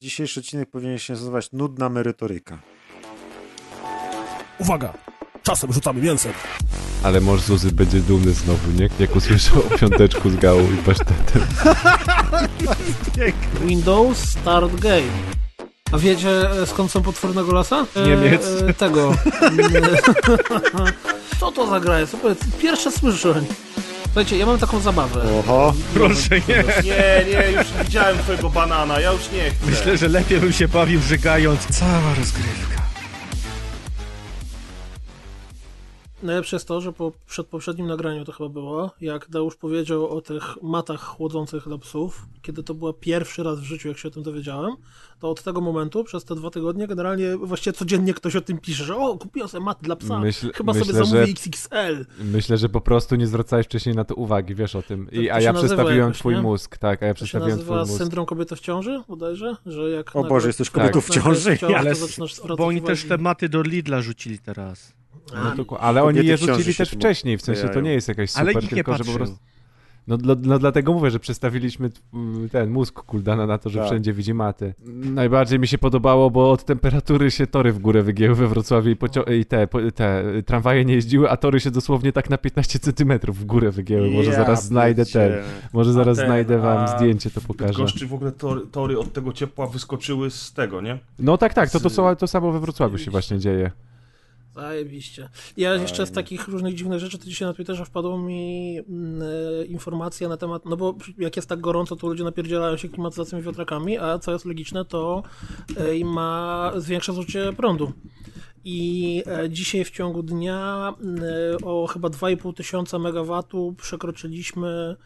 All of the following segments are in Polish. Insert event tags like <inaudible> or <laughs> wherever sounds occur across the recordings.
Dzisiejszy odcinek powinien się nazywać Nudna merytoryka. Uwaga! Czasem rzucamy mięsem. Ale może Zuzy będzie dumny znowu, nie? Jak usłyszał o piąteczku z gałą i pasztetem. Windows Start Game. A wiecie e, skąd są potwornego lasa? E, Niemiec. E, tego. <laughs> Co to za gra jest? Pierwsze słyszę. Słuchajcie, ja mam taką zabawę. Oho. Proszę nie. Nie, nie, już widziałem twojego banana, ja już nie chcę. Myślę, że lepiej bym się bawił żygając. Cała rozgrywka. Najlepsze jest to, że po przed poprzednim nagraniu to chyba było, jak Deusz powiedział o tych matach chłodzących dla psów, kiedy to była pierwszy raz w życiu, jak się o tym dowiedziałem, to od tego momentu, przez te dwa tygodnie, generalnie właściwie codziennie ktoś o tym pisze, że o, kupiłem sobie maty dla psa, Myśl- chyba myślę, sobie zamówię że- XXL. Myślę, że po prostu nie zwracałeś wcześniej na to uwagi, wiesz o tym. I, To- to a ja nazywa przedstawiłem jakoś, twój nie? mózg, tak, a ja To się przedstawiłem twój nazywa mózg. syndrom kobiety w ciąży, bodajże, że jak O nagle- Boże, jesteś Tak. kobietą ciąży. w ciąży, Ale bo oni też te maty do Lidla rzucili teraz. No to, ale oni je rzucili też wcześniej, w sensie to nie jest jakaś Ale super, nikt nie tylko że po prostu... No, dla, no dlatego mówię, że przestawiliśmy t- ten mózg Kuldana na to, że Tak. wszędzie widzi maty. Najbardziej mi się podobało, bo od temperatury się tory w górę wygięły we Wrocławiu i, pocio- i te, po- te tramwaje nie jeździły, a tory się dosłownie tak na 15 centymetrów w górę wygięły. Może Ja zaraz znajdę ten, może zaraz ten, znajdę wam zdjęcie, to pokażę. Bydgoszczy w ogóle tory, tory od tego ciepła wyskoczyły z tego, nie? No tak, tak, to, to, to samo we Wrocławiu się właśnie dzieje. Zajebiście. Ja jeszcze z Fajnie. takich różnych dziwnych rzeczy, to dzisiaj na Twitterze wpadła mi mm, e, informacja na temat, no bo jak jest tak gorąco, to ludzie napierdzielają się klimatyzacją i wiatrakami, a co jest logiczne, to e, ma zwiększa zużycie prądu. I e, dzisiaj w ciągu dnia e, o chyba 2,5 tysiąca megawattu przekroczyliśmy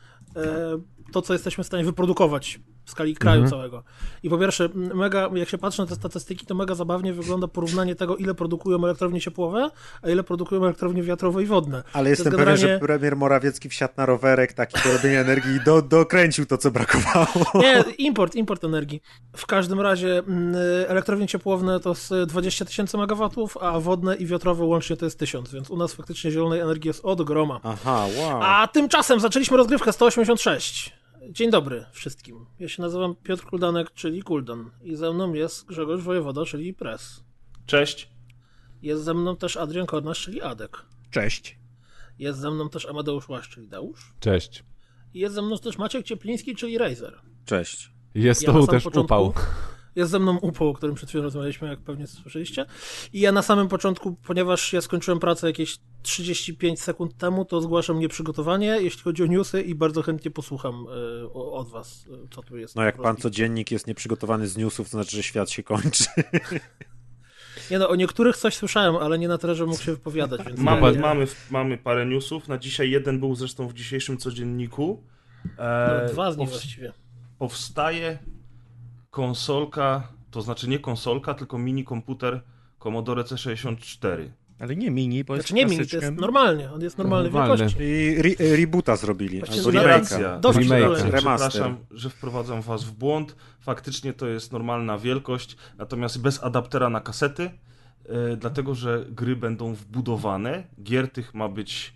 to, co jesteśmy w stanie wyprodukować w skali kraju Mhm. całego. I po pierwsze, mega, jak się patrzy na te statystyki, to mega zabawnie wygląda porównanie tego, ile produkują elektrownie ciepłowe, a ile produkują elektrownie wiatrowe i wodne. Ale To jestem jest pewien, że generalnie- premier Morawiecki wsiadł na rowerek taki do robienia energii i do, dokręcił to, co brakowało. Nie, import, import energii. W każdym razie mm, elektrownie ciepłowne to jest 20 tysięcy megawatów, a wodne i wiatrowe łącznie to jest 1000, więc u nas faktycznie zielonej energii jest od groma. Aha, wow. A tymczasem zaczęliśmy rozgrywkę 186. Dzień dobry wszystkim. Ja się nazywam Piotr Kuldanek, czyli Kuldan. I ze mną jest Grzegorz Wojewoda, czyli Pres. Cześć. Jest ze mną też Adrian Kornasz, czyli Adek. Cześć. Jest ze mną też Amadeusz Łasz, czyli Deusz. Cześć. I jest ze mną też Maciek Ciepliński, czyli Razer. Cześć. Jest Ja to też początku- upał. Jest ze mną upał, o którym przed chwilą rozmawialiśmy, jak pewnie słyszeliście. I ja na samym początku, ponieważ ja skończyłem pracę jakieś 35 sekund temu, to zgłaszam nieprzygotowanie, jeśli chodzi o newsy i bardzo chętnie posłucham o- od was, e, co tu jest. No jak pan codziennik jest nieprzygotowany z newsów, to znaczy, że świat się kończy. <laughs> Nie no, o niektórych coś słyszałem, ale nie na tyle, że mógł się wypowiadać, więc... Mamy, nie, mamy, mamy parę newsów. Na dzisiaj jeden był zresztą w dzisiejszym codzienniku. E, No, dwa z nich powst- właściwie. Powstaje konsolka, to znaczy nie konsolka, tylko mini komputer Commodore C64. Ale nie mini, bo Znaczy jest nie mini, to jest normalnie, on jest normalnej Normalny. wielkości. I re, reboota zrobili. Remake'a. Remake. Przepraszam, że wprowadzam was w błąd. Faktycznie to jest normalna wielkość, natomiast bez adaptera na kasety, e, dlatego że gry będą wbudowane. Gier tych ma być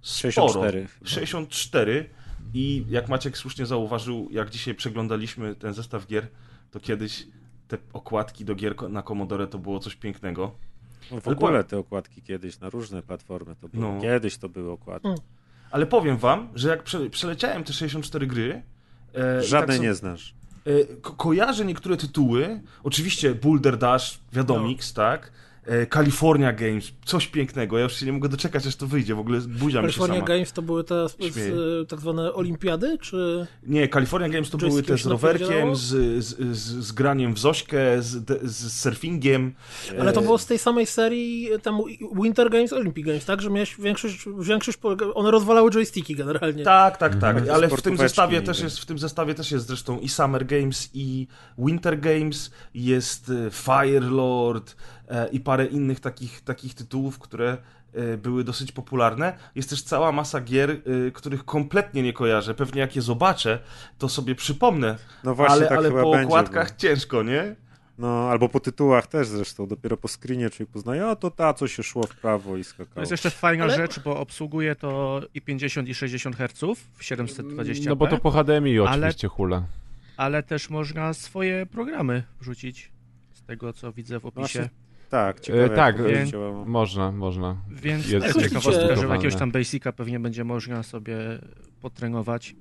sporo. 64 chyba. 64 i jak Maciek słusznie zauważył, jak dzisiaj przeglądaliśmy ten zestaw gier, to kiedyś te okładki do gier na Commodore to było coś pięknego. No w Ale ogóle te okładki kiedyś na różne platformy to było. No. Kiedyś to były okładki. Mm. Ale powiem wam, że jak prze, przeleciałem te 64 gry, e, Żadnej tak sobie- nie znasz. E, ko kojarzę niektóre tytuły. Oczywiście Boulder Dash, wiadomix, tak? E, California Games, coś pięknego. Ja już się nie mogę doczekać, aż to wyjdzie. W ogóle buzia mi się California sama. Games to były te z, z, tak zwane olimpiady, czy... Nie, California Games to były te z rowerkiem, z, z, z, z graniem w Zośkę, z, z surfingiem. Ale to E, było z tej samej serii tam Winter Games, Olympic Games, tak? Że miałeś większość, większość one rozwalały joysticki generalnie. Tak, tak, tak. Mhm. Ale w tym zestawie też jest, w tym zestawie też jest zresztą i Summer Games, i Winter Games, jest e, Fire Lord e, i parę innych takich, takich tytułów, które e, były dosyć popularne. Jest też cała masa gier, e, których kompletnie nie kojarzę. Pewnie jak je zobaczę, to sobie przypomnę. No właśnie ale tak ale chyba po będzie, okładkach bo- ciężko, nie? No, albo po tytułach też zresztą. Dopiero po screenie człowiek poznaje, a to ta, co się szło w prawo i To skakało. jest jeszcze fajna Ale- rzecz, bo obsługuje to i 50 i 60 Hz w 720p. No bo to po HDMI Ale- oczywiście hula. ale też można swoje programy wrzucić, z tego co widzę w opisie. Właśnie, Tak, ciekawe, E, tak, to więc- działało. Można, można. Więc Jest ciekawostka, że jakiegoś tam Basica pewnie będzie można sobie potrenować.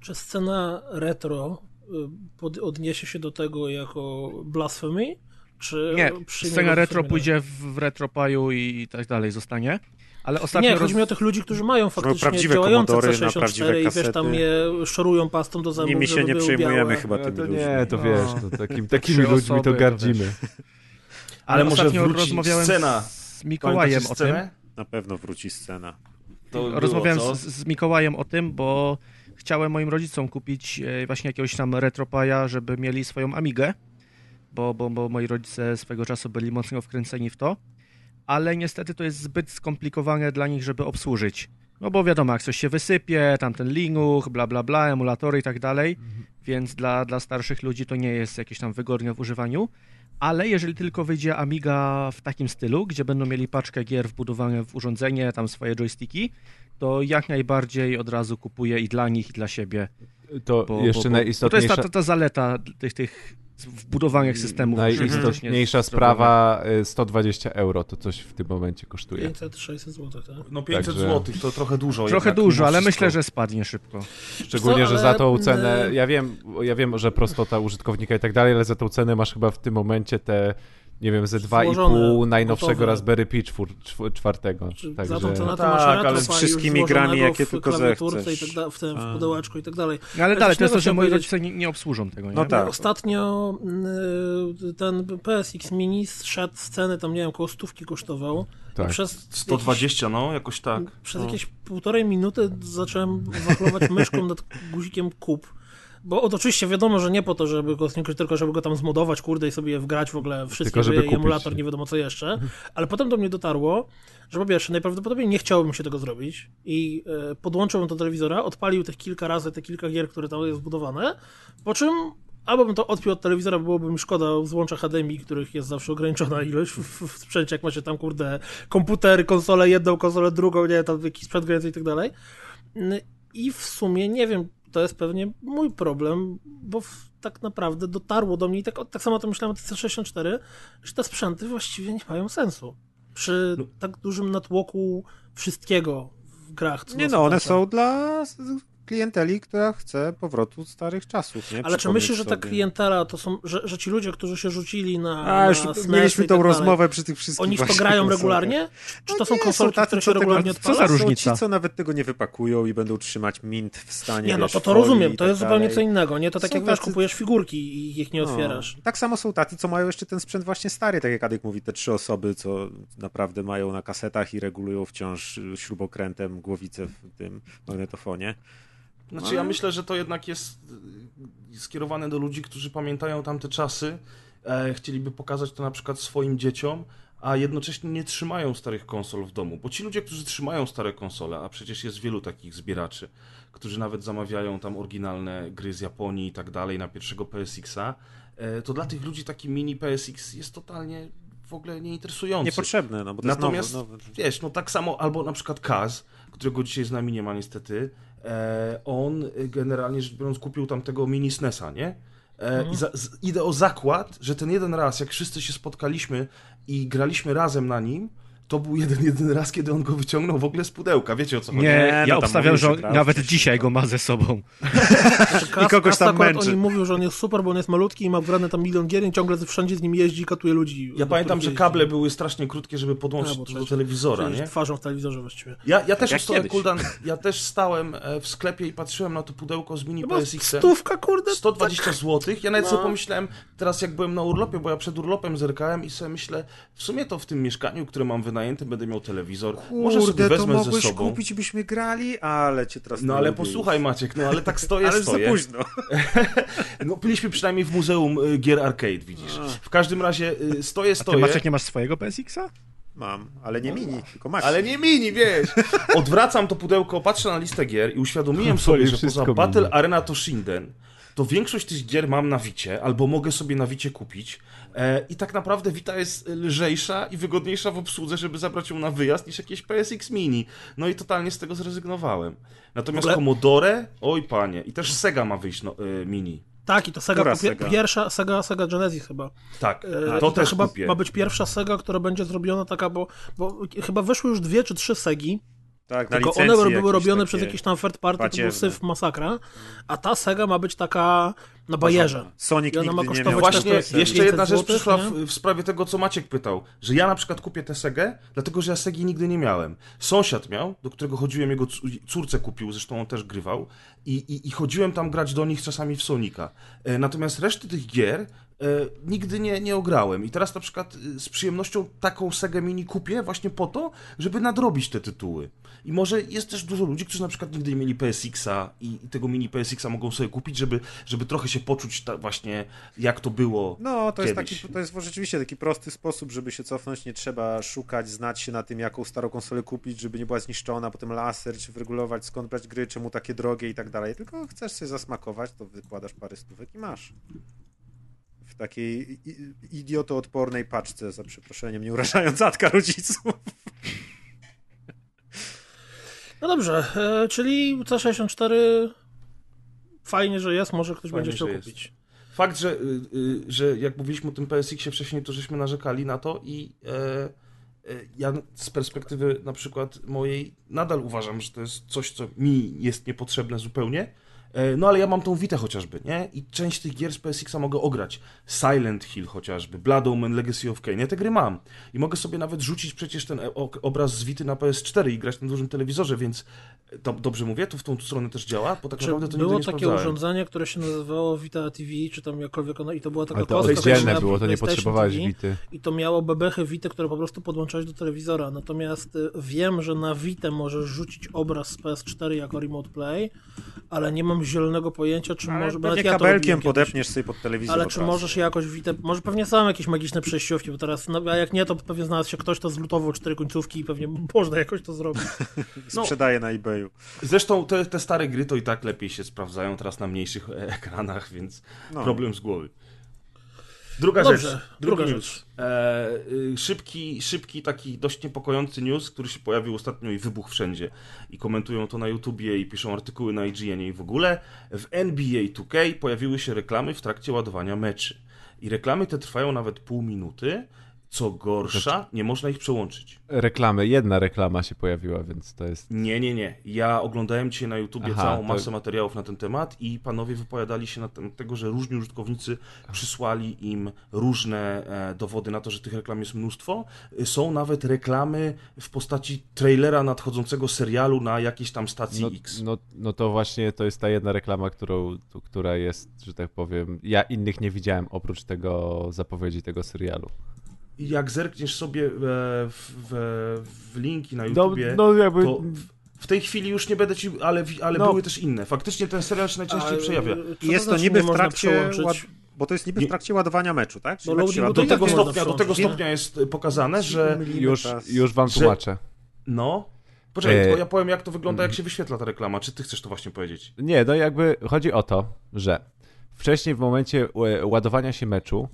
Czy scena retro y, pod, odniesie się do tego jako blasphemy? Czy Nie, scena retro pójdzie w, w retropaju i tak dalej zostanie. Ale ostatnio Nie, roz... chodzi mi o tych ludzi, którzy mają faktycznie prawdziwe działające komodory na C64 prawdziwe i wiesz, tam je szorują pastą do zębów, Nimi się żeby nie przejmujemy białe. chyba No tymi to ludźmi. nie, to No. wiesz, to takim, takimi ludźmi osoby, to to gardzimy. Ale może ostatnio wróci rozmawiałem scena. z Mikołajem o tym. Na pewno wróci scena. To było, Rozmawiałem co? z, z Mikołajem o tym, bo chciałem moim rodzicom kupić e, właśnie jakiegoś tam retropaja, żeby mieli swoją Amigę, bo, bo, bo moi rodzice swego czasu byli mocno wkręceni w to, ale niestety to jest zbyt skomplikowane dla nich, żeby obsłużyć. No bo wiadomo, jak coś się wysypie, tam ten Linux, bla bla bla, emulatory i tak dalej, więc dla, dla starszych ludzi to nie jest jakieś tam wygodne w używaniu. Ale jeżeli tylko wyjdzie Amiga w takim stylu, gdzie będą mieli paczkę gier wbudowane w urządzenie, tam swoje joysticki, to jak najbardziej od razu kupuję i dla nich, i dla siebie. To Bo, jeszcze bo, bo, bo to jest ta, ta, ta zaleta tych, tych wbudowanych systemów. że Najistotniejsza sprawa, y, 120 euro, to coś w tym momencie kosztuje. 500-600 zł, tak? No 500 Także- zł to trochę dużo. Trochę jednak, dużo, ale myślę, że spadnie szybko. Szczególnie, że za tą cenę, y- ja wiem, ja wiem, że prostota użytkownika i tak dalej, ale za tą cenę masz chyba w tym momencie te, nie wiem, ze 2,5 Złożone, najnowszego gotowe. Raspberry Pi czwór, czw- czwartego. Czy Także... Za tą cenę to tak, masz ale retro z wszystkimi grami, jakie w tylko zechcesz. I tak da, w, tym, w pudełeczku i tak dalej. No, ale Ale dalej, to jest to, że moi rodzice nie, nie obsłużą tego, nie? No tak. Ostatnio y, ten PSX Mini szedł z ceny, tam nie wiem, około stówki kosztował. Tak. Przez 120, no, jakoś tak. Jakieś, przez no. jakieś półtorej minuty zacząłem wachlować myszką nad guzikiem kup. Bo oczywiście wiadomo, że nie po to, żeby go, tylko żeby go tam zmodować, kurde, i sobie wgrać w ogóle wszystkie Tylko żeby emulator, nie wiadomo co jeszcze. Ale potem do mnie dotarło, że po pierwsze, najprawdopodobniej nie chciałbym się tego zrobić i e, podłączył do telewizora, odpalił tych kilka razy, te kilka gier, które tam jest zbudowane, po czym albo bym to odpiął od telewizora, byłoby mi szkoda złącza HDMI, których jest zawsze ograniczona ilość w, w, sprzęcie, jak macie tam, kurde, komputer, konsolę jedną, konsolę drugą, nie, tam jakiś sprzęt grający i tak dalej. I w sumie, nie wiem, to jest pewnie mój problem, bo w, tak naprawdę dotarło do mnie i tak, tak samo to myślałem o C64, że te sprzęty właściwie nie mają sensu. Przy No. tak dużym natłoku wszystkiego w grach. co Nie no, one są dla klienteli, która chce powrotu starych czasów, nie? Ale czy myślisz, że ta sobie. klientela to są, że, że ci ludzie, którzy się rzucili na. A, już na SNES mieliśmy i tą tak rozmowę przy tych wszystkich Oni w to grają konsolach. regularnie? Czy to No są nie, konsolki, tacy, które co się tego- regularnie co odpala? za Są różnica? ci, co nawet tego nie wypakują i będą trzymać mint w stanie, Nie, no wiesz, to to folii rozumiem, to tak jest zupełnie dalej. co innego, nie? To tak Są jak wiesz, tacy- kupujesz figurki i ich nie No, otwierasz. Tak samo są tacy, co mają jeszcze ten sprzęt właśnie stary, tak jak Adek mówi, te trzy osoby, co naprawdę mają na kasetach i regulują wciąż śrubokrętem głowicę w tym magnetofonie. Znaczy ja myślę, że to jednak jest y, skierowane do ludzi, którzy pamiętają tamte czasy, e, chcieliby pokazać to na przykład swoim dzieciom, a jednocześnie nie trzymają starych konsol w domu. Bo ci ludzie, którzy trzymają stare konsole, a przecież jest wielu takich zbieraczy, którzy nawet zamawiają tam oryginalne gry z Japonii i tak dalej na pierwszego PSX-a, e, to dla tych ludzi taki mini PSX jest totalnie w ogóle nieinteresujący. Niepotrzebne, no bo to Natomiast jest nowy, nowy. wiesz, no tak samo, albo na przykład Kaz, którego dzisiaj z nami nie ma niestety, on y, generalnie rzecz biorąc kupił tam tego mini SNESa, nie? E, I za, z, idę o zakład, że ten jeden raz, jak wszyscy się spotkaliśmy i graliśmy razem na nim, to był jeden, jeden raz, kiedy on go wyciągnął w ogóle z pudełka. Wiecie o co chodzi? Nie, no ja tam obstawiam, mówił, że on nawet dzisiaj go ma ze sobą. Kas, <laughs> I kogoś tam męczy. Oni mówią, że on jest super, bo on jest malutki i ma wgrane tam milion gier i ciągle wszędzie z nim jeździ i katuje ludzi. Ja pamiętam, że kable były strasznie krótkie, żeby podłączyć do przecież- telewizora, nie? twarzą w telewizorze właściwie. Ja, ja też jak stałem. Kuldan, ja też stałem e, w sklepie i patrzyłem na to pudełko z mini No PSX-em. stówka, kurde. 120 zł. Ja nawet No. sobie pomyślałem, teraz jak byłem na urlopie, bo ja przed urlopem zerkałem i sobie myślę, w sumie to w tym mieszkaniu, które mam wynajęte, będę miał telewizor. Może sobie Kurde, to wezmę ze sobą. kupić, byśmy grali, ale cię teraz No ale lubię posłuchaj. Maciek, no ale tak stoję, <laughs> Ale już za stoję. późno. <laughs> No byliśmy przynajmniej w muzeum y, gier arcade, widzisz. W każdym razie y, stoję, A ty stoję. Maciek nie masz swojego PSX-a? Mam, ale nie mini, tylko Max. Ale nie mini, wiesz. <laughs> Odwracam to pudełko, patrzę na listę gier i uświadomiłem sobie, że poza mini. Battle Arena to Shinden, to większość tych gier mam na Wicie, albo mogę sobie na Wicie kupić. E, I tak naprawdę Vita jest lżejsza i wygodniejsza w obsłudze, żeby zabrać ją na wyjazd, niż jakieś PSX Mini. No i totalnie z tego zrezygnowałem. Natomiast ogóle- Commodore, oj panie, i też Sega ma wyjść no, e, Mini. Tak, i to Sega, Sega? pierwsza Sega, Sega Genesis chyba. Tak, E, to i też chyba kupię. ma być pierwsza Sega, która będzie zrobiona taka, bo, bo chyba wyszły już dwie czy trzy Segi, Tak, tylko one były jakieś robione takie przez jakiś tam third party, to był syf masakra, a ta Sega ma być taka na bajerze. Sonic I ona ma nie kosztować miał. też Właśnie, jeszcze 500 jedna rzecz przyszła nie? w, w sprawie tego, co Maciek pytał, że ja na przykład kupię tę Segę, dlatego że ja Segi nigdy nie miałem. Sąsiad miał, do którego chodziłem, jego córce kupił, zresztą on też grywał i, i, i chodziłem tam grać do nich czasami w Sonika. E, natomiast reszty tych gier nigdy nie, nie ograłem i teraz na przykład e, z przyjemnością taką Segę Mini kupię właśnie po to, żeby nadrobić te tytuły. I może jest też dużo ludzi, którzy na przykład nigdy nie mieli PSX-a i, i tego mini PSX-a mogą sobie kupić, żeby, żeby trochę się poczuć właśnie jak to było No, to jest, taki, to jest rzeczywiście taki prosty sposób, żeby się cofnąć. Nie trzeba szukać, znać się na tym, jaką starą konsolę kupić, żeby nie była zniszczona, potem laser, czy wyregulować, skąd brać gry, czemu takie drogie i tak dalej. Tylko chcesz sobie zasmakować, to wykładasz parę stówek i masz. W takiej idiotoodpornej paczce, za przeproszeniem, nie urażając zatka rodziców. No dobrze, e, czyli C64 fajnie, że jest, może ktoś Fajnie, będzie chciał jest. kupić. Fakt, że, y, y, że jak mówiliśmy o tym PSX-ie wcześniej, to żeśmy narzekali na to i e, e, ja z perspektywy na przykład mojej nadal uważam, że to jest coś, co mi jest niepotrzebne zupełnie. E, No ale ja mam tą Witę chociażby, nie? I część tych gier z PSX-a mogę ograć. Silent Hill chociażby, Blood Omen, Legacy of Kain. Ja te gry mam. I mogę sobie nawet rzucić przecież ten e- obraz z Wity na PS4 i grać na dużym telewizorze, więc to, dobrze mówię? To w tą stronę też działa? Bo tak Czy naprawdę to było nigdy nie takie urządzenie, które się nazywało Vita TV, czy tam jakkolwiek ono, i to była taka Ale to kostka, oddzielne było, to nie potrzebowałeś TV, Wity. I to miało bebechy Vity, które po prostu podłączałeś do telewizora. Natomiast wiem, że na Vitę możesz rzucić obraz z PS4 jako remote play, ale nie mam zielonego pojęcia, czy może... pewnie nawet ja kabelkiem podepniesz sobie pod telewizor Ale czy razu. możesz jakoś Witę, może pewnie są jakieś magiczne przejściówki, bo teraz, no, a jak nie, to pewnie znalazł się ktoś, kto zlutował cztery końcówki i pewnie <laughs> można jakoś to zrobić. No. <laughs> Sprzedaje na eBayu. Zresztą te, te stare gry to i tak lepiej się sprawdzają teraz na mniejszych e, ekranach, więc No. problem z głowy. Druga Dobrze, rzecz. druga rzecz. news. E, y, szybki, szybki, taki dość niepokojący news, który się pojawił ostatnio i wybuchł wszędzie. I komentują to na YouTubie i piszą artykuły na IGN i w ogóle. W NBA 2K pojawiły się reklamy w trakcie ładowania meczy. I reklamy te trwają nawet pół minuty. Co gorsza, nie można ich przełączyć. Reklamy, jedna reklama się pojawiła, więc to jest... Nie, nie, nie. Ja oglądałem dzisiaj na YouTubie Aha, całą to- masę materiałów na ten temat i panowie wypowiadali się na temat tego, że różni użytkownicy przysłali im różne e, dowody na to, że tych reklam jest mnóstwo. Y, Są nawet reklamy w postaci trailera nadchodzącego serialu na jakiejś tam stacji No, X. no, no to właśnie to jest ta jedna reklama, którą, która jest, że tak powiem, ja innych nie widziałem oprócz tego zapowiedzi tego serialu. Jak zerkniesz sobie w, w, w linki na No, YouTubie, no jakby... to w, tej chwili już nie będę ci, ale, ale No. były też inne. Faktycznie ten serial się najczęściej A, przejawia. jest to znaczy niby w trakcie... Ład... Bo to jest niby w trakcie ładowania meczu, tak? Czyli No, mecz ładuje, to Do jak tego stopnia, do tego stopnia jest pokazane, że Już, już wam że- tłumaczę. No. Poczekaj, E, tylko ja powiem, jak to wygląda, jak się wyświetla ta reklama. Czy ty chcesz to właśnie powiedzieć? Nie, no jakby chodzi o to, że wcześniej w momencie e, ładowania się meczu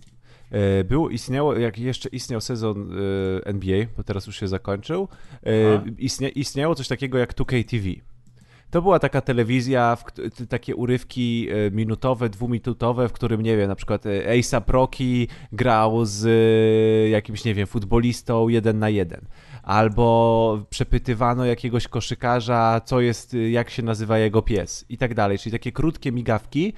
e, był, istniało, jak jeszcze istniał sezon e, NBA, bo teraz już się zakończył, e, istnia, istniało coś takiego jak 2K TV. To była taka telewizja, w, takie urywki minutowe, dwuminutowe, w którym, nie wiem, na przykład A$AP Rocky grał z jakimś, nie wiem, futbolistą jeden na jeden. Albo przepytywano jakiegoś koszykarza, co jest, jak się nazywa jego pies i tak dalej. Czyli takie krótkie migawki.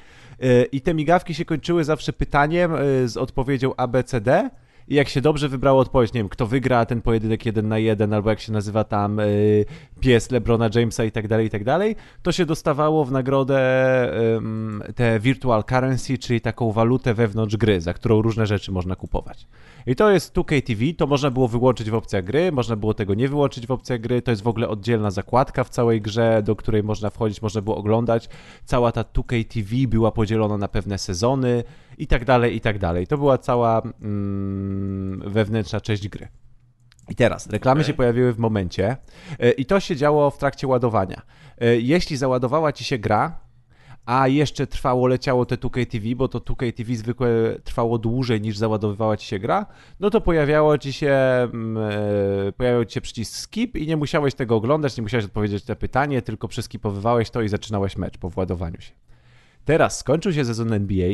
I te migawki się kończyły zawsze pytaniem e, z odpowiedzią A, B, C, D. I jak się dobrze wybrało odpowiedź, nie wiem, kto wygra ten pojedynek jeden na jeden, albo jak się nazywa tam y, pies Lebrona Jamesa i tak dalej, i tak dalej, to się dostawało w nagrodę ym, te virtual currency, czyli taką walutę wewnątrz gry, za którą różne rzeczy można kupować. I to jest 2K TV, to można było wyłączyć w opcjach gry, można było tego nie wyłączyć w opcjach gry, to jest w ogóle oddzielna zakładka w całej grze, do której można wchodzić, można było oglądać. Cała ta 2K TV była podzielona na pewne sezony i tak dalej, i tak dalej. To była cała mm, wewnętrzna część gry. I teraz, reklamy Okej. się pojawiły w momencie e, i to się działo w trakcie ładowania. E, Jeśli załadowała ci się gra, a jeszcze trwało, leciało te 2K TV, bo to 2K TV zwykle trwało dłużej niż załadowywała ci się gra, no to pojawiało ci się, e, pojawiał ci się przycisk skip i nie musiałeś tego oglądać, nie musiałeś odpowiedzieć na pytanie, tylko przeskipowywałeś to i zaczynałeś mecz po władowaniu się. Teraz skończył się sezon NBA.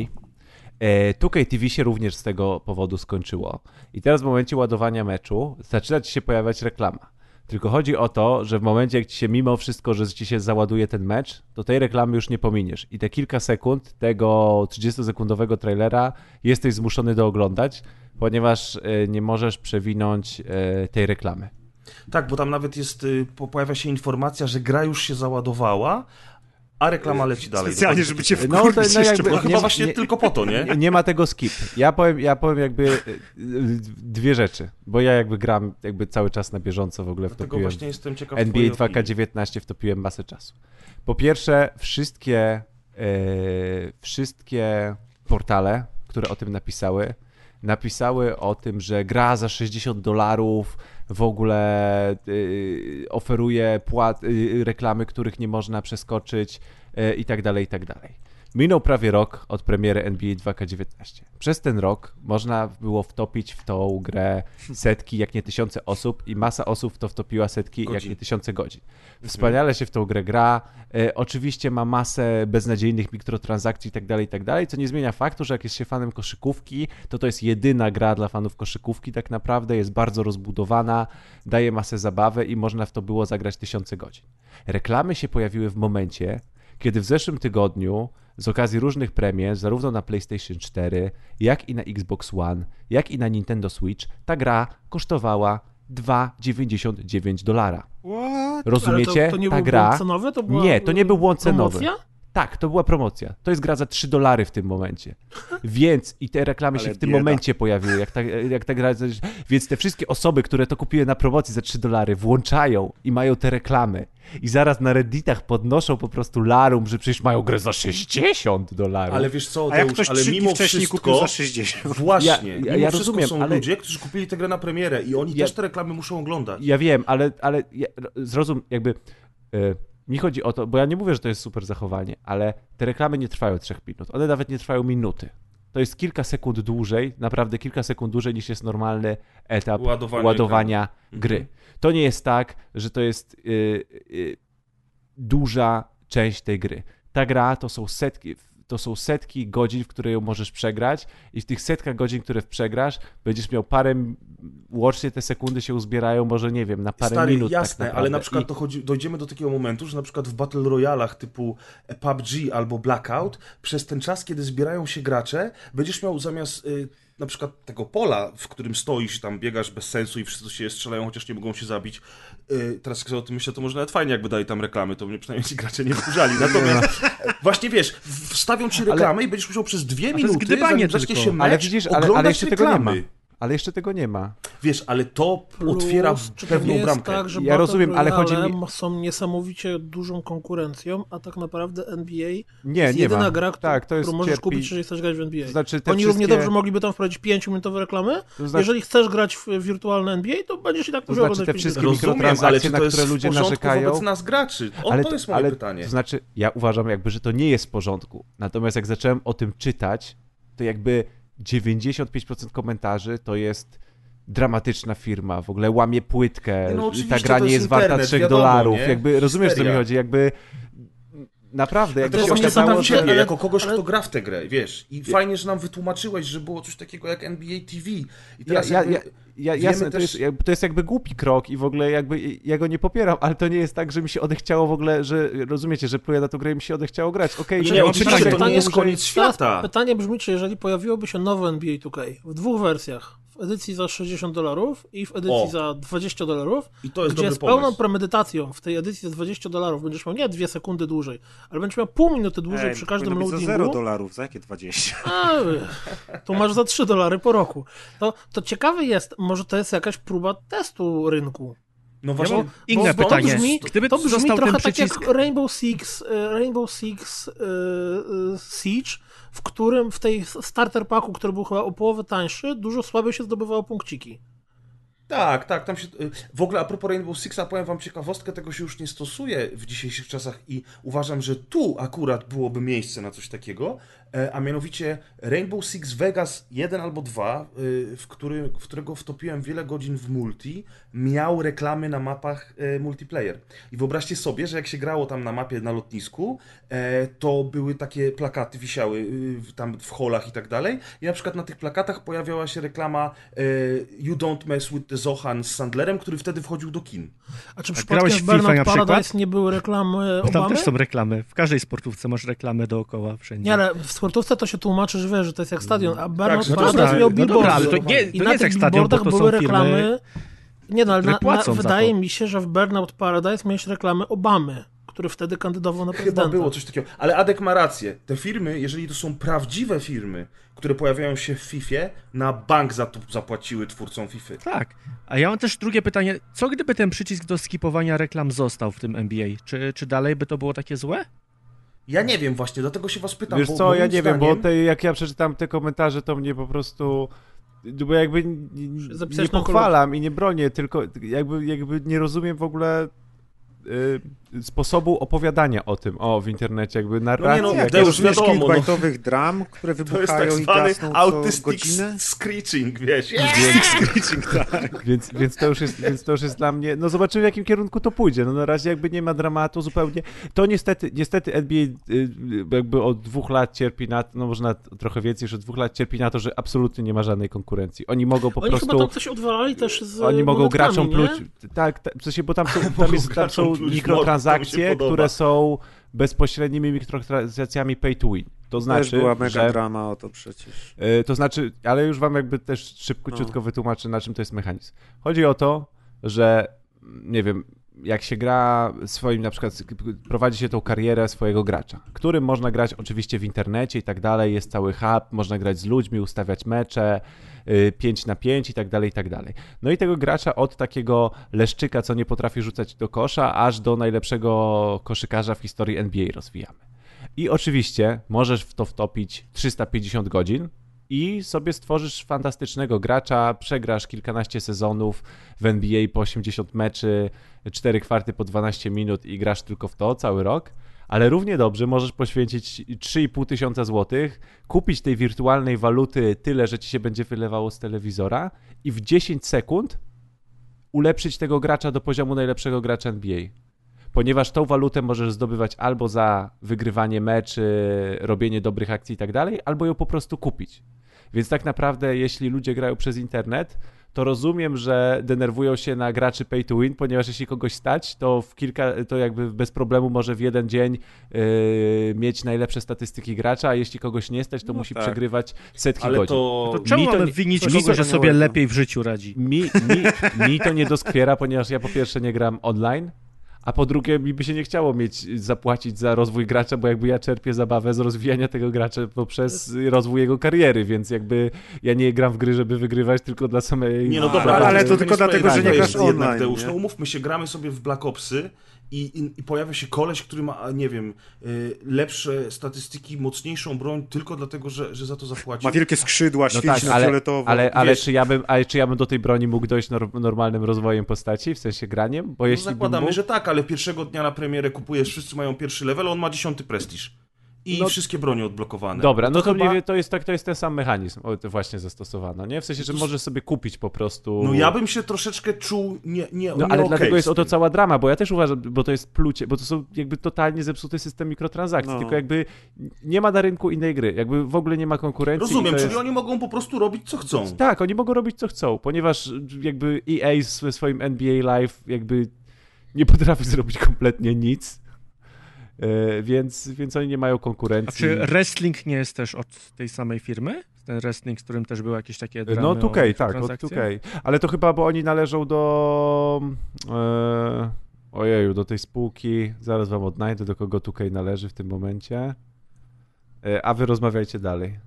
E, 2K TV się również z tego powodu skończyło. I teraz w momencie ładowania meczu zaczyna ci się pojawiać reklama. Tylko chodzi o to, że w momencie, jak ci się mimo wszystko, że ci się załaduje ten mecz, to tej reklamy już nie pominiesz. I te kilka sekund tego 30-sekundowego trailera jesteś zmuszony do oglądać, ponieważ e, nie możesz przewinąć e, tej reklamy. Tak, bo tam nawet jest, y, po- pojawia się informacja, że gra już się załadowała, a reklama leci dalej. Specjalnie, żeby cię No, to- no jakby- No chyba nie- właśnie nie- tylko po to, nie? Nie, <laughs> nie ma tego skip. Ja powiem, ja powiem jakby y, dwie rzeczy, bo ja jakby gram jakby cały czas na bieżąco w ogóle Dlatego wtopiłem. właśnie jestem ciekaw NBA twojej opinii. 2K19 wtopiłem masę czasu. Po pierwsze, wszystkie, e, wszystkie portale, które o tym napisały, napisały o tym, że gra za 60 dolarów w ogóle y, oferuje płat, y, reklamy, których nie można przeskoczyć y, i tak dalej, i tak dalej. Minął prawie rok od premiery NBA 2K19. Przez ten rok można było wtopić w tą grę setki, jak nie tysiące osób i masa osób w to wtopiła setki, jak Godzin. nie tysiące godzin. Wspaniale się w tą grę gra. E, oczywiście ma masę beznadziejnych mikrotransakcji i tak dalej, i tak co nie zmienia faktu, że jak jest się fanem koszykówki, to to jest jedyna gra dla fanów koszykówki tak naprawdę, jest bardzo rozbudowana, daje masę zabawy i można w to było zagrać tysiące godzin. Reklamy się pojawiły w momencie, kiedy w zeszłym tygodniu z okazji różnych premier, zarówno na PlayStation 4, jak i na Xbox One, jak i na Nintendo Switch, ta gra kosztowała 2,99 dolara. Rozumiecie? To, to nie ta był gra. cenowy? To była Nie, to nie był błąd cenowy. promocja? Tak, to była promocja. To jest gra za 3 dolary w tym momencie. Więc i te reklamy się Ale w tym bieda. momencie pojawiły. Jak ta, jak ta gra, więc te wszystkie osoby, które to kupiły na promocji za 3 dolary, włączają i mają te reklamy. I zaraz na Redditach podnoszą po prostu larum, że przecież mają grę za 60 dolarów. Ale wiesz co, A jak Deusz, ktoś ale mimo wcześniej wszystko... kupił za 60? Właśnie, Ja- ja- mimo ja wszystko rozumiem, są ale- ludzie, którzy kupili tę grę na premierę i oni Ja- też te reklamy muszą oglądać. Ja wiem, ale, ale ja, zrozum, jakby e, mi chodzi o to, bo ja nie mówię, że to jest super zachowanie, ale te reklamy nie trwają 3 minut, one nawet nie trwają minuty. To jest kilka sekund dłużej, naprawdę kilka sekund dłużej niż jest normalny etap Ładowania ładowania, gry. Mhm. To nie jest tak, że to jest y, y, duża część tej gry. Ta gra to są setki, to są setki godzin, w które ją możesz przegrać i w tych setkach godzin, które przegrasz, będziesz miał parę, łącznie te sekundy się uzbierają, może nie wiem, na parę Stary, minut jasne, tak ale na przykład I- to chodzi, dojdziemy do takiego momentu, że na przykład w Battle Royalach typu PUBG albo Blackout, przez ten czas, kiedy zbierają się gracze, będziesz miał zamiast y, na przykład tego pola, w którym stoisz, tam biegasz bez sensu i wszyscy się strzelają, chociaż nie mogą się zabić. Y, teraz jak sobie o tym myślę, to może nawet fajnie, jakby dali tam reklamy, to mnie przynajmniej ci gracze nie wkurzali. <laughs> Natomiast właśnie wiesz, wstawią ci reklamę i będziesz musiał przez dwie minuty, zanim zacznie się mecz, Ale widzisz, ale, oglądać ale jeszcze tego nie ma. Ale jeszcze tego nie ma. Wiesz, ale to Plus, otwiera czy to pewną nie jest bramkę. Tak, że Ja Battle rozumiem, ale chodzi mi- są niesamowicie dużą konkurencją, a tak naprawdę NBA Nie, jest nie jedyna ma. gra, którą, tak, to jest którą możesz cierpi... kupić, jeżeli chcesz grać w NBA. To znaczy Oni wszystkie... równie dobrze mogliby tam wprowadzić 5-minutowe reklamy. to znaczy, Jeżeli chcesz grać w wirtualne NBA, to będziesz i tak To musiał znaczy te wszystkie 5 minut. mikro- Rozumiem, ale czy mikrotransakcje, to na które ludzie narzekają? wobec nas graczy? O, ale to jest moje ale, pytanie. To znaczy, ja uważam jakby, że to nie jest w porządku. Natomiast jak zacząłem o tym czytać, to jakby 95% komentarzy to jest dramatyczna firma, w ogóle łamie płytkę, Nie, no ta gra to nie jest jest warta internet, 3 wiadomo, dolarów, nie? jakby rozumiesz, co mi Histeria. chodzi, jakby naprawdę, jak Dlatego się jest właśnie okazało, ciebie, ale- jako kogoś, ale- kto gra w tę grę, wiesz. I fajnie, że nam wytłumaczyłeś, że było coś takiego jak NBA TV. I Ja, teraz ja, jakby... ja, ja, wiemy jasne, to, też- jest, jakby- to jest jakby głupi krok i w ogóle jakby ja go nie popieram, ale to nie jest tak, że mi się odechciało w ogóle, że rozumiecie, że pluję na tą grę i mi się odechciało grać. Okej, Nie, że- nie, oczywiście to nie jest koniec świata. Pytanie brzmi, czy jeżeli pojawiłoby się nowe NBA 2K w dwóch wersjach, w edycji za 60 dolarów i w edycji O. za 20 dolarów, I to jest gdzie dobry z pełną pomysł. premedytacją w tej edycji za 20 dolarów będziesz miał nie dwie sekundy dłużej, ale będziesz miał pół minuty dłużej Ej, przy każdym loadingu. za 0 dolarów, za jakie 20? A, tu masz za 3 dolary po roku. To, to ciekawe jest, może to jest jakaś próba testu rynku. No Ja właśnie, mam inne Bo- bo pytanie. To brzmi, Gdyby to brzmi został trochę ten tak przycisk... jak Rainbow Six, e, Rainbow Six e, e, Siege, w którym w tej starter packu, który był chyba o połowę tańszy, dużo słabiej się zdobywało punkciki. Tak, tak, tam się... W ogóle a propos Rainbow Sixa, powiem wam ciekawostkę, tego się już nie stosuje w dzisiejszych czasach i uważam, że tu akurat byłoby miejsce na coś takiego. E, a mianowicie Rainbow Six Vegas 1 albo 2, w, który, w którego wtopiłem wiele godzin w multi, miał reklamy na mapach multiplayer. I wyobraźcie sobie, że jak się grało tam na mapie na lotnisku, to były takie plakaty wisiały tam w holach i tak dalej. I na przykład na tych plakatach pojawiała się reklama You don't mess with the Zohan z Sandlerem, który wtedy wchodził do kin. A czy przypadkiem w Burnout Paradise nie były reklamy Obamy? Tam też są reklamy. W każdej sportówce masz reklamy dookoła wszędzie. Nie, ale w sportówce to się tłumaczy, że wiesz, że to jest jak stadion, a Burnout tak, Paradise no miał billboardy. No dobra, to nie, to I na tych billboardach były reklamy... Nie no, ale na, na, wydaje mi się, że w Burnout Paradise miałeś reklamy Obamy który wtedy kandydował na prezydenta. Chyba było coś takiego. Ale Adek ma rację. Te firmy, jeżeli to są prawdziwe firmy, które pojawiają się w FIFA, na bank za to zapłaciły twórcom FIFA. Tak. A ja mam też drugie pytanie. Co gdyby ten przycisk do skipowania reklam został w tym NBA? Czy, czy dalej by to było takie złe? Ja nie wiem właśnie, dlatego się was pytam. Wiesz co, ja nie zdaniem... wiem, bo te, jak ja przeczytam te komentarze, to mnie po prostu bo jakby nie, nie pochwalam i nie bronię, tylko jakby, jakby nie rozumiem w ogóle y, sposobu opowiadania o tym, o, w internecie, jakby narracji. No nie, no, to już wiadomo, no. dram, które wybuchają tak i gasną autistic godzinę. screeching, wiesz. Autistic screeching, tak. Więc, więc, to już jest, więc to już jest dla mnie, no zobaczymy w jakim kierunku to pójdzie, no na razie jakby nie ma dramatu zupełnie. To niestety, niestety NBA y, jakby od dwóch lat cierpi na no może trochę więcej już od dwóch lat cierpi na to, że absolutnie nie ma żadnej konkurencji. Oni mogą po oni prostu... Oni chyba tam coś odwalali też z Oni mogą graczom pluć, tak, tak, w sensie, bo tam są, <laughs> tam, jest, tam są mikrotransakcje transakcje, które są bezpośrednimi mikrotransakcjami pay to win. To znaczy, też była mega że, drama o to przecież. Yy, to znaczy, ale już wam jakby też szybciutko no. wytłumaczę, na czym to jest mechanizm. Chodzi o to, że nie wiem, jak się gra swoim, na przykład prowadzi się tą karierę swojego gracza, którym można grać oczywiście w internecie i tak dalej, jest cały hub, można grać z ludźmi, ustawiać mecze, 5 y, na 5 i tak dalej, i tak dalej. No i tego gracza od takiego leszczyka, co nie potrafi rzucać do kosza, aż do najlepszego koszykarza w historii NBA rozwijamy. I oczywiście możesz w to wtopić 350 godzin, i sobie stworzysz fantastycznego gracza, przegrasz kilkanaście sezonów w NBA po 80 meczy, 4 kwarty po 12 minut i grasz tylko w to cały rok, ale równie dobrze możesz poświęcić 3,5 tysiąca złotych, kupić tej wirtualnej waluty tyle, że ci się będzie wylewało z telewizora i w 10 sekund ulepszyć tego gracza do poziomu najlepszego gracza NBA. Ponieważ tą walutę możesz zdobywać albo za wygrywanie meczy, robienie dobrych akcji i tak dalej, albo ją po prostu kupić. Więc tak naprawdę, jeśli ludzie grają przez internet, to rozumiem, że denerwują się na graczy pay to win, ponieważ jeśli kogoś stać, to w kilka, to jakby bez problemu może w jeden dzień yy, mieć najlepsze statystyki gracza, a jeśli kogoś nie stać, to no musi tak. przegrywać setki Ale godzin. To, to czemu mi to, winić kogoś, że sobie lepiej w życiu radzi? Mi, mi, mi to nie doskwiera, ponieważ ja po pierwsze nie gram online, a po drugie mi by się nie chciało mieć zapłacić za rozwój gracza, bo jakby ja czerpię zabawę z rozwijania tego gracza poprzez rozwój jego kariery, więc jakby ja nie gram w gry, żeby wygrywać, tylko dla samej... Nie, no dobra, ale, ale to tylko dlatego, że nie grasz online. Jednak, nie? No umówmy się, gramy sobie w Black Opsy i, i, i, pojawia się koleś, który ma, nie wiem, y, lepsze statystyki, mocniejszą broń tylko dlatego, że, że za to zapłacił. Ma wielkie skrzydła, no świeci tak, na ale, fioletowo. Ale, ale, czy ja bym, ale czy ja bym do tej broni mógł dojść normalnym rozwojem postaci, w sensie graniem? Bo no jeśli zakładamy, mógł... że tak, ale pierwszego dnia na premierę kupujesz, wszyscy mają pierwszy level, on ma dziesiąty prestiż i no, wszystkie bronie odblokowane. Dobra, no to, to, chyba... to, jest, tak, to jest ten sam mechanizm właśnie zastosowano, nie? W sensie, że możesz sobie kupić po prostu... No ja bym się troszeczkę czuł nie, nie No ale dlatego jest oto cała drama, bo ja też uważam, bo to jest plucie, bo to są jakby totalnie zepsuty system mikrotransakcji, no. tylko jakby nie ma na rynku innej gry, jakby w ogóle nie ma konkurencji. Rozumiem, czyli jest... oni mogą po prostu robić co chcą. Tak, oni mogą robić co chcą, ponieważ jakby EA ze swoim NBA Live jakby nie potrafi zrobić kompletnie nic więc, więc oni nie mają konkurencji. A czy wrestling nie jest też od tej samej firmy? Ten wrestling, z którym też były jakieś takie dramy No 2K, tak, od 2K. Ale to chyba, bo oni należą do... E, ojeju, do tej spółki. Zaraz wam odnajdę, do kogo 2K należy w tym momencie. E, a wy rozmawiajcie dalej.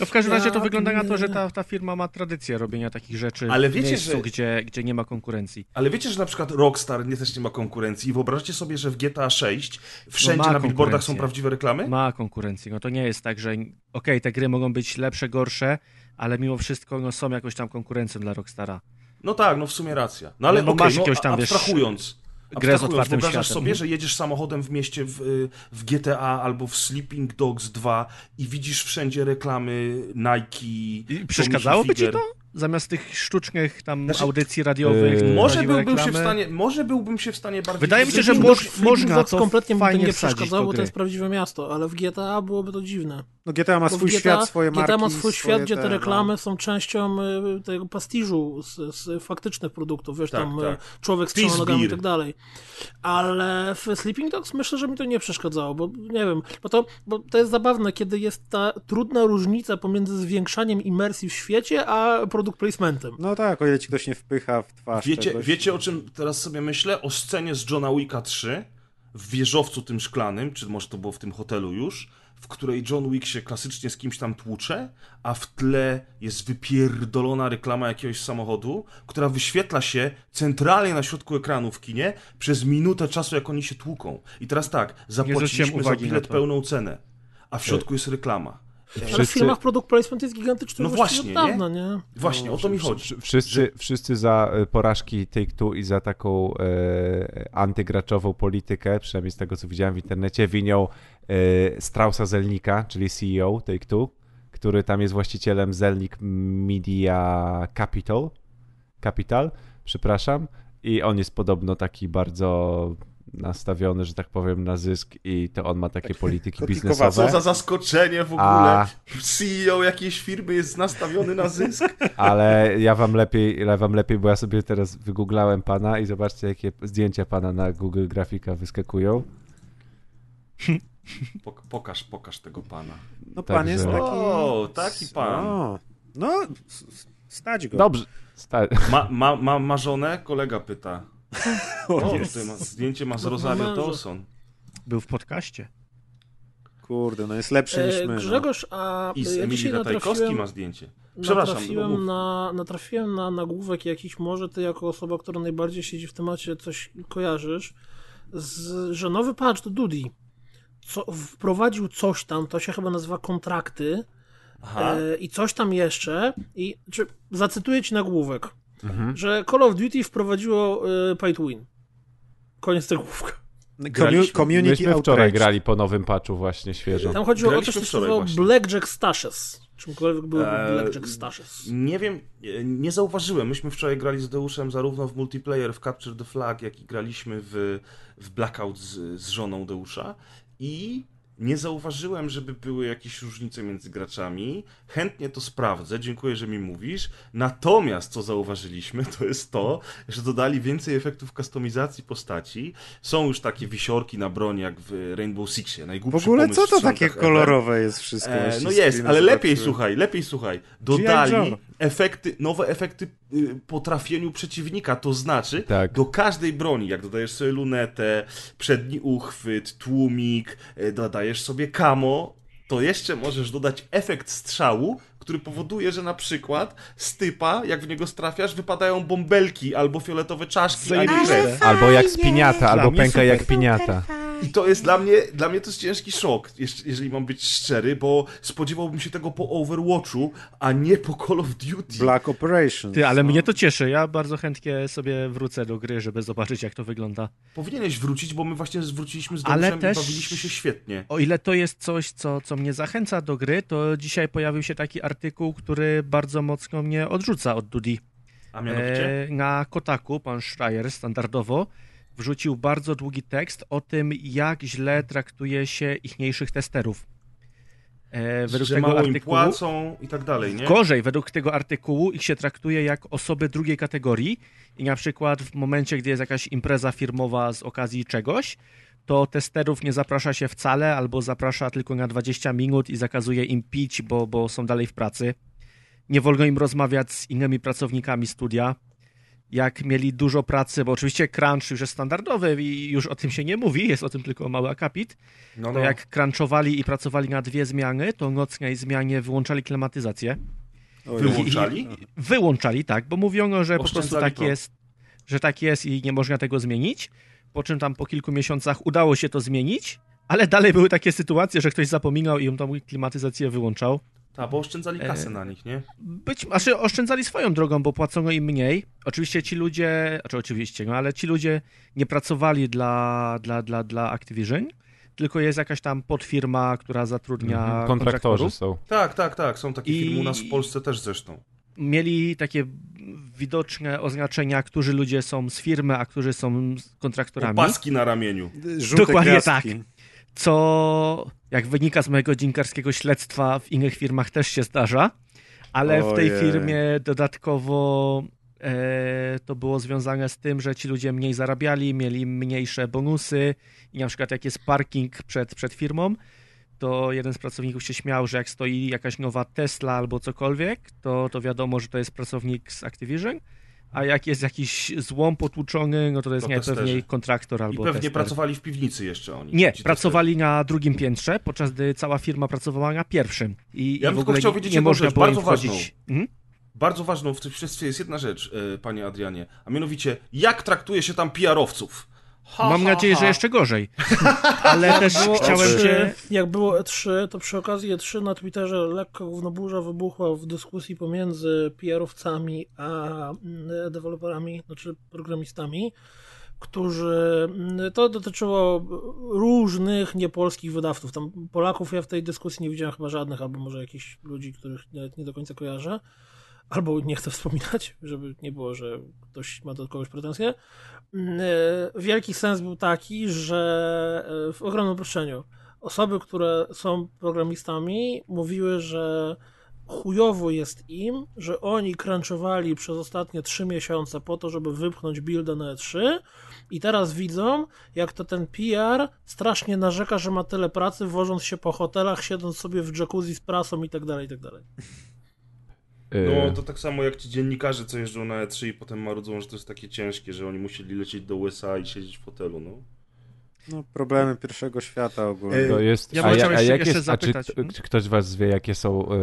No w każdym razie to wygląda na to, że ta, ta firma ma tradycję robienia takich rzeczy ale wiecie, w miejscu, że... gdzie, gdzie nie ma konkurencji. Ale wiecie, że na przykład Rockstar nie, też nie ma konkurencji. Wyobraźcie sobie, że w GTA 6 wszędzie no na billboardach są prawdziwe reklamy? Ma konkurencję. No to nie jest tak, że okej, okay, te gry mogą być lepsze, gorsze, ale mimo wszystko no, są jakoś tam konkurencją dla Rockstara. No tak, no w sumie racja. No ale no, okay, masz no, jakiegoś tam, abstrahując. Wiesz, grę z otwartym wyobrażasz światem. sobie, że jedziesz samochodem w mieście w, w GTA albo w Sleeping Dogs 2 i widzisz wszędzie reklamy Nike. I przeszkadzałoby ci to? Zamiast tych sztucznych tam Znaczy, audycji radiowych. yy, Może byłbym się w stanie, może byłbym się w stanie bardziej... Wydaje mi się, że Dogs to kompletnie mi to nie przeszkadzało, bo to jest prawdziwe miasto, ale w GTA byłoby to dziwne. No GTA ma swój GTA, świat, swoje marki. GTA ma swój świat, gdzie te no. reklamy są częścią y, tego pastiżu z, z faktycznych produktów, wiesz, Tak, tam tak. y, człowiek z trzema nogami i tak dalej. Ale w Sleeping Dogs myślę, że mi to nie przeszkadzało, bo nie wiem, bo to, bo to jest zabawne, kiedy jest ta trudna różnica pomiędzy zwiększaniem imersji w świecie, a product placementem. No tak, o ile ci ktoś nie wpycha w twarz Wiecie, czegoś. wiecie o czym teraz sobie myślę? O scenie z Johna Wicka 3 w wieżowcu tym szklanym, czy może to było w tym hotelu już, w której John Wick się klasycznie z kimś tam tłucze, a w tle jest wypierdolona reklama jakiegoś samochodu, która wyświetla się centralnie na środku ekranu w kinie przez minutę czasu, jak oni się tłuką. I teraz tak, zapłaciliśmy za bilet pełną cenę, a w środku jest reklama. Ale w Wszyscy- filmach product placement jest gigantyczny No właśnie, od dawna, nie? Właśnie, o to mi chodzi. Wsz- Wszyscy, wszyscy za e, porażki Take-Two i za taką e, antygraczową politykę, przynajmniej z tego co widziałem w internecie, winią e, Straussa Zelnika, czyli CEO Take-Two, który tam jest właścicielem Zelnik Media Capital, Capital, przepraszam, i on jest podobno taki bardzo nastawiony, że tak powiem, na zysk i to on ma takie polityki kotikowaty. biznesowe. Co za zaskoczenie w ogóle. A- CEO jakiejś firmy jest nastawiony na zysk. <laughs> Ale ja wam lepiej, ja wam lepiej, bo ja sobie teraz wygooglałem pana i zobaczcie, jakie zdjęcia pana na Google Grafika wyskakują. <laughs> Pok- pokaż, pokaż tego pana. No pan jest Także- taki... O, taki pan. O, no, stać go. Dobrze. Sta- Ma, ma, ma, ma żonę? Kolega pyta. <laughs> O, O, jest. ma, zdjęcie ma z Rosario. Dawson. Był w podcaście. Kurde, no jest lepszy niż E, my. no. Grzegorz, a I z ja Emilii Ratajkowski ma zdjęcie. Przepraszam, no natrafiłem, mów. na, natrafiłem na nagłówek jakiś, może ty jako osoba, która najbardziej siedzi w temacie, coś kojarzysz, z, że nowy patch do Dudi co, wprowadził coś tam, to się chyba nazywa kontrakty Aha. e, i coś tam jeszcze i czy, zacytuję ci nagłówek, Mhm. że Call of Duty wprowadziło e, pay to win. Koniec nagłówka. Commu- community Myśmy wczoraj outrage. grali po nowym patchu właśnie świeżo. Tam chodziło o Graliśmy coś, co nazywało. Blackjack Stashes. Czymkolwiek były Eee, Blackjack Stashes. Nie wiem, e, nie zauważyłem. Myśmy wczoraj grali z Deuszem zarówno w multiplayer w Capture the Flag, jak i graliśmy w, w Blackout z, z żoną Deusza i nie zauważyłem, żeby były jakieś różnice między graczami. Chętnie to sprawdzę, dziękuję, że mi mówisz. Natomiast co zauważyliśmy, to jest to, że dodali więcej efektów kustomizacji postaci. Są już takie wisiorki na broni, jak w Rainbow Sixie. W Najgłupszy ogóle pomysł co w to takie kolorowe jest wszystko? E, no jest, ale lepiej zobaczyłem. słuchaj, lepiej słuchaj. Dodali efekty, nowe efekty y, po trafieniu przeciwnika, to znaczy Tak. do każdej broni, jak dodajesz sobie lunetę, przedni uchwyt, tłumik, y, dodajesz sobie kamo, to jeszcze możesz dodać efekt strzału, który powoduje, że na przykład z typa, jak w niego strafiasz, wypadają bąbelki albo fioletowe czaszki. Albo jak spiniata, albo mnie pęka super. jak piniata. I to jest dla mnie, dla mnie to jest ciężki szok, jeż- jeżeli mam być szczery, bo spodziewałbym się tego po Overwatchu, a nie po Call of Duty. Black Operation. Ty, ale mnie to cieszy. Ja bardzo chętnie sobie wrócę do gry, żeby zobaczyć, jak to wygląda. Powinieneś wrócić, bo my właśnie zwróciliśmy z Ale Deuszem też- i bawiliśmy się świetnie. O ile to jest coś, co, co mnie zachęca do gry, to dzisiaj pojawił się taki artykuł, który bardzo mocno mnie odrzuca od Dudi. A mianowicie? E, na Kotaku pan Schreier standardowo wrzucił bardzo długi tekst o tym, jak źle traktuje się ichniejszych testerów. E, według że tego mało im artykułu, płacą i tak dalej, nie? Gorzej, według tego artykułu ich się traktuje jak osoby drugiej kategorii i na przykład w momencie, gdy jest jakaś impreza firmowa z okazji czegoś, to testerów nie zaprasza się wcale albo zaprasza tylko na 20 minut i zakazuje im pić, bo, bo są dalej w pracy. Nie wolno im rozmawiać z innymi pracownikami studia. Jak mieli dużo pracy, bo oczywiście crunch już jest standardowy i już o tym się nie mówi, jest o tym tylko mały akapit, No, to jak crunchowali i pracowali na dwie zmiany, to nocnej zmianie wyłączali klimatyzację. Wyłączali? Wyłączali, tak, bo mówiono, że po prostu tak jest, że tak jest i nie można tego zmienić. Po czym tam po kilku miesiącach udało się to zmienić, ale dalej były takie sytuacje, że ktoś zapominał i on tą klimatyzację wyłączał. Tak, bo oszczędzali kasę E, na nich, nie? Być, znaczy oszczędzali swoją drogą, bo płacono im mniej. Oczywiście ci ludzie, znaczy oczywiście, no ale ci ludzie nie pracowali dla, dla, dla, dla Activision, tylko jest jakaś tam podfirma, która zatrudnia Mhm, Kontraktorzy kontraktorów. są. Tak, tak, tak. Są takie I- filmy u nas w Polsce też zresztą. Mieli takie widoczne oznaczenia, którzy ludzie są z firmy, a którzy są z kontraktorami. Opaski na ramieniu. Żółte Dokładnie gwiazdki. tak. Co, jak wynika z mojego dziennikarskiego śledztwa, w innych firmach też się zdarza, ale w tej Ojej. firmie dodatkowo e, to było związane z tym, że ci ludzie mniej zarabiali, mieli mniejsze bonusy i na przykład jak jest parking przed, przed firmą, to jeden z pracowników się śmiał, że jak stoi jakaś nowa Tesla albo cokolwiek, to, to wiadomo, że to jest pracownik z Activision, a jak jest jakiś złom potłuczony, no to jest To najpewniej kontraktor I albo pewnie tester. pracowali w piwnicy jeszcze oni. Nie, pracowali na drugim piętrze, podczas gdy cała firma pracowała na pierwszym. I, Ja i bym w tylko chciał wiedzieć nie można rzecz, było bardzo ważną. Mhm. Bardzo ważną w tym wszystkim jest jedna rzecz, e, panie Adrianie, a mianowicie, jak traktuje się tam PR-owców? Ha, Mam ha, nadzieję, ha. że jeszcze gorzej. <laughs> Ale też Było chciałem E3, cię... Jak było E3, to przy okazji E3 na Twitterze lekko gównoburza wybuchła w dyskusji pomiędzy PR-owcami a mm, deweloperami, znaczy programistami, którzy. mm, To dotyczyło różnych niepolskich wydawców. Tam Polaków ja w tej dyskusji nie widziałem chyba żadnych, albo może jakichś ludzi, których nawet nie do końca kojarzę. Albo nie chcę wspominać, żeby nie było, że ktoś ma do kogoś pretensje. Mm, e, Wielki sens był taki, że e, w ogromnym uproszczeniu osoby, które są programistami, mówiły, że chujowo jest im, że oni crunchowali przez ostatnie trzy miesiące po to, żeby wypchnąć buildę na E3 i teraz widzą, jak to ten PR strasznie narzeka, że ma tyle pracy, wożąc się po hotelach, siedząc sobie w jacuzzi z prasą i tak dalej, i tak dalej. Y, No to tak samo jak ci dziennikarze, co jeżdżą na E3 i potem marudzą, że to jest takie ciężkie, że oni musieli lecieć do USA i siedzieć w hotelu, no. No, problemy pierwszego świata ogólnie. To jest, Ja a, bym ja, a jeszcze- jak jest, a czy, zapytać. kto- czy ktoś z was wie, jakie są e,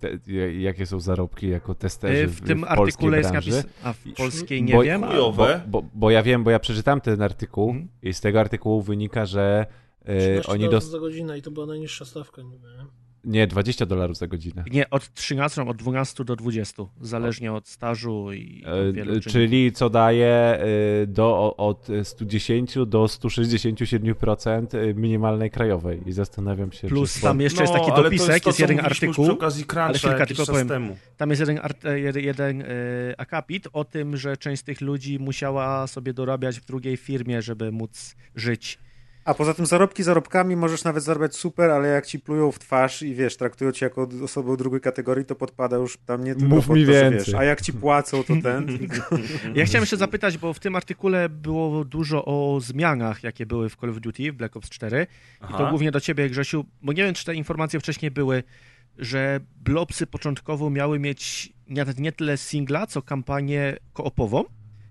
te, jakie są zarobki jako testerzy E, w, W tym w polskiej artykule jest branży? napis... A w polskiej nie Bo- wiem. Bo, bo, bo ja wiem, bo ja przeczytałem ten artykuł Mhm. i z tego artykułu wynika, że e, 13 oni dolarów dos... za godzinę i to była najniższa stawka, niby, nie? Nie, 20 dolarów za godzinę. Nie, od 13, od 12 do 20, zależnie od stażu i E, od wielu e, czynników. czyli co daje e, do, od 110 do 167% e, minimalnej krajowej i zastanawiam się, Plus czy... tam jeszcze jest no, taki ale to dopisek, jest, to, jest jeden artykuł, przy okazji ale Cruncha tylko powiem. temu. Tam jest jeden, e, jeden, jeden akapit o tym, że część z tych ludzi musiała sobie dorabiać w drugiej firmie, żeby móc żyć. A poza tym zarobki zarobkami możesz nawet zarabiać super, ale jak ci plują w twarz i wiesz, traktują cię jako osobę drugiej kategorii, to podpada już tam nie tylko Mów pod mi to, że więcej. wiesz, a jak ci płacą, to ten. <laughs> Ja chciałem jeszcze zapytać, bo w tym artykule było dużo o zmianach, jakie były w Call of Duty, w Black Ops 4. I to Aha. głównie do ciebie, Grzesiu, bo nie wiem, czy te informacje wcześniej były, że Blobsy początkowo miały mieć nawet nie tyle singla, co kampanię koopową,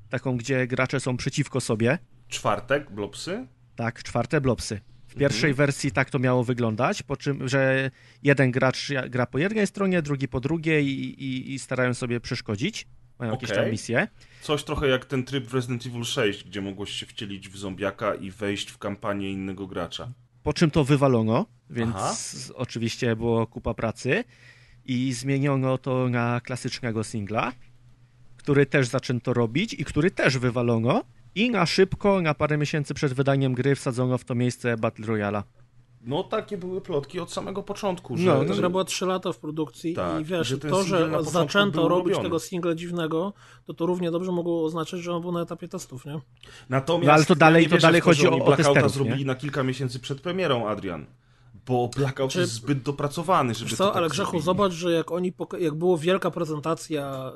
taką, gdzie gracze są przeciwko sobie. Czwartek, blopsy? Tak, czwarte Blobsy. W pierwszej Mhm. wersji tak to miało wyglądać, po czym, że jeden gracz gra po jednej stronie, drugi po drugiej i, i, i starają sobie przeszkodzić. Mają jakieś tam misje. Coś trochę jak ten tryb w Resident Evil 6, gdzie mogłeś się wcielić w zombiaka i wejść w kampanię innego gracza. po czym to wywalono, więc Aha. oczywiście było kupa pracy i zmieniono to na klasycznego singla, który też zaczęto robić i który też wywalono i na szybko, na parę miesięcy przed wydaniem gry wsadzono w to miejsce Battle Royala. No takie były plotki od samego początku, że... No, Ta że- gra była 3 lata w produkcji Tak, i wiesz, że to, że zaczęto robić robiony. tego singla dziwnego, to to równie dobrze mogło oznaczać, że on był na etapie testów, nie? Natomiast No, ale to ja dalej- nie to dalej chodzi oni o- o testerów, zrobili nie? na kilka miesięcy przed premierą, Adrian. Bo Blackout Czy- jest zbyt dopracowany, żeby Wiesz to co, tak ale Grzechu, zrobili. zobacz, że jak oni, poka- jak było wielka prezentacja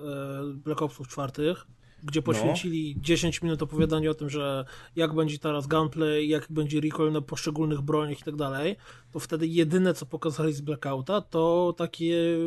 e, Black Opsów czwartych, gdzie poświęcili 10 minut opowiadania o tym, że jak będzie teraz gunplay, jak będzie recoil na poszczególnych broniach i tak dalej, to wtedy jedyne, co pokazali z Blackouta, to takie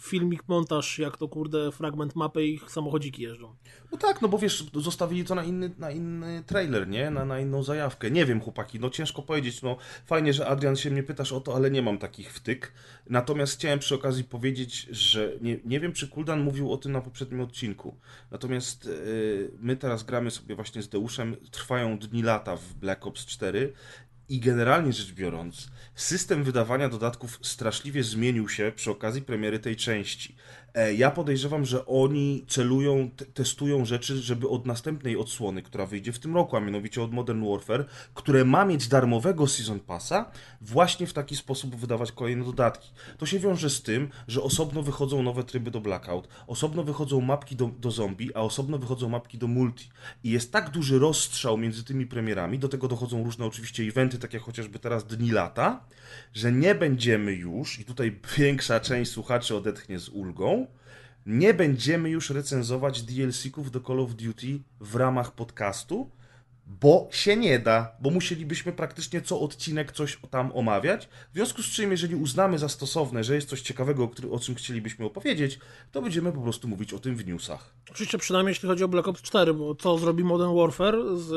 filmik, montaż, jak to kurde fragment mapy i ich samochodziki jeżdżą. No tak, no bo wiesz, zostawili to na inny, na inny trailer, nie? Na, na inną zajawkę. Nie wiem, chłopaki, no ciężko powiedzieć. No fajnie, że Adrian się mnie pytasz o to, ale nie mam takich wtyk. Natomiast chciałem przy okazji powiedzieć, że nie, nie wiem, czy Kuldan mówił o tym na poprzednim odcinku. Natomiast yy, my teraz gramy sobie właśnie z Deuszem, trwają dni lata w Black Ops 4 I generalnie rzecz biorąc, system wydawania dodatków straszliwie zmienił się przy okazji premiery tej części. E, ja podejrzewam, że oni celują, testują rzeczy, żeby od następnej odsłony, która wyjdzie w tym roku, a mianowicie od Modern Warfare, które ma mieć darmowego Season Passa, właśnie w taki sposób wydawać kolejne dodatki. To się wiąże z tym, że osobno wychodzą nowe tryby do Blackout, osobno wychodzą mapki do, do zombie, a osobno wychodzą mapki do multi. I jest tak duży rozstrzał między tymi premierami, do tego dochodzą różne oczywiście eventy, takie jak chociażby teraz Dni Lata, że nie będziemy już, i tutaj <laughs> większa część słuchaczy odetchnie z ulgą, nie będziemy już recenzować DLC-ków do Call of Duty w ramach podcastu, bo się nie da, bo musielibyśmy praktycznie co odcinek coś tam omawiać. W związku z czym, jeżeli uznamy za stosowne, że jest coś ciekawego, o czym chcielibyśmy opowiedzieć, to będziemy po prostu mówić o tym w newsach. Oczywiście przynajmniej jeśli chodzi o Black Ops 4, bo co zrobi Modern Warfare z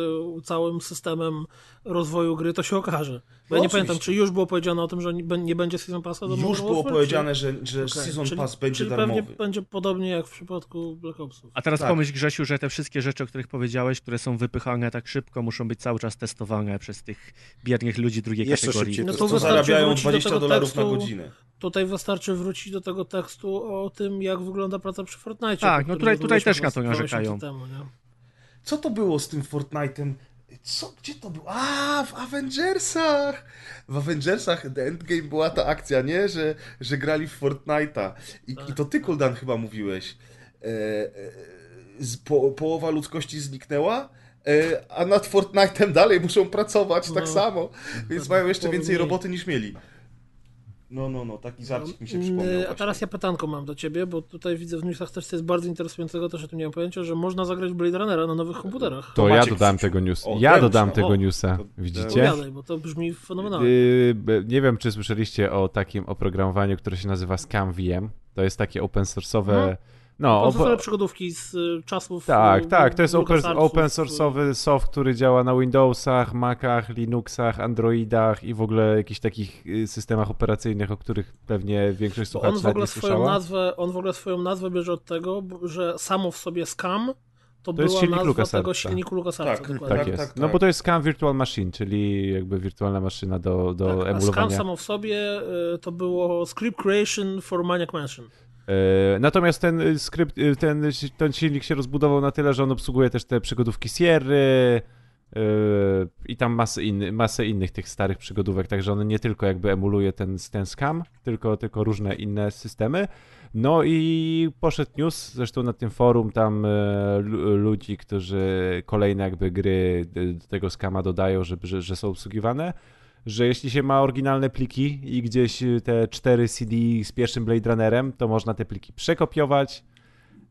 całym systemem rozwoju gry, to się okaże. Bo ja nie pamiętam, czy już było powiedziane o tym, że nie będzie Season Passa do Już było Warfare, powiedziane, czy... że, że okay. Season czyli, Pass będzie czyli darmowy. pewnie będzie podobnie jak w przypadku Black Opsów. A teraz tak. pomyśl Grzesiu, że te wszystkie rzeczy, o których powiedziałeś, które są wypychane tak szybko, muszą być cały czas testowane przez tych biednych ludzi drugiej Jeszcze kategorii. Szybciej, no to, to zarabiają 20 do dolarów tekstu, na godzinę. Tutaj wystarczy wrócić do tego tekstu o tym, jak wygląda praca przy Fortnite. Tak, no tutaj, tutaj też na to narzekają. Temu, Co to było z tym Fortnite'em? Co? Gdzie to było? A, w Avengersach! W Avengersach The Endgame była ta akcja, nie? Że, że grali w Fortnite'a. I, i to ty, Kuldan, chyba mówiłeś. E, e, z, po, połowa ludzkości zniknęła, e, a nad Fortnite'em dalej muszą pracować tak no, tak samo. Więc mają jeszcze więcej roboty niż mieli. No, no, no, taki żarcik mi się przypomniał. A właśnie. teraz ja pytanko mam do ciebie, bo tutaj widzę w newsach też, co jest bardzo interesującego, też o tym nie mam pojęcia, że można zagrać Blade Runnera na nowych komputerach. To, to ja dodałem tego newsa. O, ja dodam tego newsa, widzicie? Opowiadaj, bo to brzmi fenomenalnie. Yy, nie wiem, czy słyszeliście o takim oprogramowaniu, które się nazywa ScamVM. To jest takie open source'owe... Hmm no, to są przygodówki z y, czasów. Tak, tak. To jest open, open source'owy soft, który działa na Windowsach, Macach, Linuxach, Androidach i w ogóle jakichś takich y, systemach operacyjnych, o których pewnie większość słuchaczy on w ogóle swoją słyszała. nazwę, On w ogóle swoją nazwę bierze od tego, że samo w sobie Scam to, to była jest silnik nazwa LucasArts, tego silniku LucasArtsa. Tak, tak, tak jest. Tak, tak, no bo to jest Scam Virtual Machine, czyli jakby wirtualna maszyna do, do tak, emulowania. A Scam samo w sobie y, to było Script Creation for Maniac Mansion. E, natomiast ten y, skrypt, y, ten, ten silnik się rozbudował na tyle, że on obsługuje też te przygodówki Sierra y, i tam masę, inny, masę innych tych starych przygodówek, także on nie tylko jakby emuluje ten, ten scam, tylko, tylko różne inne systemy. No i poszedł news, zresztą na tym forum tam e, ludzi, którzy kolejne jakby gry do tego skama dodają, żeby, że, że są obsługiwane że jeśli się ma oryginalne pliki i gdzieś y, te cztery CD z pierwszym Blade Runnerem, to można te pliki przekopiować,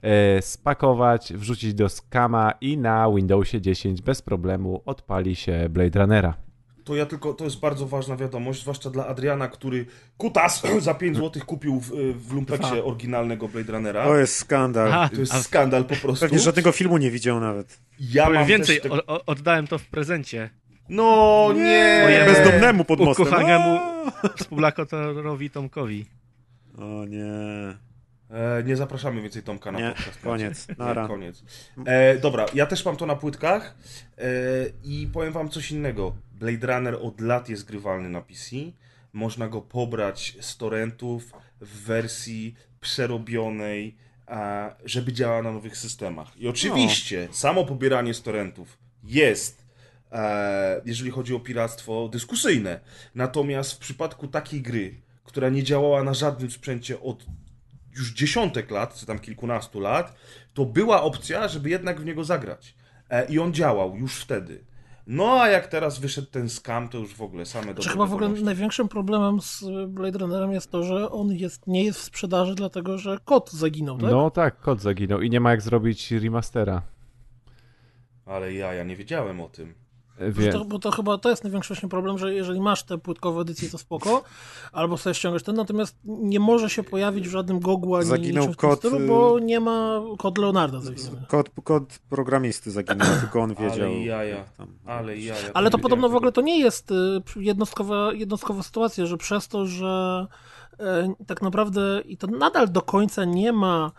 e, spakować, wrzucić do skama i na Windowsie 10 bez problemu odpali się Blade Runnera. To ja tylko, to jest bardzo ważna wiadomość, zwłaszcza dla Adriana, który kutas <clears throat> za 5 zł kupił w, w Lumpeksie oryginalnego Blade Runnera. To jest skandal. A, to jest a... skandal po prostu. Pewnie żadnego filmu nie widział nawet. Ja Powiem mam więcej, te... o, oddałem to w prezencie. No nie! Mojemu bezdomnemu pod mostem. Ukochanemu <laughs> współlokatorowi Tomkowi. O nie. E, nie zapraszamy więcej Tomka na nie, podcast. Koniec. Nara. Nie, koniec. E, dobra, ja też mam to na płytkach e, i powiem wam coś innego. Blade Runner od lat jest grywalny na PC. Można go pobrać z torrentów w wersji przerobionej, żeby działała na nowych systemach. I oczywiście no. samo pobieranie z torrentów jest jeżeli chodzi o piractwo, dyskusyjne. Natomiast w przypadku takiej gry, która nie działała na żadnym sprzęcie od już dziesiątek lat, czy tam kilkunastu lat, to była opcja, żeby jednak w niego zagrać. E, I on działał już wtedy. No a jak teraz wyszedł ten scam, to już w ogóle same dobre Chyba w ogóle największym problemem z Blade Runnerem jest to, że on jest, nie jest w sprzedaży, dlatego że kod zaginął, tak? No tak, kod zaginął i nie ma jak zrobić remastera. Ale ja, ja nie wiedziałem o tym. Wie... To, bo to chyba to jest największy właśnie problem, że jeżeli masz te płytkowe edycje, to spoko, albo sobie ściągasz ten, natomiast nie może się pojawić w żadnym Gogu ani zaginął kod, stylu, bo nie ma kod Leonarda zaginął. Kod, kod programisty zaginął, <clears throat> tylko on wiedział. Ale jaja, tam, ale jaja. Ale to podobno w ogóle to nie jest y, jednostkowa, jednostkowa sytuacja, że przez to, że e, tak naprawdę i to nadal do końca nie ma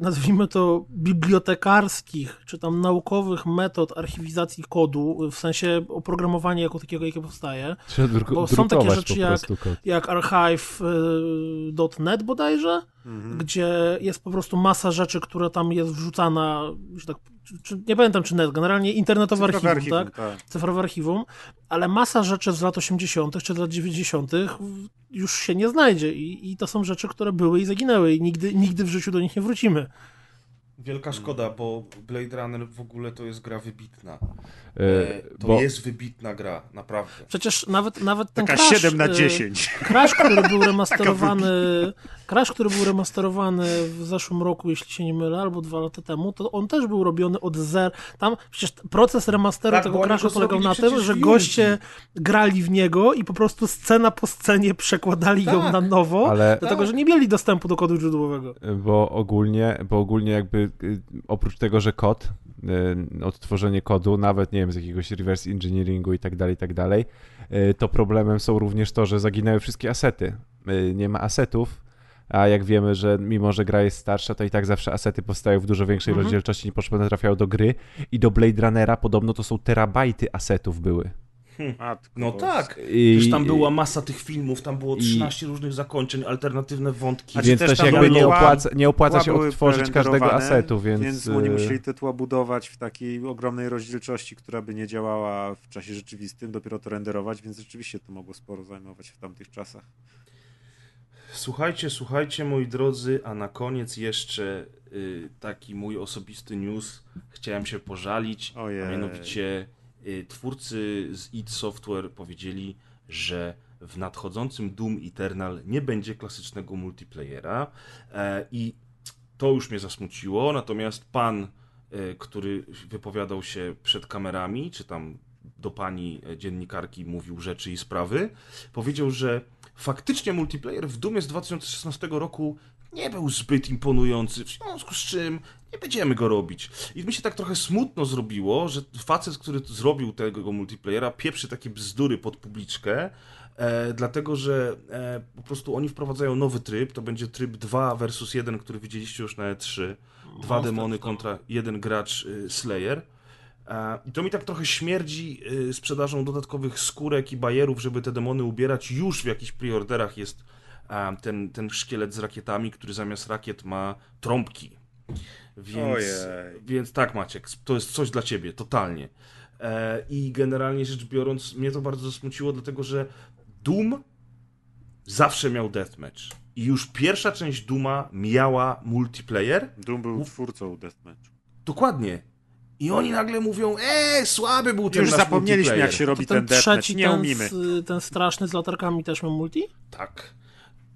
nazwijmy to bibliotekarskich, czy tam naukowych metod archiwizacji kodu, w sensie oprogramowania jako takiego, jakie powstaje. Bo są takie rzeczy jak, jak archive.net bodajże, mhm. gdzie jest po prostu masa rzeczy, która tam jest wrzucana, że tak czy, nie pamiętam czy net, generalnie internetowe archiwum, archiwum, tak? tak? Cyfrowe archiwum, ale masa rzeczy z lat 80. czy z lat 90. już się nie znajdzie I, i to są rzeczy, które były i zaginęły i nigdy, nigdy w życiu do nich nie wrócimy. Wielka szkoda, bo Blade Runner w ogóle to jest gra wybitna. E, e, to bo... jest wybitna gra, naprawdę. Przecież nawet, nawet ten Taka Crash, 7 na 10. E, Crash, który był <laughs> remasterowany Crash, który był remasterowany w zeszłym roku, jeśli się nie mylę, albo dwa lata temu, to on też był robiony od zera. Tam przecież proces remasteru tak, tego Crasha polegał na tym, że goście grali w niego i po prostu scena po scenie przekładali tak, ją na nowo, ale... dlatego, tak. że nie mieli dostępu do kodu źródłowego. Bo ogólnie, bo ogólnie jakby y, oprócz tego, że kod Y, odtworzenie kodu, nawet nie wiem, z jakiegoś reverse engineeringu i tak dalej, i tak dalej, to problemem są również to, że zaginęły wszystkie asety. Nie ma asetów, a jak wiemy, że mimo, że gra jest starsza, to i tak zawsze asety powstają w dużo większej mhm. rozdzielczości niż trafiają do gry i do Blade Runnera podobno to są terabajty asetów były. Hmm. No tak, I, Przecież tam była masa tych filmów, tam było 13 i, różnych zakończeń, alternatywne wątki. A więc też jakby nie opłaca, nie opłaca się odtworzyć każdego asetu, więc... Więc oni y- musieli te tła budować w takiej ogromnej rozdzielczości, która by nie działała w czasie rzeczywistym, dopiero to renderować, więc rzeczywiście to mogło sporo zajmować w tamtych czasach. Słuchajcie, słuchajcie moi drodzy, a na koniec jeszcze y, taki mój osobisty news. Chciałem się pożalić, Ojej. a mianowicie Y, twórcy z id Software powiedzieli, że w nadchodzącym Doom Eternal nie będzie klasycznego multiplayera e, i to już mnie zasmuciło, natomiast pan, e, który wypowiadał się przed kamerami, czy tam do pani dziennikarki mówił rzeczy i sprawy, powiedział, że faktycznie multiplayer w Doomie z 2016 roku nie był zbyt imponujący, w związku z czym nie będziemy go robić. I mi się tak trochę smutno zrobiło, że facet, który zrobił tego multiplayera, pieprzy takie bzdury pod publiczkę, e, dlatego że e, po prostu oni wprowadzają nowy tryb, to będzie tryb 2 versus 1, który widzieliście już na E3. Dwa demony kontra jeden gracz y, Slayer. E, I to mi tak trochę śmierdzi y, sprzedażą dodatkowych skórek i bajerów, żeby te demony ubierać. Już w jakichś preorderach jest ten, ten szkielet z rakietami, który zamiast rakiet ma trąbki. Więc, więc tak, Maciek, to jest coś dla ciebie, totalnie. E, I generalnie rzecz biorąc, mnie to bardzo zasmuciło, dlatego że Doom zawsze miał deathmatch. I już pierwsza część Duma miała multiplayer. Doom był twórcą deathmatch. Dokładnie. I oni nagle mówią, eee, słaby był ten Już zapomnieliśmy, jak się robi ten, ten deathmatch, nie ten umimy. Z, ten straszny z latarkami też miał multi? Tak.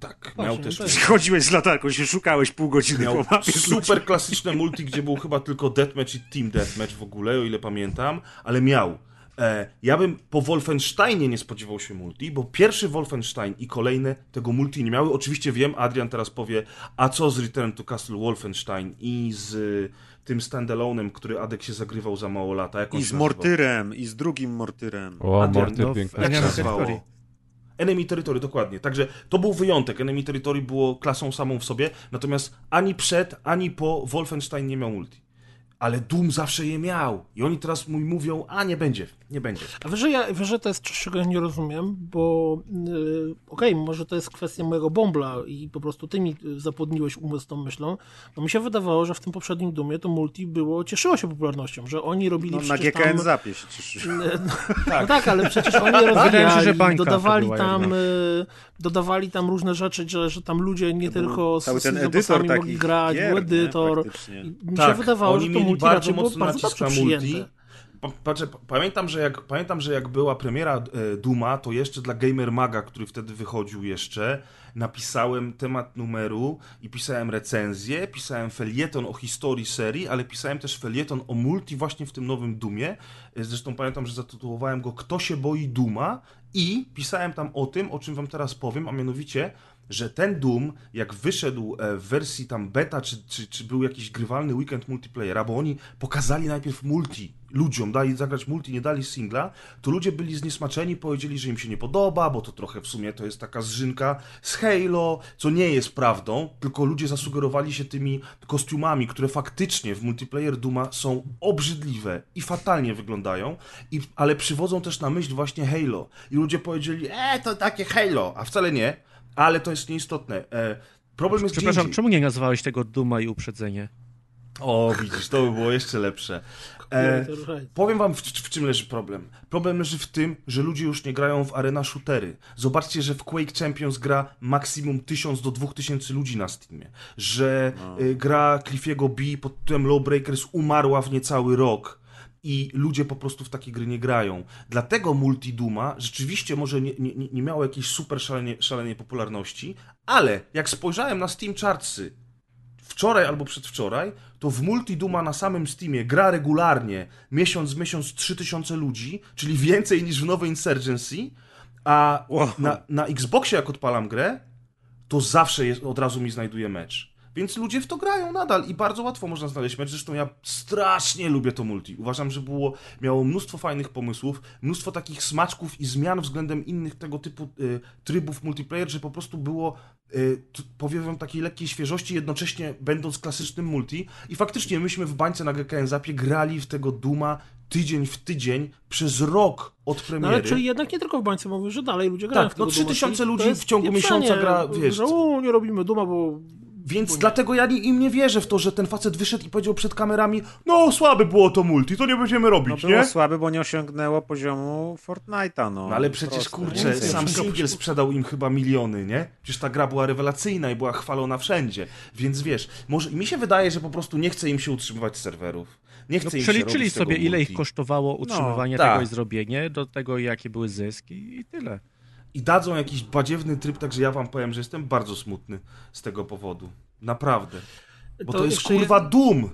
Tak, miał też. Przychodziłeś z latarką, się szukałeś pół godziny miał po Super klasyczne multi, gdzie był chyba tylko deathmatch i team deathmatch w ogóle, o ile pamiętam, ale miał. E, ja bym po Wolfensteinie nie spodziewał się multi, bo pierwszy Wolfenstein i kolejne tego multi nie miały. Oczywiście wiem, Adrian teraz powie, a co z Return to Castle Wolfenstein i z tym standalone'em, który Adek się zagrywał za mało lata. I z Mortyrem, i z drugim Mortyrem. O, Adrian, Mortyr no, piękny. Jak się nazywało? Enemy Territory, dokładnie. Także to był wyjątek. Enemy Territory było klasą samą w sobie, natomiast ani przed, ani po Wolfenstein nie miał multi ale Doom zawsze je miał. I oni teraz mój mówią, a nie będzie, nie będzie. A wiesz, że, ja, wiesz, że to jest coś, czego ja nie rozumiem, bo yy, okej, okay, może to jest kwestia mojego bombla i po prostu ty mi zapłodniłeś umysł tą myślą, bo mi się wydawało, że w tym poprzednim Doomie to multi było, cieszyło się popularnością, że oni robili no, na GKN tam... zapie się cieszy. <laughs> No, tak. no tak, ale przecież oni rozwijali, się, że dodawali tam, y, dodawali tam różne rzeczy, że, że tam ludzie nie tylko z, z edytor mogli grać, gier, był edytor. Mi tak, się wydawało, że to multi bardzo mocno nacisk na multi. Patrzę, pamiętam, że jak, pamiętam, że jak była premiera e, Duma, to jeszcze dla Gamer Maga, który wtedy wychodził jeszcze, napisałem temat numeru i pisałem recenzję, pisałem felieton o historii serii, ale pisałem też felieton o multi właśnie w tym nowym Dumie. E, zresztą pamiętam, że zatytułowałem go Kto się boi Duma i pisałem tam o tym, o czym wam teraz powiem, a mianowicie że ten Doom, jak wyszedł e, w wersji tam beta, czy, czy, czy był jakiś grywalny weekend multiplayera, bo oni pokazali najpierw multi, ludziom, dali zagrać multi, nie dali singla, to ludzie byli zniesmaczeni, powiedzieli, że im się nie podoba, bo to trochę w sumie to jest taka zżynka z Halo, co nie jest prawdą, tylko ludzie zasugerowali się tymi kostiumami, które faktycznie w multiplayer Duma są obrzydliwe i fatalnie wyglądają, i, ale przywodzą też na myśl właśnie Halo. I ludzie powiedzieli, e, to takie Halo, a wcale nie, ale to jest nieistotne. E, problem jest Przepraszam, czemu nie nazwałeś tego Duma i Uprzedzenie? O, widzisz, to by było jeszcze lepsze. E, powiem wam, w, w, czym leży problem. Problem leży w tym, że ludzie już nie grają w arena shootery. Zobaczcie, że w Quake Champions gra maksimum 1000 do 2000 ludzi na Steamie. Że no. y, gra Cliffiego B pod tytułem Lawbreakers umarła w niecały rok i ludzie po prostu w takie gry nie grają. Dlatego Multiduma rzeczywiście może nie, nie, nie miało jakiejś super szalenie, szalenej popularności, ale jak spojrzałem na Steam Chartsy wczoraj albo przedwczoraj, to w Multiduma na samym Steamie gra regularnie miesiąc miesiąc 3000 ludzi, czyli więcej niż w nowej Insurgency, a wow. na, na Xboxie jak odpalam grę, to zawsze jest, od razu mi znajduje mecz. Więc ludzie w to grają nadal i bardzo łatwo można znaleźć mecz. Zresztą ja strasznie lubię to multi. Uważam, że było, miało mnóstwo fajnych pomysłów, mnóstwo takich smaczków i zmian względem innych tego typu y, trybów multiplayer, że po prostu było y, powiem takiej lekkiej świeżości, jednocześnie będąc klasycznym multi. I faktycznie myśmy w bańce na GKN Zapie grali w tego Duma tydzień w tydzień przez rok od premiery. No ale czyli jednak nie tylko w bańce mówisz, że dalej ludzie grają tak, w no 3000 ludzi w ciągu miesiąca gra, wiesz. Że u, nie robimy Duma, bo więc dlatego ja im nie wierzę w to, że ten facet wyszedł i powiedział przed kamerami no słabe było to multi, to nie będziemy robić, no, nie? było słabe, bo nie osiągnęło poziomu Fortnite'a, no. no ale przecież, kurczę, sam Singiel sprzedał im chyba miliony, nie? Przecież ta gra była rewelacyjna i była chwalona wszędzie. Więc wiesz, może mi się wydaje, że po prostu nie chce im się utrzymywać serwerów. Nie chce no, im Przeliczyli się sobie, ile multi. ich kosztowało utrzymywanie no, tego tak. i zrobienie, do tego jakie były zyski i tyle i dadzą jakiś badziewny tryb, także ja wam powiem, że jestem bardzo smutny z tego powodu. Naprawdę. Bo to, to jest kurwa je... dum!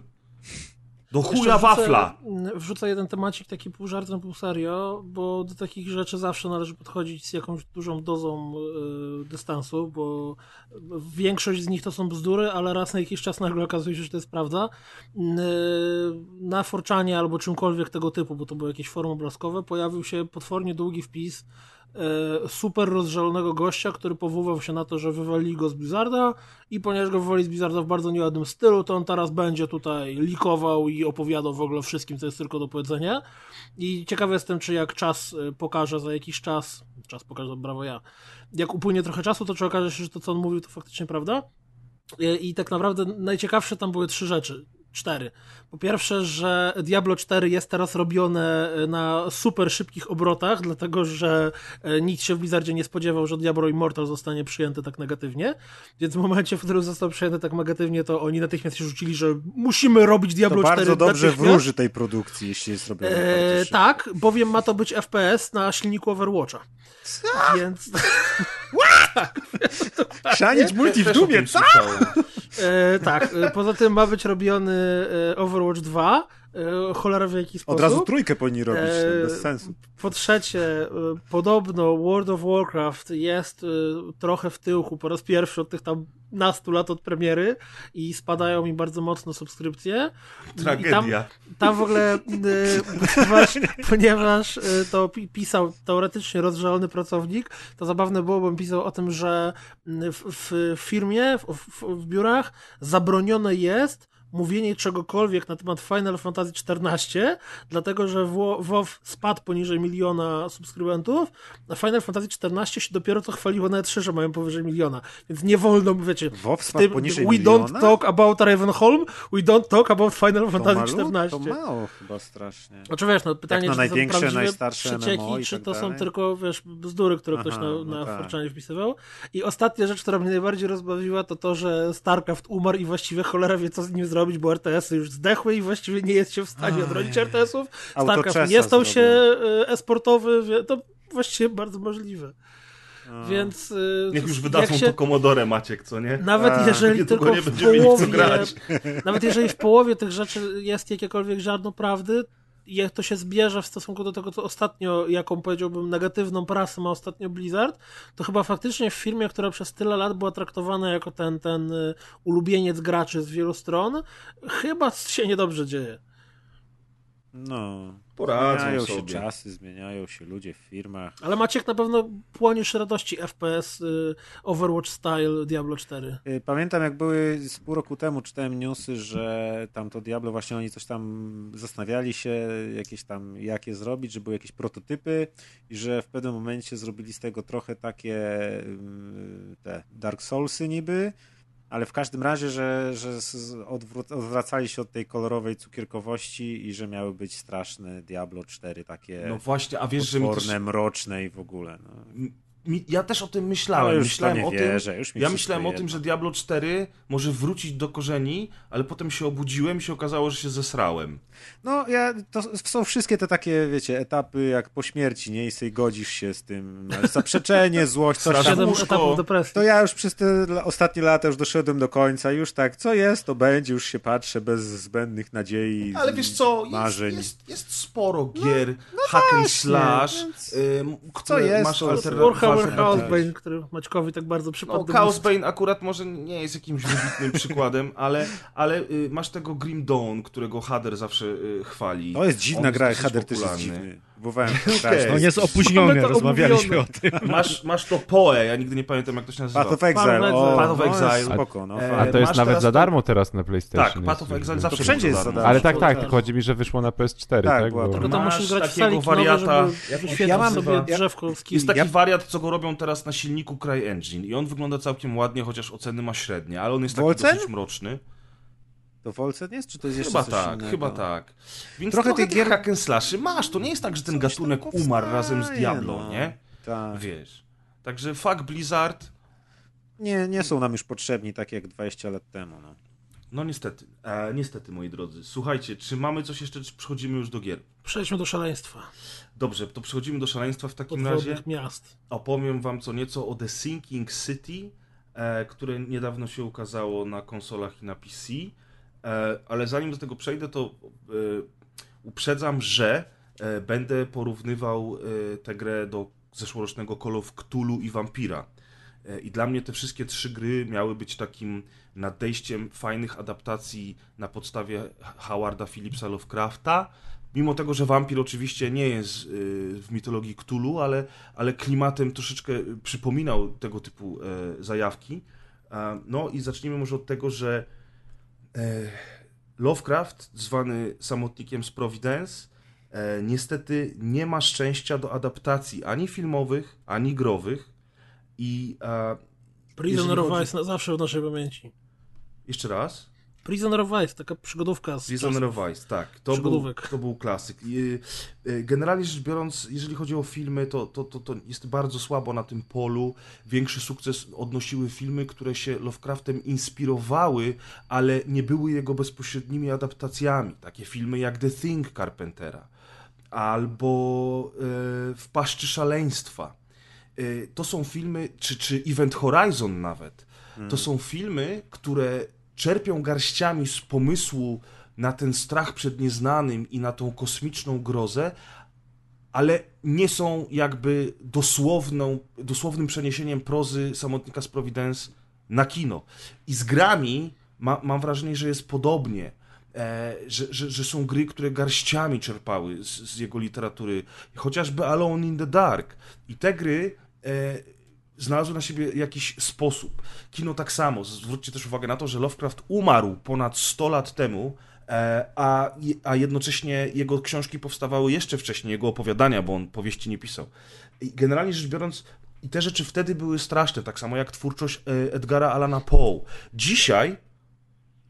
Do chuja wafla! Wrzucę jeden temacik taki pół żartem, pół serio, bo do takich rzeczy zawsze należy podchodzić z jakąś dużą dozą y, dystansu, bo większość z nich to są bzdury, ale raz na jakiś czas nagle okazuje się, że to jest prawda. Y, na Forczanie albo czymkolwiek tego typu, bo to były jakieś forum obrazkowe, pojawił się potwornie długi wpis super rozżalonego gościa, który powoływał się na to, że wywalili go z Blizzarda i ponieważ go wywalili z Blizzarda w bardzo nieładnym stylu, to on teraz będzie tutaj likował i opowiadał w ogóle wszystkim, co jest tylko do powiedzenia. I ciekawy jestem, czy jak czas e, pokaże za jakiś czas, czas pokaże, brawo ja, jak upłynie trochę czasu, to czy okaże się, że to, co on mówił, to faktycznie prawda? E, I tak naprawdę najciekawsze tam były trzy rzeczy. 4. Po pierwsze, że Diablo 4 jest teraz robione e, na super szybkich obrotach, dlatego że e, nikt się w Blizzardzie nie spodziewał, że Diablo Immortal zostanie przyjęty tak negatywnie. Więc w momencie, w którym został przyjęty tak negatywnie, to oni natychmiast się rzucili, że musimy robić Diablo to 4 bardzo dobrze wróży tej produkcji, jeśli jest robione. E, tak, bowiem ma to być FPS na silniku Overwatcha. Co? Więc... <laughs> tak. Chrzanić multi w dumie, co? E, tak, e, poza tym ma być robiony e, Overwatch 2, e, cholera w jaki sposób. Od razu trójkę powinni robić, e, bez sensu. Po trzecie, podobno World of Warcraft jest trochę w tyłku po raz pierwszy od tych tam nastu lat od premiery i spadają mi bardzo mocno subskrypcje. Tragedia. Tam, tam, w ogóle, ponieważ, ponieważ to pisał teoretycznie rozżalony pracownik, to zabawne było, bym pisał o tym, że w, w firmie, w, w, w biurach zabronione jest mówienie czegokolwiek na temat Final Fantasy XIV, dlatego że WoW spadł poniżej miliona subskrybentów, a Final Fantasy XIV się dopiero co chwaliło na E3, że mają powyżej miliona. Więc nie wolno, wiecie, WoW spadł tym, poniżej we miliona? don't talk about Ravenholm, we don't talk about Final to Fantasy XIV. To mało chyba strasznie. Znaczy wiesz, no pytanie, Jak na czy największe, to są najstarsze czy tak to dalej? są tylko, wiesz, bzdury, które Aha, ktoś na, no na tak. Wpisywał. I ostatnia rzecz, która mnie najbardziej rozbawiła, to to, że StarCraft umarł i właściwie cholera wie, co z nim zrobić, bo RTS-y już zdechły i właściwie nie jest się w stanie odrodzić RTS-ów. StarCraft nie stał się e, esportowy, to właściwie bardzo możliwe. A. Więc. E, Niech już wydadzą się... to Commodore Maciek, co nie? Nawet A, jeżeli tylko nie w połowie, <laughs> Nawet jeżeli w połowie tych rzeczy jest jakiekolwiek ziarno prawdy, jak to się zbierze w stosunku do tego, co ostatnio, jaką powiedziałbym negatywną prasę ma ostatnio Blizzard, to chyba faktycznie w firmie, która przez tyle lat była traktowana jako ten, ten y, ulubieniec graczy z wielu stron, chyba się niedobrze dzieje. No, Poradzą zmieniają sobie. się czasy, zmieniają się ludzie w firmach. Ale Maciek na pewno płoniesz radości FPS y, Overwatch Style Diablo 4. Y, Pamiętam, jak były z pół roku temu, czytałem newsy, że tam to Diablo właśnie oni coś tam zastanawiali się, jakieś tam, jakie zrobić, że były jakieś prototypy i że w pewnym momencie zrobili z tego trochę takie ym, te Dark Soulsy niby, ale w każdym razie, że, że odwracali się od tej kolorowej cukierkowości i że miały być straszne Diablo 4, takie No właśnie, a wiesz, że mi też, mroczne i w ogóle. No. Mi, ja też o tym Ale myślałem. już myślałem to nie o tym, wierzę, już mi ja myślałem o tym, że Diablo 4 może wrócić do korzeni, ale potem się obudziłem i się okazało, że się zesrałem. No, ja, to są wszystkie te takie, wiecie, etapy jak po śmierci, nie? I sobie godzisz się z tym. ale Zaprzeczenie, <laughs> złość, coś tam. Siedem łóżko. etapów depresji. To ja już przez te ostatnie lata już doszedłem do końca. Już tak, co jest, to będzie. Już się patrzę bez zbędnych nadziei, Ale wiesz co, jest, marzeń. jest, jest sporo gier hack and slash, więc ym, które jest, masz to- walkę- Chaosbane, który Maćkowi tak bardzo przypadł No, do Chaos gustu. Bane akurat może nie jest jakimś wybitnym przykładem, ale, ale y, masz tego Grim Dawn, którego Hader zawsze y, chwali. To jest dziwna On gra, Hader też jest popularny. dziwny. Próbowałem <laughs> to strasznie. On jest opóźniony, rozmawialiśmy o tym. <laughs> Masz, masz to Poe, ja nigdy nie pamiętam jak to się nazywa. Path of Exile. O, Path of no, Exile. Spoko, no, E, A to jest nawet za darmo teraz na PlayStation. Tak, Path of Exile zawsze wszędzie jest za darmo. Ale tak, tak, tylko chodzi mi, że wyszło na PS4, Tak, tak? Bo- to- Tylko tam musisz grać w takiego salik wariata- nowy, Ja mam- sobie drzewko skilli. Jest taki wariat, co go robią teraz na silniku CryEngine i on wygląda całkiem ładnie, chociaż oceny ma średnie, ale on jest taki dosyć mroczny. To Volcet jest, czy to jest jeszcze Chyba coś tak, innego? chyba tak. Więc Trochę trochę, tych gier- hack masz, to nie jest tak, że ten gatunek powstaje, umarł razem z Diablo, no. nie? Tak. Wiesz. Także fuck Blizzard, Nie, nie są nam już potrzebni tak jak 20 lat temu. No. no niestety, e, niestety moi drodzy. Słuchajcie, czy mamy coś jeszcze, czy przechodzimy już do gier? Przejdźmy do szaleństwa. Dobrze, to przechodzimy do szaleństwa w takim razie. Miast. Opowiem wam co nieco o The Sinking City, e, które niedawno się ukazało na konsolach i na PC. E, ale zanim do tego przejdę, to e, uprzedzam, że e, będę porównywał tę grę do zeszłorocznego Call of Cthulhu i Vampira. I dla mnie te wszystkie trzy gry miały być takim nadejściem fajnych adaptacji na podstawie Howarda Phillipsa Lovecrafta. Mimo tego, że wampir oczywiście nie jest w mitologii Cthulhu, ale, ale klimatem troszeczkę przypominał tego typu zajawki. No i zacznijmy może od tego, że Lovecraft, zwany samotnikiem z Providence, e, niestety nie ma szczęścia do adaptacji ani filmowych, ani growych. I e, Prisoner of Ice na zawsze w naszej pamięci. jeszcze raz. Prisoner of Ice, taka przygodówka z Prisoner of Ice, tak. To był, to był klasyk. I, y, Generalnie rzecz biorąc, jeżeli chodzi o filmy, to, to, to, to jest bardzo słabo na tym polu. Większy sukces odnosiły filmy, które się Lovecraftem inspirowały, ale nie były jego bezpośrednimi adaptacjami. Takie filmy jak The Thing Carpentera albo y, W paszczy szaleństwa. Y, To są filmy, czy, czy Event Horizon nawet. To są filmy, które czerpią garściami z pomysłu na ten strach przed nieznanym i na tą kosmiczną grozę, ale nie są jakby dosłowną, dosłownym przeniesieniem prozy Samotnika z Providence na kino. I z grami ma, mam wrażenie, że jest podobnie. E, że, że, że są gry, które garściami czerpały z, z jego literatury, chociażby Alone in the Dark. I te gry e, znalazły na siebie jakiś sposób. Kino tak samo. Zwróćcie też uwagę na to, że Lovecraft umarł ponad 100 lat temu, e, a, a jednocześnie jego książki powstawały jeszcze wcześniej, jego opowiadania, bo on powieści nie pisał. I generalnie rzecz biorąc, i te rzeczy wtedy były straszne, tak samo jak twórczość e, Edgara Allana Poe. Dzisiaj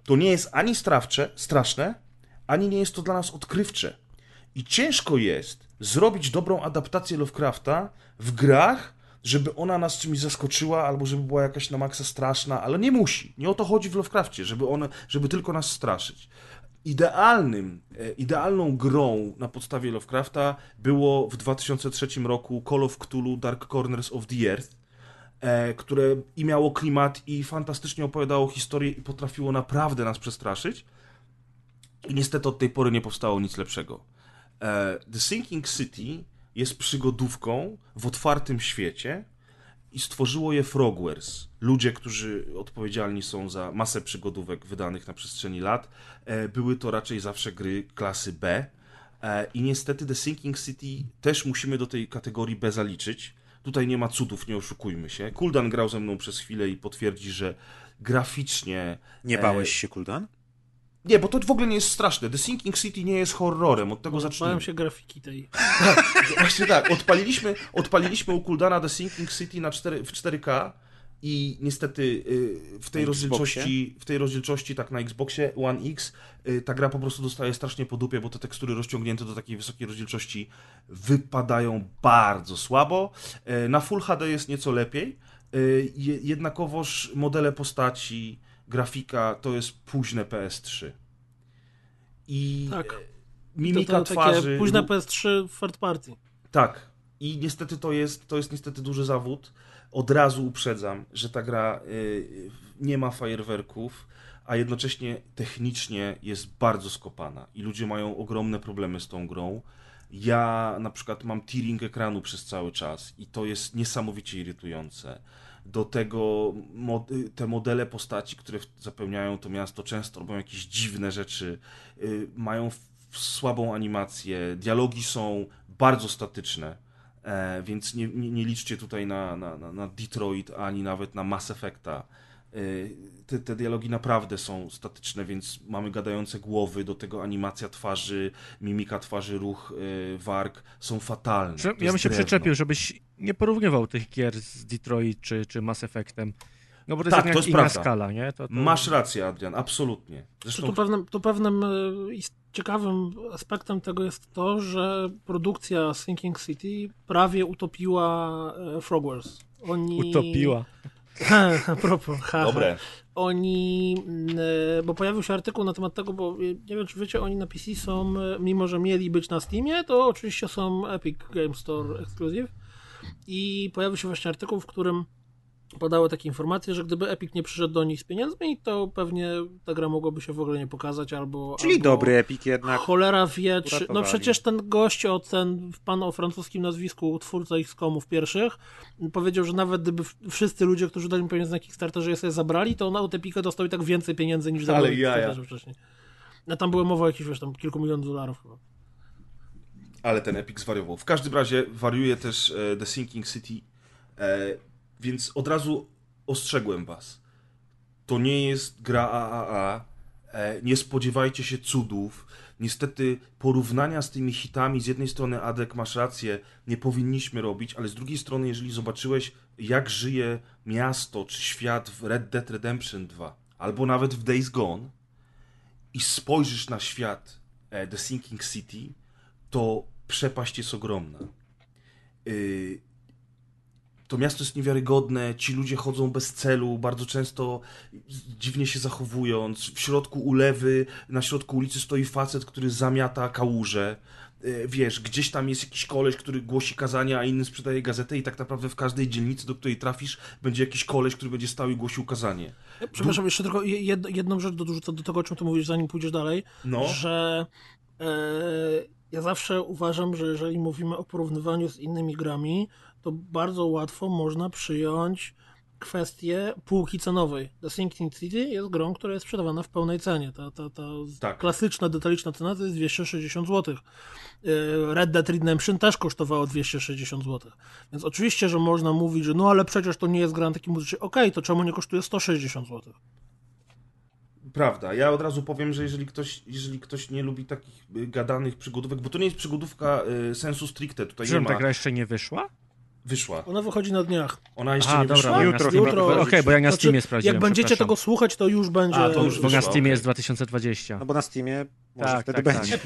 to nie jest ani strawcze, straszne, ani nie jest to dla nas odkrywcze. I ciężko jest zrobić dobrą adaptację Lovecrafta w grach, żeby ona nas czymś zaskoczyła, albo żeby była jakaś na maksa straszna, ale nie musi. Nie o to chodzi w Lovecraftie, żeby, one, żeby tylko nas straszyć. Idealnym, e, idealną grą na podstawie Lovecrafta było w 2003 roku Call of Cthulhu Dark Corners of the Earth, e, które i miało klimat, i fantastycznie opowiadało historię, i potrafiło naprawdę nas przestraszyć. I niestety od tej pory nie powstało nic lepszego. E, The Sinking City jest przygodówką w otwartym świecie i stworzyło je Frogwares. Ludzie, którzy odpowiedzialni są za masę przygodówek wydanych na przestrzeni lat. E, Były to raczej zawsze gry klasy B. E, I niestety The Sinking City też musimy do tej kategorii B zaliczyć. Tutaj nie ma cudów, nie oszukujmy się. Kuldan grał ze mną przez chwilę i potwierdzi, że graficznie. Nie bałeś się, Kuldan? Nie, bo to w ogóle nie jest straszne. The Sinking City nie jest horrorem, od tego zacznijmy. Bałem się grafiki tej. Tak, właśnie tak. Odpaliliśmy, odpaliliśmy u Kuldana The Sinking City na 4, w 4K i niestety y, w tej Na rozdzielczości, w tej rozdzielczości, tak na Xboxie One X, y, ta gra po prostu dostaje strasznie po dupie, bo te tekstury rozciągnięte do takiej wysokiej rozdzielczości wypadają bardzo słabo. Y, Na Full HD jest nieco lepiej, je- jednakowoż modele postaci, grafika to jest późne PS3. I Tak. e, To, mimika to twarzy... takie późne PS3 third party. Tak. I niestety to jest, to jest niestety duży zawód. Od razu uprzedzam, że ta gra y, nie ma fajerwerków, a jednocześnie technicznie jest bardzo skopana i ludzie mają ogromne problemy z tą grą. Ja na przykład mam tearing ekranu przez cały czas i to jest niesamowicie irytujące. Do tego te modele postaci, które zapełniają to miasto, często robią jakieś dziwne rzeczy, y, mają słabą animację, dialogi są bardzo statyczne, e, więc nie, nie, nie liczcie tutaj na, na, na Detroit ani nawet na Mass Effecta. Y, Te, te dialogi naprawdę są statyczne, więc mamy gadające głowy, do tego animacja twarzy, mimika twarzy, ruch, y, warg są fatalne. To ja jest bym się drewno. przyczepił, żebyś nie porównywał tych gier z Detroit czy, czy Mass Effectem. No bo to jest Tak, to jednak jest inna prawda. skala, nie? To, to... Masz rację, Adrian, absolutnie. To, Zresztą to, pewnym, to pewnym e, ist- ciekawym aspektem tego jest to, że produkcja Sinking City prawie utopiła e, Frogwares. Oni... Utopiła. A propos, haha. Dobre. Oni, mm, e, bo pojawił się artykuł na temat tego, bo e, nie wiem czy wiecie, oni na PC są, e, mimo że mieli być na Steamie, to oczywiście są Epic Game Store Exclusive i pojawił się właśnie artykuł, w którym podały takie informacje, że gdyby Epic nie przyszedł do nich z pieniędzmi, to pewnie ta gra mogłaby się w ogóle nie pokazać, albo... Czyli albo... dobry Epic jednak. Cholera wie, czy... No przecież ten gość, o ten pan o francuskim nazwisku, twórca ich komów pierwszych, powiedział, że nawet gdyby wszyscy ludzie, którzy dali mu pieniądze na Kickstarterze je sobie zabrali, to on od Epika dostał i tak więcej pieniędzy niż na jaja. Kickstarterze wcześniej. No tam było mowa o jakichś, wiesz, tam kilku milionów dolarów chyba. Ale ten Epic zwariował. W każdym razie wariuje też e, The Sinking City, e, więc od razu ostrzegłem was. To nie jest gra AAA. E, nie spodziewajcie się cudów. Niestety porównania z tymi hitami, z jednej strony Adek masz rację, nie powinniśmy robić, ale z drugiej strony, jeżeli zobaczyłeś, jak żyje miasto czy świat w Red Dead Redemption 2, albo nawet w Days Gone, i spojrzysz na świat e, The Sinking City, to przepaść jest ogromna. Yy, to miasto jest niewiarygodne, ci ludzie chodzą bez celu, bardzo często dziwnie się zachowując. W środku ulewy, na środku ulicy stoi facet, który zamiata kałuże. Wiesz, gdzieś tam jest jakiś koleś, który głosi kazania, a inny sprzedaje gazetę i tak naprawdę w każdej dzielnicy, do której trafisz, będzie jakiś koleś, który będzie stał i głosił kazanie. Przepraszam, jeszcze tylko jed, jedną rzecz dorzucę do tego, o czym ty mówisz, zanim pójdziesz dalej, No. że e, ja zawsze uważam, że jeżeli mówimy o porównywaniu z innymi grami, to bardzo łatwo można przyjąć kwestię półki cenowej. The Sinking City jest grą, która jest sprzedawana w pełnej cenie. Ta, ta, ta Tak. klasyczna, detaliczna cena to jest 260 zł. E, Red Dead Redemption też kosztowało 260 zł. Więc oczywiście, że można mówić, że no ale przecież to nie jest gra na takim muzyczny. Okej, to czemu nie kosztuje 160 zł? Prawda. Ja od razu powiem, że jeżeli ktoś, jeżeli ktoś nie lubi takich y, gadanych przygodówek, bo to nie jest przygodówka y, sensu stricte, tutaj nie Że ma. ta gra jeszcze nie wyszła? Wyszła. Ona wychodzi na dniach. Ona jeszcze A, nie dobra, wyszła. Jutro chyba Okej, wychodzi. bo ja na Znaczy, Steamie sprawdziłem. Jak będziecie tego słuchać, to już będzie. A, to już Bo na Steamie okej. jest 2020. No bo na Steamie może Tak, wtedy tak, będzie. <laughs>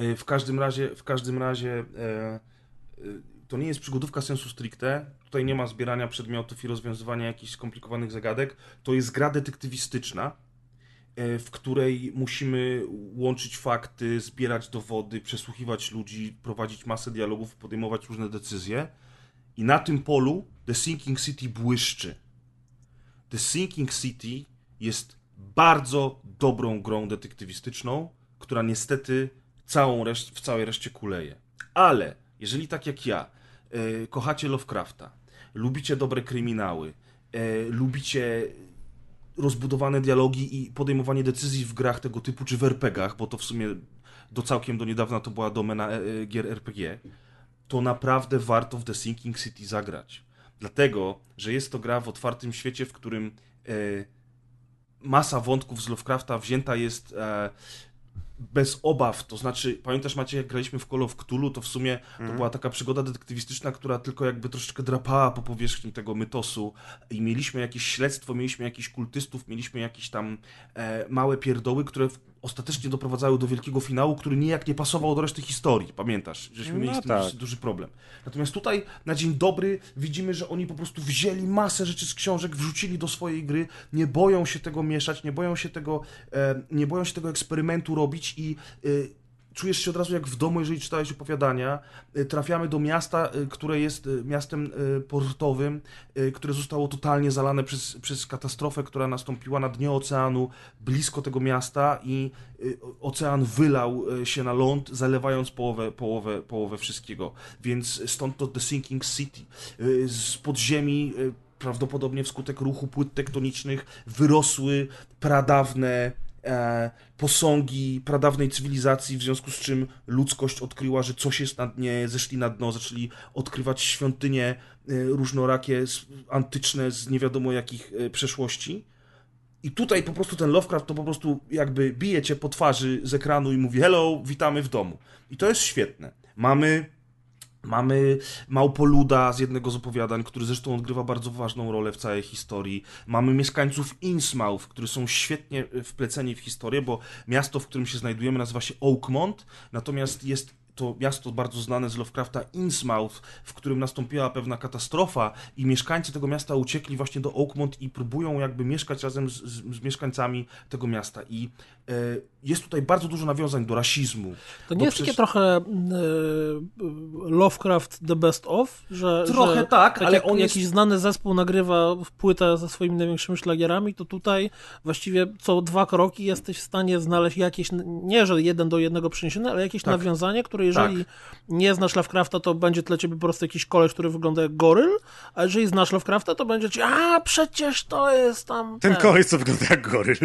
Y, W każdym razie, w każdym razie e, y, to nie jest przygodówka sensu stricte. Tutaj nie ma zbierania przedmiotów i rozwiązywania jakichś skomplikowanych zagadek. To jest gra detektywistyczna, e, w której musimy łączyć fakty, zbierać dowody, przesłuchiwać ludzi, prowadzić masę dialogów, podejmować różne decyzje. I na tym polu The Sinking City błyszczy. The Sinking City jest bardzo dobrą grą detektywistyczną, która niestety całą reszt- w całej reszcie kuleje. Ale jeżeli tak jak ja e, kochacie Lovecrafta, lubicie dobre kryminały, e, lubicie rozbudowane dialogi i podejmowanie decyzji w grach tego typu, czy w RPGach, bo to w sumie do całkiem do niedawna to była domena e, gier RPG, to naprawdę warto w The Sinking City zagrać. Dlatego, że jest to gra w otwartym świecie, w którym e, masa wątków z Lovecrafta wzięta jest e, bez obaw, to znaczy, pamiętasz Macie, jak graliśmy w Call of Cthulhu, to w sumie to Mhm. była taka przygoda detektywistyczna, która tylko jakby troszeczkę drapała po powierzchni tego mytosu i mieliśmy jakieś śledztwo, mieliśmy jakichś kultystów, mieliśmy jakieś tam e, małe pierdoły, które w, ostatecznie doprowadzały do wielkiego finału, który nijak nie pasował do reszty historii, pamiętasz? Żeśmy No mieli z tym tak. duży, duży problem. Natomiast tutaj na dzień dobry widzimy, że oni po prostu wzięli masę rzeczy z książek, wrzucili do swojej gry, nie boją się tego mieszać, nie boją się tego, e, nie boją się tego eksperymentu robić i e, czujesz się od razu jak w domu, jeżeli czytałeś opowiadania. E, Trafiamy do miasta, e, które jest e, miastem portowym, które zostało totalnie zalane przez, przez katastrofę, która nastąpiła na dnie oceanu, blisko tego miasta i ocean wylał się na ląd, zalewając połowę, połowę, połowę wszystkiego. Więc stąd to The Sinking City. Z podziemi prawdopodobnie wskutek ruchu płyt tektonicznych wyrosły pradawne e, posągi pradawnej cywilizacji, w związku z czym ludzkość odkryła, że coś jest na dnie, zeszli na dno, zaczęli odkrywać świątynie e, różnorakie, s- antyczne, z nie wiadomo jakich e, przeszłości. I tutaj po prostu ten Lovecraft to po prostu jakby bije cię po twarzy z ekranu i mówi hello, witamy w domu. I to jest świetne. Mamy Mamy Małpoluda z jednego z opowiadań, który zresztą odgrywa bardzo ważną rolę w całej historii. Mamy mieszkańców Innsmouth, którzy są świetnie wpleceni w historię, bo miasto, w którym się znajdujemy, nazywa się Oakmont, natomiast jest to miasto bardzo znane z Lovecrafta Innsmouth, w którym nastąpiła pewna katastrofa i mieszkańcy tego miasta uciekli właśnie do Oakmont i próbują jakby mieszkać razem z, z, z mieszkańcami tego miasta. I jest tutaj bardzo dużo nawiązań do rasizmu. To nie jest przecież- takie trochę e, Lovecraft The Best Of, że, Trochę że tak, ale jak on jakiś jest- znany zespół nagrywa w płytę ze swoimi największymi szlagierami, to tutaj właściwie co dwa kroki jesteś w stanie znaleźć jakieś, nie że jeden do jednego przeniesione, ale jakieś Tak. nawiązanie, które jeżeli nie znasz Lovecrafta, to będzie dla ciebie po prostu jakiś koleś, który wygląda jak goryl, a jeżeli znasz Lovecrafta, to będzie ci, a przecież to jest tam... Ten koleś, co wygląda jak goryl.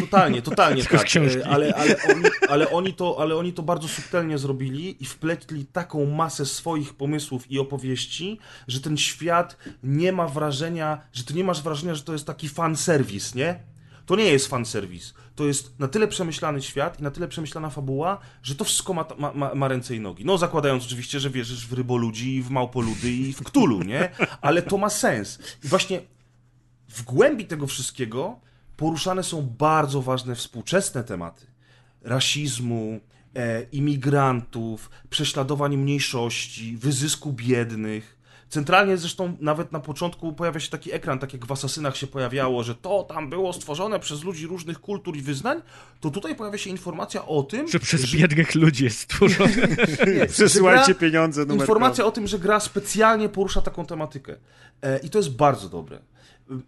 Totalnie, totalnie <laughs> tak. Książki. E, Ale, ale, oni, ale, oni to, ale oni to bardzo subtelnie zrobili i wpletli taką masę swoich pomysłów i opowieści, że ten świat nie ma wrażenia, że ty nie masz wrażenia, że to jest taki fanserwis, nie? To nie jest fanserwis. To jest na tyle przemyślany świat i na tyle przemyślana fabuła, że to wszystko ma, ma, ma, ma ręce i nogi. No, zakładając oczywiście, że wierzysz w ryboludzi, w małpoludy i w ktulu, nie? Ale to ma sens. I właśnie w głębi tego wszystkiego poruszane są bardzo ważne współczesne tematy rasizmu, e, imigrantów, prześladowań mniejszości, wyzysku biednych. Centralnie zresztą nawet na początku pojawia się taki ekran, tak jak w Asasynach się pojawiało, że to tam było stworzone przez ludzi różnych kultur i wyznań, to tutaj pojawia się informacja o tym, Że przez biednych ludzi jest stworzone. <laughs> nie, Przesyłajcie że gra- pieniądze, numer Informacja o tym, że gra specjalnie porusza taką tematykę. E, I to jest bardzo dobre.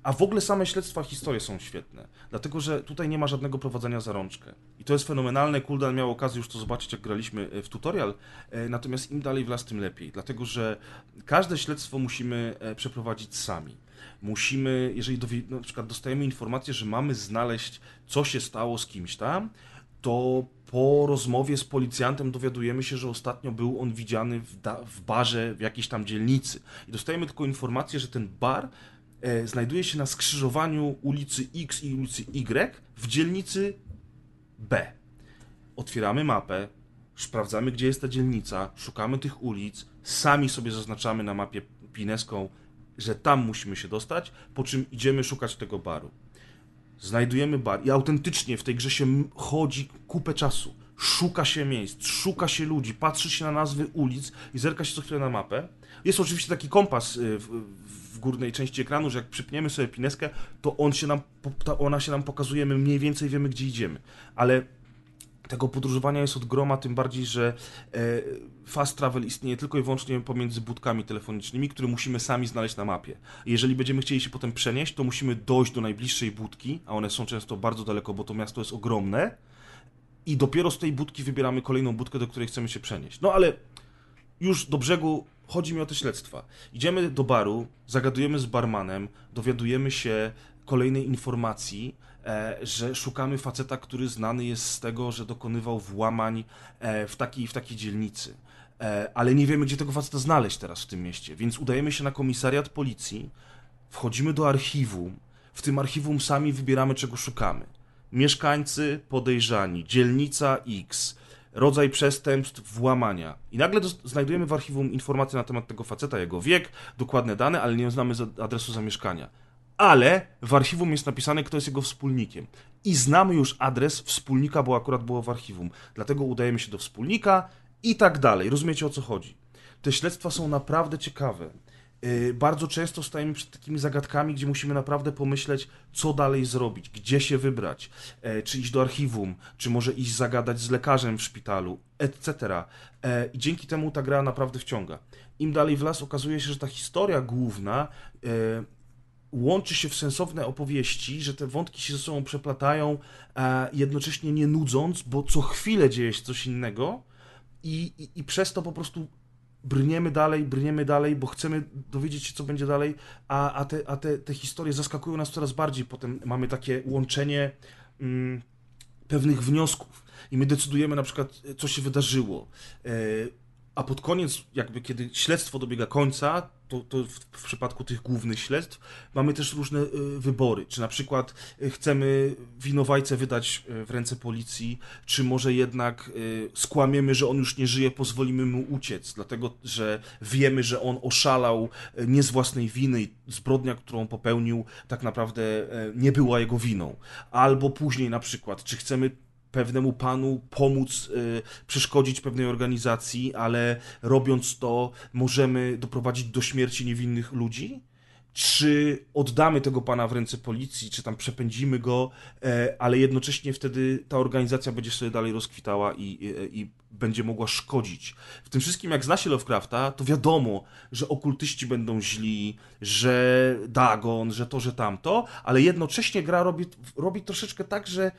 A w ogóle same śledztwa historie są świetne, dlatego że tutaj nie ma żadnego prowadzenia za rączkę. I to jest fenomenalne. Kuldan miał okazję już to zobaczyć, jak graliśmy e, w tutorial, e, natomiast im dalej w las, tym lepiej, dlatego że każde śledztwo musimy e, przeprowadzić sami. Musimy, jeżeli dowie, na przykład dostajemy informację, że mamy znaleźć, co się stało z kimś tam, to po rozmowie z policjantem dowiadujemy się, że ostatnio był on widziany w, da- w barze w jakiejś tam dzielnicy. I dostajemy tylko informację, że ten bar e, znajduje się na skrzyżowaniu ulicy X i ulicy Y w dzielnicy B. Otwieramy mapę, sprawdzamy, gdzie jest ta dzielnica, szukamy tych ulic, sami sobie zaznaczamy na mapie pineską, że tam musimy się dostać, po czym idziemy szukać tego baru. Znajdujemy bar i autentycznie w tej grze się chodzi kupę czasu. Szuka się miejsc, szuka się ludzi, patrzy się na nazwy ulic i zerka się co chwilę na mapę. Jest oczywiście taki kompas y, w, górnej części ekranu, że jak przypniemy sobie pineskę, to on się nam, ona się nam pokazuje, my mniej więcej wiemy, gdzie idziemy. Ale tego podróżowania jest od groma, tym bardziej, że e, fast travel istnieje tylko i wyłącznie pomiędzy budkami telefonicznymi, które musimy sami znaleźć na mapie. Jeżeli będziemy chcieli się potem przenieść, to musimy dojść do najbliższej budki, a one są często bardzo daleko, bo to miasto jest ogromne, i dopiero z tej budki wybieramy kolejną budkę, do której chcemy się przenieść. No ale już do brzegu chodzi mi o te śledztwa. Idziemy do baru, zagadujemy z barmanem, dowiadujemy się kolejnej informacji, e, że szukamy faceta, który znany jest z tego, że dokonywał włamań e, w takiej, w takiej dzielnicy. E, ale nie wiemy, gdzie tego faceta znaleźć teraz w tym mieście, więc udajemy się na komisariat policji, wchodzimy do archiwum, w tym archiwum sami wybieramy, czego szukamy. Mieszkańcy podejrzani, dzielnica X, rodzaj przestępstw, włamania. I nagle znajdujemy w archiwum informacje na temat tego faceta, jego wiek, dokładne dane, ale nie znamy adresu zamieszkania. Ale w archiwum jest napisane, kto jest jego wspólnikiem. I znamy już adres wspólnika, bo akurat było w archiwum. Dlatego udajemy się do wspólnika i tak dalej. Rozumiecie o co chodzi? Te śledztwa są naprawdę ciekawe. Y, bardzo często stajemy przed takimi zagadkami, gdzie musimy naprawdę pomyśleć, co dalej zrobić, gdzie się wybrać, e, czy iść do archiwum, czy może iść zagadać z lekarzem w szpitalu, etc. E, I dzięki temu ta gra naprawdę wciąga. Im dalej w las okazuje się, że ta historia główna e, łączy się w sensowne opowieści, że te wątki się ze sobą przeplatają, jednocześnie nie nudząc, bo co chwilę dzieje się coś innego i, i, i przez to po prostu brniemy dalej, brniemy dalej, bo chcemy dowiedzieć się, co będzie dalej, a, a, te, a te, te historie zaskakują nas coraz bardziej. Potem mamy takie łączenie mm, pewnych wniosków i my decydujemy na przykład, co się wydarzyło. E, a pod koniec, jakby kiedy śledztwo dobiega końca, to, to w, przypadku tych głównych śledztw mamy też różne y, wybory. Czy na przykład y, chcemy winowajcę wydać y, w ręce policji, czy może jednak skłamiemy, że on już nie żyje, pozwolimy mu uciec, dlatego że wiemy, że on oszalał nie z własnej winy i zbrodnia, którą popełnił, tak naprawdę nie była jego winą. Albo później na przykład, czy chcemy pewnemu panu pomóc y, przeszkodzić pewnej organizacji, ale robiąc to możemy doprowadzić do śmierci niewinnych ludzi? Czy oddamy tego pana w ręce policji, czy tam przepędzimy go, e, ale jednocześnie wtedy ta organizacja będzie sobie dalej rozkwitała i, i, i będzie mogła szkodzić. W tym wszystkim, jak zna się Lovecrafta, to wiadomo, że okultyści będą źli, że Dagon, że to, że tamto, ale jednocześnie gra robi, robi troszeczkę tak, że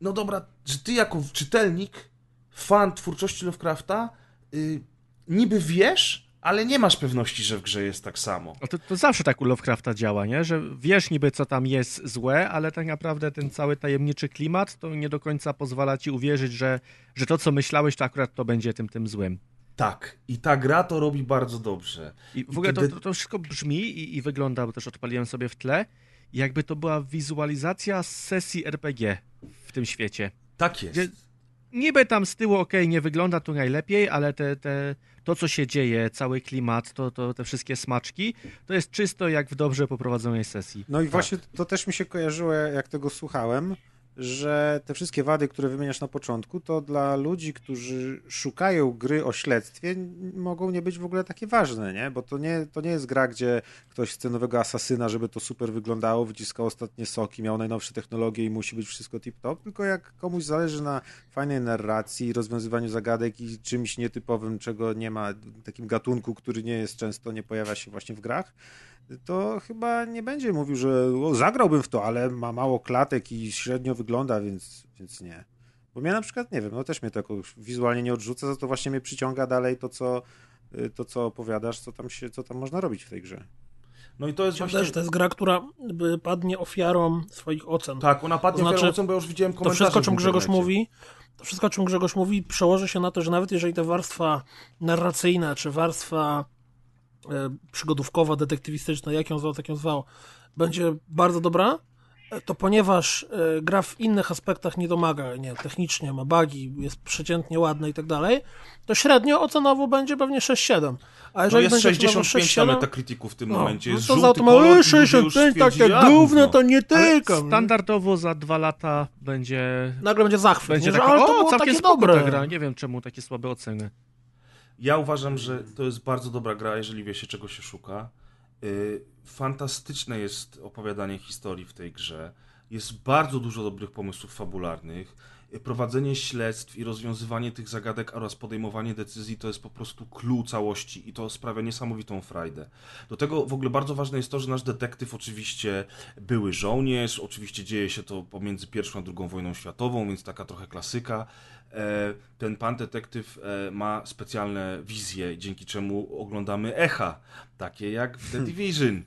no dobra, że ty jako czytelnik, fan twórczości Lovecrafta, yy, niby wiesz, ale nie masz pewności, że w grze jest tak samo. To, to, zawsze tak u Lovecrafta działa, nie? Że wiesz niby, co tam jest złe, ale tak naprawdę ten cały tajemniczy klimat to nie do końca pozwala ci uwierzyć, że, że to, co myślałeś, to akurat to będzie tym, tym złym. Tak, i ta gra to robi bardzo dobrze. I w ogóle kiedy... to, to, wszystko brzmi i, i wygląda, bo też odpaliłem sobie w tle, jakby to była wizualizacja sesji RPG w tym świecie. Tak jest. Gdzie niby tam z tyłu, ok, nie wygląda tu najlepiej, ale te, te, to, co się dzieje, cały klimat, to, to, te wszystkie smaczki, to jest czysto jak w dobrze poprowadzonej sesji. No i tak. właśnie to też mi się kojarzyło, jak tego słuchałem, że te wszystkie wady, które wymieniasz na początku, to dla ludzi, którzy szukają gry o śledztwie, mogą nie być w ogóle takie ważne, nie? Bo to nie, to nie jest gra, gdzie ktoś chce nowego asasyna, żeby to super wyglądało, wyciskał ostatnie soki, miał najnowsze technologie i musi być wszystko tip-top, tylko jak komuś zależy na fajnej narracji, rozwiązywaniu zagadek i czymś nietypowym, czego nie ma, takim gatunku, który nie jest często, nie pojawia się właśnie w grach, to chyba nie będzie mówił, że o, zagrałbym w to, ale ma mało klatek i średnio wygląda, więc, więc nie. Bo mnie na przykład, nie wiem, no też mnie to jakoś wizualnie nie odrzuca, za to właśnie mnie przyciąga dalej to, co, y, to, co opowiadasz, co tam, się, co tam można robić w tej grze. No i to jest właśnie... Też, to jest gra, która padnie ofiarą swoich ocen. Tak, ona padnie to znaczy, ofiarą ocen, bo już widziałem komentarze To wszystko, o czym Grzegorz mówi, to wszystko, o czym Grzegorz mówi, przełoży się na to, że nawet jeżeli ta warstwa narracyjna, czy warstwa przygodówkowa, detektywistyczna, jak ją zwał, tak ją zwał, będzie bardzo dobra, e, to ponieważ e, gra w innych aspektach nie domaga, nie, technicznie ma bugi, jest przeciętnie ładna i tak dalej, to średnio ocenowo będzie pewnie 6-7. A jeżeli no jest 65 na Metacriticu w tym no, momencie, jest no to żółty kolor, 65, takie gówno to nie tylko. Standardowo za dwa lata będzie... Nagle będzie zachwyt, będzie nie, taka, ale to o, było całkiem takie dobre. gra, nie wiem czemu takie słabe oceny. Ja uważam, że to jest bardzo dobra gra, jeżeli wie się czego się szuka. Y, fantastyczne jest opowiadanie historii w tej grze. Jest bardzo dużo dobrych pomysłów fabularnych. Prowadzenie śledztw i rozwiązywanie tych zagadek oraz podejmowanie decyzji to jest po prostu clue całości i to sprawia niesamowitą frajdę. Do tego w ogóle bardzo ważne jest to, że nasz detektyw oczywiście były żołnierz, oczywiście dzieje się to pomiędzy pierwszą a drugą wojną światową, więc taka trochę klasyka. E, ten pan detektyw e, ma specjalne wizje, dzięki czemu oglądamy echa, takie jak w The. <laughs> Division.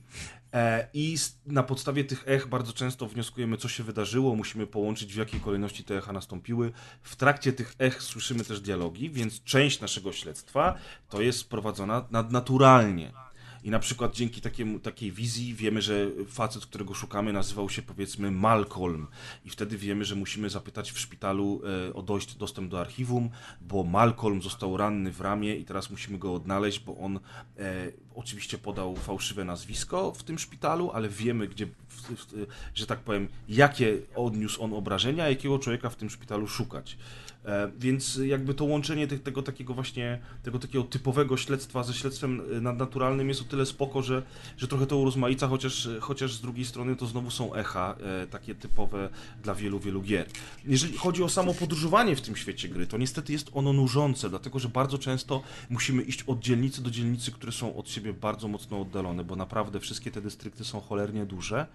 E, I na podstawie tych ech bardzo często wnioskujemy, co się wydarzyło, musimy połączyć, w jakiej kolejności te echa nastąpiły. W trakcie tych ech słyszymy też dialogi, więc część naszego śledztwa to jest prowadzona nadnaturalnie. I na przykład dzięki takiej wizji wiemy, że facet, którego szukamy, nazywał się powiedzmy Malcolm. I wtedy wiemy, że musimy zapytać w szpitalu e, o dojść, dostęp do archiwum, bo Malcolm został ranny w ramię i teraz musimy go odnaleźć, bo on e, oczywiście podał fałszywe nazwisko w tym szpitalu, ale wiemy, gdzie, w, w, że tak powiem, jakie odniósł on obrażenia, jakiego człowieka w tym szpitalu szukać. E, więc jakby to łączenie tych, tego takiego właśnie, tego takiego typowego śledztwa ze śledztwem e, nadnaturalnym jest o tyle spoko, że, że trochę to urozmaica, chociaż, chociaż z drugiej strony to znowu są echa, e, takie typowe dla wielu, wielu gier. Jeżeli chodzi o samo podróżowanie w tym świecie gry, to niestety jest ono nużące, dlatego że bardzo często musimy iść od dzielnicy do dzielnicy, które są od siebie bardzo mocno oddalone, bo naprawdę wszystkie te dystrykty są cholernie duże,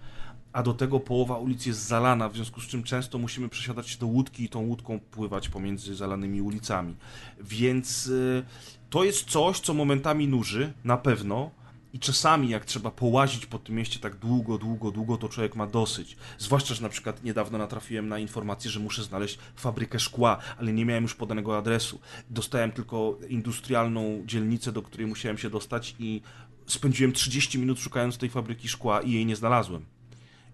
a do tego połowa ulic jest zalana, w związku z czym często musimy przesiadać się do łódki i tą łódką pływać pomiędzy zalanymi ulicami. Więc y, to jest coś, co momentami nuży, na pewno, i czasami, jak trzeba połazić po tym mieście tak długo, długo, długo, to człowiek ma dosyć. Zwłaszcza, że na przykład niedawno natrafiłem na informację, że muszę znaleźć fabrykę szkła, ale nie miałem już podanego adresu. Dostałem tylko industrialną dzielnicę, do której musiałem się dostać i spędziłem 30 minut szukając tej fabryki szkła i jej nie znalazłem.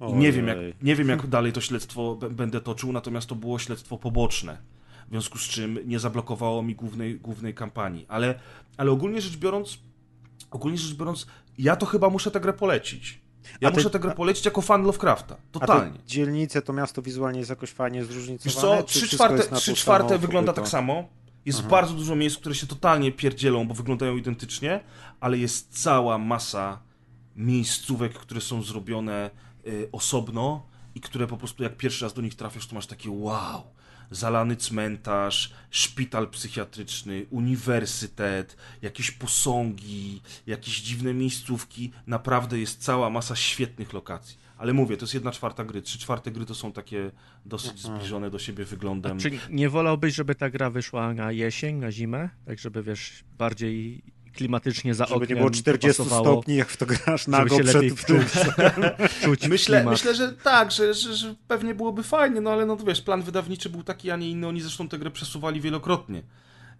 I nie wiem, jak, nie wiem, jak dalej to śledztwo będę toczył, natomiast to było śledztwo poboczne. W związku z czym nie zablokowało mi głównej, głównej kampanii. Ale, ale ogólnie rzecz biorąc, ogólnie rzecz biorąc, ja to chyba muszę tę grę polecić. Ja ty, muszę tę grę polecić jako fan Lovecrafta. Totalnie. A dzielnice, to miasto wizualnie jest jakoś fajnie zróżnicowane? Wiesz co, trzy czwarte, trzy czwarte wygląda tak samo. Jest Aha. bardzo dużo miejsc, które się totalnie pierdzielą, bo wyglądają identycznie, ale jest cała masa miejscówek, które są zrobione osobno i które po prostu jak pierwszy raz do nich trafiasz, to masz takie wow, zalany cmentarz, szpital psychiatryczny, uniwersytet, jakieś posągi, jakieś dziwne miejscówki. Naprawdę jest cała masa świetnych lokacji. Ale mówię, to jest jedna czwarta gry. Trzy czwarte gry to są takie dosyć mhm. zbliżone do siebie wyglądem. A czy nie wolałbyś, żeby ta gra wyszła na jesień, na zimę? Tak, żeby wiesz, bardziej klimatycznie za żeby oknem. Żeby nie było 40 stopni, jak w to grasz nago przed czuć, <laughs> czuć myślę, myślę, że tak, że, że, że, pewnie byłoby fajnie, no ale no wiesz, plan wydawniczy był taki, a nie inny. Oni zresztą tę grę przesuwali wielokrotnie.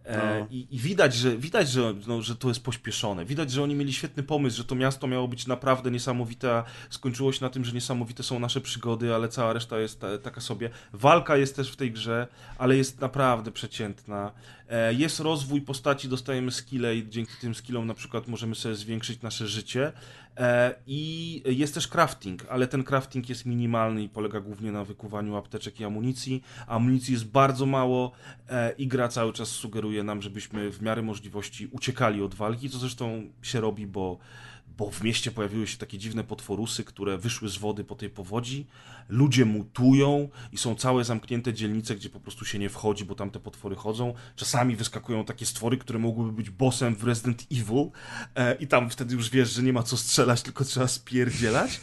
E, no. I, I, widać, że, widać że, no, że to jest pośpieszone. Widać, że oni mieli świetny pomysł, że to miasto miało być naprawdę niesamowite, a skończyło się na tym, że niesamowite są nasze przygody, ale cała reszta jest ta, taka sobie. Walka jest też w tej grze, ale jest naprawdę przeciętna. E, jest rozwój postaci, dostajemy skille i dzięki tym skillom na przykład możemy sobie zwiększyć nasze życie. E, I jest też crafting, ale ten crafting jest minimalny i polega głównie na wykuwaniu apteczek i amunicji. Amunicji jest bardzo mało e, i gra cały czas sugeruje nam, żebyśmy w miarę możliwości uciekali od walki, co zresztą się robi, bo bo w mieście pojawiły się takie dziwne potworusy, które wyszły z wody po tej powodzi. Ludzie mutują i są całe zamknięte dzielnice, gdzie po prostu się nie wchodzi, bo tam te potwory chodzą. Czasami wyskakują takie stwory, które mogłyby być bossem w Resident Evil e, i tam wtedy już wiesz, że nie ma co strzelać, tylko trzeba spierdzielać.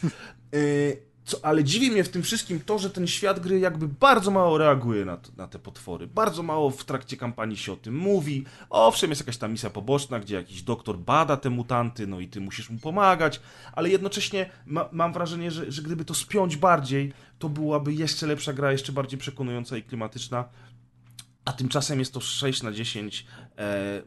E, co, ale dziwi mnie w tym wszystkim to, że ten świat gry jakby bardzo mało reaguje na, na, te potwory. Bardzo mało w trakcie kampanii się o tym mówi. Owszem, jest jakaś ta misja poboczna, gdzie jakiś doktor bada te mutanty, no i ty musisz mu pomagać, ale jednocześnie ma, mam wrażenie, że, że gdyby to spiąć bardziej, to byłaby jeszcze lepsza gra, jeszcze bardziej przekonująca i klimatyczna. A tymczasem jest to 6 na 10. E,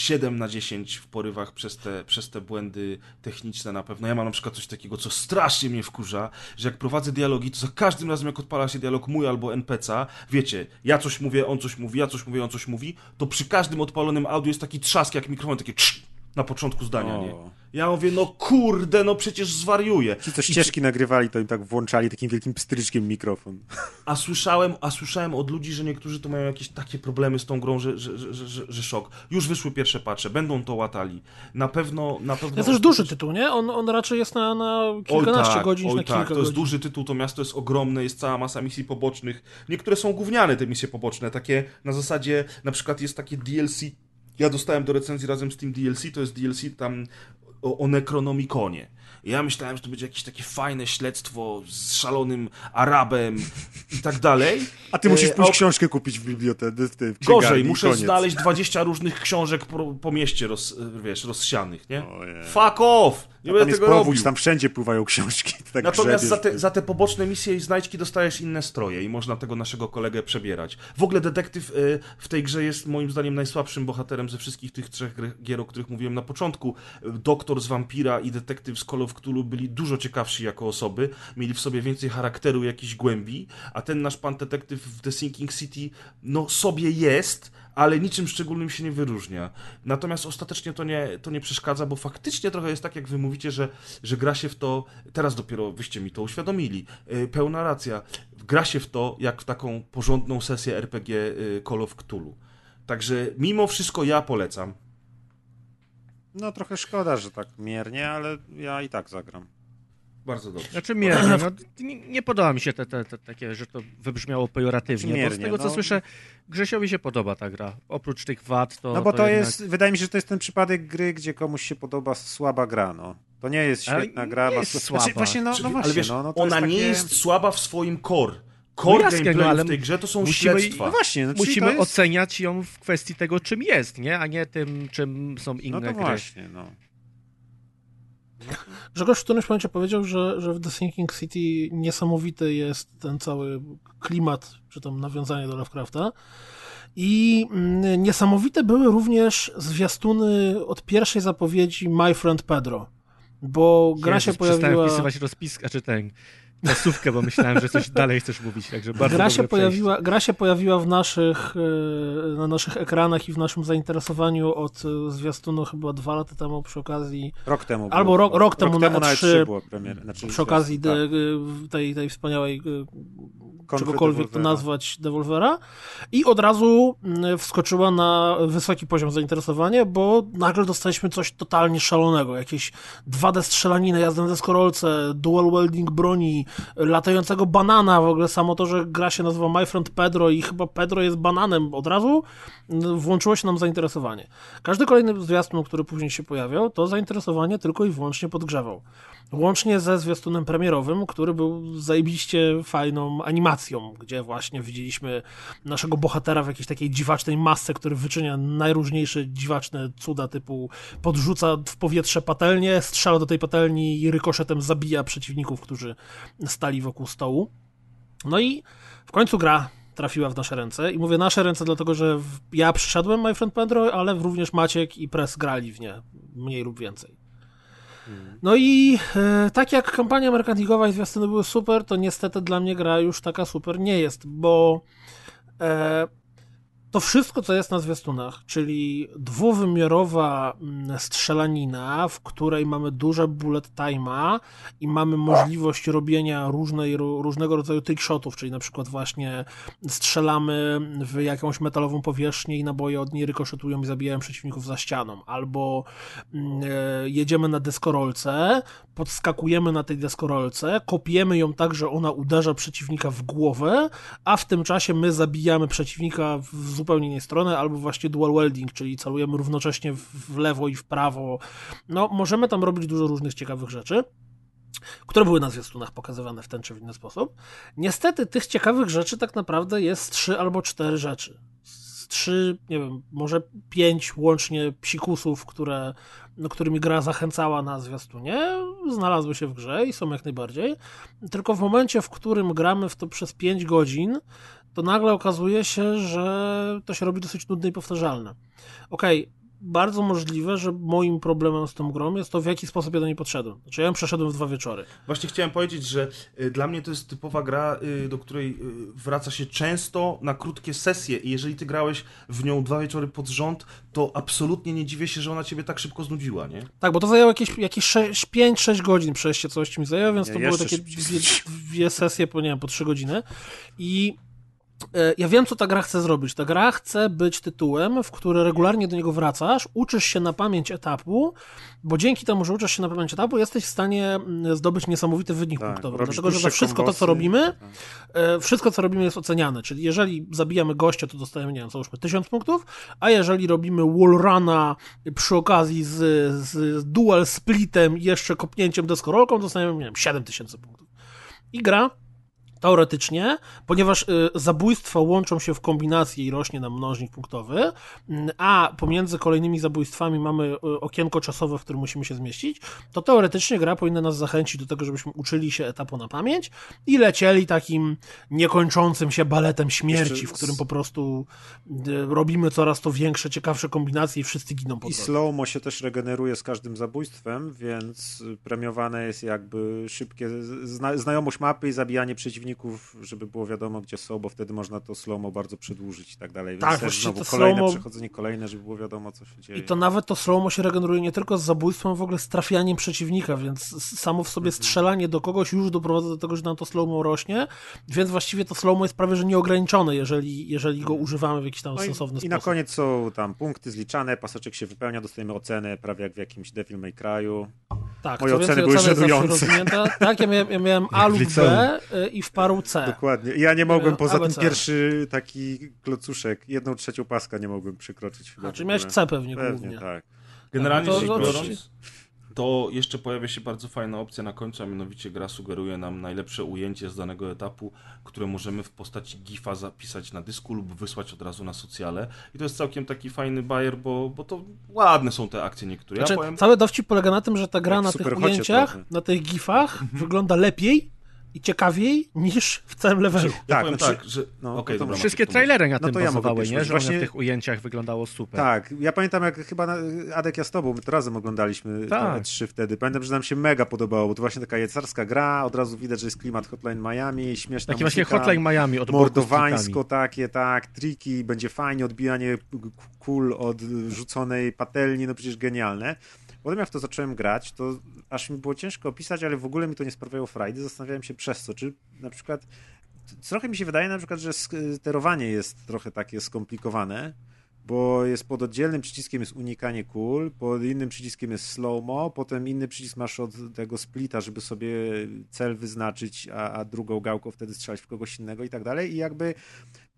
7 na 10 w porywach przez te, przez te błędy techniczne na pewno. Ja mam na przykład coś takiego, co strasznie mnie wkurza, że jak prowadzę dialogi, to za każdym razem jak odpala się dialog mój albo NPC'a, wiecie, ja coś mówię, on coś mówi, ja coś mówię, on coś mówi, to przy każdym odpalonym audio jest taki trzask jak mikrofon, takie na początku zdania, o. nie? Ja mówię, no kurde, no przecież zwariuję. Ci, co ścieżki I... nagrywali, to im tak włączali takim wielkim pstryczkiem mikrofon. A słyszałem, a słyszałem od ludzi, że niektórzy to mają jakieś takie problemy z tą grą, że, że, że, że, że szok. Już wyszły pierwsze patche, będą to łatali. Na pewno, na pewno... To jest duży tytuł, nie? On, on raczej jest na, na kilkanaście oj, tak, godzin, oj, na tak, to jest duży tytuł, to miasto jest ogromne, jest cała masa misji pobocznych. Niektóre są gówniane, te misje poboczne, takie na zasadzie, na przykład jest takie DLC ja dostałem do recenzji razem z tym DLC, to jest DLC tam o, o Necronomiconie. Ja myślałem, że to będzie jakieś takie fajne śledztwo z szalonym Arabem i tak dalej. A ty musisz E, pójść a- książkę kupić w bibliotece. W tej Gorzej, muszę koniec. znaleźć 20 różnych książek po, po mieście, roz, wiesz, rozsianych, nie? Ojej. Fuck off! Nie będę tego powódź, robił. tam wszędzie pływają <laughs> książki. Tak Natomiast za te, za te poboczne misje i znajdźki dostajesz inne stroje i można tego naszego kolegę przebierać. W ogóle detektyw y, w tej grze jest moim zdaniem najsłabszym bohaterem ze wszystkich tych trzech gier, o których mówiłem na początku. Y, Doktor z Vampira i detektyw z Call of Cthulhu byli dużo ciekawsi jako osoby, mieli w sobie więcej charakteru, jakiejś głębi, a ten nasz pan detektyw w The Sinking City no sobie jest, ale niczym szczególnym się nie wyróżnia. Natomiast ostatecznie to nie, to nie przeszkadza, bo faktycznie trochę jest tak, jak wy mówicie, że, że gra się w to, teraz dopiero wyście mi to uświadomili, yy, pełna racja, gra się w to jak w taką porządną sesję RPG yy, Call of Cthulhu. Także mimo wszystko ja polecam. No trochę szkoda, że tak miernie, ale ja i tak zagram. Bardzo dobrze. Znaczy miernie, no, nie, nie podoba mi się te, te, te takie, że to wybrzmiało pejoratywnie, bo z Miernie, tego co no. słyszę, Grzesiowi się podoba ta gra. Oprócz tych wad, to No bo to, jednak... jest, wydaje mi się, że to jest ten przypadek gry, gdzie komuś się podoba słaba gra, no. To nie jest Ale świetna gra. nie jest sł- słaba. Znaczy, właśnie, no, no właśnie, ale wiesz, no, no to ona jest nie takie... jest słaba w swoim core. Core jasne, no, gameplay ale w tej grze to są musimy- śledztwa. No właśnie, no, Musimy to jest... oceniać ją w kwestii tego, czym jest, nie? A nie tym, czym są inne No to gry. właśnie, no. Grzegorz w którymś momencie powiedział, że, że w The Sinking City niesamowity jest ten cały klimat, czy tam nawiązanie do Lovecrafta. I mm, niesamowite były również zwiastuny od pierwszej zapowiedzi My Friend Pedro. Bo gra Jezus, się pojawiła. wpisywać rozpiskę, czy ten, tasówkę, bo myślałem, że coś dalej chcesz mówić, także bardzo Gra się, pojawiła, gra się pojawiła w naszych, e, na naszych ekranach i w naszym zainteresowaniu od e, zwiastunu chyba dwa lata temu przy okazji Rok temu. Albo było. rok- rok temu na nawet E3 trzy było premier. Znaczy, przy okazji tak. de, e, tej, tej wspaniałej Konfy czegokolwiek to Devolvera. nazwać Devolvera i od razu mm, wskoczyła na wysoki poziom zainteresowania, bo nagle dostaliśmy coś totalnie szalonego, jakieś 2D strzelaniny, jazdę na deskorolce, dual welding broni, latającego banana, w ogóle samo to, że gra się nazywa My Friend Pedro i chyba Pedro jest bananem od razu, mm, włączyło się nam zainteresowanie. Każdy kolejny zwiastun, który później się pojawiał, to zainteresowanie tylko i wyłącznie podgrzewał. Łącznie ze zwiastunem premierowym, który był zajebiście fajną animacją, gdzie właśnie widzieliśmy naszego bohatera w jakiejś takiej dziwacznej masce, który wyczynia najróżniejsze dziwaczne cuda typu podrzuca w powietrze patelnię, strzela do tej patelni i rykoszetem zabija przeciwników, którzy stali wokół stołu. No i w końcu gra trafiła w nasze ręce i mówię nasze ręce dlatego, że ja przyszedłem My Friend Pedro, ale również Maciek i Press grali w nie, mniej lub więcej. No i e, tak jak kampania marketingowa i zwiastuny były super, to niestety dla mnie gra już taka super nie jest, bo e, to wszystko, co jest na zwiastunach, czyli dwuwymiarowa mm, strzelanina, w której mamy duże bullet time'a i mamy możliwość robienia różnej, ró- różnego rodzaju trickshotów, czyli na przykład właśnie strzelamy w jakąś metalową powierzchnię i naboje od niej rykoszetują i zabijają przeciwników za ścianą, albo mm, e, jedziemy na deskorolce, podskakujemy na tej deskorolce, kopiemy ją tak, że ona uderza przeciwnika w głowę, a w tym czasie my zabijamy przeciwnika w zupełnie innej stronę, albo właśnie dual welding, czyli celujemy równocześnie w w lewo i w prawo. No, możemy tam robić dużo różnych ciekawych rzeczy które były na zwiastunach pokazywane w ten czy w inny sposób. Niestety tych ciekawych rzeczy tak naprawdę jest trzy albo cztery rzeczy. Z Trzy, nie wiem, może pięć łącznie psikusów, które, no, którymi gra zachęcała na zwiastunie, znalazły się w grze i są jak najbardziej. Tylko w momencie, w którym gramy w to przez pięć godzin, to nagle okazuje się, że to się robi dosyć nudne i powtarzalne. Okej, bardzo możliwe, że moim problemem z tą grą jest to, w jaki sposób ja do niej podszedłem. Znaczy, ja ją przeszedłem w dwa wieczory. Właśnie chciałem powiedzieć, że y, dla mnie to jest typowa gra, y, do której y, wraca się często na krótkie sesje i jeżeli ty grałeś w nią dwa wieczory pod rząd, to absolutnie nie dziwię się, że ona ciebie tak szybko znudziła, nie? Tak, bo to zajęło jakieś, jakieś 5-6 godzin przejście coś mi zajęło, więc to były takie dwie, dwie sesje po, nie wiem, po 3 godziny. I ja wiem, co ta gra chce zrobić. Ta gra chce być tytułem, w który regularnie do niego wracasz, uczysz się na pamięć etapu, bo dzięki temu, że uczysz się na pamięć etapu, jesteś w stanie mm, zdobyć niesamowity wynik Tak, punktowy. Dlatego, że za wszystko to, co kombosy. robimy, Tak. e, wszystko, co robimy, jest oceniane. Czyli jeżeli zabijamy gościa, to dostajemy, nie wiem, załóżmy 1000 punktów, a jeżeli robimy wallruna przy okazji z, z dual splitem i jeszcze kopnięciem deskorolką, dostajemy, nie wiem, 7000 punktów. I gra teoretycznie, ponieważ y, zabójstwa łączą się w kombinację i rośnie nam mnożnik punktowy, mm, a pomiędzy kolejnymi zabójstwami mamy y, okienko czasowe, w którym musimy się zmieścić, to teoretycznie gra powinna nas zachęcić do tego, żebyśmy uczyli się etapu na pamięć i lecieli takim niekończącym się baletem śmierci, w którym po prostu y, robimy coraz to większe, ciekawsze kombinacje i wszyscy giną po I slow-mo się też regeneruje z każdym zabójstwem, więc premiowane jest jakby szybkie zna znajomość mapy i zabijanie przeciwników, żeby było wiadomo gdzie są, bo wtedy można to slow-mo bardzo przedłużyć i tak dalej. Więc Tak, też znowu kolejne slow-mo- przechodzenie, kolejne, żeby było wiadomo co się dzieje. I to nawet to slow się regeneruje nie tylko z zabójstwem, w ogóle z trafianiem przeciwnika, więc samo w sobie Mhm. strzelanie do kogoś już doprowadza do tego, że nam to slow rośnie, więc właściwie to slow jest prawie że nieograniczone, jeżeli, jeżeli go używamy w jakiś tam No i, sensowny I sposób. na koniec są tam punkty zliczane, paseczek się wypełnia, dostajemy ocenę prawie jak w jakimś Devil May Cry'u. Tak, moje oceny były żenujące. Tak, ja miałem, ja miałem <laughs> A lub. B y, i w paru C. Dokładnie. I ja nie mogłem, E, poza tym ABC. pierwszy taki klocuszek, jedną trzecią paska nie mogłem przekroczyć. chyba A, czyli miałeś. C pewnie, Pewnie, głównie. tak. Generalnie To- rzecz biorąc, to jeszcze pojawia się bardzo fajna opcja na końcu, a mianowicie gra sugeruje nam najlepsze ujęcie z danego etapu, które możemy w postaci GIFa zapisać na dysku lub wysłać od razu na socjale. I to jest całkiem taki fajny bajer, bo, bo to ładne są te akcje niektóre. Znaczy, ja powiem, Cały dowcip polega na tym, że ta gra na tych ujęciach, trochę. na tych gifach wygląda lepiej i ciekawiej niż w całym levelu. ja tak, powiem znaczy- tak, że... no, okej, to dobra, Wszystkie trailery na No tym to ja bazowały, nie? Że one Właśnie- w tych ujęciach wyglądało super. Tak, ja pamiętam jak chyba na, Adek ja z tobą, my to razem oglądaliśmy Tak. te E3 wtedy. Pamiętam, że nam się mega podobało, bo to właśnie taka jecarska gra, od razu widać, że jest klimat Hotline Miami, śmieszna Taki właśnie muzyka, Hotline Miami od mordowańsko takie, tak, triki, będzie fajnie, odbijanie kul od rzuconej patelni, no przecież genialne. Potem jak to zacząłem grać, to aż mi było ciężko opisać, ale w ogóle mi to nie sprawiało frajdy. Zastanawiałem się przez co, czy na przykład trochę mi się wydaje na przykład, że sterowanie jest trochę takie skomplikowane, bo jest pod oddzielnym przyciskiem jest unikanie kul, pod innym przyciskiem jest slow-mo, potem inny przycisk masz od tego splita, żeby sobie cel wyznaczyć, a, a drugą gałką wtedy strzelać w kogoś innego i tak dalej. I jakby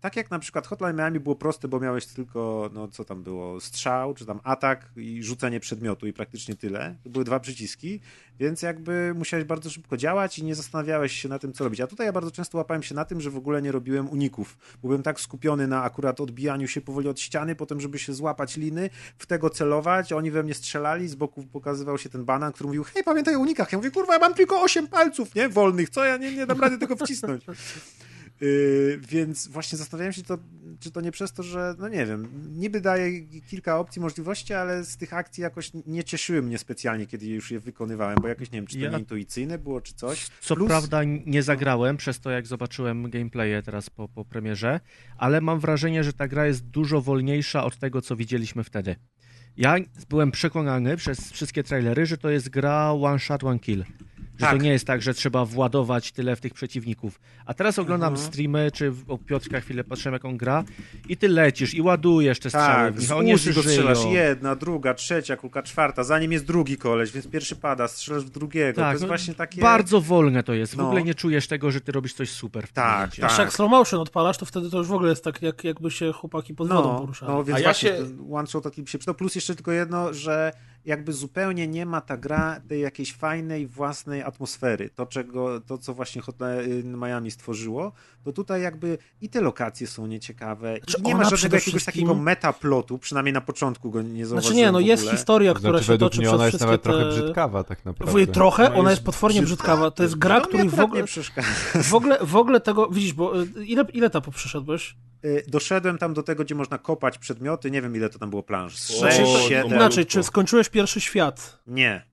tak jak na przykład Hotline Miami było proste, bo miałeś tylko, no co tam było, strzał, czy tam atak i rzucenie przedmiotu i praktycznie tyle. To były dwa przyciski, więc jakby musiałeś bardzo szybko działać i nie zastanawiałeś się na tym, co robić. A tutaj ja bardzo często łapałem się na tym, że w ogóle nie robiłem uników. Byłem tak skupiony na akurat odbijaniu się powoli od ściany, potem żeby się złapać liny, w tego celować, oni we mnie strzelali, z boku pokazywał się ten banan, który mówił, hej, pamiętaj o unikach. Ja mówię, kurwa, ja mam tylko 8 palców, nie? Wolnych, co? Ja nie, nie dam rady tego wcisnąć. Yy, więc właśnie zastanawiałem się, to, czy to nie przez to, że, no nie wiem, niby daje kilka opcji, możliwości, ale z tych akcji jakoś nie cieszyły mnie specjalnie, kiedy już je wykonywałem, bo jakoś, nie wiem, czy to Ja- nieintuicyjne było, czy coś. Co Plus- prawda nie zagrałem przez to, jak zobaczyłem gameplaye teraz po, po premierze, ale mam wrażenie, że ta gra jest dużo wolniejsza od tego, co widzieliśmy wtedy. Ja byłem przekonany przez wszystkie trailery, że to jest gra one shot, one kill. Że Tak. to nie jest tak, że trzeba władować tyle w tych przeciwników. A teraz oglądam Mhm. streamy, czy o Piotrka chwilę patrzyłem, jak on gra i ty lecisz i ładujesz te strzały Tak, z jeszcze go strzelasz jedna, druga, trzecia, kulka czwarta, zanim jest drugi koleś, więc pierwszy pada, strzelasz w drugiego. to Tak, jest no, właśnie takie... Bardzo wolne to jest. W No. ogóle nie czujesz tego, że ty robisz coś super w Tak, momencie. tak. Jeszcze jak slow motion odpalasz, to wtedy to już w ogóle jest tak, jak, jakby się chłopaki pod wodą No, poruszali. no więc A ja właśnie się- one shot taki się przydał. Plus jeszcze tylko jedno, że jakby zupełnie nie ma ta gra tej jakiejś fajnej własnej atmosfery. To, czego, to co właśnie Hotline Miami stworzyło, to tutaj jakby i te lokacje są nieciekawe. Znaczy, I nie ma żadnego jakiegoś wszystkim- takiego metaplotu, przynajmniej na początku go nie zauważyłem Znaczy nie, no jest historia, która Znaczy, się według toczy mnie przez ona jest nawet te... trochę brzydkawa tak naprawdę. Trochę, Ona ona jest jest potwornie brzydka. brzydkawa. To jest gra, To której w ogóle, nie przeszkadza. w ogóle, w ogóle tego, widzisz, bo y, ile, ile etapów przeszedłeś? Y, Doszedłem tam do tego, gdzie można kopać przedmioty. Nie wiem, ile to tam było planż. Znaczy, Sześć, to- siedem? to Inaczej, malutko. czy skończyłeś pierwszy świat? Nie.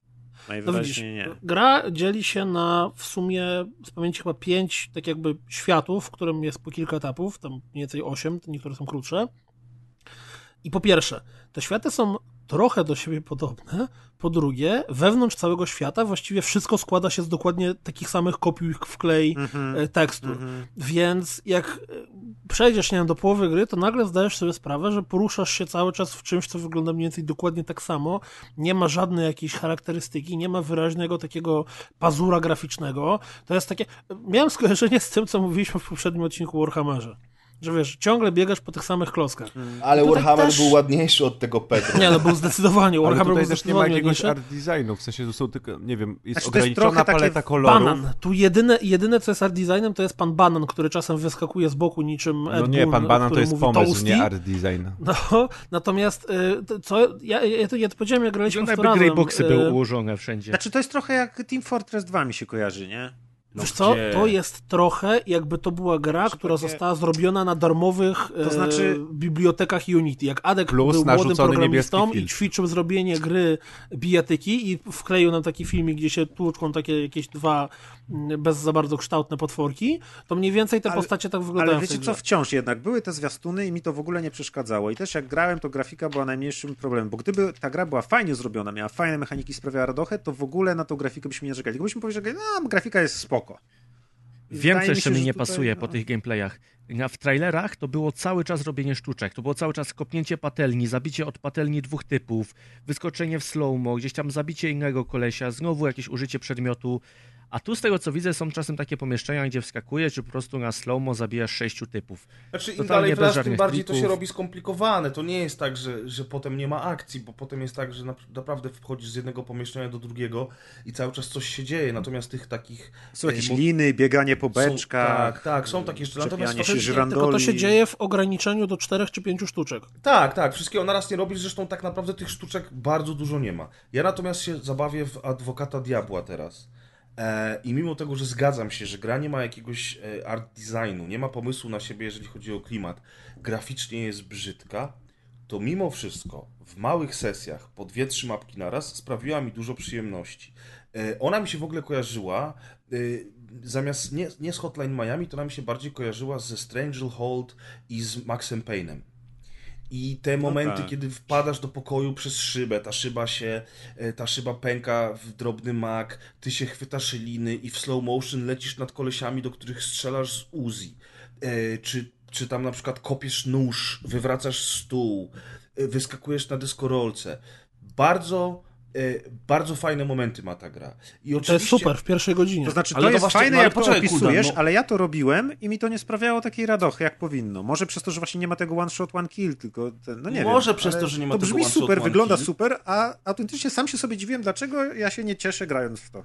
No widzisz, nie. gra dzieli się na w sumie z pamięci chyba pięć tak jakby światów, w którym jest po kilka etapów, tam mniej więcej osiem, niektóre są krótsze. I po pierwsze, te światy są trochę do siebie podobne. Po drugie, wewnątrz całego świata właściwie wszystko składa się z dokładnie takich samych kopiuj w klej e, tekstur. Mhm. Więc jak e, przejdziesz, nie wiem, do połowy gry, to nagle zdajesz sobie sprawę, że poruszasz się cały czas w czymś, co wygląda mniej więcej dokładnie tak samo. Nie ma żadnej jakiejś charakterystyki, nie ma wyraźnego takiego pazura graficznego. To jest takie... Miałem skojarzenie z tym, co mówiliśmy w poprzednim odcinku o Warhammerze. Że wiesz, ciągle biegasz po tych samych klockach. Ale Tutaj Warhammer też- był ładniejszy od tego Pedro. Nie, no był zdecydowanie. Ale Warhammer tutaj był też nie ma jakiegoś ładniejszy. art designu, w sensie to są tylko, nie wiem, jest Znaczy, to jest ograniczona trochę takie paleta kolorów. Banan. Tu jedyne, jedyne, co jest art designem, to jest pan Banan, który czasem wyskakuje z boku niczym Ed No nie, Boon, pan Banan to który jest mówi pomysł, toasty. nie art design. No, natomiast y, co, ja, ja, to, ja to powiedziałem, jak graliśmy w jakby razem. greyboxy y, były ułożone wszędzie. Znaczy to jest trochę jak Team Fortress 2 mi się kojarzy, nie? No Wiesz co, gdzie? to jest trochę jakby to była gra, Znaczy która takie- została zrobiona na darmowych To znaczy- e, bibliotekach Unity. Jak Adek Plus był młodym programistą i ćwiczył zrobienie gry bijatyki i wkleił nam taki filmik, gdzie się tłuczką takie jakieś dwa bez za bardzo kształtne potworki, to mniej więcej te Ale- postacie tak wyglądają Ale wiecie co, wciąż jednak były te zwiastuny i mi to w ogóle nie przeszkadzało. I też jak grałem, to grafika była najmniejszym problemem, bo gdyby ta gra była fajnie zrobiona, miała fajne mechaniki, sprawiała radochę, to w ogóle na tą grafikę byśmy nie narzekali. Tylko byśmy powiedzieli, no grafika jest spoko. I Wiem, co jeszcze się, mi nie tutaj, pasuje no. po tych gameplayach. W trailerach to było cały czas robienie sztuczek. To było cały czas kopnięcie patelni, zabicie od patelni dwóch typów, wyskoczenie w slow-mo, gdzieś tam zabicie innego kolesia, znowu jakieś użycie przedmiotu. A tu z tego co widzę są czasem takie pomieszczenia, gdzie wskakujesz i po prostu na slow-mo zabijasz sześciu typów. Znaczy im Totalnie dalej tym bardziej to się robi skomplikowane. To nie jest tak, że, że potem nie ma akcji, bo potem jest tak, że na, naprawdę wchodzisz z jednego pomieszczenia do drugiego i cały czas coś się dzieje. Natomiast tych takich... Są jakieś mo- liny, bieganie po są, beczkach. tak, tak, są takie jeszcze. Natomiast to, się żyrandoli. Tylko to się dzieje w ograniczeniu do czterech czy pięciu sztuczek. Tak, tak, wszystkiego naraz nie robisz, zresztą tak naprawdę tych sztuczek bardzo dużo nie ma. Ja natomiast się zabawię w adwokata diabła teraz. E, I mimo tego, że zgadzam się, że gra nie ma jakiegoś e, art designu, nie ma pomysłu na siebie, jeżeli chodzi o klimat, graficznie jest brzydka, to mimo wszystko w małych sesjach po dwie, trzy mapki naraz sprawiła mi dużo przyjemności. E, Ona mi się w ogóle kojarzyła, zamiast nie, nie z Hotline Miami, to ona mi się bardziej kojarzyła ze Stranglehold i z Maxem Payne'em. I te momenty, tak. kiedy wpadasz do pokoju przez szybę, ta szyba się, e, ta szyba pęka w drobny mak, ty się chwytasz liny i w slow motion lecisz nad kolesiami, do których strzelasz z Uzi. E, Czy, czy tam na przykład kopiesz nóż, wywracasz stół, e, wyskakujesz na deskorolce. Bardzo, bardzo fajne momenty ma ta gra. I To jest oczywiście- super w pierwszej godzinie. To znaczy, Ale to to jest właśnie- fajne, no jak to poczekaj, opisujesz, no. ale ja to robiłem i mi to nie sprawiało takiej radochy, jak powinno. Może przez to, że właśnie nie ma tego one shot, one kill, tylko ten, no nie Może wiem. przez to, że nie ma To tego brzmi one shot, super, one wygląda kill. super, a autentycznie sam się sobie dziwiłem, dlaczego ja się nie cieszę grając w to.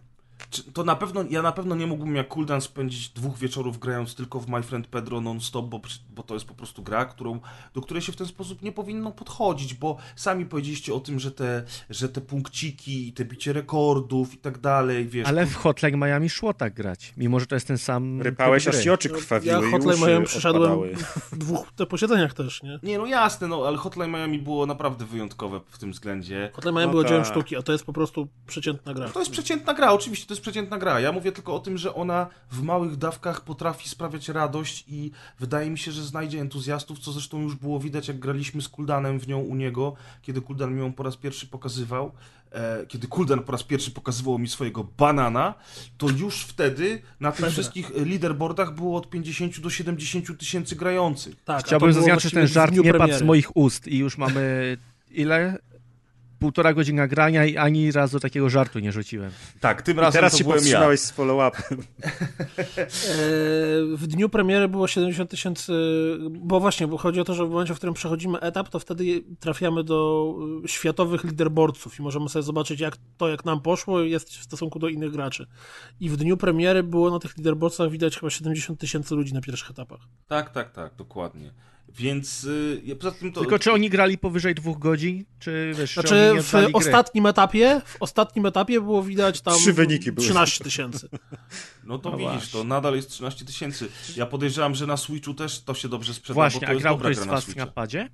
To na pewno, ja na pewno nie mógłbym jak Kuldan spędzić dwóch wieczorów grając tylko w My Friend Pedro non-stop, bo, bo to jest po prostu gra, którą, do której się w ten sposób nie powinno podchodzić, bo sami powiedzieliście o tym, że te, że te punkciki i te bicie rekordów i tak dalej, wiesz. Ale w Hotline Miami szło tak grać, mimo że to jest ten sam Rypałeś, aż ci oczy krwawiły Ja Hotline Miami przeszedłem w dwóch te posiedzeniach też, nie? Nie, no jasne, no, ale Hotline Miami było naprawdę wyjątkowe w tym względzie. Hotline Miami No było 9 tak. sztuki, a to jest po prostu przeciętna gra. To jest przeciętna gra, oczywiście, to jest przeciętna gra. Ja mówię tylko o tym, że ona w małych dawkach potrafi sprawiać radość i wydaje mi się, że znajdzie entuzjastów, co zresztą już było widać, jak graliśmy z Kuldanem w nią u niego, kiedy Kuldan mi ją po raz pierwszy pokazywał. E, kiedy Kuldan po raz pierwszy pokazywał mi swojego banana, to już wtedy na tych wszystkich leaderboardach było od 50 do 70 tysięcy grających. Tak, Chciałbym zaznaczyć, ten żart nie padł z moich ust i już mamy <laughs> ile? Półtora godzina grania i ani razu takiego żartu nie rzuciłem. Tak, tym I razem teraz to się byłem ja. z follow-upem. <laughs> E, W dniu premiery było 70 tysięcy, bo właśnie, bo chodzi o to, że w momencie, w którym przechodzimy etap, to wtedy trafiamy do y, światowych liderboardców i możemy sobie zobaczyć, jak to, jak nam poszło, jest w stosunku do innych graczy. I w dniu premiery było na tych liderboardcach widać chyba 70 tysięcy ludzi na pierwszych etapach. Tak, tak, tak, dokładnie. Więc y, ja poza tym to... Tylko czy oni grali powyżej dwóch godzin, czy wiesz, czy Znaczy, oni nie w gry? ostatnim etapie, w ostatnim etapie było widać tam Trzy wyniki były. 13 tysięcy. No to No widzisz, właśnie. to nadal jest 13 tysięcy. Ja podejrzewam, że na Switchu też to się dobrze sprzeda, bo Właśnie, to a jest grał dobra ktoś gra na Switchu. na padzie?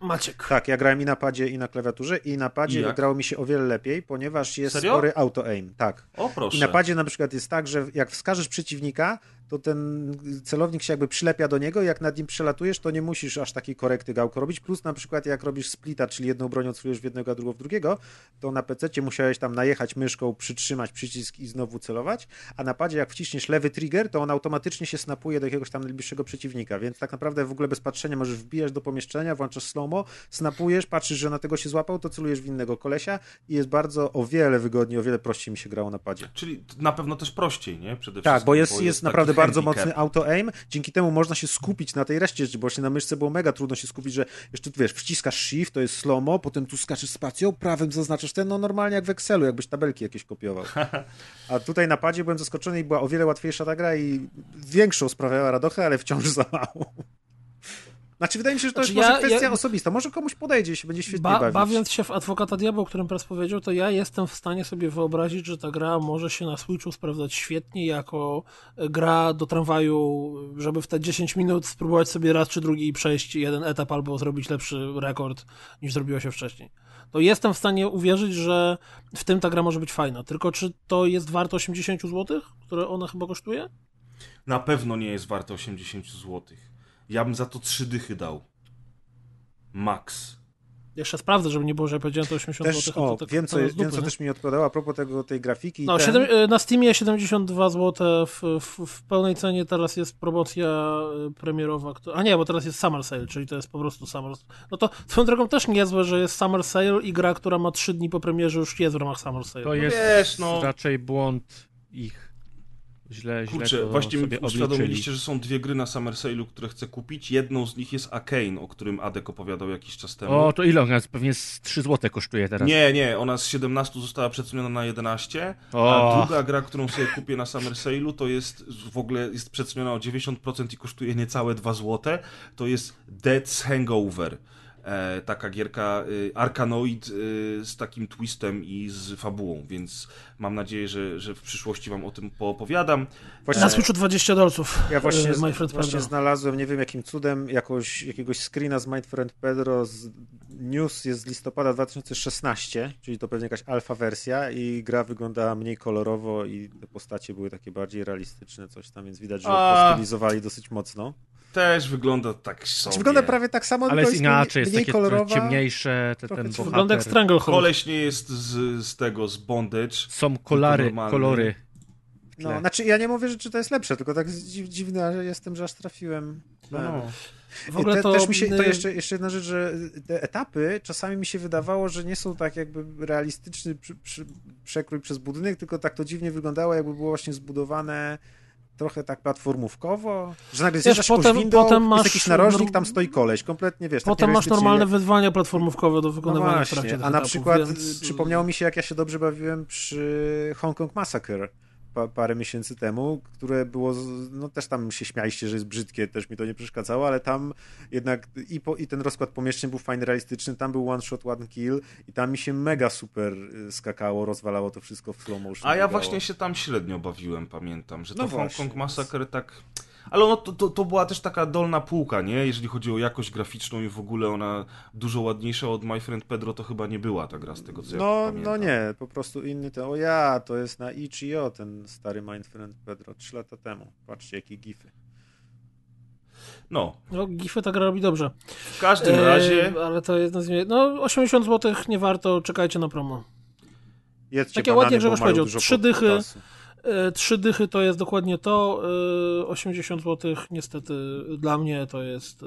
Maciek. Tak, ja grałem i na padzie, i na klawiaturze, i na I padzie jak? grało mi się o wiele lepiej, ponieważ jest Serio? spory auto-aim. Tak. O proszę. I na padzie na przykład jest tak, że jak wskażesz przeciwnika, to ten celownik się jakby przylepia do niego, jak nad nim przelatujesz, to nie musisz aż takiej korekty gałko robić, plus na przykład jak robisz splita, czyli jedną bronią celujesz w jednego, a drugą w drugiego, to na PC musiałeś tam najechać myszką, przytrzymać przycisk i znowu celować, a na padzie jak wciśniesz lewy trigger, to on automatycznie się snapuje do jakiegoś tam najbliższego przeciwnika, więc tak naprawdę w ogóle bez patrzenia możesz wbijać do pomieszczenia, włączasz slow snapujesz, patrzysz, że na tego się złapał, to celujesz w innego kolesia i jest bardzo o wiele wygodniej, o wiele prościej mi się grało na padzie. Czyli na pewno też prościej, nie? Przede tak, bo jest, bo jest, jest naprawdę bardzo mocny auto-aim, dzięki temu można się skupić na tej reszcie, bo właśnie na myszce było mega trudno się skupić, że jeszcze tu wiesz, wciskasz shift, to jest slow potem tu skaczesz spacją, prawym zaznaczasz ten, no normalnie jak w Excelu, jakbyś tabelki jakieś kopiował. <laughs> A tutaj na padzie byłem zaskoczony i była o wiele łatwiejsza ta gra i większą sprawiała radochę, ale wciąż za mało. Znaczy, wydaje mi się, że to znaczy, jest ja, może kwestia ja, osobista. Może komuś podejdzie i się będzie świetnie ba, bawić. Bawiąc się w Adwokata Diabła, o którym teraz powiedział, to ja jestem w stanie sobie wyobrazić, że ta gra może się na Switchu sprawdzać świetnie jako gra do tramwaju, żeby w te 10 minut spróbować sobie raz czy drugi przejść jeden etap albo zrobić lepszy rekord niż zrobiło się wcześniej. To jestem w stanie uwierzyć, że w tym ta gra może być fajna. Tylko czy to jest warte 80 zł, które ona chyba kosztuje? Na pewno nie jest warte 80 złotych. Ja bym za to trzy dychy dał. Max. Jeszcze sprawdzę, żeby nie było, że ja powiedziałem to 80 też, zł. O, tak, wiem, co, dupy, wiem, co też mi odpowiadało a propos tego, tej grafiki. No, ten... Y, na Steamie 72 zł, w, w, w, pełnej cenie teraz jest promocja y, premierowa. A nie, bo teraz jest Summer Sale, czyli to jest po prostu Summer No to swoją drogą też niezłe, że jest Summer Sale i gra, która ma 3 dni po premierze już jest w ramach Summer Sale. To jest Wiesz, no. raczej błąd ich źle, źle Kurczę, właśnie mi uświadomiliście, że są dwie gry na Summer Sale'u, które chcę kupić. Jedną z nich jest Arcane, o którym Adek opowiadał jakiś czas temu. O, to ile ona pewnie z 3 zł kosztuje teraz? Nie, nie, ona z 17 została przeceniona na 11, o. a druga gra, którą sobie kupię na Summer Sale'u, to jest w ogóle jest przeceniona o 90% i kosztuje niecałe 2 zł. To jest Dead's Hangover e, taka gierka e, Arkanoid e, z takim twistem i z fabułą, więc mam nadzieję, że, że w przyszłości wam o tym poopowiadam. Właśnie, na Switchu 20 dolców. Ja właśnie, z, właśnie znalazłem, nie wiem jakim cudem, jakoś, jakiegoś screena z My Friend Pedro z news jest z listopada 2016, czyli to pewnie jakaś alfa wersja i gra wygląda mniej kolorowo i te postacie były takie bardziej realistyczne, coś tam, więc widać, że A... postylizowali dosyć mocno też wygląda tak sobie. Znaczy, wygląda prawie tak samo, ale jest inaczej, jest takie kolorowa. ciemniejsze, te, ten bohater. Wygląda jak Stranglehold. Koleś nie jest z, z tego, z Bondage. Są kolary, kolory. No, znaczy ja nie mówię, że czy to jest lepsze, tylko tak dziwne że jestem, że aż trafiłem. No. no. W ogóle te, to... Też mi się, to jeszcze, jeszcze jedna rzecz, że te etapy czasami mi się wydawało, że nie są tak jakby realistyczny przy, przy, przekrój przez budynek, tylko tak to dziwnie wyglądało, jakby było właśnie zbudowane trochę tak platformówkowo, że nagle zjeżdżasz potem, windą, potem masz, jakiś narożnik, tam stoi koleś, kompletnie, wiesz, Potem masz normalne wyzwania platformówkowe do wykonywania no właśnie, A na przykład więc... przypomniało mi się, jak ja się dobrze bawiłem przy Hong Kong Massacre, pa, parę miesięcy temu, które było, no też tam się śmialiście, że jest brzydkie, też mi to nie przeszkadzało, ale tam jednak i, po, i ten rozkład pomieszczeń był fajny, realistyczny, tam był one shot, one kill i tam mi się mega super y, skakało, rozwalało to wszystko w slow motion. A ja właśnie się tam średnio bawiłem, pamiętam, że to no Hong Kong Massacre tak ale no, to, to, to, była też taka dolna półka, nie? Jeżeli chodzi o jakość graficzną i w ogóle ona dużo ładniejsza od My Friend Pedro, to chyba nie była ta gra z tego, co no, ja pamiętam. No nie, po prostu inny ten, o ja, to jest na itch.io ten stary My Friend Pedro, 3 lata temu. Patrzcie, jakie gify. No. No, gify ta gra robi dobrze. W każdym e, razie... Ale to jest, no 80 zł nie warto, czekajcie na promo. Jedzcie Takie banany, ładnie, żebyś powiedział, trzy dychy, trzy dychy to jest dokładnie to. 80 e, zł niestety dla mnie to jest e,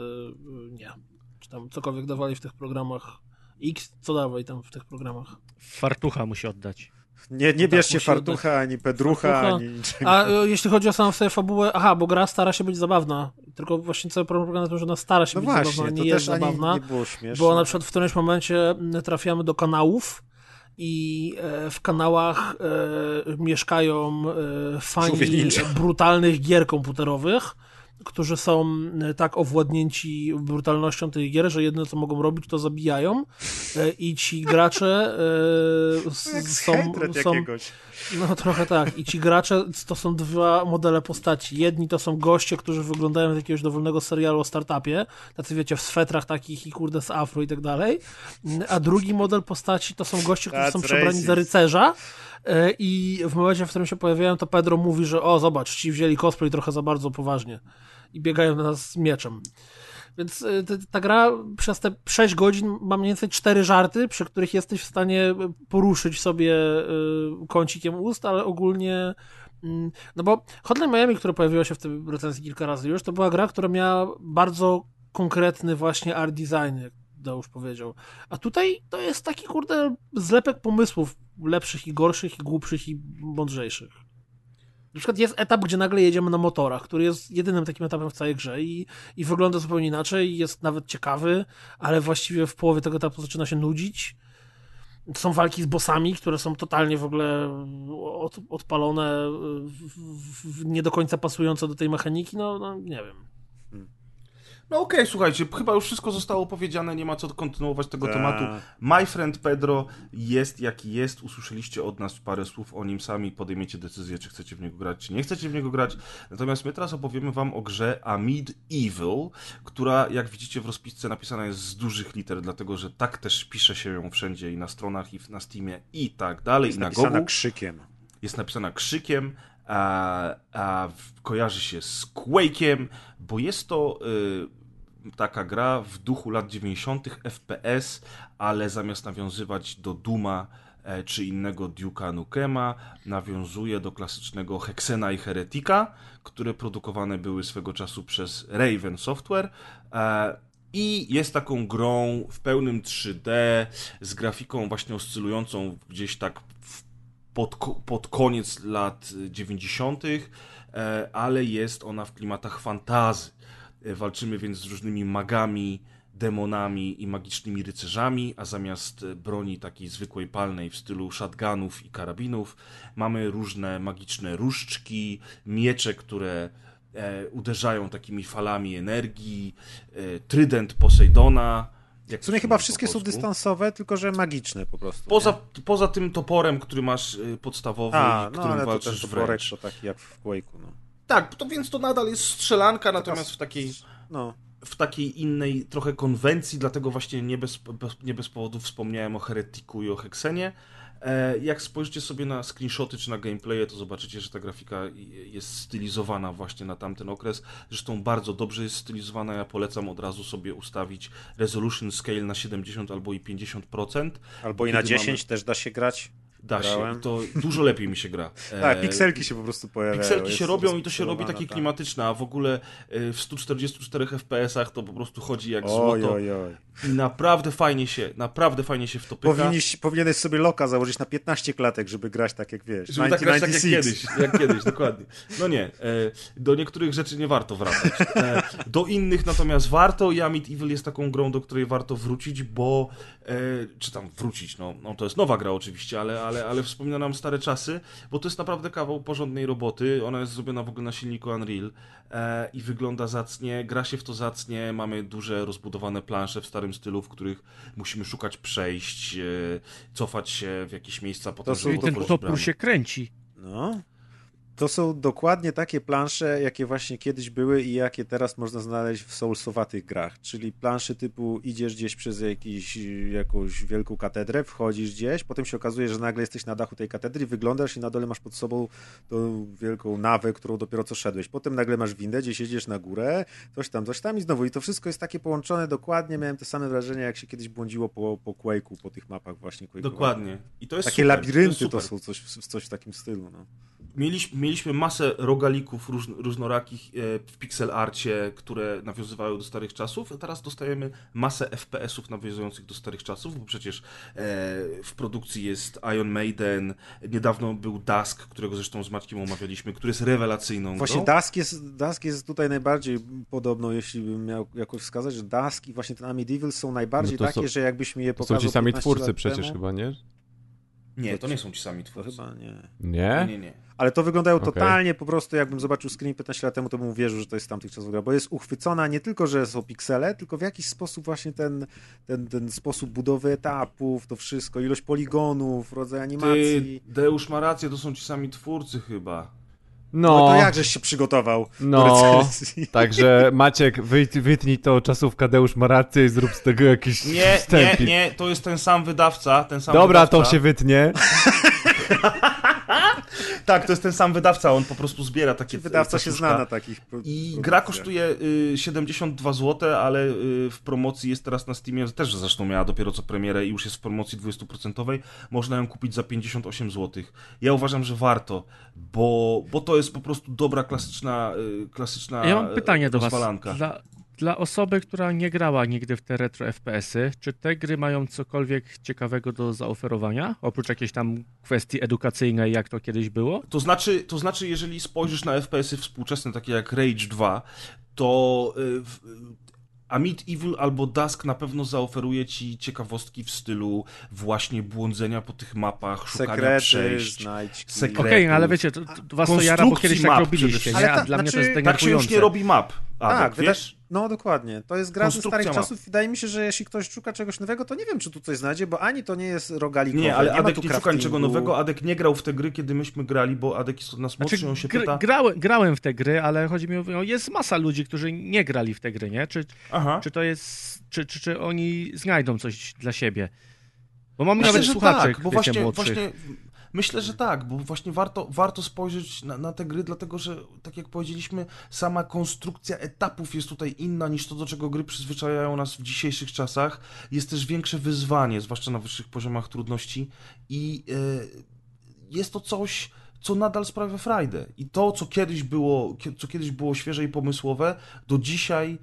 nie. Czy tam cokolwiek dawali w tych programach. X, co dawaj tam w tych programach? Fartucha musi oddać. Nie, nie tak, bierzcie fartucha, ani pedrucha, fartucha. ani niczego. A jeśli chodzi o samą sobie fabułę, aha, bo gra stara się być zabawna. Tylko właśnie cały problem polega na tym, że ona stara się no być właśnie, zabawna, nie jest zabawna. Nie było śmieszne. Bo na przykład w którymś momencie trafiamy do kanałów, i e, w kanałach e, mieszkają e, fani brutalnych gier komputerowych, którzy są e, tak owładnięci brutalnością tych gier, że jedyne co mogą robić to zabijają e, i ci gracze e, są, są no trochę tak. I ci gracze to są dwa modele postaci. Jedni to są goście, którzy wyglądają z jakiegoś dowolnego serialu o startupie, tacy wiecie w swetrach takich i kurde z afro i tak dalej, a drugi model postaci to są goście, którzy That's są przebrani racist. za rycerza i w momencie, w którym się pojawiają, to Pedro mówi, że o zobacz, ci wzięli cosplay trochę za bardzo poważnie i biegają na nas z mieczem. Więc y, ta gra przez te 6 godzin ma mniej więcej 4 żarty, przy których jesteś w stanie poruszyć sobie y, kącikiem ust, ale ogólnie. Mm, no bo Hotline Miami, które pojawiło się w tej recenzji kilka razy już, to była gra, która miała bardzo konkretny właśnie art design, jak Deusz powiedział. A tutaj to jest taki, kurde, zlepek pomysłów lepszych i gorszych, i głupszych i mądrzejszych. Na przykład jest etap, gdzie nagle jedziemy na motorach, który jest jedynym takim etapem w całej grze i, i wygląda zupełnie inaczej, jest nawet ciekawy, ale właściwie w połowie tego etapu zaczyna się nudzić. Są walki z bossami, które są totalnie w ogóle od, odpalone, w, w, nie do końca pasujące do tej mechaniki, no, no nie wiem. No okej, okay, słuchajcie, chyba już wszystko zostało powiedziane, nie ma co kontynuować tego Ta. tematu. My Friend Pedro jest jaki jest, usłyszeliście od nas parę słów o nim, sami podejmiecie decyzję, czy chcecie w niego grać, czy nie chcecie w niego grać. Natomiast my teraz opowiemy wam o grze Amid Evil, która jak widzicie w rozpisce napisana jest z dużych liter, dlatego że tak też pisze się ją wszędzie i na stronach, i na Steamie i tak dalej, jest i na napisana krzykiem. Jest napisana krzykiem, a, a kojarzy się z Quake'iem, bo jest to... Y, taka gra w duchu lat 90. FPS, ale zamiast nawiązywać do Duma e, czy innego Duke'a Nukema, nawiązuje do klasycznego Hexena i Heretika, które produkowane były swego czasu przez Raven Software. E, I jest taką grą w pełnym 3D, z grafiką właśnie oscylującą gdzieś tak pod, pod koniec lat 90., e, ale jest ona w klimatach fantazy. E, walczymy więc z różnymi magami, demonami i magicznymi rycerzami, a zamiast e, broni takiej zwykłej palnej w stylu shotgunów i karabinów, mamy różne magiczne różdżki, miecze, które e, uderzają takimi falami energii, e, trydent Posejdona. Jak w sumie chyba wszystkie są dystansowe, tylko że magiczne po prostu. Poza, poza tym toporem, który masz e, podstawowy, a, no, którym ale walczysz to ten toporek to taki jak w Quake'u. No. Tak, to więc to nadal jest strzelanka, natomiast w takiej, no. w takiej innej trochę konwencji, dlatego właśnie nie bez, nie bez powodu wspomniałem o Heretiku i o Hexenie. E, jak spojrzycie sobie na screenshoty czy na gameplaye, to zobaczycie, że ta grafika jest stylizowana właśnie na tamten okres. Zresztą bardzo dobrze jest stylizowana. Ja polecam od razu sobie ustawić resolution scale na 70 albo i 50%. Albo i na 10 mamy... też da się grać. Da Grałem. się, to dużo lepiej mi się gra. <laughs> Tak, e, pikselki się po prostu pojawiają. Pikselki się robią i to się robi takie tak. klimatyczne, a w ogóle e, w 144 FPS-ach to po prostu chodzi jak oj, złoto. Oj, oj. I naprawdę fajnie się, naprawdę fajnie się w to pyka. Powinniś, powinieneś sobie loka założyć na 15 klatek, żeby grać tak jak wiesz. Żeby tak grać tak jak kiedyś, jak kiedyś, dokładnie. No nie, e, do niektórych rzeczy nie warto wracać. Do innych natomiast warto i Amit Evil jest taką grą, do której warto wrócić, bo czy tam wrócić, no, no to jest nowa gra oczywiście, ale ale, ale wspomina nam stare czasy, bo to jest naprawdę kawał porządnej roboty. Ona jest zrobiona w ogóle na silniku Unreal e, i wygląda zacnie, gra się w to zacnie, mamy duże, rozbudowane plansze w starym stylu, w których musimy szukać przejść, e, cofać się w jakieś miejsca. Potem, to ten topór się kręci. No. To są dokładnie takie plansze, jakie właśnie kiedyś były i jakie teraz można znaleźć w soulsowatych grach, czyli plansze typu idziesz gdzieś przez jakiś, jakąś wielką katedrę, wchodzisz gdzieś, potem się okazuje, że nagle jesteś na dachu tej katedry, wyglądasz i na dole masz pod sobą tą wielką nawę, którą dopiero co szedłeś. Potem nagle masz windę, gdzieś jedziesz na górę, coś tam, coś tam i znowu. I to wszystko jest takie połączone dokładnie. Miałem te same wrażenie, jak się kiedyś błądziło po, po Quake'u, po tych mapach właśnie Quake'u. Dokładnie. I to jest takie super. labirynty to, to, są coś, coś w takim stylu. No mieliśmy, mieliśmy masę rogalików róż, różnorakich e, w pixel arcie, które nawiązywały do starych czasów, a teraz dostajemy masę FPS-ów nawiązujących do starych czasów, bo przecież e, w produkcji jest Iron Maiden, niedawno był Dusk, którego zresztą z Maćkiem omawialiśmy, który jest rewelacyjną Właśnie grą. Dusk jest, Dusk jest tutaj najbardziej podobno, jeśli bym miał jakoś wskazać, że Dusk i właśnie ten Amityville są najbardziej no takie, są, że jakbyśmy je pokazał To są ci sami twórcy przecież temu. chyba, nie? Nie, to nie są ci sami twórcy. To chyba nie. Nie? Nie, nie. Ale to wyglądało Okay. totalnie po prostu, jakbym zobaczył screen 15 lat temu, to bym uwierzył, że to jest z tamtych czasów gra, bo jest uchwycona nie tylko, że są piksele, tylko w jakiś sposób właśnie ten, ten, ten sposób budowy etapów, to wszystko, ilość poligonów, rodzaj Ty, animacji. Deusz ma rację, to są ci sami twórcy chyba. No, No, to jakżeś się przygotował do no. recenzji? <laughs> Także Maciek, wyt- wytnij to czasówka Deusz ma rację i zrób z tego jakiś Nie, nie, wstępik. nie, to jest ten sam wydawca, ten sam Dobra, wydawca. to się wytnie. <laughs> <laughs> Tak, to jest ten sam wydawca, on po prostu zbiera takie Wydawca się zna na takich I gra kosztuje y, 72 zł, ale y, w promocji jest teraz na Steamie, też zresztą miała dopiero co premierę i już jest w promocji 20%. Można ją kupić za 58 zł. Ja uważam, że warto, bo, bo to jest po prostu dobra, klasyczna, y, klasyczna Ja mam pytanie do was. Dla, dla osoby, która nie grała nigdy w te retro FPS-y, czy te gry mają cokolwiek ciekawego do zaoferowania? Oprócz jakiejś tam kwestii edukacyjnej, jak to kiedyś było? To znaczy, to znaczy, jeżeli spojrzysz na FPS-y współczesne, takie jak Rage 2, to y, w, Amid Evil albo Dusk na pewno zaoferuje ci ciekawostki w stylu właśnie błądzenia po tych mapach, szukania Sekrety, przejść. znajdźki. Sekrety. Okej, no ale wiecie, to, to was to jara, bo kiedyś tak robiliście, nie? A Ale ta- dla mnie to znaczy, jest Tak się już denerwujące. nie robi map. Tak, Adek, wyda- wiesz? no dokładnie. To jest gra ze starych map. czasów. Wydaje mi się, że jeśli ktoś szuka czegoś nowego, to nie wiem, czy tu coś znajdzie, bo ani to nie jest rogalikowe, Nie, ale nie ma Adek tu nie szuka niczego nowego. Adek nie grał w te gry, kiedy myśmy grali, bo Adek jest od nas młodszy, Znaczy, on się gr- pyta... grałem, grałem w te gry, ale chodzi mi o, no, jest masa ludzi, którzy nie grali w te gry, nie? Czy, Aha. czy to jest, czy, czy, czy oni znajdą coś dla siebie? Bo mam Myślę, nawet że słuchaczek, tak, bo wiecie, właśnie, młodszych. właśnie myślę, że tak, bo właśnie warto, warto spojrzeć na, na te gry, dlatego że, tak jak powiedzieliśmy, sama konstrukcja etapów jest tutaj inna niż to, do czego gry przyzwyczajają nas w dzisiejszych czasach. Jest też większe wyzwanie, zwłaszcza na wyższych poziomach trudności i e, jest to coś, co nadal sprawia frajdę. I to, co kiedyś było, co kiedyś było świeże i pomysłowe, do dzisiaj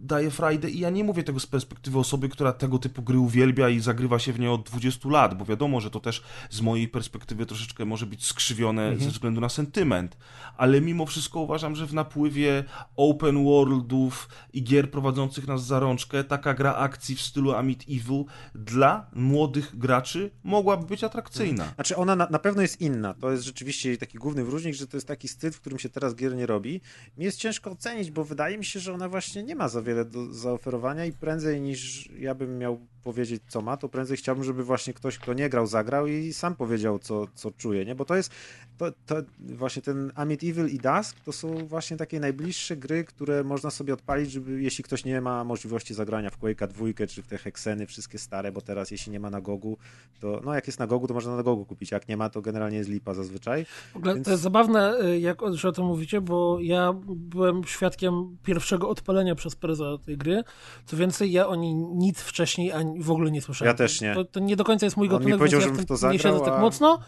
daje frajdę. I ja nie mówię tego z perspektywy osoby, która tego typu gry uwielbia i zagrywa się w nie od 20 lat, bo wiadomo, że to też z mojej perspektywy troszeczkę może być skrzywione ze względu na sentyment. Ale mimo wszystko uważam, że w napływie open worldów i gier prowadzących nas za rączkę, taka gra akcji w stylu Amid Evil dla młodych graczy mogłaby być atrakcyjna. Znaczy ona na, na pewno jest inna. To jest rzeczywiście taki główny wyróżnik, że to jest taki styl, w którym się teraz gier nie robi. Mi jest ciężko ocenić, bo wydaje mi się, że ona właśnie nie ma za wiele do zaoferowania i prędzej niż ja bym miał powiedzieć, co ma, to prędzej chciałbym, żeby właśnie ktoś, kto nie grał, zagrał i sam powiedział, co, co czuje, nie? Bo to jest, to, to właśnie ten Amid Evil i Dusk to są właśnie takie najbliższe gry, które można sobie odpalić, żeby jeśli ktoś nie ma możliwości zagrania w Quake'a dwójkę, czy w te Hexeny, wszystkie stare, bo teraz jeśli nie ma na Gogu, to no jak jest na Gogu, to można na Gogu kupić, jak nie ma, to generalnie jest lipa zazwyczaj. W ogóle Więc- To jest zabawne, y, jak że o tym mówicie, bo ja byłem świadkiem pierwszego odpalenia przez Preza tej gry. Co więcej, ja o niej nic wcześniej ani w ogóle nie słyszałem. Ja też nie. To, to nie do końca jest mój gatunek, więc ja w to tym nie zagrał, siedzę tak mocno,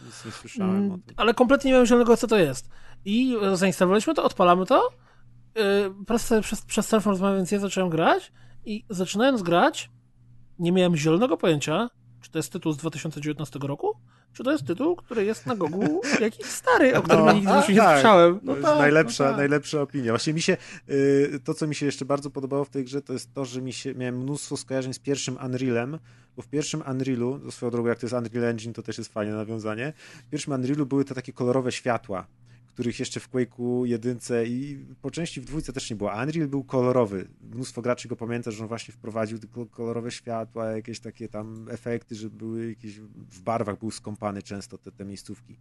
mm, ale kompletnie nie miałem zielonego, co to jest. I zainstalowaliśmy to, odpalamy to. Yy, przez, przez telefon rozmawiał, więc ja zacząłem grać i zaczynając grać, nie miałem zielonego pojęcia, czy to jest tytuł z 2019 roku, czy to jest tytuł, który jest na Gogu jakiś stary, o którym No, nigdy już nie tak. słyszałem. To No jest tak, najlepsza, no tak. najlepsza opinia. Właśnie mi się, y, to co mi się jeszcze bardzo podobało w tej grze, to jest to, że mi się, miałem mnóstwo skojarzeń z pierwszym Unrealem, bo w pierwszym Unrealu, swoją drogą jak to jest Unreal Engine, to też jest fajne nawiązanie, w pierwszym Unrealu były te takie kolorowe światła, których jeszcze w Quake'u jedynce i po części w dwójce też nie było. Unreal był kolorowy. Mnóstwo graczy go pamięta, że on właśnie wprowadził kolorowe światła, jakieś takie tam efekty, że były jakieś w barwach był skąpany często te, te miejscówki.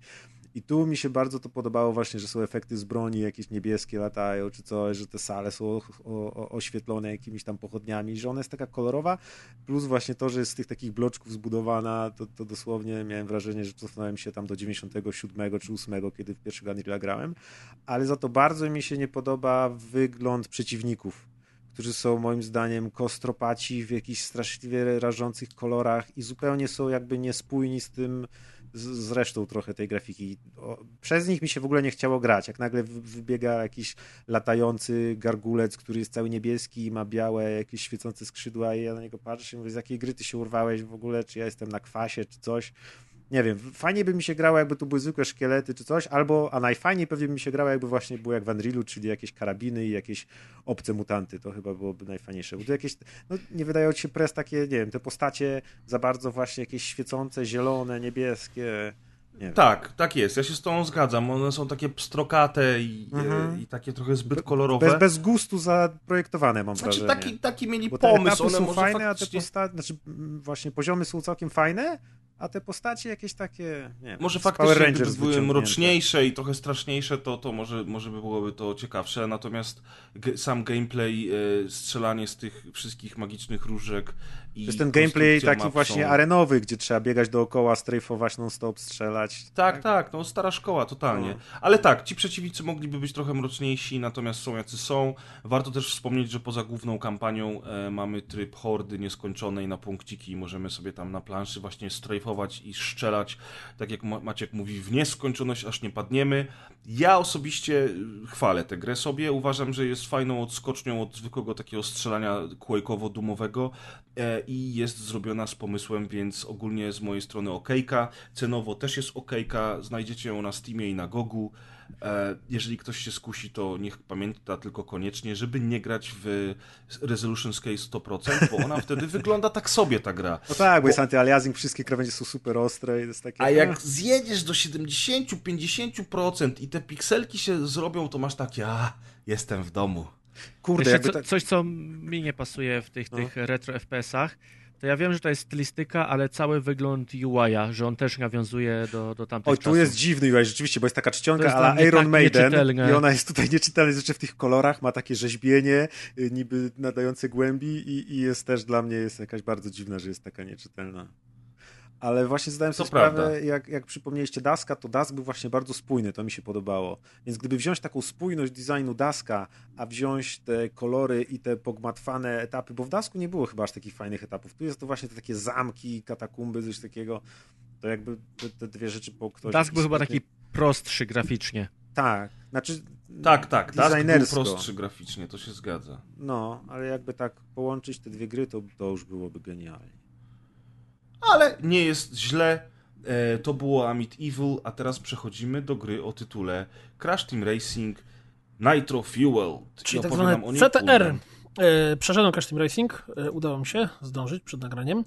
I tu mi się bardzo to podobało właśnie, że są efekty z broni, jakieś niebieskie latają czy coś, że te sale są o, o, oświetlone jakimiś tam pochodniami, że ona jest taka kolorowa, plus właśnie to, że jest z tych takich bloczków zbudowana, to, to dosłownie miałem wrażenie, że cofnąłem się tam do 97 czy 8, kiedy w pierwszego Unreal'a ale za to bardzo mi się nie podoba wygląd przeciwników którzy są moim zdaniem kostropaci w jakichś straszliwie rażących kolorach i zupełnie są jakby niespójni z tym, z, resztą trochę tej grafiki. Przez nich mi się w ogóle nie chciało grać. Jak nagle wy- wybiega jakiś latający gargulec, który jest cały niebieski i ma białe, jakieś świecące skrzydła i ja na niego patrzę i mówię, z jakiej gry ty się urwałeś w ogóle, czy ja jestem na kwasie, czy coś. Nie wiem, fajnie by mi się grało, jakby tu były zwykłe szkielety czy coś, albo, a najfajniej pewnie by mi się grało, jakby właśnie było jak w Unrealu, czyli jakieś karabiny i jakieś obce mutanty. To chyba byłoby najfajniejsze. Bo tu jakieś, no nie wydają ci się pres takie, nie wiem, te postacie za bardzo właśnie jakieś świecące, zielone, niebieskie. Nie Tak, tak jest, ja się z tą zgadzam. One są takie pstrokate i, Mhm. i takie trochę zbyt kolorowe. Bez, bez gustu zaprojektowane, mam Znaczy wrażenie. taki, taki mieli Bo pomysł, one są fajne, a te faktycznie... postacie, znaczy właśnie poziomy są całkiem fajne, a te postacie jakieś takie, nie Może faktycznie Rangers gdyby były mroczniejsze i trochę straszniejsze, to, to może, może by byłoby to ciekawsze, natomiast sam gameplay, e, strzelanie z tych wszystkich magicznych różek To jest ten gameplay taki właśnie arenowy, gdzie trzeba biegać dookoła, strajfować non-stop, strzelać. Tak, tak, no stara szkoła, totalnie. No. Ale tak, ci przeciwnicy mogliby być trochę mroczniejsi, natomiast są jacy są. Warto też wspomnieć, że poza główną kampanią e, mamy tryb hordy nieskończonej na punkciki i możemy sobie tam na planszy właśnie strajfować i strzelać, tak jak Ma- Maciek mówi, w nieskończoność, aż nie padniemy. Ja osobiście y, chwalę tę grę sobie, uważam, że jest fajną odskocznią od zwykłego takiego strzelania kłojkowo-dumowego e, i jest zrobiona z pomysłem, więc ogólnie z mojej strony okejka. Cenowo też jest okejka, znajdziecie ją na Steamie i na Gogu. E, Jeżeli ktoś się skusi, to niech pamięta tylko koniecznie, żeby nie grać w Resolution Scale 100%, bo ona wtedy <laughs> wygląda tak sobie ta gra. No tak, bo, Bo- jest anty-aliasing, wszystkie krawędzie są super ostre i jest takie... A jak zjedziesz do 70-50% i te pikselki się zrobią, to masz takie, a jestem w domu. Kurde, co, tak... coś, co mi nie pasuje w tych, No. tych retro FPS-ach, to ja wiem, że to jest stylistyka, ale cały wygląd UI-a, że on też nawiązuje do, do tamtych Oj, czasów. tu jest dziwny UI, rzeczywiście, bo jest taka czcionka jest ala Iron tak Maiden nieczytelne. i ona jest tutaj nieczytelna, jest jeszcze w tych kolorach, ma takie rzeźbienie, y, niby nadające głębi i, i jest też dla mnie jest jakaś bardzo dziwna, że jest taka nieczytelna. Ale właśnie zdałem To sobie sprawę, prawda. jak, jak przypomnieliście Daska, to Dask był właśnie bardzo spójny, to mi się podobało. Więc gdyby wziąć taką spójność designu Daska, a wziąć te kolory i te pogmatwane etapy, bo w Dasku nie było chyba aż takich fajnych etapów. Tu jest to właśnie te takie zamki, katakumby, coś takiego. To jakby te, te dwie rzeczy po ktoś... Dask był chyba taki prostszy graficznie. Tak, znaczy... Tak, tak, Dask był prostszy graficznie, to się zgadza. No, ale jakby tak połączyć te dwie gry, to, to już byłoby genialnie. Ale nie jest źle. E, To było Amit Evil, a teraz przechodzimy do gry o tytule Crash Team Racing Nitro Fuel. Czyli tak niej CTR. Ulgan. E, Przeszedłem Crash Team Racing, e, udało mi się zdążyć przed nagraniem.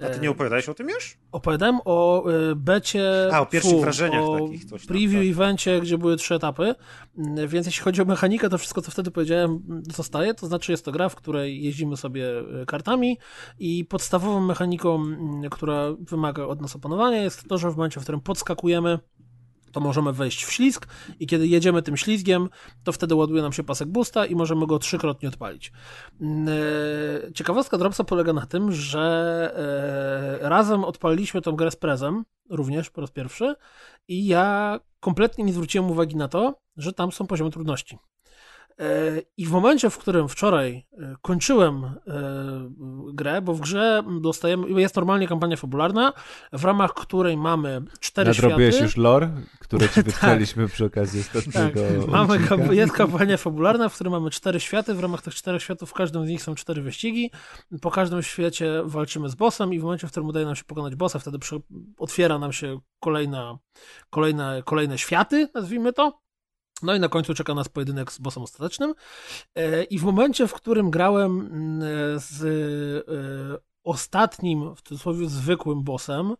A ty nie opowiadałeś o tym już? Opowiadałem o e, becie. A, o pierwszych fu, wrażeniach o takich, coś tam, preview tak. evencie, gdzie były trzy etapy. Mm, Więc jeśli chodzi o mechanikę, to wszystko, co wtedy powiedziałem, zostaje. To znaczy, jest to gra, w której jeździmy sobie kartami i podstawową mechaniką, mm, która wymaga od nas opanowania, jest to, że w momencie, w którym podskakujemy, to możemy wejść w ślizg i kiedy jedziemy tym ślizgiem, to wtedy ładuje nam się pasek boosta i możemy go trzykrotnie odpalić. Mm, e, Ciekawostka Dropsa polega na tym, że e, razem odpaliliśmy tą grę z prezem, również po raz pierwszy i ja kompletnie nie zwróciłem uwagi na to, że tam są poziomy trudności. E, I w momencie, w którym wczoraj e, kończyłem e, grę, bo w grze dostajemy, jest normalnie kampania fabularna, w ramach której mamy cztery Nadrobiłeś światy. już lore, które ci <laughs> wytknęliśmy przy okazji ostatniego Tak, <laughs> mamy, kamp- jest kampania fabularna, w której mamy cztery światy. W ramach tych czterech światów w każdym z nich są cztery wyścigi. Po każdym świecie walczymy z bossem i w momencie, w którym udaje nam się pokonać bossa, wtedy otwiera nam się kolejna, kolejne, kolejne światy, nazwijmy to. No i na końcu czeka nas pojedynek z bossem ostatecznym. E, I w momencie, w którym grałem mm, z e, ostatnim, w cudzysłowie zwykłym bossem,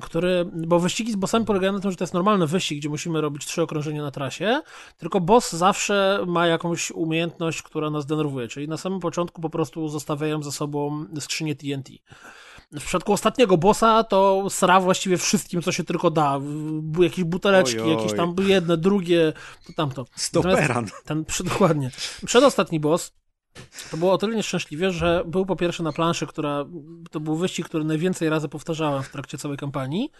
który, bo wyścigi z bossami polegają na tym, że to jest normalny wyścig, gdzie musimy robić trzy okrążenia na trasie, tylko boss zawsze ma jakąś umiejętność, która nas denerwuje, czyli na samym początku po prostu zostawiają za sobą skrzynię TNT. W przypadku ostatniego bossa to sra właściwie wszystkim, co się tylko da. Jakieś buteleczki, Oj, oj. jakieś tam jedne, drugie, to tamto. Stoperan. Ten, przy- dokładnie. Przedostatni boss to było o tyle nieszczęśliwie, że był po pierwsze na planszy, która to był wyścig, który najwięcej razy powtarzałem w trakcie całej kampanii.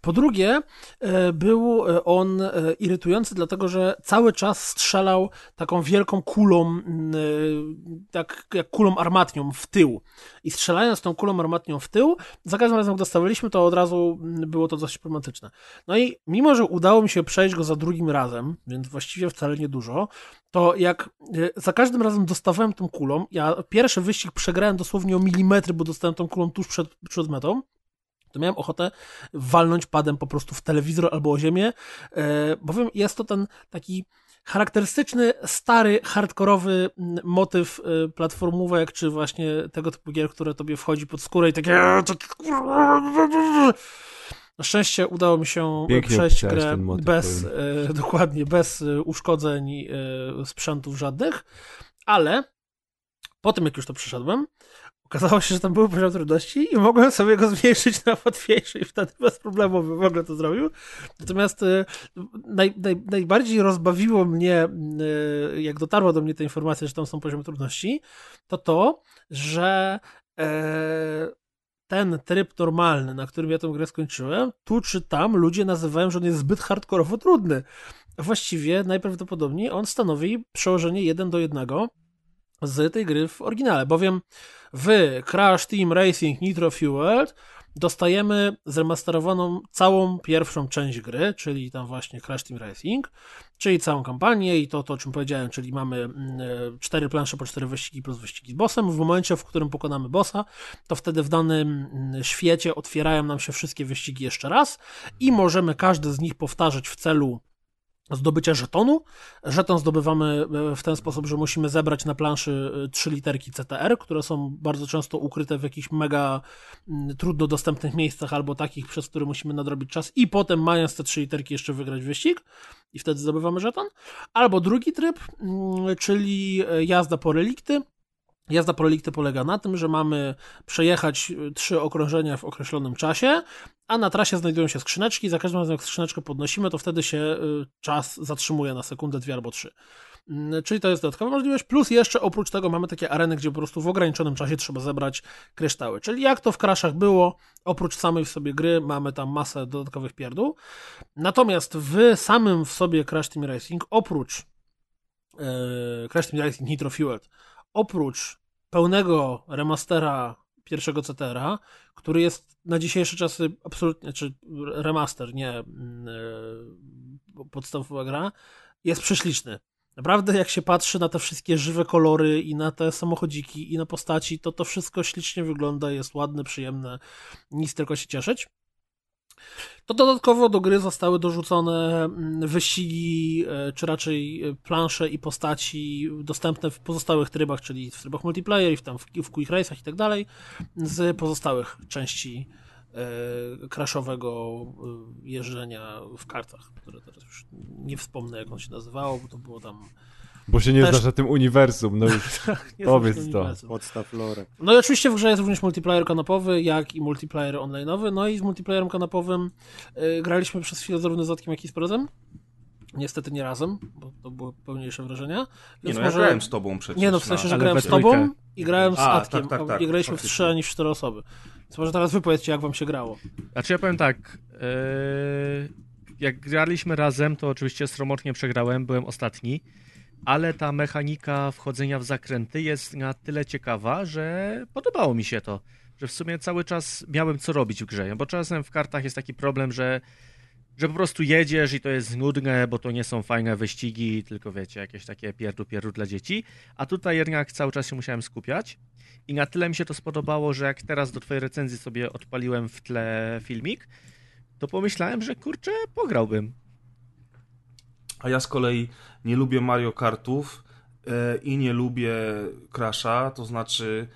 Po drugie, e, był e, on e, irytujący, dlatego że cały czas strzelał taką wielką kulą, tak jak kulą armatnią w tył. I strzelając tą kulą armatnią w tył, za każdym razem, jak dostawaliśmy, to od razu było to dość problematyczne. No i mimo, że udało mi się przejść go za drugim razem, więc właściwie wcale nie dużo, to jak za każdym razem dostawałem tą kulą, ja pierwszy wyścig przegrałem dosłownie o milimetry, bo dostałem tą kulą tuż przed, przed metą, to miałem ochotę walnąć padem po prostu w telewizor albo o ziemię, e, bowiem jest to ten taki charakterystyczny, stary, hardkorowy mm, motyw e, platformówek, czy właśnie tego typu gier, które tobie wchodzi pod skórę i takie... Na szczęście udało mi się Pięknie przejść grę motyw, bez, e, <laughs> dokładnie, bez uszkodzeń sprzętów żadnych, ale po tym jak już to przeszedłem, okazało się, że tam były poziom trudności i mogłem sobie go zmniejszyć na łatwiejszy i wtedy bez problemu bym w ogóle to zrobił. Natomiast e, naj, naj, najbardziej rozbawiło mnie, e, jak dotarła do mnie ta informacja, że tam są poziomy trudności, to to, że e, ten tryb normalny, na którym ja tę grę skończyłem, tu czy tam ludzie nazywają, że on jest zbyt hardkorowo trudny. Właściwie najprawdopodobniej on stanowi przełożenie 1 do 1 z tej gry w oryginale, bowiem w Crash Team Racing Nitro Fueled dostajemy zremasterowaną całą pierwszą część gry, czyli tam właśnie Crash Team Racing, czyli całą kampanię i to, to o czym powiedziałem, czyli mamy mm, e, cztery plansze po cztery wyścigi plus wyścigi z bossem. W momencie, w którym pokonamy bossa, to wtedy w danym mm, świecie otwierają nam się wszystkie wyścigi jeszcze raz i możemy każdy z nich powtarzać w celu zdobycia żetonu. Żeton zdobywamy e, w ten sposób, że musimy zebrać na planszy e, trzy literki CTR, które są bardzo często ukryte w jakichś mega mm, trudno dostępnych miejscach albo takich, przez które musimy nadrobić czas i potem mając te trzy literki jeszcze wygrać wyścig i wtedy zdobywamy żeton. Albo drugi tryb, mm, czyli e, jazda po relikty. Jazda po relikty polega na tym, że mamy przejechać trzy okrążenia w określonym czasie, a na trasie znajdują się skrzyneczki. Za każdym razem, jak skrzyneczkę podnosimy, to wtedy się y, czas zatrzymuje na sekundę, dwie albo trzy. Mm, czyli to jest dodatkowa możliwość. Plus jeszcze oprócz tego mamy takie areny, gdzie po prostu w ograniczonym czasie trzeba zebrać kryształy. Czyli jak to w Crashach było, oprócz samej w sobie gry mamy tam masę dodatkowych pierdół. Natomiast w samym w sobie Crash Team Racing, oprócz yy, Crash Team Racing Nitro Fueled, oprócz pełnego remastera pierwszego CTR-a, który jest na dzisiejsze czasy absolutnie, czy remaster, nie yy, podstawowa gra, jest prześliczny. Naprawdę, jak się patrzy na te wszystkie żywe kolory i na te samochodziki i na postaci, to to wszystko ślicznie wygląda, jest ładne, przyjemne, nic tylko się cieszyć. To dodatkowo do gry zostały dorzucone mm, wyścigi, e, czy raczej e, plansze i postaci dostępne w pozostałych trybach, czyli w trybach multiplayer, w, tam w, w quick race'ach i tak dalej, z pozostałych części crashowego e, jeżdżenia w kartach, które teraz już nie wspomnę jak on się nazywało, bo to było tam Bo się nie Też- znasz na tym uniwersum, no już <laughs> nie Powiedz to. Podstaw lore. No i oczywiście w grze jest również multiplayer kanapowy, jak i multiplayer online'owy. No i z multiplayerem kanapowym y, graliśmy przez chwilę zarówno z Zatkiem, jak i z Prozem. Niestety nie razem, bo to były pełniejsze wrażenia. Nie Więc no, może... ja grałem z tobą przecież. Nie no, w sensie, że grałem z tobą i grałem z A, Atkiem. tak, tak, tak, nie graliśmy w trzy ani w cztery osoby. Więc może teraz wy powiedzcie, jak wam się grało. Znaczy ja powiem tak, e, jak graliśmy razem, to oczywiście sromotnie przegrałem, byłem ostatni, ale ta mechanika wchodzenia w zakręty jest na tyle ciekawa, że podobało mi się to, że w sumie cały czas miałem co robić w grze, bo czasem w kartach jest taki problem, że że po prostu jedziesz i to jest nudne, bo to nie są fajne wyścigi, tylko wiecie, jakieś takie pierdu pierdu dla dzieci, a tutaj jednak cały czas się musiałem skupiać i na tyle mi się to spodobało, że jak teraz do twojej recenzji sobie odpaliłem w tle filmik, to pomyślałem, że kurczę, pograłbym. A ja z kolei nie lubię Mario Kartów e, i nie lubię Crasha, to znaczy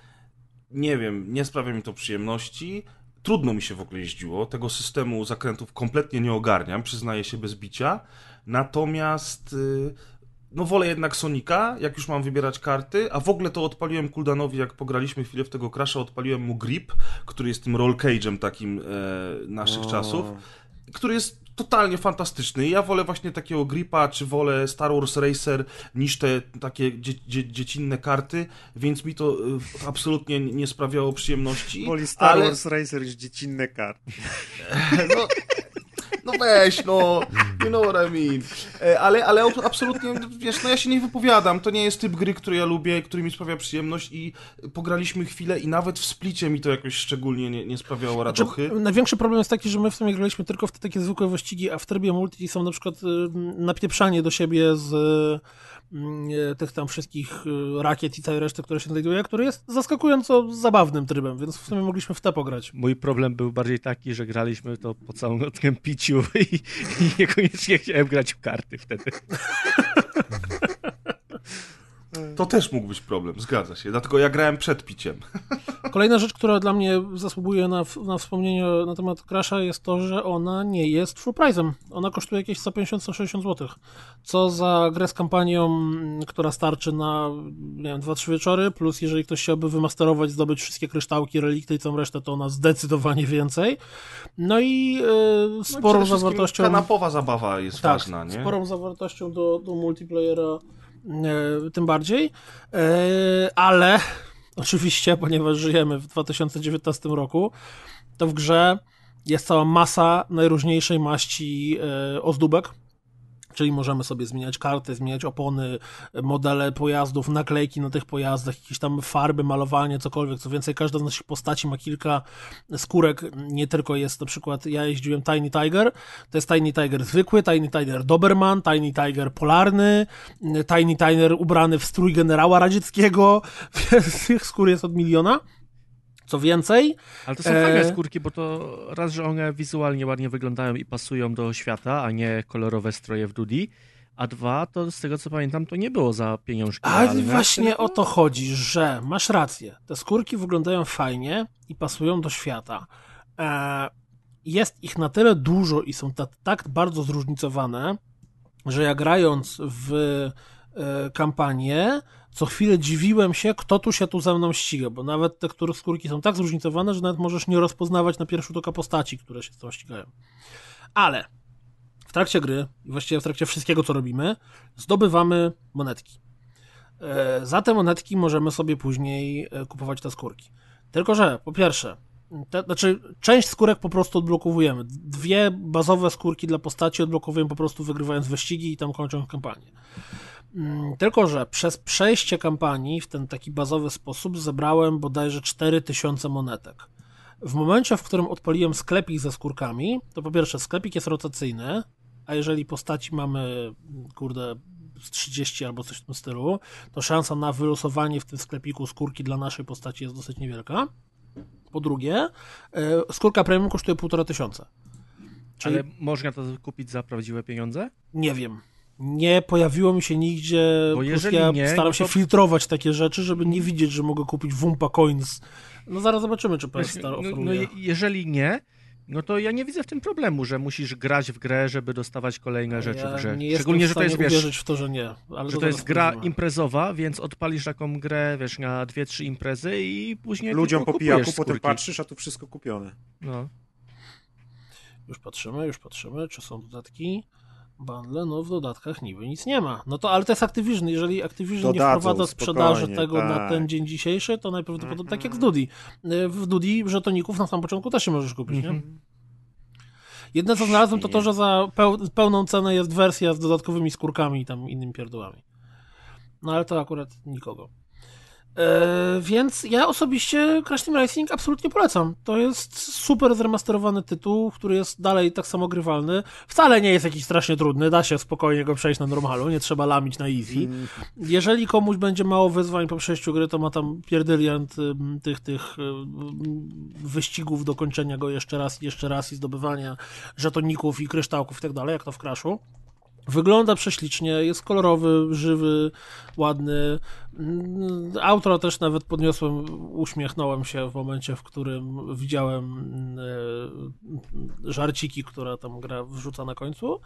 nie wiem, nie sprawia mi to przyjemności. Trudno mi się w ogóle jeździło. Tego systemu zakrętów kompletnie nie ogarniam, przyznaję się bez bicia. Natomiast y, no wolę jednak Sonika, jak już mam wybierać karty, a w ogóle to odpaliłem Kuldanowi, jak pograliśmy chwilę w tego Crasha, odpaliłem mu Grip, który jest tym roll cage'em takim e, naszych O. czasów który jest totalnie fantastyczny. Ja wolę właśnie takiego Gripa, czy wolę Star Wars Racer niż te takie dzie dzie dziecinne karty, więc mi to y, absolutnie nie sprawiało przyjemności. Woli Star ale- Wars Racer niż dziecinne karty. <laughs> No, no weź, no, you know what I mean. E, Ale, ale absolutnie, wiesz, no ja się nie wypowiadam. To nie jest typ gry, który ja lubię, który mi sprawia przyjemność i pograliśmy chwilę i nawet w splicie mi to jakoś szczególnie nie, nie sprawiało radochy. Znaczy, największy problem jest taki, że my w sumie graliśmy tylko w te takie zwykłe wyścigi, a w trybie multi są na przykład y, napieprzanie do siebie z tych tam wszystkich y, rakiet i całej reszty, które się znajduje, który jest zaskakująco zabawnym trybem, więc w sumie mogliśmy w te pograć. Mój problem był bardziej taki, że graliśmy to po całym nocnym piciu <laughs> i, i niekoniecznie chciałem grać w karty wtedy. <laughs> To też mógł być problem, zgadza się. Dlatego ja grałem przed piciem. <laughs> Kolejna rzecz, która dla mnie zasługuje na, na wspomnienie na temat Crasha jest to, że ona nie jest full price'em. Ona kosztuje jakieś 150-160 zł. Co za grę z kampanią, która starczy na nie wiem, 2-3 wieczory, plus jeżeli ktoś chciałby wymasterować, zdobyć wszystkie kryształki, relikty i całą resztę, to ona zdecydowanie więcej. No i yy, sporą no, zawartością... Kanapowa zabawa jest tak, ważna, nie? sporą zawartością do, do multiplayera tym bardziej, e, ale <laughs> oczywiście, ponieważ żyjemy w 2019 roku, to w grze jest cała masa najróżniejszej maści e, ozdóbek, czyli możemy sobie zmieniać karty, zmieniać opony, modele pojazdów, naklejki na tych pojazdach, jakieś tam farby, malowanie, cokolwiek. Co więcej, każda z naszych postaci ma kilka skórek, nie tylko jest na przykład, ja jeździłem Tiny Tiger, to jest Tiny Tiger zwykły, Tiny Tiger Doberman, Tiny Tiger polarny, Tiny Tiger ubrany w strój generała radzieckiego, <laughs> więc tych skór jest od miliona. Co więcej. Ale to są e... fajne skórki, bo to raz, że one wizualnie ładnie wyglądają i pasują do świata, a nie kolorowe stroje w Dudi. A dwa, to z tego co pamiętam, to nie było za pieniążki. Ale właśnie tylko... o to chodzi, że masz rację. Te skórki wyglądają fajnie i pasują do świata. E... Jest ich na tyle dużo i są tak, tak bardzo zróżnicowane, że ja grając w e, kampanię, co chwilę dziwiłem się, kto tu się tu ze mną ściga, bo nawet te które skórki są tak zróżnicowane, że nawet możesz nie rozpoznawać na pierwszy rzut oka postaci, które się z tą ścigają. Ale w trakcie gry, właściwie w trakcie wszystkiego, co robimy, zdobywamy monetki. E, za te monetki możemy sobie później e, kupować te skórki. Tylko, że po pierwsze, te, znaczy, część skórek po prostu odblokowujemy. Dwie bazowe skórki dla postaci odblokowujemy po prostu wygrywając wyścigi i tam kończąc kampanię. Mm, tylko, że przez przejście kampanii w ten taki bazowy sposób zebrałem bodajże 4000 monetek. W momencie, w którym odpaliłem sklepik ze skórkami, to po pierwsze sklepik jest rotacyjny, a jeżeli postaci mamy, kurde, z 30 albo coś w tym stylu, to szansa na wylosowanie w tym sklepiku skórki dla naszej postaci jest dosyć niewielka. Po drugie, e, skórka premium kosztuje 1500. tysiąca. Czyli... Ale można to kupić za prawdziwe pieniądze? Nie wiem nie pojawiło mi się nigdzie. Bo jeżeli ja nie, staram no to... się filtrować takie rzeczy, żeby nie widzieć, że mogę kupić Wumpa Coins. No zaraz zobaczymy, czy PS Star oferuje. No, no, jeżeli nie, no to ja nie widzę w tym problemu, że musisz grać w grę, żeby dostawać kolejne rzeczy ja w grze. Nie Szczególnie, że to jest wiesz, w to, że nie. Ale że to, to jest gra imprezowa, więc odpalisz taką grę, wiesz, na dwie, trzy imprezy i później Ludziom po pijaku, potem patrzysz, a tu wszystko kupione. No. Już patrzymy, już patrzymy, czy są dodatki. Bundle, no w dodatkach niby nic nie ma. No to, ale to jest Activision. Jeżeli Activision Dodadzą, nie wprowadza sprzedaży tego tak. na ten dzień dzisiejszy, to najprawdopodobniej mm -hmm. tak jak z Dudi. Y, w Dudi żetoników na samym początku też się możesz kupić, mm -hmm. nie? Mhm. Jedne co znalazłem to to, że za pełną cenę jest wersja z dodatkowymi skórkami i tam innymi pierdołami. No ale to akurat nikogo. E, więc ja osobiście Crash Team Racing absolutnie polecam. To jest super zremasterowany tytuł, który jest dalej tak samo grywalny. Wcale nie jest jakiś strasznie trudny, da się spokojnie go przejść na normalu, nie trzeba lamić na easy. Hmm. Jeżeli komuś będzie mało wyzwań po przejściu gry, to ma tam pierdyliant tych, tych wyścigów, dokończenia go jeszcze raz, jeszcze raz i zdobywania żetoników i kryształków i tak dalej, jak to w Crashu. Wygląda prześlicznie, jest kolorowy, żywy, ładny. Outro też nawet podniosłem, uśmiechnąłem się w momencie, w którym widziałem e, żarciki, które tam gra wrzuca na końcu.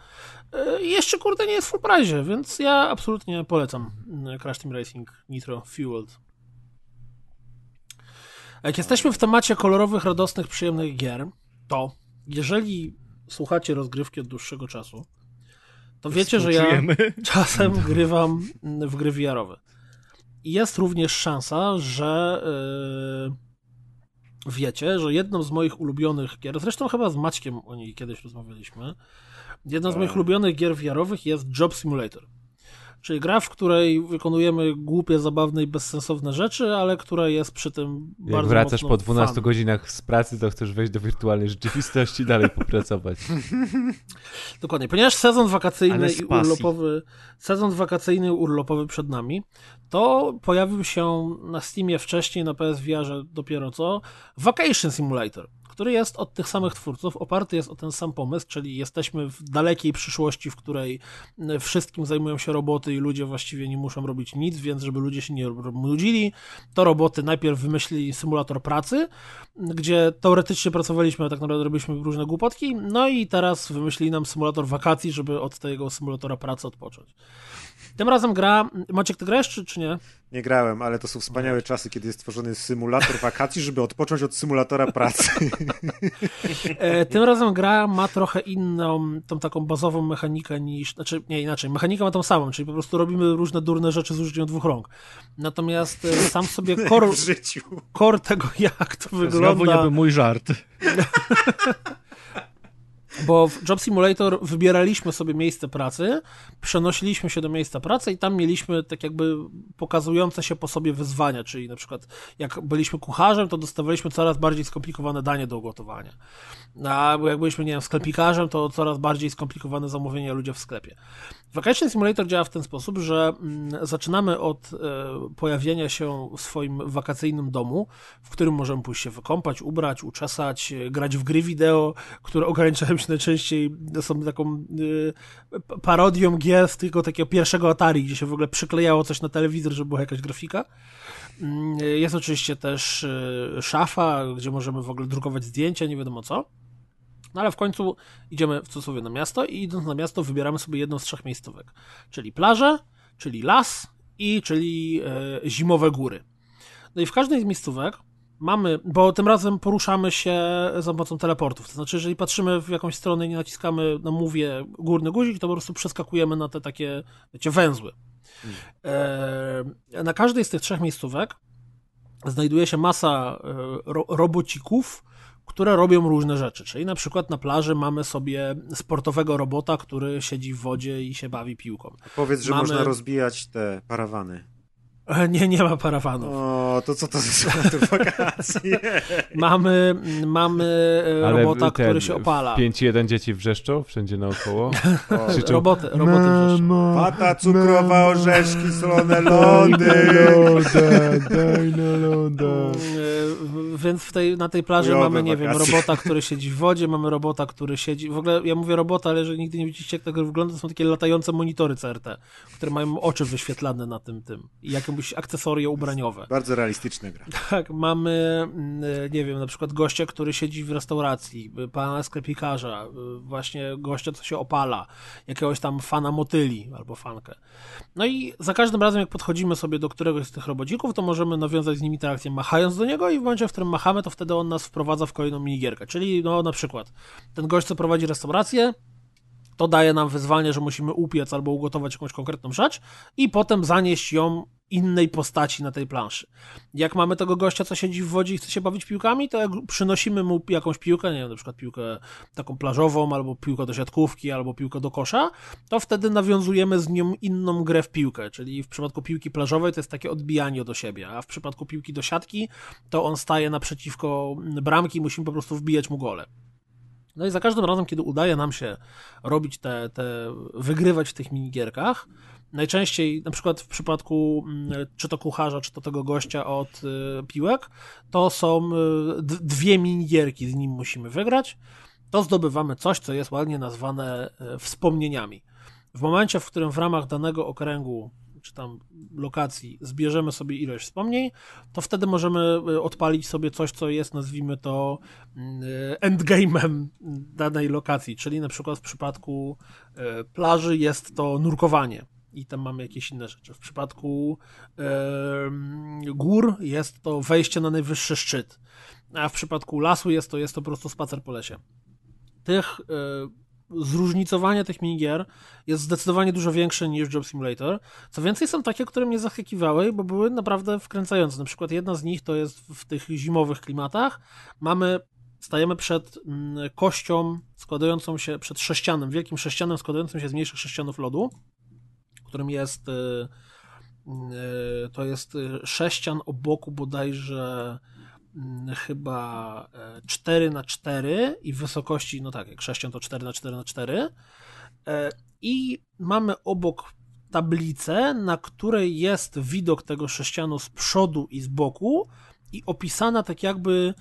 E, jeszcze kurde nie jest w full price, więc ja absolutnie polecam e, Crash Team Racing Nitro Fueled. Jak jesteśmy w temacie kolorowych, radosnych, przyjemnych gier, to jeżeli słuchacie rozgrywki od dłuższego czasu, to wiecie, że ja <laughs> czasem grywam w gry VR-owe. I jest również szansa, że yy, wiecie, że jedną z moich ulubionych gier, zresztą chyba z Maćkiem o niej kiedyś rozmawialiśmy, jedną z moich tak. ulubionych gier VR-owych jest Job Simulator. Czyli gra, w której wykonujemy głupie, zabawne i bezsensowne rzeczy, ale która jest przy tym Jak bardzo wracasz po 12 fan. godzinach z pracy, to chcesz wejść do wirtualnej rzeczywistości i dalej popracować. <laughs> Dokładnie, ponieważ sezon wakacyjny i urlopowy, sezon wakacyjny urlopowy przed nami, to pojawił się na Steamie wcześniej, na PSVR dopiero co, Vacation Simulator który jest od tych samych twórców, oparty jest o ten sam pomysł, czyli jesteśmy w dalekiej przyszłości, w której wszystkim zajmują się roboty roboty i ludzie właściwie nie muszą robić nic, więc żeby ludzie się nie nudzili, to roboty najpierw wymyślili symulator pracy, gdzie teoretycznie pracowaliśmy, a tak naprawdę robiliśmy różne głupotki, no i teraz wymyślili nam symulator wakacji, żeby od tego symulatora pracy odpocząć. Tym razem gra. Maciek, ty grałeś, czy, czy nie? Nie grałem, ale to są wspaniałe czasy, kiedy jest tworzony symulator wakacji, żeby odpocząć od symulatora pracy. <laughs> E, tym razem gra ma trochę inną, tą taką bazową mechanikę niż. Znaczy, nie inaczej. Mechanika ma tą samą, czyli po prostu robimy różne durne rzeczy z użyciem dwóch rąk. Natomiast e, sam sobie <laughs> życiu. core tego, jak to Znowu wygląda. nie był mój żart. <laughs> Bo w Job Simulator wybieraliśmy sobie miejsce pracy, przenosiliśmy się do miejsca pracy i tam mieliśmy tak jakby pokazujące się po sobie wyzwania, czyli na przykład jak byliśmy kucharzem, to dostawaliśmy coraz bardziej skomplikowane danie do ugotowania. A jak byliśmy, nie wiem, sklepikarzem, to coraz bardziej skomplikowane zamówienia ludzie w sklepie. Vacation Simulator działa w ten sposób, że mm, zaczynamy od e, pojawienia się w swoim wakacyjnym domu, w którym możemy pójść się wykąpać, ubrać, uczesać, e, grać w gry wideo, które ograniczają się najczęściej, są taką e, parodią gier tego takiego pierwszego Atari, gdzie się w ogóle przyklejało coś na telewizor, żeby była jakaś grafika. Mm, Jest oczywiście też e, szafa, gdzie możemy w ogóle drukować zdjęcia, nie wiadomo co. No ale w końcu idziemy w cudzysłowie na miasto i idąc na miasto wybieramy sobie jedną z trzech miejscówek. Czyli plażę, czyli las i czyli e, zimowe góry. No i w każdej z miejscówek mamy, bo tym razem poruszamy się za pomocą teleportów. To znaczy, jeżeli patrzymy w jakąś stronę i nie naciskamy na mówię górny guzik, to po prostu przeskakujemy na te takie, wiecie, węzły. E, na każdej z tych trzech miejscówek znajduje się masa e, ro, robocików, które robią różne rzeczy. Czyli na przykład na plaży mamy sobie sportowego robota, który siedzi w wodzie i się bawi piłką. Powiedz, że Mamy- można rozbijać te parawany. E, Nie, nie ma parawanów. O, to co to <laughs> za wakacji? Mamy, mamy e, Ale robota, ten, który się opala. 5-1 dzieci wrzeszczą wszędzie naokoło. O, <laughs> Krzyczą, Roboty, roboty wrzeszczą. Pata cukrowa, orzeszki, solone lody. daj na loda. E, Więc w tej, na tej plaży Chujowe mamy, nie wiem, wakacje. robota, który siedzi w wodzie, mamy robota, który siedzi. W ogóle ja mówię robota, ale jeżeli nigdy nie widzicie, jak tego wygląda, to są takie latające monitory CRT, które mają oczy wyświetlane na tym tym i jakieś akcesoria ubraniowe. Bardzo realistyczna gra. Tak, mamy, mm, nie wiem, na przykład gościa, który siedzi w restauracji, pana sklepikarza, właśnie gościa, co się opala, jakiegoś tam fana motyli albo fankę. No i za każdym razem, jak podchodzimy sobie do któregoś z tych robocików, to możemy nawiązać z nim interakcję machając do niego i w momencie, w którym machamy, to wtedy on nas wprowadza w kolejną minigierkę. Czyli, no na przykład, ten gość, co prowadzi restaurację, to daje nam wyzwanie, że musimy upiec albo ugotować jakąś konkretną rzecz i potem zanieść ją innej postaci na tej planszy. Jak mamy tego gościa, co siedzi w wodzie i chce się bawić piłkami, to jak przynosimy mu jakąś piłkę, nie wiem, na przykład piłkę taką plażową, albo piłkę do siatkówki, albo piłkę do kosza, to wtedy nawiązujemy z nią inną grę w piłkę, czyli w przypadku piłki plażowej to jest takie odbijanie do siebie, a w przypadku piłki do siatki to on staje naprzeciwko bramki i musimy po prostu wbijać mu gole. No i za każdym razem, kiedy udaje nam się robić te, te wygrywać w tych minigierkach, najczęściej na przykład w przypadku mm, czy to kucharza, czy to tego gościa od y, piłek, to są y, dwie minigierki, z nim musimy wygrać, to zdobywamy coś, co jest ładnie nazwane y, wspomnieniami. W momencie, w którym w ramach danego okręgu czy tam lokacji zbierzemy sobie ilość wspomnień, to wtedy możemy y, odpalić sobie coś, co jest, nazwijmy to, y, endgame'em danej lokacji, czyli na przykład w przypadku y, plaży jest to nurkowanie i tam mamy jakieś inne rzeczy. W przypadku em, gór jest to wejście na najwyższy szczyt, a w przypadku lasu jest to, jest to po prostu spacer po lesie. Tych y, zróżnicowanie tych minigier jest zdecydowanie dużo większe niż Job Simulator. Co więcej, są takie, które mnie zaskakiwały, bo były naprawdę wkręcające. Na przykład jedna z nich to jest w tych zimowych klimatach. Mamy, stajemy przed mm, kością składającą się, przed sześcianem, wielkim sześcianem składającym się z mniejszych sześcianów lodu, którym jest y, y, to jest y, sześcian o boku bodajże chyba 4 na 4 i w wysokości, no tak, jak sześcian to 4 na 4 na 4 E, i mamy obok tablicę, na której jest widok tego sześcianu z przodu i z boku i opisana tak jakby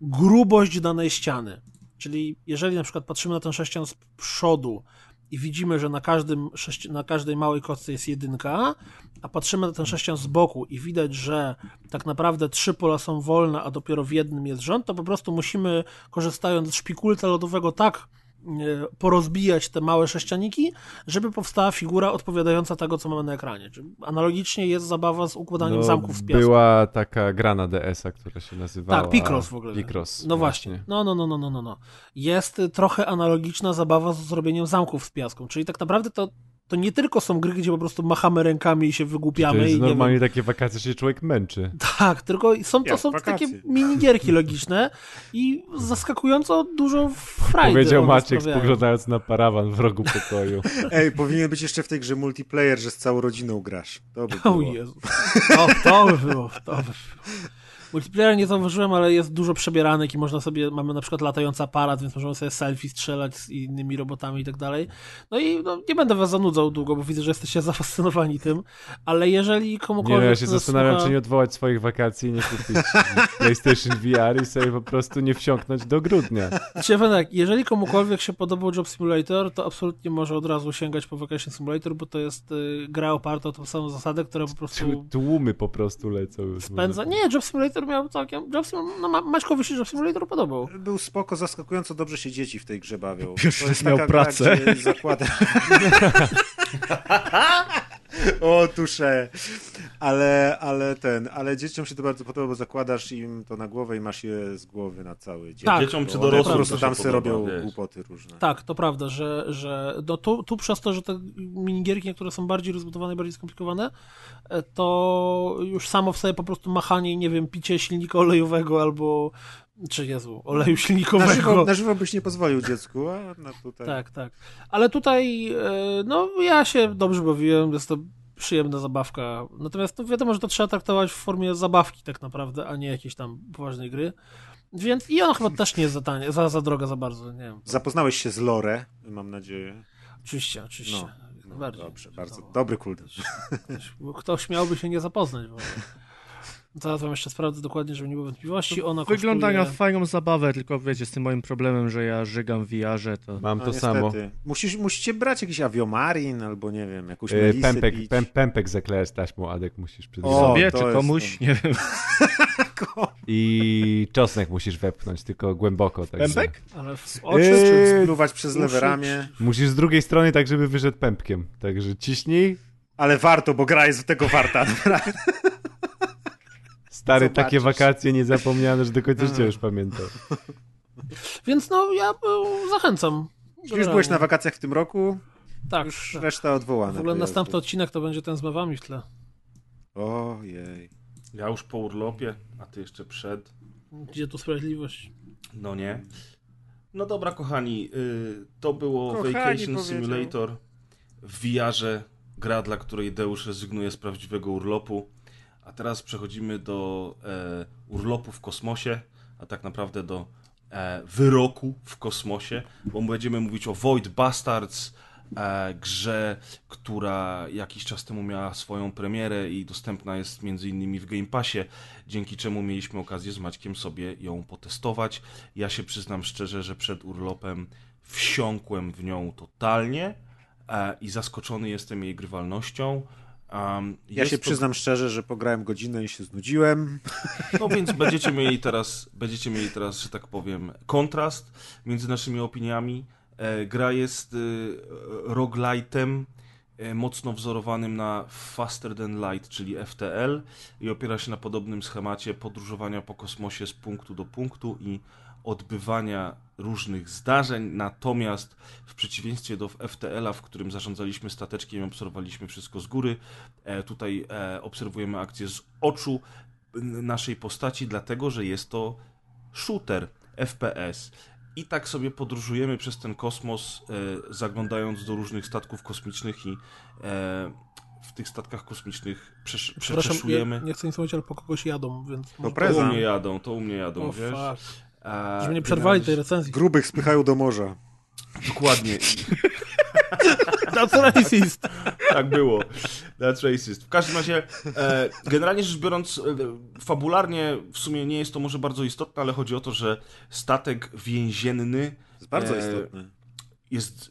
grubość danej ściany. Czyli jeżeli na przykład patrzymy na ten sześcian z przodu i widzimy, że na, każdym, na każdej małej kostce jest jedynka, a patrzymy na ten sześcian z boku i widać, że tak naprawdę trzy pola są wolne, a dopiero w jednym jest rząd, to po prostu musimy, korzystając z szpikulca lodowego, tak porozbijać te małe sześcianiki, żeby powstała figura odpowiadająca tego, co mamy na ekranie. Czyli analogicznie jest zabawa z układaniem no, zamków z piasku. Była taka gra na DS-a, która się nazywała... Tak, Picross w ogóle. Picross, no właśnie. właśnie. No, no, no, no, no, no, no. Jest trochę analogiczna zabawa z zrobieniem zamków z piaską, czyli tak naprawdę to to nie tylko są gry, gdzie po prostu machamy rękami i się wygłupiamy. To jest i normalnie takie wakacje, że się człowiek męczy. <laughs> Tak, tylko są, to są wakacje. takie minigierki logiczne i zaskakująco dużo frajdy Powiedział Maciek spoglądając na parawan w rogu pokoju. <laughs> Ej, powinien być jeszcze w tej grze multiplayer, że z całą rodziną grasz. To by było. O Jezu. To, to by było, to by było. Multiplayer nie zauważyłem, ale jest dużo przebieranek i można sobie, mamy na przykład latający aparat, więc możemy sobie selfie strzelać z innymi robotami i tak dalej. No i no, nie będę was zanudzał długo, bo widzę, że jesteście <laughs> zafascynowani tym, ale jeżeli komukolwiek... Nie, no, ja się zastanawiam, słucha... czy nie odwołać swoich wakacji i nie kupić <laughs> PlayStation VR i sobie po prostu nie wsiąknąć do grudnia. Tak, jeżeli komukolwiek się podobał Job Simulator, to absolutnie może od razu sięgać po Vacation Simulator, bo to jest y, gra oparta o tą samą zasadę, która po prostu... Tłumy po prostu lecą. Spędza... Nie, Job Simulator Simulator miał całkiem... Job Simulator, no Maćkowi się Job Simulator podobał. Był spoko, zaskakująco dobrze się dzieci w tej grze bawią. Już miał pracę. Gra, zakłada... <laughs> <laughs> O, tusze. Ale, ale ten, ale dzieciom się to bardzo podoba, bo zakładasz im to na głowę i masz je z głowy na cały dzień. Tak. Dzieciom czy dorosłym. Po prostu tam sobie robią wiesz. głupoty różne. Tak, to prawda, że, że no tu, tu przez to, że te minigierki, które są bardziej rozbudowane, bardziej skomplikowane, e, to już samo w sobie po prostu machanie, nie wiem, picie silnika olejowego albo czy Jezu, oleju silnikowego. Na żywo, na żywo byś nie pozwolił dziecku, a na tutaj... Tak, tak. Ale tutaj, e, no ja się dobrze bawiłem, jest to przyjemna zabawka. Natomiast no, wiadomo, że to trzeba traktować w formie zabawki tak naprawdę, a nie jakiejś tam poważnej gry. Więc i ona chyba też nie jest za, tanie, za, za droga za bardzo, nie wiem. Zapoznałeś się z Lore, mam nadzieję. Oczywiście, oczywiście. No, no dobrze, bardzo dobry kult. Kto śmiałby się nie zapoznać, bo... <laughs> Zaraz wam jeszcze sprawdzę dokładnie, żeby nie było wątpliwości. Ona Wygląda kosztuje... na fajną zabawę, tylko wiecie, z tym moim problemem, że ja żygam w VR-ze, to... Mam no, to samo. Musisz, musicie brać jakiś aviomarin albo nie wiem, jakąś yy, pępek, pę, pępek zaklejać taśmą, Adek musisz przed Sobie czy komuś, nie wiem. <laughs> I czosnek musisz wepchnąć, tylko głęboko. Tak Pępek? Ale w oczy yy, spluwać przez lewe ramię? Musisz z drugiej strony tak, żeby wyszedł pępkiem. Także ciśnij. Ale warto, bo gra jest tego warta. <laughs> Stary, Zobaczysz. takie wakacje niezapomniane, że do końca życia już pamiętam. Więc no, ja e, zachęcam. Już byłeś na wakacjach w tym roku? Tak. Już tak. reszta odwołana. W ogóle następny odcinek to będzie ten z mewami w tle. Ojej. Ja już po urlopie, a ty jeszcze przed. Gdzie tu sprawiedliwość? No nie. No dobra, kochani, y, to było kochani Vacation powiedział. Simulator w VR-ze, gra, dla której Deusz rezygnuje z prawdziwego urlopu. A teraz przechodzimy do e, urlopu w kosmosie, a tak naprawdę do e, wyroku w kosmosie, bo będziemy mówić o Void Bastards, e, grze, która jakiś czas temu miała swoją premierę i dostępna jest między innymi w Game Passie, dzięki czemu mieliśmy okazję z Maćkiem sobie ją potestować. Ja się przyznam szczerze, że przed urlopem wsiąkłem w nią totalnie e, i zaskoczony jestem jej grywalnością. Um, ja się to... przyznam szczerze, że pograłem godzinę i się znudziłem. No więc <laughs> będziecie mieli teraz, będziecie mieli teraz, że tak powiem, kontrast między naszymi opiniami. E, gra jest e, roguelite'em e, mocno wzorowanym na Faster Than Light, czyli FTL i opiera się na podobnym schemacie podróżowania po kosmosie z punktu do punktu i odbywania różnych zdarzeń, natomiast w przeciwieństwie do FTL-a, w którym zarządzaliśmy stateczkiem i obserwowaliśmy wszystko z góry, e, tutaj e, obserwujemy akcję z oczu naszej postaci, dlatego że jest to shooter, FPS. I tak sobie podróżujemy przez ten kosmos, e, zaglądając do różnych statków kosmicznych i w tych statkach kosmicznych przesz przeszujemy. Nie, nie chcę nic mówić, ale po kogoś jadą, więc... To, to u mnie jadą, to u mnie jadą, wiesz? Fuck. A, Żeby nie przerwali tej recenzji. Grubych spychają do morza. Dokładnie. <laughs> That's racist. tak było. That's racist. W każdym razie, e, generalnie rzecz biorąc, e, fabularnie w sumie nie jest to może bardzo istotne, ale chodzi o to, że statek więzienny jest bardzo e, istotny. Jest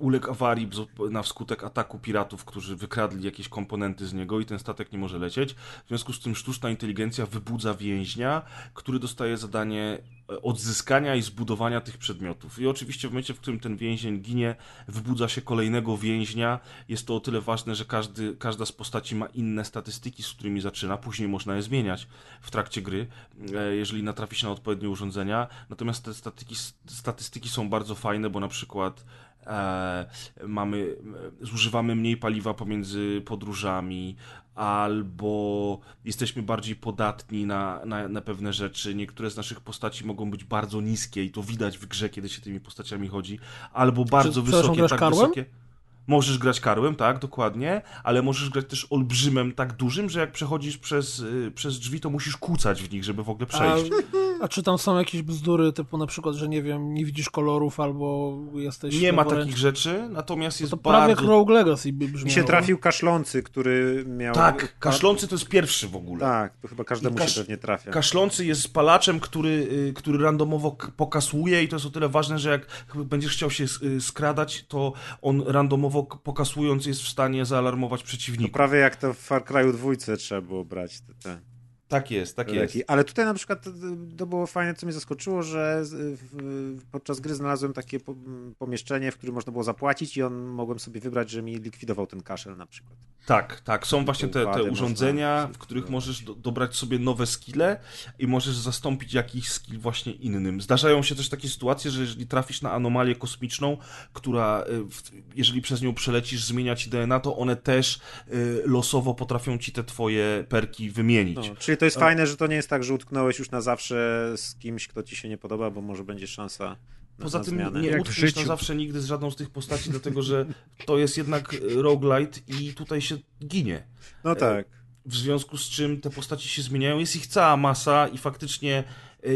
uległ awarii na wskutek ataku piratów, którzy wykradli jakieś komponenty z niego i ten statek nie może lecieć. W związku z tym sztuczna inteligencja wybudza więźnia, który dostaje zadanie e, odzyskania i zbudowania tych przedmiotów. I oczywiście w momencie, w którym ten więzień ginie, wybudza się kolejnego więźnia. Jest to o tyle ważne, że każdy, każda z postaci ma inne statystyki, z którymi zaczyna. Później można je zmieniać w trakcie gry, e, jeżeli natrafi się na odpowiednie urządzenia. Natomiast te statystyki, statystyki są bardzo fajne, bo na przykład mamy, zużywamy mniej paliwa pomiędzy podróżami, albo jesteśmy bardziej podatni na, na, na, pewne rzeczy. Niektóre z naszych postaci mogą być bardzo niskie i to widać w grze, kiedy się tymi postaciami chodzi, albo bardzo Czy, wysokie, tak karłem? wysokie. Możesz grać karłem, tak, dokładnie, ale możesz grać też olbrzymem tak dużym, że jak przechodzisz przez, y, przez drzwi, to musisz kucać w nich, żeby w ogóle przejść. A, a, czy tam są jakieś bzdury, typu na przykład, że nie wiem, nie widzisz kolorów albo jesteś... Nie ma takich rzeczy, natomiast jest to bardzo... prawie jak Rogue Legacy brzmiało. Mi się trafił kaszlący, który miał... Tak, kaszlący to jest pierwszy w ogóle. Tak, to chyba każdemu kasz... się pewnie trafia. Kaszlący jest palaczem, który, y, który randomowo pokasuje i to jest o tyle ważne, że jak będziesz chciał się y, skradać, to on randomowo pokasując jest w stanie zaalarmować przeciwnika. To prawie jak to w Far Cry'u dwójce trzeba było brać te, te tak jest, tak jest. Ale tutaj na przykład to było fajne, co mnie zaskoczyło, że podczas gry znalazłem takie pomieszczenie, w którym można było zapłacić i on mogłem sobie wybrać, że mi likwidował ten kaszel na przykład. Tak, tak. Są właśnie te, te urządzenia, w których możesz do, dobrać sobie nowe skille i możesz zastąpić jakiś skill właśnie innym. Zdarzają się też takie sytuacje, że jeżeli trafisz na anomalię kosmiczną, która, y, jeżeli przez nią przelecisz, zmienia ci DNA, to one też y, losowo potrafią ci te twoje perki wymienić. No, czyli to jest fajne, że to nie jest tak, że utknąłeś już na zawsze z kimś, kto ci się nie podoba, bo może będzie szansa na, Poza tym zmianę. nie utkniesz na zawsze nigdy z żadną z tych postaci, dlatego że to jest jednak roguelite i tutaj się ginie. No tak. W związku z czym te postaci się zmieniają, jest ich cała masa i faktycznie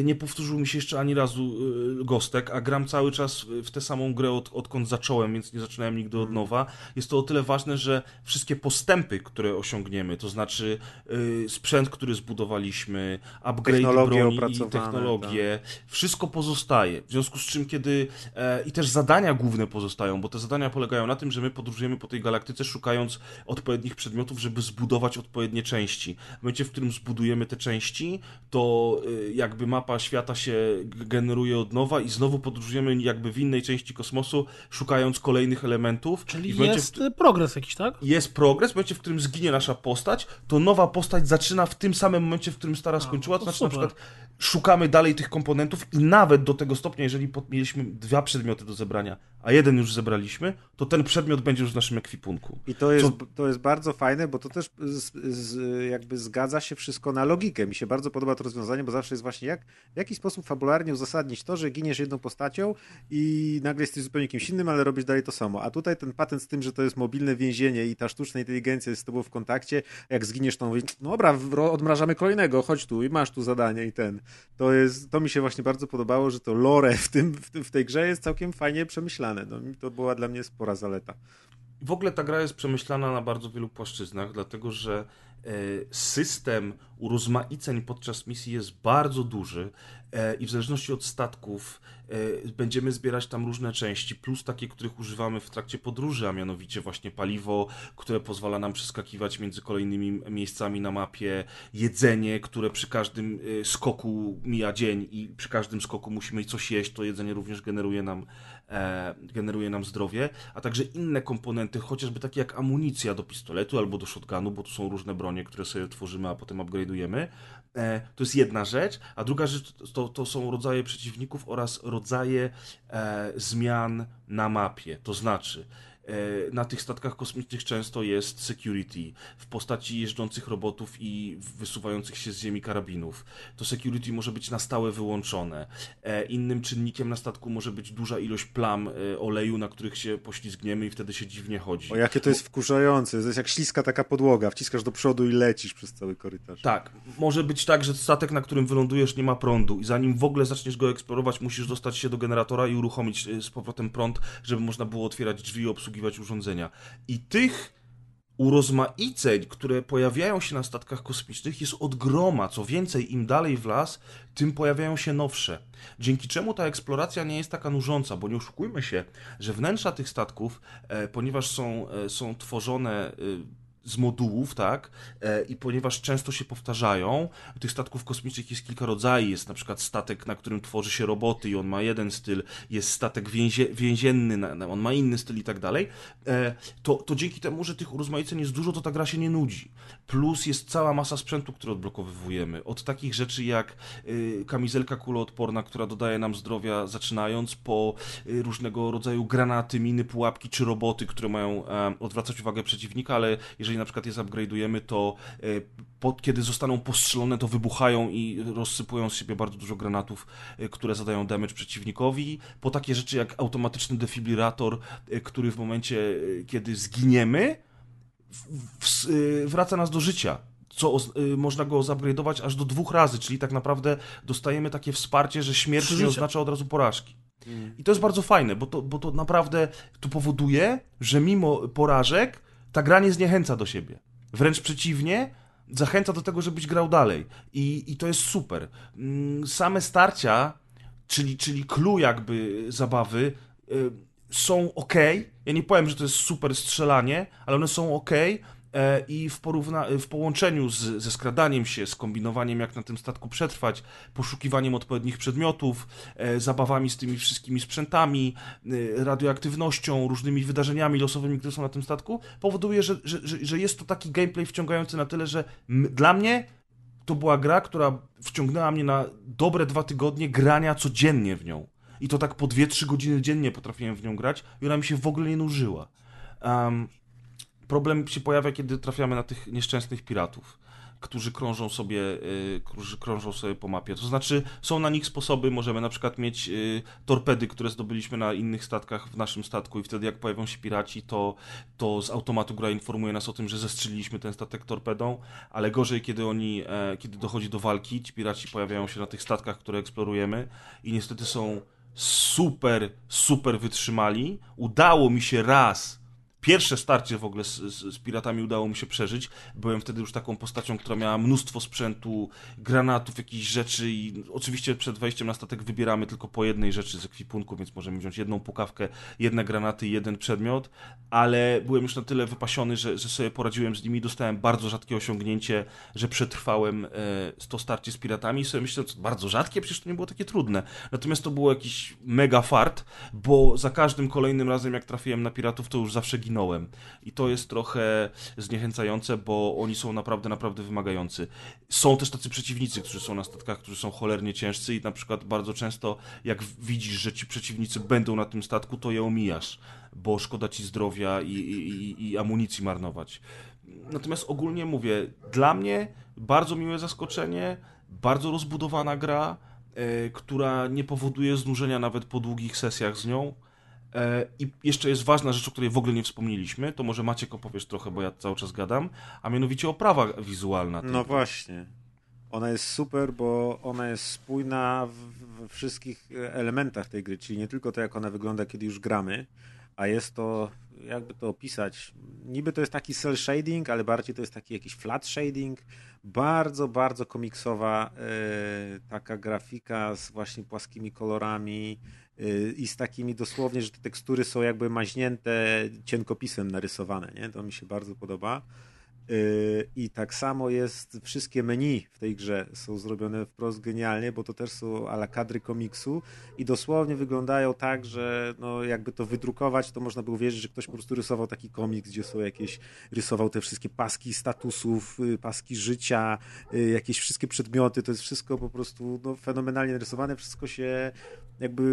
nie powtórzył mi się jeszcze ani razu e, Gostek, a gram cały czas w tę samą grę od, odkąd zacząłem, więc nie zaczynałem nigdy od mm. nowa. Jest to o tyle ważne, że wszystkie postępy, które osiągniemy, to znaczy y, sprzęt, który zbudowaliśmy, upgrade broni i technologie, tak. wszystko pozostaje. W związku z czym, kiedy e, i też zadania główne pozostają, bo te zadania polegają na tym, że my podróżujemy po tej galaktyce szukając odpowiednich przedmiotów, żeby zbudować odpowiednie części. W momencie, w którym zbudujemy te części, to jakby mapa świata się generuje od nowa i znowu podróżujemy jakby w innej części kosmosu, szukając kolejnych elementów. Czyli jest w... progres jakiś, tak? Jest progres, w momencie, w którym zginie nasza postać, to nowa postać zaczyna w tym samym momencie, w którym stara skończyła, to, to znaczy super. na przykład szukamy dalej tych komponentów i nawet do tego stopnia, jeżeli mieliśmy dwa przedmioty do zebrania, a jeden już zebraliśmy, to ten przedmiot będzie już w naszym ekwipunku. I to jest, Co... to jest bardzo fajne, bo to też z, z, jakby zgadza się wszystko na logikę. Mi się bardzo podoba to rozwiązanie, bo zawsze jest właśnie jak, w jaki sposób fabularnie uzasadnić to, że giniesz jedną postacią i nagle jesteś zupełnie kimś innym, ale robisz dalej to samo. A tutaj ten patent z tym, że to jest mobilne więzienie i ta sztuczna inteligencja jest z tobą w kontakcie, jak zginiesz, to mówi, no dobra, odmrażamy kolejnego, chodź tu i masz tu zadanie i ten. To jest, to mi się właśnie bardzo podobało, że to lore w, tym, w, tym, w tej grze jest całkiem fajnie przemyślane. No, to była dla mnie spora zaleta. W ogóle ta gra jest przemyślana na bardzo wielu płaszczyznach, dlatego że system urozmaiceń podczas misji jest bardzo duży e, i w zależności od statków e, będziemy zbierać tam różne części, plus takie, których używamy w trakcie podróży, a mianowicie właśnie paliwo, które pozwala nam przeskakiwać między kolejnymi miejscami na mapie, jedzenie, które przy każdym skoku mija dzień i przy każdym skoku musimy coś jeść, to jedzenie również generuje nam e, generuje nam zdrowie, a także inne komponenty, chociażby takie jak amunicja do pistoletu albo do shotgunu, bo tu są różne bronie, które sobie tworzymy, a potem upgrade'ujemy. E, to jest jedna rzecz, a druga rzecz to, to są rodzaje przeciwników oraz rodzaje e, zmian na mapie. To znaczy, E, na tych statkach kosmicznych często jest security w postaci jeżdżących robotów i wysuwających się z ziemi karabinów. To security może być na stałe wyłączone. E, innym czynnikiem na statku może być duża ilość plam e, oleju, na których się poślizgniemy i wtedy się dziwnie chodzi. O jakie to jest wkurzające. To jest jak śliska taka podłoga. Wciskasz do przodu i lecisz przez cały korytarz. Tak. Może być tak, że statek, na którym wylądujesz nie ma prądu i zanim w ogóle zaczniesz go eksplorować, musisz dostać się do generatora i uruchomić z powrotem prąd, żeby można było otwierać drzwi i obsługiwać obsługiwać urządzenia. I tych urozmaiceń, które pojawiają się na statkach kosmicznych jest od groma. Co więcej, im dalej w las, tym pojawiają się nowsze. Dzięki czemu ta eksploracja nie jest taka nużąca, bo nie oszukujmy się, że wnętrza tych statków, e, ponieważ są, e, są tworzone e, z modułów, tak? E, I ponieważ często się powtarzają, tych statków kosmicznych jest kilka rodzajów. Jest na przykład statek, na którym tworzy się roboty i on ma jeden styl, jest statek więzie, więzienny, on ma inny styl i tak dalej. E, to, to dzięki temu, że tych urozmaiceń jest dużo, to ta gra się nie nudzi. Plus jest cała masa sprzętu, który odblokowywujemy. Od takich rzeczy jak y, kamizelka kuloodporna, która dodaje nam zdrowia zaczynając, po y, różnego rodzaju granaty, miny, pułapki czy roboty, które mają odwracać uwagę przeciwnika, ale jeżeli na przykład je upgrade'ujemy, to e, po, kiedy zostaną postrzelone, to wybuchają i rozsypują z siebie bardzo dużo granatów, które zadają damage przeciwnikowi. Po takie rzeczy jak automatyczny defibrylator, e, który w momencie, kiedy zginiemy, w, w, wraca nas do życia co y, można go zupgrade'ować aż do dwóch razy, czyli tak naprawdę dostajemy takie wsparcie, że śmierć nie oznacza od razu porażki. Mm. I to jest bardzo fajne, bo to, bo to naprawdę to powoduje, że mimo porażek ta gra nie zniechęca do siebie. Wręcz przeciwnie, zachęca do tego, żebyś grał dalej. I, i to jest super. Mm, same starcia, czyli, czyli clue jakby zabawy, y, są ok. Ja nie powiem, że to jest super strzelanie, ale one są ok. E, i w, porówna- w połączeniu z, ze skradaniem się, z kombinowaniem, jak na tym statku przetrwać, poszukiwaniem odpowiednich przedmiotów, e, zabawami z tymi wszystkimi sprzętami, e, radioaktywnością, różnymi wydarzeniami losowymi, które są na tym statku, powoduje, że, że, że jest to taki gameplay wciągający na tyle, że dla mnie to była gra, która wciągnęła mnie na dobre dwa tygodnie grania codziennie w nią. I to tak po 2-3 godziny dziennie potrafiłem w nią grać i ona mi się w ogóle nie nużyła. Um, problem się pojawia, kiedy trafiamy na tych nieszczęsnych piratów, którzy krążą sobie, y, którzy krążą sobie po mapie. To znaczy, są na nich sposoby, możemy na przykład mieć y, torpedy, które zdobyliśmy na innych statkach w naszym statku i wtedy jak pojawią się piraci, to, to z automatu gra informuje nas o tym, że zestrzeliliśmy ten statek torpedą, ale gorzej, kiedy oni, e, kiedy dochodzi do walki, ci piraci pojawiają się na tych statkach, które eksplorujemy i niestety są super, super wytrzymali. Udało mi się raz pierwsze starcie w ogóle z, z, z, piratami udało mi się przeżyć. Byłem wtedy już taką postacią, która miała mnóstwo sprzętu, granatów, jakichś rzeczy i oczywiście przed wejściem na statek wybieramy tylko po jednej rzeczy z ekwipunku, więc możemy wziąć jedną pukawkę, jedne granaty i jeden przedmiot, ale byłem już na tyle wypasiony, że, że sobie poradziłem z nimi. Dostałem bardzo rzadkie osiągnięcie, że przetrwałem e, to starcie z piratami i sobie myślę, co bardzo rzadkie, przecież to nie było takie trudne. Natomiast to było jakiś mega fart, bo za każdym kolejnym razem, jak trafiłem na piratów, to już zawsze ginąłem I to jest trochę zniechęcające, bo oni są naprawdę, naprawdę wymagający. Są też tacy przeciwnicy, którzy są na statkach, którzy są cholernie ciężcy i na przykład bardzo często jak widzisz, że ci przeciwnicy będą na tym statku, to je omijasz, bo szkoda ci zdrowia i, i, i amunicji marnować. Natomiast ogólnie mówię, dla mnie bardzo miłe zaskoczenie, bardzo rozbudowana gra, e, która nie powoduje znużenia nawet po długich sesjach z nią. E, I jeszcze jest ważna rzecz, o której w ogóle nie wspomnieliśmy, to może Maciek opowiesz trochę, bo ja cały czas gadam, a mianowicie oprawa wizualna. No właśnie. Ona jest super, bo ona jest spójna we wszystkich elementach tej gry, czyli nie tylko to, jak ona wygląda, kiedy już gramy, a jest to, jakby to opisać, niby to jest taki cel shading, ale bardziej to jest taki jakiś flat shading, bardzo, bardzo komiksowa yy, taka grafika z właśnie płaskimi kolorami, i z takimi dosłownie, że te tekstury są jakby maźnięte cienkopisem narysowane, nie? To mi się bardzo podoba. Y, I tak samo jest, wszystkie menu w tej grze są zrobione wprost genialnie, bo to też są ala kadry komiksu i dosłownie wyglądają tak, że no jakby to wydrukować, to można by uwierzyć, że ktoś po prostu rysował taki komiks, gdzie są jakieś, rysował te wszystkie paski statusów, y, paski życia, jakieś wszystkie przedmioty, to jest wszystko po prostu no, fenomenalnie narysowane, wszystko się jakby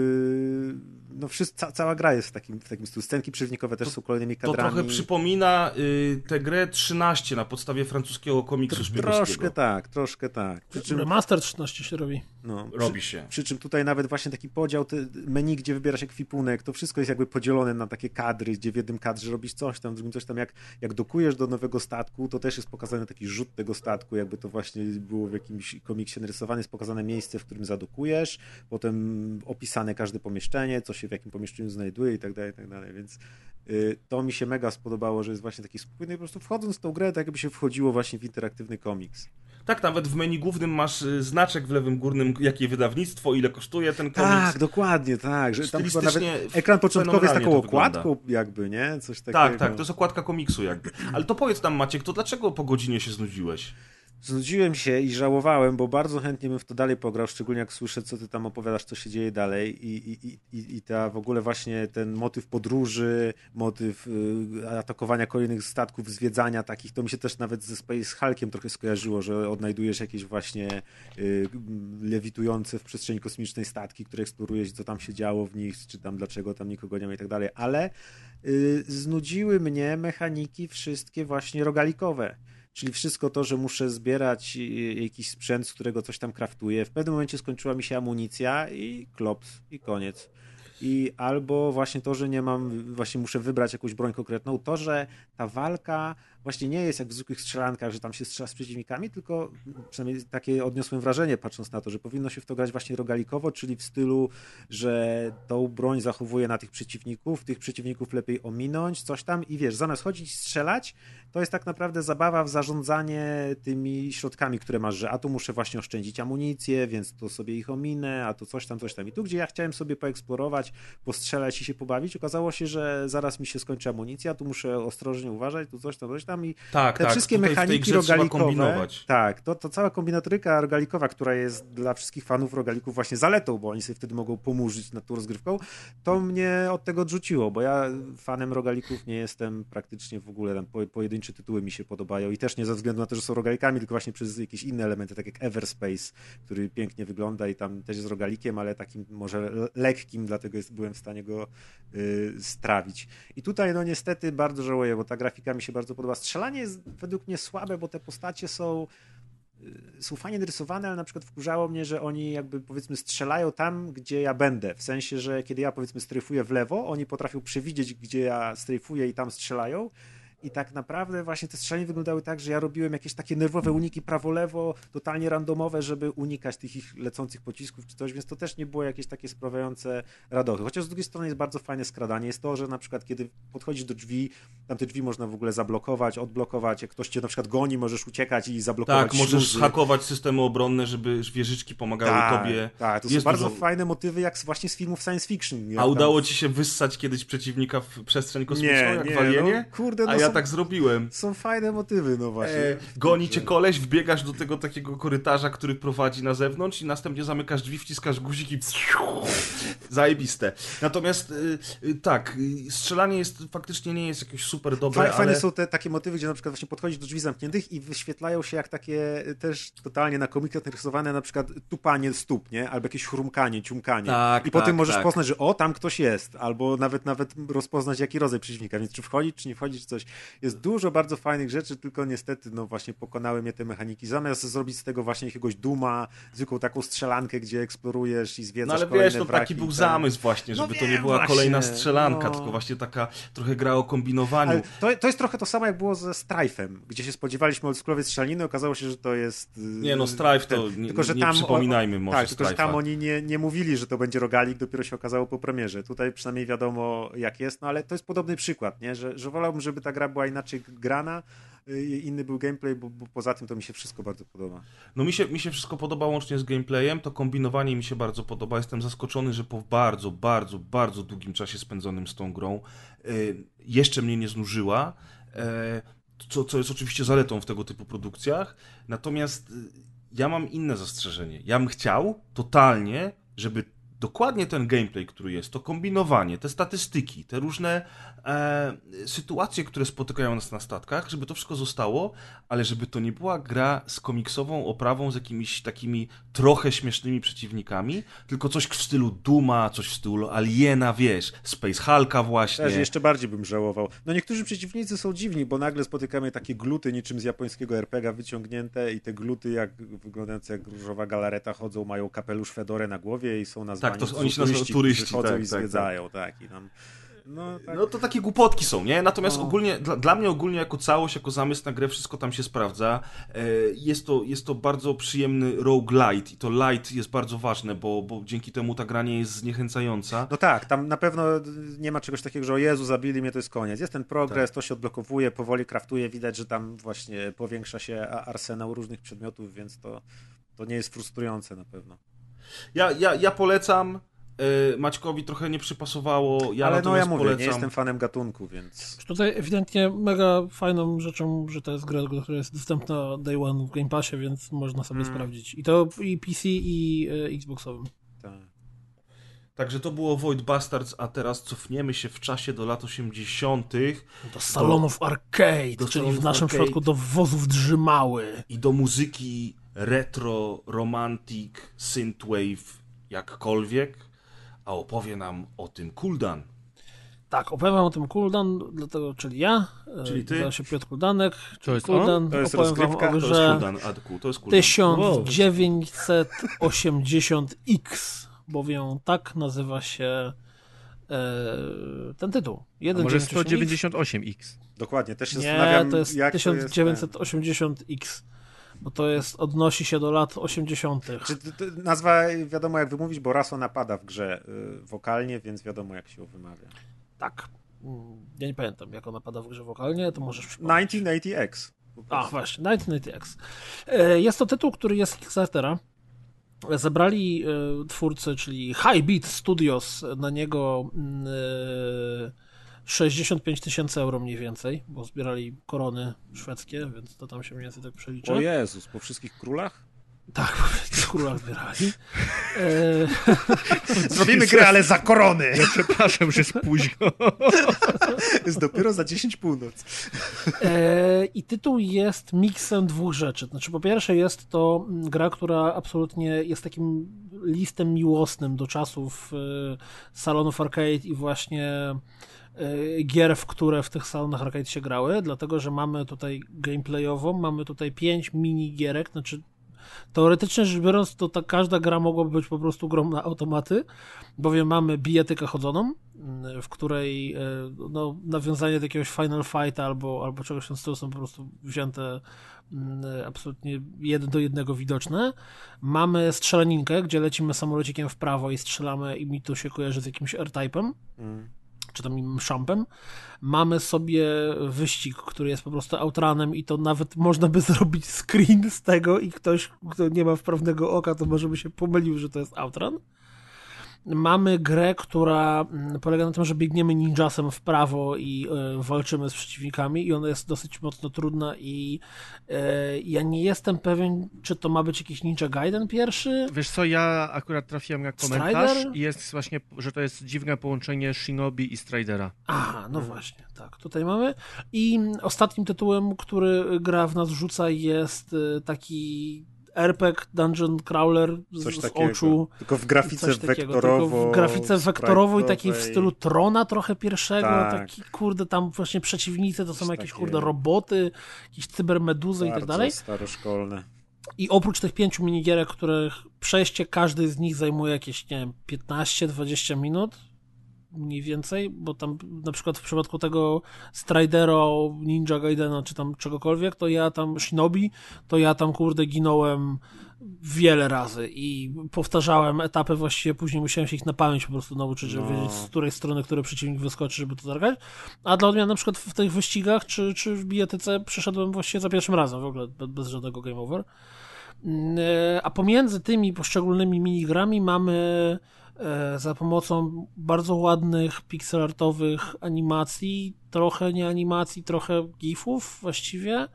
no wszystko, cała gra jest w takim, w takim stylu. Scenki przeciwnikowe też to, są kolejnymi kadrami. To trochę przypomina y, tę grę 13 na podstawie francuskiego komiksu szpiegowskiego. Troszkę tak, troszkę tak. Przy czym, Remaster 13 się robi. No, robi się. Przy czym tutaj nawet właśnie taki podział, menu, gdzie wybierasz ekwipunek, to wszystko jest jakby podzielone na takie kadry, gdzie w jednym kadrze robisz coś tam, w drugim coś tam. Jak, jak dokujesz do nowego statku, to też jest pokazany taki rzut tego statku, jakby to właśnie było w jakimś komiksie narysowane, jest pokazane miejsce, w którym zadokujesz, potem opisane każde pomieszczenie, co się w jakim pomieszczeniu znajduje i tak dalej, i tak dalej, więc Y, to mi się mega spodobało, że jest właśnie taki spójny po prostu wchodząc w tą grę, tak jakby się wchodziło właśnie w interaktywny komiks. Tak, nawet w menu głównym masz y, znaczek w lewym górnym, jakie wydawnictwo, ile kosztuje ten komiks. Tak, dokładnie, tak. Że tam chyba nawet ekran początkowy jest taką okładką jakby, nie? Coś takiego. Tak, tak, to jest okładka komiksu jakby. Ale to powiedz nam Maciek, to dlaczego po godzinie się znudziłeś? Znudziłem się i żałowałem, bo bardzo chętnie bym w to dalej pograł, szczególnie jak słyszę, co ty tam opowiadasz, co się dzieje dalej i, i, i, i ta w ogóle właśnie ten motyw podróży, motyw y, atakowania kolejnych statków, zwiedzania takich, to mi się też nawet ze Space Hulkiem trochę skojarzyło, że odnajdujesz jakieś właśnie y, lewitujące w przestrzeni kosmicznej statki, które eksplorujesz, co tam się działo w nich, czy tam dlaczego tam nikogo nie ma i tak dalej, ale y, znudziły mnie mechaniki wszystkie właśnie rogalikowe czyli wszystko to, że muszę zbierać y, jakiś sprzęt, z którego coś tam kraftuję. W pewnym momencie skończyła mi się amunicja i klops, i koniec. I albo właśnie to, że nie mam, właśnie muszę wybrać jakąś broń konkretną, to, że ta walka właśnie nie jest jak w zwykłych strzelankach, że tam się strzela z przeciwnikami, tylko przynajmniej takie odniosłem wrażenie patrząc na to, że powinno się w to grać właśnie rogalikowo, czyli w stylu, że tą broń zachowuje na tych przeciwników, tych przeciwników lepiej ominąć, coś tam i wiesz, zamiast chodzić strzelać, to jest tak naprawdę zabawa w zarządzanie tymi środkami, które masz, że a tu muszę właśnie oszczędzić amunicję, więc to sobie ich ominę, a to coś tam, coś tam. I tu, gdzie ja chciałem sobie poeksplorować, postrzelać i się pobawić, okazało się, że zaraz mi się skończy amunicja, tu muszę ostrożnie uważać, tu coś tam, coś tam tam i tak, te tak, wszystkie mechaniki rogalikowe. Tak, to, to cała kombinatoryka rogalikowa, która jest dla wszystkich fanów rogalików właśnie zaletą, bo oni sobie wtedy mogą pomurzyć nad tą rozgrywką, to mnie od tego odrzuciło, bo ja fanem rogalików nie jestem praktycznie w ogóle, tam pojedyncze tytuły mi się podobają i też nie ze względu na to, że są rogalikami, tylko właśnie przez jakieś inne elementy, tak jak Everspace, który pięknie wygląda i tam też jest rogalikiem, ale takim może lekkim, dlatego jest, byłem w stanie go y, strawić. I tutaj no niestety bardzo żałuję, bo ta grafika mi się bardzo podoba strzelanie jest według mnie słabe, bo te postacie są y, są fajnie narysowane, ale na przykład wkurzało mnie, że oni jakby powiedzmy strzelają tam, gdzie ja będę. W sensie, że kiedy ja powiedzmy strajfuję w lewo, oni potrafią przewidzieć, gdzie ja strajfuję i tam strzelają i tak naprawdę właśnie te strzelanie wyglądały tak, że ja robiłem jakieś takie nerwowe uniki prawo-lewo, totalnie randomowe, żeby unikać tych ich lecących pocisków czy coś, więc to też nie było jakieś takie sprawiające radochy. Chociaż z drugiej strony jest bardzo fajne skradanie. Jest to, że na przykład kiedy podchodzisz do drzwi, tam te drzwi można w ogóle zablokować, odblokować. Jak ktoś cię na przykład goni, możesz uciekać i zablokować Tak, możesz hakować systemy obronne, żeby wieżyczki pomagały tak, tobie. Tak, to jest są bardzo dużo... fajne motywy, jak właśnie z filmów science fiction. A udało ci się wyssać kiedyś przeciwnika w przestrzeń kosmiczną, nie, jak nie, walienie? No, kurde, no ja tak zrobiłem. Są fajne motywy, no właśnie. E, goni cię koleś, wbiegasz do tego takiego korytarza, który prowadzi na zewnątrz i następnie zamykasz drzwi, wciskasz guzik i zajebiste. Natomiast y, y, tak, y, strzelanie jest faktycznie nie jest jakieś super dobre, Fajne ale... są te takie motywy, gdzie na przykład właśnie podchodzisz do drzwi zamkniętych i wyświetlają się jak takie też totalnie na komikach narysowane na przykład tupanie stóp, nie? Albo jakieś chrumkanie, ciumkanie. Tak, I tak, potem możesz tak. poznać, że o, tam ktoś jest. Albo nawet nawet rozpoznać jaki rodzaj przeciwnika, więc czy wchodzić, czy nie wchodzić, czy coś. Jest dużo bardzo fajnych rzeczy, tylko niestety, no właśnie pokonały mnie te mechaniki. Zamiast zrobić z tego właśnie jakiegoś duma, zwykłą taką strzelankę, gdzie eksplorujesz i zwiedzasz No ale wiesz, to taki był ten... zamysł właśnie, żeby no to nie była właśnie, kolejna strzelanka, no. tylko właśnie taka trochę gra o kombinowaniu. To, to, jest trochę to samo, jak było ze Strife'em, gdzie się spodziewaliśmy oldschoolowej strzelaniny, okazało się, że to jest... Y, nie no, Strife to nie, tylko, że nie tam, przypominajmy może Tak, tylko że tam oni nie, nie mówili, że to będzie rogalik, dopiero się okazało po premierze. Tutaj przynajmniej wiadomo jak jest, no ale to jest podobny przykład, nie? Że, że wolałbym, żeby ta gra była inaczej grana, Y, inny był gameplay, bo, bo, poza tym to mi się wszystko bardzo podoba. No mi się, mi się wszystko podoba łącznie z gameplayem, to kombinowanie mi się bardzo podoba. Jestem zaskoczony, że po bardzo, bardzo, bardzo długim czasie spędzonym z tą grą y, jeszcze mnie nie znużyła, e, co, co jest oczywiście zaletą w tego typu produkcjach. Natomiast y, ja mam inne zastrzeżenie. Ja bym chciał totalnie, żeby dokładnie ten gameplay, który jest, to kombinowanie, te statystyki, te różne e, sytuacje, które spotykają nas na statkach, żeby to wszystko zostało, ale żeby to nie była gra z komiksową oprawą, z jakimiś takimi trochę śmiesznymi przeciwnikami, tylko coś w stylu Duma, coś w stylu Aliena, wiesz, Space Hulka właśnie. Też jeszcze bardziej bym żałował. No niektórzy przeciwnicy są dziwni, bo nagle spotykamy takie gluty niczym z japońskiego RPGa wyciągnięte i te gluty, jak wyglądające jak różowa galareta, chodzą, mają kapelusz Fedorę na głowie i są nazwani tak, to oni się nazywają turyści, przychodzą tak, i tak, zwiedzają, tak. tak. I tam No, tak. No to takie głupotki są, nie? Natomiast No. ogólnie, dla, dla mnie ogólnie jako całość, jako zamysł na grę, wszystko tam się sprawdza. E, jest, to, jest to bardzo przyjemny roguelite i to light jest bardzo ważne, bo, bo dzięki temu ta gra nie jest zniechęcająca. No tak, tam na pewno nie ma czegoś takiego, że o Jezu, zabili mnie, to jest koniec. Jest ten progres, Tak. to się odblokowuje, powoli kraftuje, widać, że tam właśnie powiększa się arsenał różnych przedmiotów, więc to, to nie jest frustrujące na pewno. Ja, ja, ja polecam. E, Maćkowi trochę nie przypasowało. Ja Ale no ja mówię, polecam. nie jestem fanem gatunku, więc Tutaj ewidentnie mega fajną rzeczą, że to jest gra, która jest dostępna day one w Game Passie, więc można sobie Mm. sprawdzić. I to i PC, i e, Xboxowym. tak. Także to było Void Bastards, a teraz cofniemy się w czasie do lat 80. Do salonów arcade, do czyli w naszym arcade. przypadku do wozów drzymały. i do muzyki retro, romantic, synthwave, jakkolwiek, a opowie nam o tym Kuldan. Tak, opowiem o tym Kuldan, dlatego, czyli ja, e, Czyli ty? nazywam się Piotr Kuldanek. To jest Kuldan, To jest opowiem wam o To jest grze Kuldan, Adku, to jest Kuldan. 1980X, bowiem tak nazywa się e, ten tytuł. A może 198X. 198X. Dokładnie, też się Nie, zastanawiam, to jest jak to jest. 1980X, bo to jest, odnosi się do lat 80. Czy t- t- nazwa wiadomo jak wymówić, bo Raso napada w grze y, wokalnie, więc wiadomo jak się wymawia. Tak. Ja nie pamiętam, jak ona pada w grze wokalnie, to możesz przypomnieć. 1980X. po A, właśnie, 1980X. E, Jest to tytuł, który jest Kickstartera. Zebrali e, twórcy, czyli High Beat Studios, na niego mm, e, 65 tysięcy euro mniej więcej, bo zbierali korony szwedzkie, więc to tam się mniej więcej tak przelicza. O Jezus, po wszystkich królach? Tak, w królach zbierali. E, <laughs> Zrobimy grę, ale za korony! Ja przepraszam, że jest późno. <laughs> jest dopiero za 10 północ. E, I tytuł jest miksem dwóch rzeczy. Znaczy, po pierwsze, jest to gra, która absolutnie jest takim listem miłosnym do czasów e, salonów arcade i właśnie gier, w które w tych salonach arcade się grały, dlatego że mamy tutaj gameplayową, mamy tutaj pięć mini gierek, znaczy teoretycznie rzecz biorąc, to ta każda gra mogłaby być po prostu grą na automaty, bowiem mamy bijatykę chodzoną, mm, w której e, no, nawiązanie do jakiegoś Final Fighta albo, albo czegoś w tym stylu są po prostu wzięte absolutnie jeden do jednego widoczne. Mamy strzelaninkę, gdzie lecimy samolocikiem w prawo i strzelamy i mi to się kojarzy z jakimś R-Type'em Mm. Czy tam szampem. Mamy sobie wyścig, który jest po prostu outranem i to nawet można by <laughs> zrobić screen z tego i ktoś, kto nie ma wprawnego oka, to może by się pomylił, że to jest outrun. Mamy grę, która mm, polega na tym, że biegniemy ninjasem w prawo i e, walczymy z przeciwnikami i ona jest dosyć mocno trudna i e, ja nie jestem pewien, czy to ma być jakiś Ninja Gaiden pierwszy, Wiesz co, ja akurat trafiłem na komentarz Strider? i jest właśnie, że to jest dziwne połączenie Shinobi i Stridera. Aha, no właśnie, tak, tutaj mamy. I ostatnim tytułem, który gra w nas rzuca jest y, taki RPG Dungeon Crawler z, Coś z takiego. oczu. Tylko w grafice Coś wektorowo. w grafice wektorowej, takiej w stylu Trona trochę pierwszego, Tak. taki kurde, tam właśnie przeciwnicy to są Coś jakieś takiego. kurde roboty, jakieś cybermeduzy i tak dalej. staroszkolne. I oprócz tych pięciu minigierek, których przejście każdy z nich zajmuje jakieś, nie wiem, 15-20 minut, mniej więcej, bo tam na przykład w przypadku tego Stridero, Ninja Gaidena, czy tam czegokolwiek, to ja tam Shinobi, to ja tam kurde ginąłem wiele razy i powtarzałem etapy właściwie, później musiałem się ich na pamięć po prostu nauczyć, żeby No. wiedzieć z której strony, który przeciwnik wyskoczy, żeby to zagrać. A dla odmiany na przykład w tych wyścigach, czy, czy w bijatyce przeszedłem właściwie za pierwszym razem w ogóle, bez, żadnego game over. Mm, e, A pomiędzy tymi poszczególnymi minigrami mamy za pomocą bardzo ładnych pixelartowych animacji, trochę nie animacji, trochę gifów właściwie,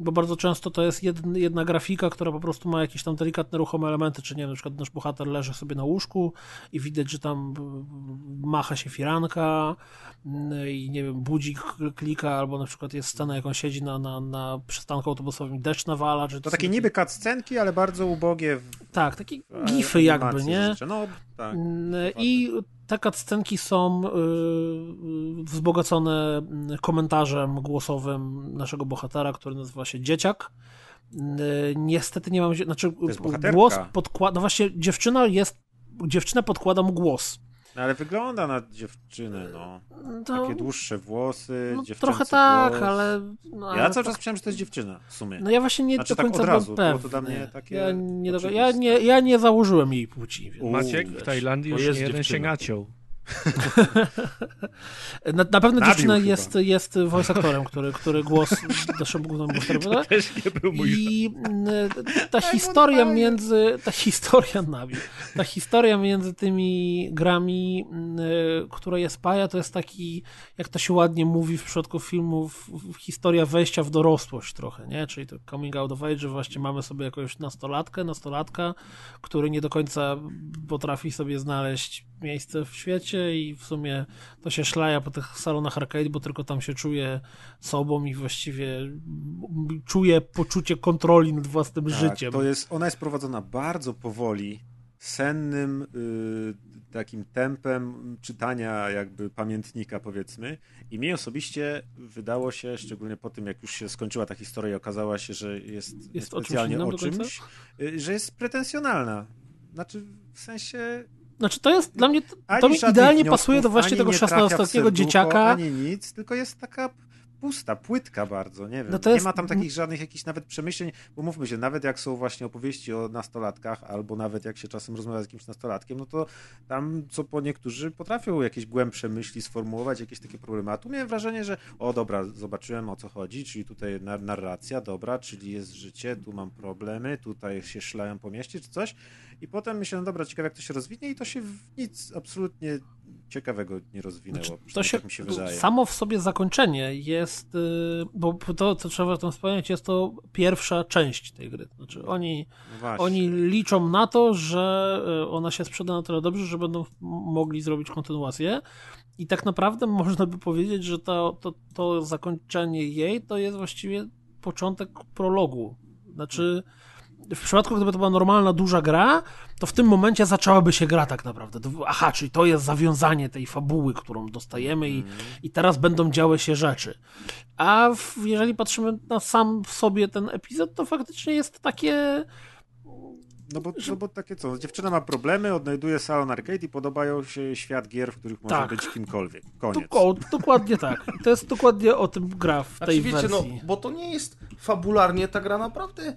bo bardzo często to jest jedna, grafika, która po prostu ma jakieś tam delikatne ruchome elementy, czy nie, na przykład nasz bohater leży sobie na łóżku i widać, że tam macha się firanka mm, i nie wiem, budzik klika, albo na przykład jest scena, jak on siedzi na, na, na przystanku autobusowym i deszcz nawala, czy To takie niby cutscenki, ale bardzo ubogie w tak, takie gify jakby, nie? No, tak. Mm, I te cutscenki są y, y, wzbogacone komentarzem głosowym naszego bohatera, który nazywa się Dzieciak. Y, Niestety nie mam, znaczy głos podkłada, no właśnie dziewczyna jest, dziewczyna podkłada mu głos. No, ale wygląda na dziewczynę, no. To, Takie dłuższe włosy, no, trochę tak, głos. ale... No, Ja ale cały tak- czas myślałem, że to jest dziewczyna, w sumie. No ja właśnie nie Znaczy do tak końca od razu, byłem było to dla pewny. mnie takie ja, nie do, ja, nie, ja nie założyłem jej płci. Więc... U. Maciek, w Tajlandii już jest nie jeden się naciął. <laughs> Na, na pewno Nabił dziewczyna chyba. jest, jest voice aktorem, który, który głos naszemu głównemu bohaterowi Też nie był mój I mm, ta historia między. Ta historia <laughs> nabił. Ta historia między tymi grami, mm, która je spaja, to jest taki, jak to się ładnie mówi w przypadku filmów, historia wejścia w dorosłość trochę, nie? Czyli to coming out of age, że właśnie mamy sobie jakąś nastolatkę, nastolatka, który nie do końca potrafi sobie znaleźć miejsce w świecie i w sumie to się szlaja po tych salonach arcade, bo tylko tam się czuje sobą i właściwie czuje poczucie kontroli nad własnym Tak, życiem. To jest, ona jest prowadzona bardzo powoli, sennym y, takim tempem czytania jakby pamiętnika powiedzmy i mnie osobiście wydało się, szczególnie po tym jak już się skończyła ta historia i okazała się, że jest, Jest o czymś specjalnie o do końca? czymś, y, że jest pretensjonalna. Znaczy w sensie Znaczy to jest dla mnie, ani to mi idealnie wniosków, pasuje do właśnie tego nie trafia w 16-letniego serducho, dzieciaka. Ani nic, tylko jest taka pusta, płytka bardzo, nie wiem. No to nie jest- ma tam takich żadnych jakichś nawet przemyśleń, bo mówmy się, nawet jak są właśnie opowieści o nastolatkach, albo nawet jak się czasem rozmawia z jakimś nastolatkiem, no to tam co po niektórzy potrafią jakieś głębsze myśli sformułować, jakieś takie problemy. A tu miałem wrażenie, że o dobra, zobaczyłem o co chodzi, czyli tutaj nar- narracja, dobra, czyli jest życie, tu mam problemy, tutaj się szlają po mieście czy coś. I potem myślałem, dobra, ciekawe jak to się rozwinie i to się w nic absolutnie ciekawego nie rozwinęło. Znaczy, to się, tak mi się wydaje. samo w sobie zakończenie jest, y, bo to, co trzeba o tym wspomnieć, jest to pierwsza część tej gry. Znaczy oni, No właśnie. oni liczą na to, że y, ona się sprzeda na tyle dobrze, że będą mogli zrobić kontynuację. I tak naprawdę <laughs> można by powiedzieć, że to, to, to zakończenie jej to jest właściwie początek prologu. Znaczy, w przypadku, gdyby to była normalna, duża gra, to w tym momencie zaczęłaby się gra tak naprawdę. Aha, czyli to jest zawiązanie tej fabuły, którą dostajemy i, i teraz będą działy się rzeczy. A w, jeżeli patrzymy na sam w sobie ten epizod, to faktycznie jest takie... No bo, no bo takie co, dziewczyna ma problemy, odnajduje salon arcade i podobają się świat gier, w których może Tak. być kimkolwiek. Koniec. Doko, dokładnie tak. To jest dokładnie o tym gra w tej Znaczy, wiecie, no, bo to nie jest fabularnie, ta gra naprawdę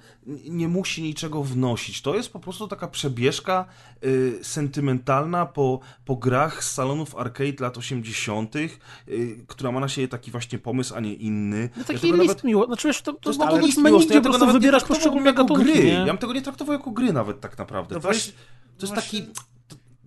nie musi niczego wnosić. To jest po prostu taka przebieżka y, sentymentalna po, po grach z salonów arcade lat 80., y, która ma na siebie taki właśnie pomysł, a nie inny. No Ja taki tego list nawet- miło. Znaczy, wiesz, to, to, To jest taki być list ja po prostu wybierasz poszczególne gry. nie? Ja bym tego nie traktował jako gry nawet tak naprawdę. No to, właśnie- jest, to jest właśnie-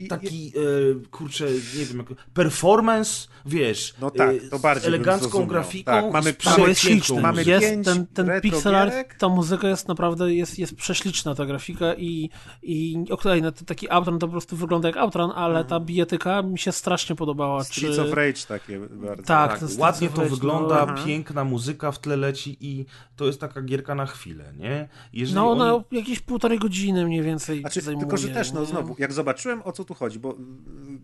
taki... I- Taki, e, kurczę, nie wiem, jak, performance, wiesz, No tak, e, to bardziej z elegancką grafiką, Tak, mamy przepiękną śliczny. mamy jest pięć ten, ten pixel art, ta muzyka jest naprawdę, jest, jest prześliczna ta grafika i, i okej, no to taki Outrun to po prostu wygląda jak Outrun, ale ta bijatyka mi się strasznie podobała. Streets czy... of Rage takie bardzo. Tak, Tak, ładnie to Rage, wygląda, no. Piękna muzyka w tle leci i to jest taka gierka na chwilę, nie? Jeżeli No oni... ona jakieś półtorej godziny mniej więcej Znaczy, zajmuje. tylko, że też, no znowu, jak zobaczyłem o co tu chodzi, bo y,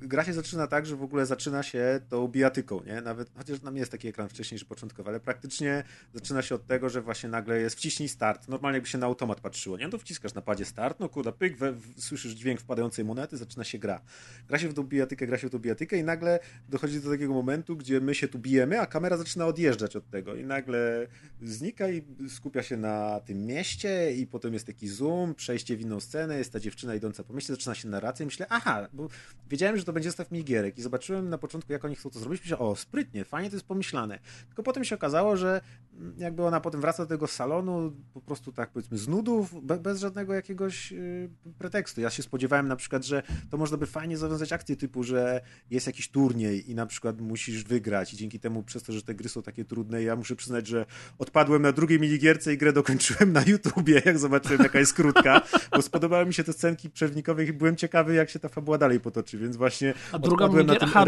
gra się zaczyna tak, że w ogóle zaczyna się tą bijatyką, nie? Nawet, chociaż tam jest taki ekran wcześniejszy, początkowy, ale praktycznie zaczyna się od tego, że właśnie nagle jest wciśnij start. Normalnie jakby się na automat patrzyło, nie? No to wciskasz na padzie start, no kurda, pyk, we, w, słyszysz dźwięk wpadającej monety, zaczyna się gra. Gra się w tą bijatykę, gra się w tą bijatykę i nagle dochodzi do takiego momentu, gdzie my się tu bijemy, a kamera zaczyna odjeżdżać od tego i nagle znika i skupia się na tym mieście i potem jest taki zoom, przejście w inną scenę, jest ta dziewczyna idąca po mieście, zaczyna się narracja i myślę, aha, bo wiedziałem, że to będzie zestaw minigierek i zobaczyłem na początku, jak oni chcą to zrobić, myślę, o, sprytnie, fajnie to jest pomyślane. Tylko potem się okazało, że mm, jakby ona potem wraca do tego salonu po prostu tak powiedzmy z nudów, be, bez żadnego jakiegoś y, pretekstu. Ja się spodziewałem na przykład, że to można by fajnie zawiązać akcję typu, że jest jakiś turniej i na przykład musisz wygrać i dzięki temu przez to, że te gry są takie trudne, ja muszę przyznać, że odpadłem na drugiej minigierce i grę dokończyłem na YouTubie, jak zobaczyłem jaka jest krótka, bo spodobały mi się te scenki przewnikowe i byłem ciekawy, jak się ta dalej potoczy, więc właśnie A druga odpadłem na tym Aha,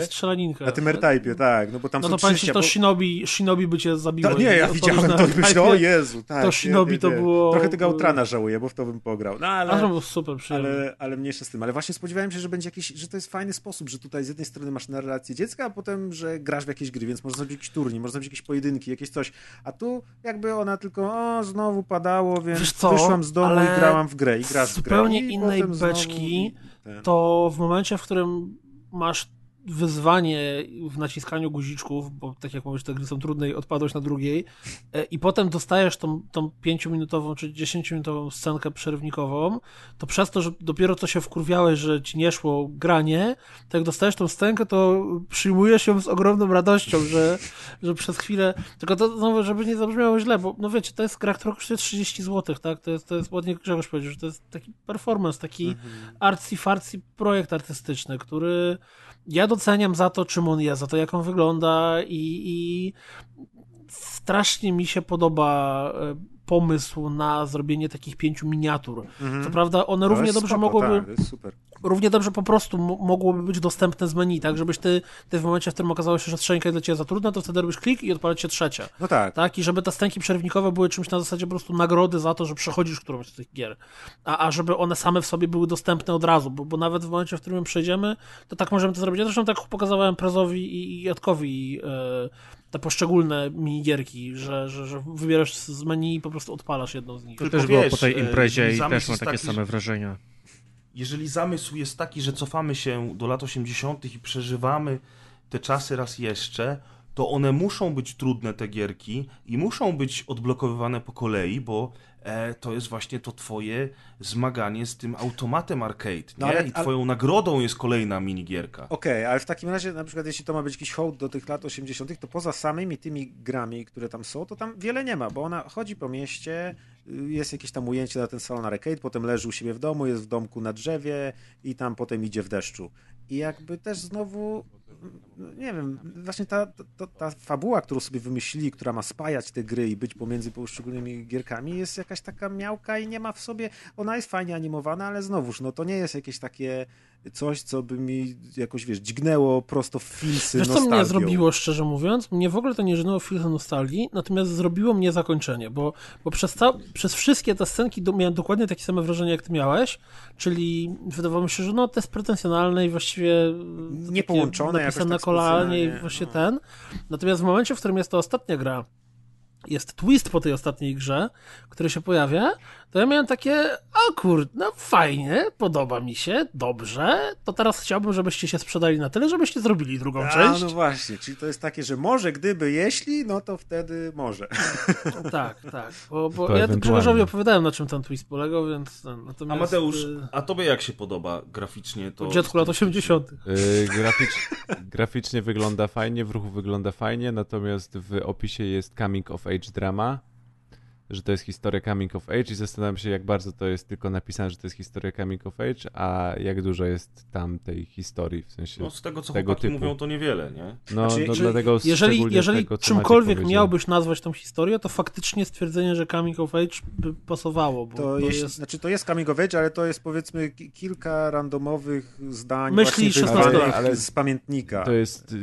strzelaninka. Na tym R-Type'ie, tak, no bo tam No są to trzy ci, to Shinobi, Shinobi by cię zabiło. to nie, ja widziałem to i myślę, o. Jezu, tak. to Shinobi to było- Trochę tego Outrana żałuję, bo w to bym pograł. No A to ale, był super przyjemny. ale, ale mniejsza z tym. Ale właśnie spodziewałem się, że będzie jakiś, że to jest fajny sposób, że tutaj z jednej strony masz narrację dziecka, a potem, że grasz w jakieś gry, więc można zrobić jakiś turniej, można zrobić jakieś pojedynki, jakieś coś. A tu jakby ona tylko, o, znowu padało, więc wyszłam z domu ale i grałam w grę i grasz w grę. zupełnie innej znowu beczki ten. To w momencie, w którym masz wyzwanie w naciskaniu guziczków, bo tak jak mówisz, te gry są trudne i odpadłeś na drugiej e, i potem dostajesz tą, tą 5-minutową czy 10-minutową scenkę przerywnikową, to przez to, że dopiero co się wkurwiałeś, że ci nie szło granie, to jak dostajesz tą scenkę, to przyjmujesz ją z ogromną radością, że, że przez chwilę, tylko to znowu, żeby nie zabrzmiało źle, bo no wiecie, to jest gra, która kosztuje 30 zł, tak? To jest, to jest ładnie Grzegorz powiedział, że to jest taki performance, taki mhm. artsy-fartsy projekt artystyczny, który ja doceniam za to, czym on jest, za to, jak on wygląda i, i strasznie mi się podoba e, pomysł na zrobienie takich pięciu miniatur. Mhm. Co prawda one równie dobrze spoko, mogłyby... Tak, równie dobrze po prostu mogłoby być dostępne z menu, tak? Żebyś ty, ty w momencie, w którym okazało się, że strzelanka jest dla ciebie za trudna, to wtedy robisz klik i odpala się trzecia. No tak. tak. I żeby te stęki przerywnikowe były czymś na zasadzie po prostu nagrody za to, że przechodzisz którąś z tych gier. A, a żeby one same w sobie były dostępne od razu, bo, bo nawet w momencie, w którym przejdziemy, to tak możemy to zrobić. Ja zresztą tak pokazywałem Prezowi i, i Jadkowi yy, te poszczególne minigierki, że, że, że wybierasz z menu i po prostu odpalasz jedną z nich. To też było po tej imprezie i też mam takie taki, same wrażenia. Jeżeli zamysł jest taki, że cofamy się do lat 80. i przeżywamy te czasy raz jeszcze, to one muszą być trudne, te gierki, i muszą być odblokowywane po kolei, bo e, to jest właśnie to twoje zmaganie z tym automatem arcade, no, ale, I twoją ale... nagrodą jest kolejna minigierka. Okej, okay, ale w takim razie, na przykład jeśli to ma być jakiś hołd do tych lat 80., to poza samymi tymi grami, które tam są, to tam wiele nie ma, bo ona chodzi po mieście, y, jest jakieś tam ujęcie na ten salon arcade, potem leży u siebie w domu, jest w domku na drzewie i tam potem idzie w deszczu. I jakby też znowu nie wiem, właśnie ta, ta, ta fabuła, którą sobie wymyślili, która ma spajać te gry i być pomiędzy poszczególnymi gierkami, jest jakaś taka miałka i nie ma w sobie, ona jest fajnie animowana, ale znowuż, no to nie jest jakieś takie coś, co by mi jakoś, wiesz, dźgnęło prosto w filsy Wiesz, co mnie zrobiło, szczerze mówiąc? Mnie w ogóle to nie dźgnęło w filsy nostalgii, natomiast zrobiło mnie zakończenie, bo, bo przez, ca- przez wszystkie te scenki do, miałem dokładnie takie same wrażenie, jak ty miałeś, czyli wydawało mi się, że no, to jest pretensjonalne i właściwie niepołączone, napisane na kolanie i właśnie no. ten. Natomiast w momencie, w którym jest to ostatnia gra, jest twist po tej ostatniej grze, który się pojawia, to ja miałem takie, o kurde, no fajnie, podoba mi się, dobrze, to teraz chciałbym, żebyście się sprzedali na tyle, żebyście zrobili drugą A, część. no właśnie, czyli to jest takie, że może, gdyby, jeśli, no to wtedy może. tak, tak, bo, bo ja Grzegorzowi opowiadałem, na czym ten twist polegał, więc... Natomiast... A Mateusz, y, a tobie jak się podoba graficznie to? dziecku lat 80. Yy, graficz, graficznie wygląda fajnie, w ruchu wygląda fajnie, natomiast w opisie jest coming of age drama, że to jest historia coming of age i zastanawiam się, jak bardzo to jest tylko napisane, że to jest historia coming of age, a jak dużo jest tam tej historii, w sensie No z tego, co tego typu. mówią, to niewiele, nie? No, znaczy, no dlatego Jeżeli, jeżeli tego, czymkolwiek miałbyś nazwać tą historię, to faktycznie stwierdzenie, że coming of age by pasowało, bo to, to jest... Znaczy to jest coming of age, ale to jest powiedzmy kilka randomowych zdań Myśli 16 ale z pamiętnika. To jest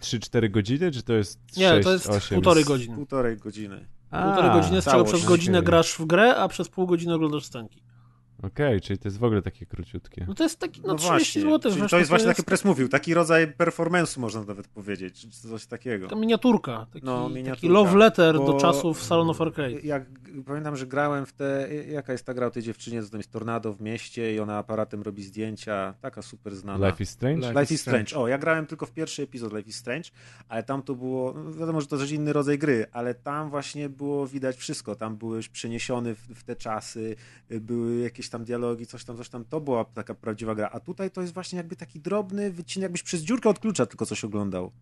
3-4 godziny, czy to jest 6, Nie, to jest 8? półtorej godziny. Półtorej godziny. Półtorej godziny, z czego przez godzinę grasz w grę, a przez pół godziny oglądasz scenki. Okej, okay, czyli to jest w ogóle takie króciutkie. No to jest taki, no, no 30 zł. to jest właśnie jest... taki press mówił, taki rodzaj performance'u można nawet powiedzieć, czy coś takiego. Taka miniaturka, taki, no, miniaturka, taki love letter do czasów Salon of Arcade. Jak, pamiętam, że grałem w te, jaka jest ta gra o tej dziewczynie, co tam jest tornado w mieście i ona aparatem robi zdjęcia, taka super znana. Life is Strange? Life, Life is strange. strange. O, ja grałem tylko w pierwszy epizod Life is Strange, ale tam to było, no wiadomo, że to też inny rodzaj gry, ale tam właśnie było widać wszystko, tam byłeś przeniesiony w, w te czasy, były jakieś tam dialogi, coś tam, coś tam, to była taka prawdziwa gra. A tutaj to jest właśnie jakby taki drobny wycinek, jakbyś przez dziurkę od klucza tylko coś oglądał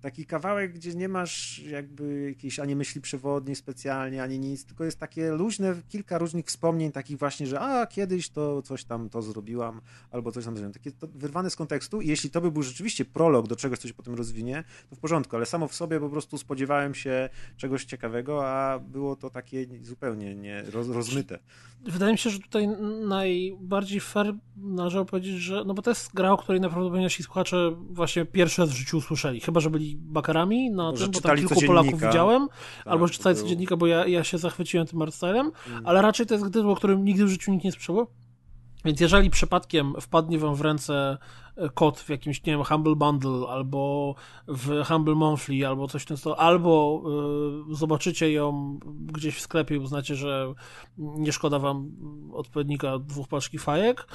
taki kawałek, gdzie nie masz jakby jakiejś ani myśli przewodniej specjalnie, ani nic, tylko jest takie luźne, kilka różnych wspomnień takich właśnie, że a kiedyś to coś tam to zrobiłam, albo coś tam zrobiłam. Takie to wyrwane z kontekstu i jeśli to by był rzeczywiście prolog do czegoś, co się potem rozwinie, to w porządku, ale samo w sobie po prostu spodziewałem się czegoś ciekawego, a było to takie zupełnie nie roz, rozmyte. Wydaje mi się, że tutaj najbardziej fair należało powiedzieć, że no bo to jest gra, o której naprawdę nasi słuchacze właśnie pierwszy raz w życiu usłyszeli, chyba że byli bakarami na Może tym, bo tam kilku Polaków widziałem, tak, albo czytali codziennika, bo ja, ja się zachwyciłem tym artstylem, mm. ale raczej to jest gdy, o którym nigdy w życiu nikt nie słyszał. Więc jeżeli przypadkiem wpadnie wam w ręce e, kod w jakimś, nie wiem, Humble Bundle albo w Humble Monthly albo coś w tym albo y, zobaczycie ją gdzieś w sklepie i uznacie, że nie szkoda wam odpowiednika dwóch paczki fajek,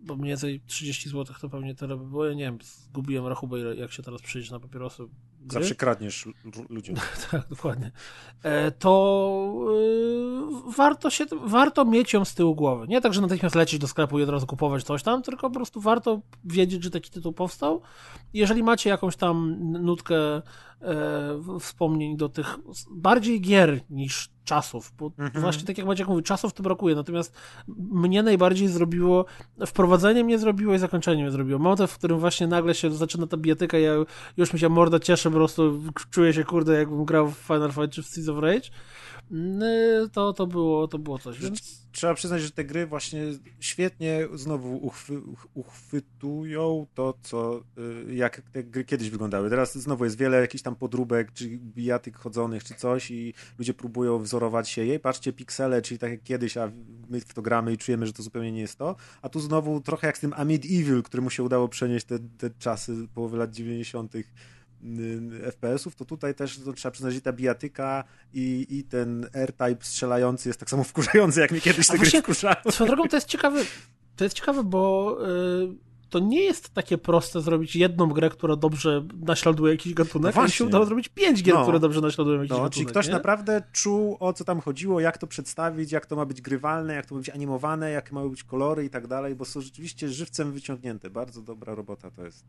bo mniej więcej 30 zł to pewnie tyle by było. Ja nie wiem, zgubiłem rachubę, jak się teraz przyjdzie na papierosy. Gry. Zawsze kradniesz ludziom. <laughs> tak, dokładnie. E, to yy, warto się, warto mieć ją z tyłu głowy. Nie tak, że natychmiast lecieć do sklepu i od razu kupować coś tam, tylko po prostu warto wiedzieć, że taki tytuł powstał. Jeżeli macie jakąś tam nutkę e, wspomnień do tych bardziej gier niż czasów, bo mhm. właśnie tak jak Maciek mówi, czasów to brakuje, natomiast mnie najbardziej zrobiło, wprowadzenie mnie zrobiło i zakończenie mnie zrobiło. Motyw, w którym właśnie nagle się zaczyna ta bijatyka, ja już mi się morda cieszę, po prostu czuję się, kurde, jakbym grał w Final Fight czy w Seas of Rage, to, to, było, to było coś. Więc... Trzeba przyznać, że te gry właśnie świetnie znowu uchwy, uchwytują to, co y, jak te gry kiedyś wyglądały. Teraz znowu jest wiele jakichś tam podróbek, czy bijatyk chodzonych, czy coś i ludzie próbują wzorować się jej. Patrzcie, piksele, czyli tak jak kiedyś, a my w to gramy i czujemy, że to zupełnie nie jest to. A tu znowu trochę jak z tym Amid Evil, któremu się udało przenieść te, te czasy połowy lat 90 Y, FPS-ów, to tutaj też to trzeba przyznać, że ta bijatyka i, i ten R-Type strzelający jest tak samo wkurzający, jak mi kiedyś te gry wkurzały. Swoją drogą to jest ciekawe, to jest ciekawe, bo y, to nie jest takie proste zrobić jedną grę, która dobrze naśladuje jakiś gatunek, no się udało zrobić pięć gier, no. które dobrze naśladują jakiś no, gatunek. Czyli ktoś nie? naprawdę czuł, o co tam chodziło, jak to przedstawić, jak to ma być grywalne, jak to ma być animowane, jakie mają być kolory i tak dalej, bo są rzeczywiście żywcem wyciągnięte. Bardzo dobra robota to jest.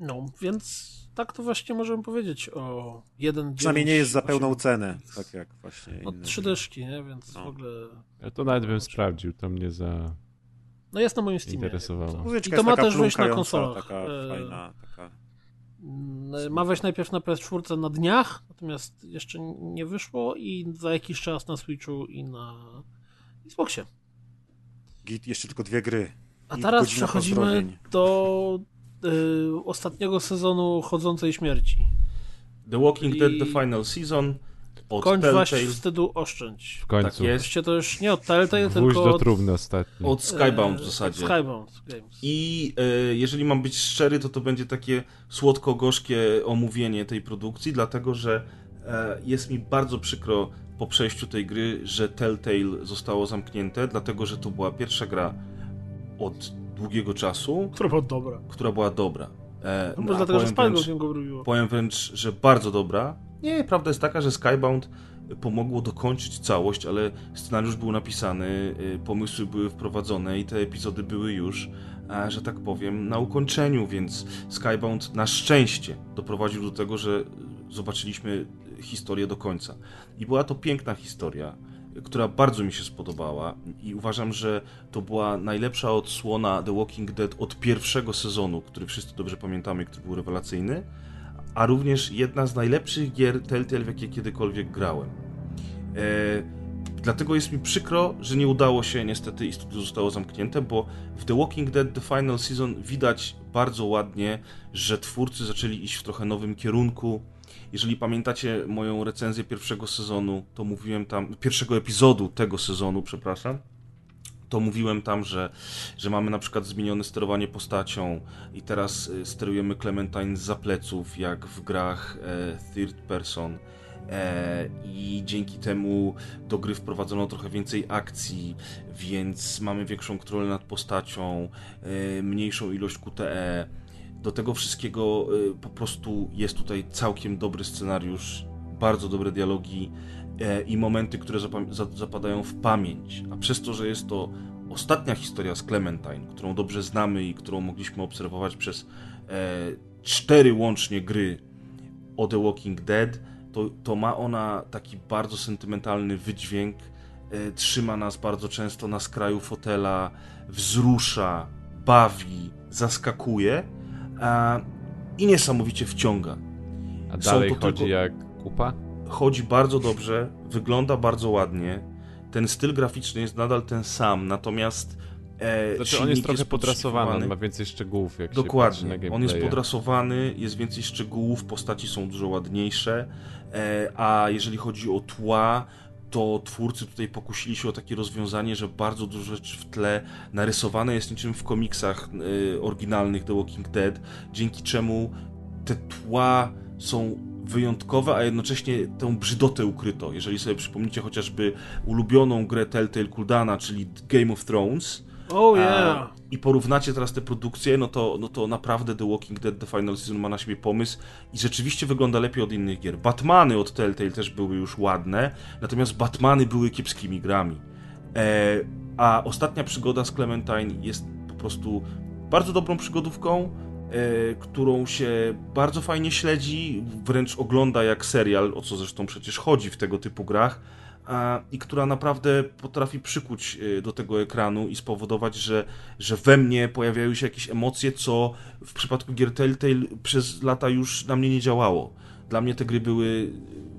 No, więc tak to właśnie możemy powiedzieć o jeden Przynajmniej nie jest za pełną cenę, tak jak właśnie Od trzy dyszki, nie? Więc no. w ogóle... Ja to nawet bym sprawdził, to mnie za... No jest na moim Steamie. Interesowało. I to ma też wyjść na konsolach. Taka e, fajna, taka... Mm, ma wejść najpierw na PS4 na dniach, natomiast jeszcze nie wyszło i za jakiś czas na Switchu i na Xboxie. Git, jeszcze tylko dwie gry. A teraz przechodzimy do y, ostatniego sezonu Chodzącej Śmierci. The Walking I... Dead The Final Season od Kończ Telltale. wstydu oszczędź. W końcu. Tak jest. to już nie od Telltale, Wóź tylko do trumny ostatni. Od Skybound w zasadzie. Od Skybound Games. I e, jeżeli mam być szczery, to to będzie takie słodko-gorzkie omówienie tej produkcji, dlatego że e, jest mi bardzo przykro po przejściu tej gry, że Telltale zostało zamknięte, dlatego że to była pierwsza gra od długiego czasu. Która była dobra. Która była dobra. E, no, dlatego, że Skybound ją go robiło. Powiem wręcz, że bardzo dobra. Nie, prawda jest taka, że Skybound pomogło dokończyć całość, ale scenariusz był napisany, y, pomysły były wprowadzone i te epizody były już, że tak powiem, na ukończeniu, więc Skybound na szczęście doprowadził do tego, że zobaczyliśmy historię do końca. I była to piękna historia która bardzo mi się spodobała i uważam, że to była najlepsza odsłona The Walking Dead od pierwszego sezonu, który wszyscy dobrze pamiętamy, który był rewelacyjny, a również jedna z najlepszych gier Telltale, w jakie kiedykolwiek grałem. E, dlatego jest mi przykro, że nie udało się niestety i studio zostało zamknięte, bo w The Walking Dead The Final Season widać bardzo ładnie, że twórcy zaczęli iść w trochę nowym kierunku, jeżeli pamiętacie moją recenzję pierwszego sezonu, to mówiłem tam, pierwszego epizodu tego sezonu, przepraszam, to mówiłem tam, że, że mamy na przykład zmienione sterowanie postacią i teraz y, sterujemy Clementine z pleców, jak w grach e, third person. E, I dzięki temu do gry wprowadzono trochę więcej akcji, więc mamy większą kontrolę nad postacią, e, mniejszą ilość QTE do tego wszystkiego y, po prostu jest tutaj całkiem dobry scenariusz, bardzo dobre dialogi e, i momenty, które zapadają w pamięć. A przez to, że jest to ostatnia historia z Clementine, którą dobrze znamy i którą mogliśmy obserwować przez e, cztery łącznie gry o The Walking Dead, to, to ma ona taki bardzo sentymentalny wydźwięk. E, trzyma nas bardzo często na skraju fotela, wzrusza, bawi, zaskakuje i niesamowicie wciąga. A dalej chodzi tylko... jak kupa? Chodzi bardzo dobrze, wygląda bardzo ładnie. Ten styl graficzny jest nadal ten sam, natomiast e, znaczy on jest trochę jest podrasowany, on ma więcej szczegółów, jak Dokładnie. On jest podrasowany, jest więcej szczegółów, postaci są dużo ładniejsze, e, a jeżeli chodzi o tła, to twórcy tutaj pokusili się o takie rozwiązanie, że bardzo dużo rzeczy w tle narysowane jest niczym w komiksach y, oryginalnych The Walking Dead, dzięki czemu te tła są wyjątkowe, a jednocześnie tę brzydotę ukryto. Jeżeli sobie przypomnicie chociażby ulubioną grę Telltale Kuldana, czyli Game of Thrones, Oh yeah. I porównacie teraz te produkcje, no to, no to naprawdę The Walking Dead The Final Season ma na siebie pomysł i rzeczywiście wygląda lepiej od innych gier. Batmany od Telltale też były już ładne, natomiast Batmany były kiepskimi grami. E, a ostatnia przygoda z Clementine jest po prostu bardzo dobrą przygodówką, e, którą się bardzo fajnie śledzi, wręcz ogląda jak serial, o co zresztą przecież chodzi w tego typu grach i która naprawdę potrafi przykuć e, do tego ekranu i spowodować, że, że we mnie pojawiają się jakieś emocje, co w przypadku gier Telltale przez lata już na mnie nie działało. Dla mnie te gry były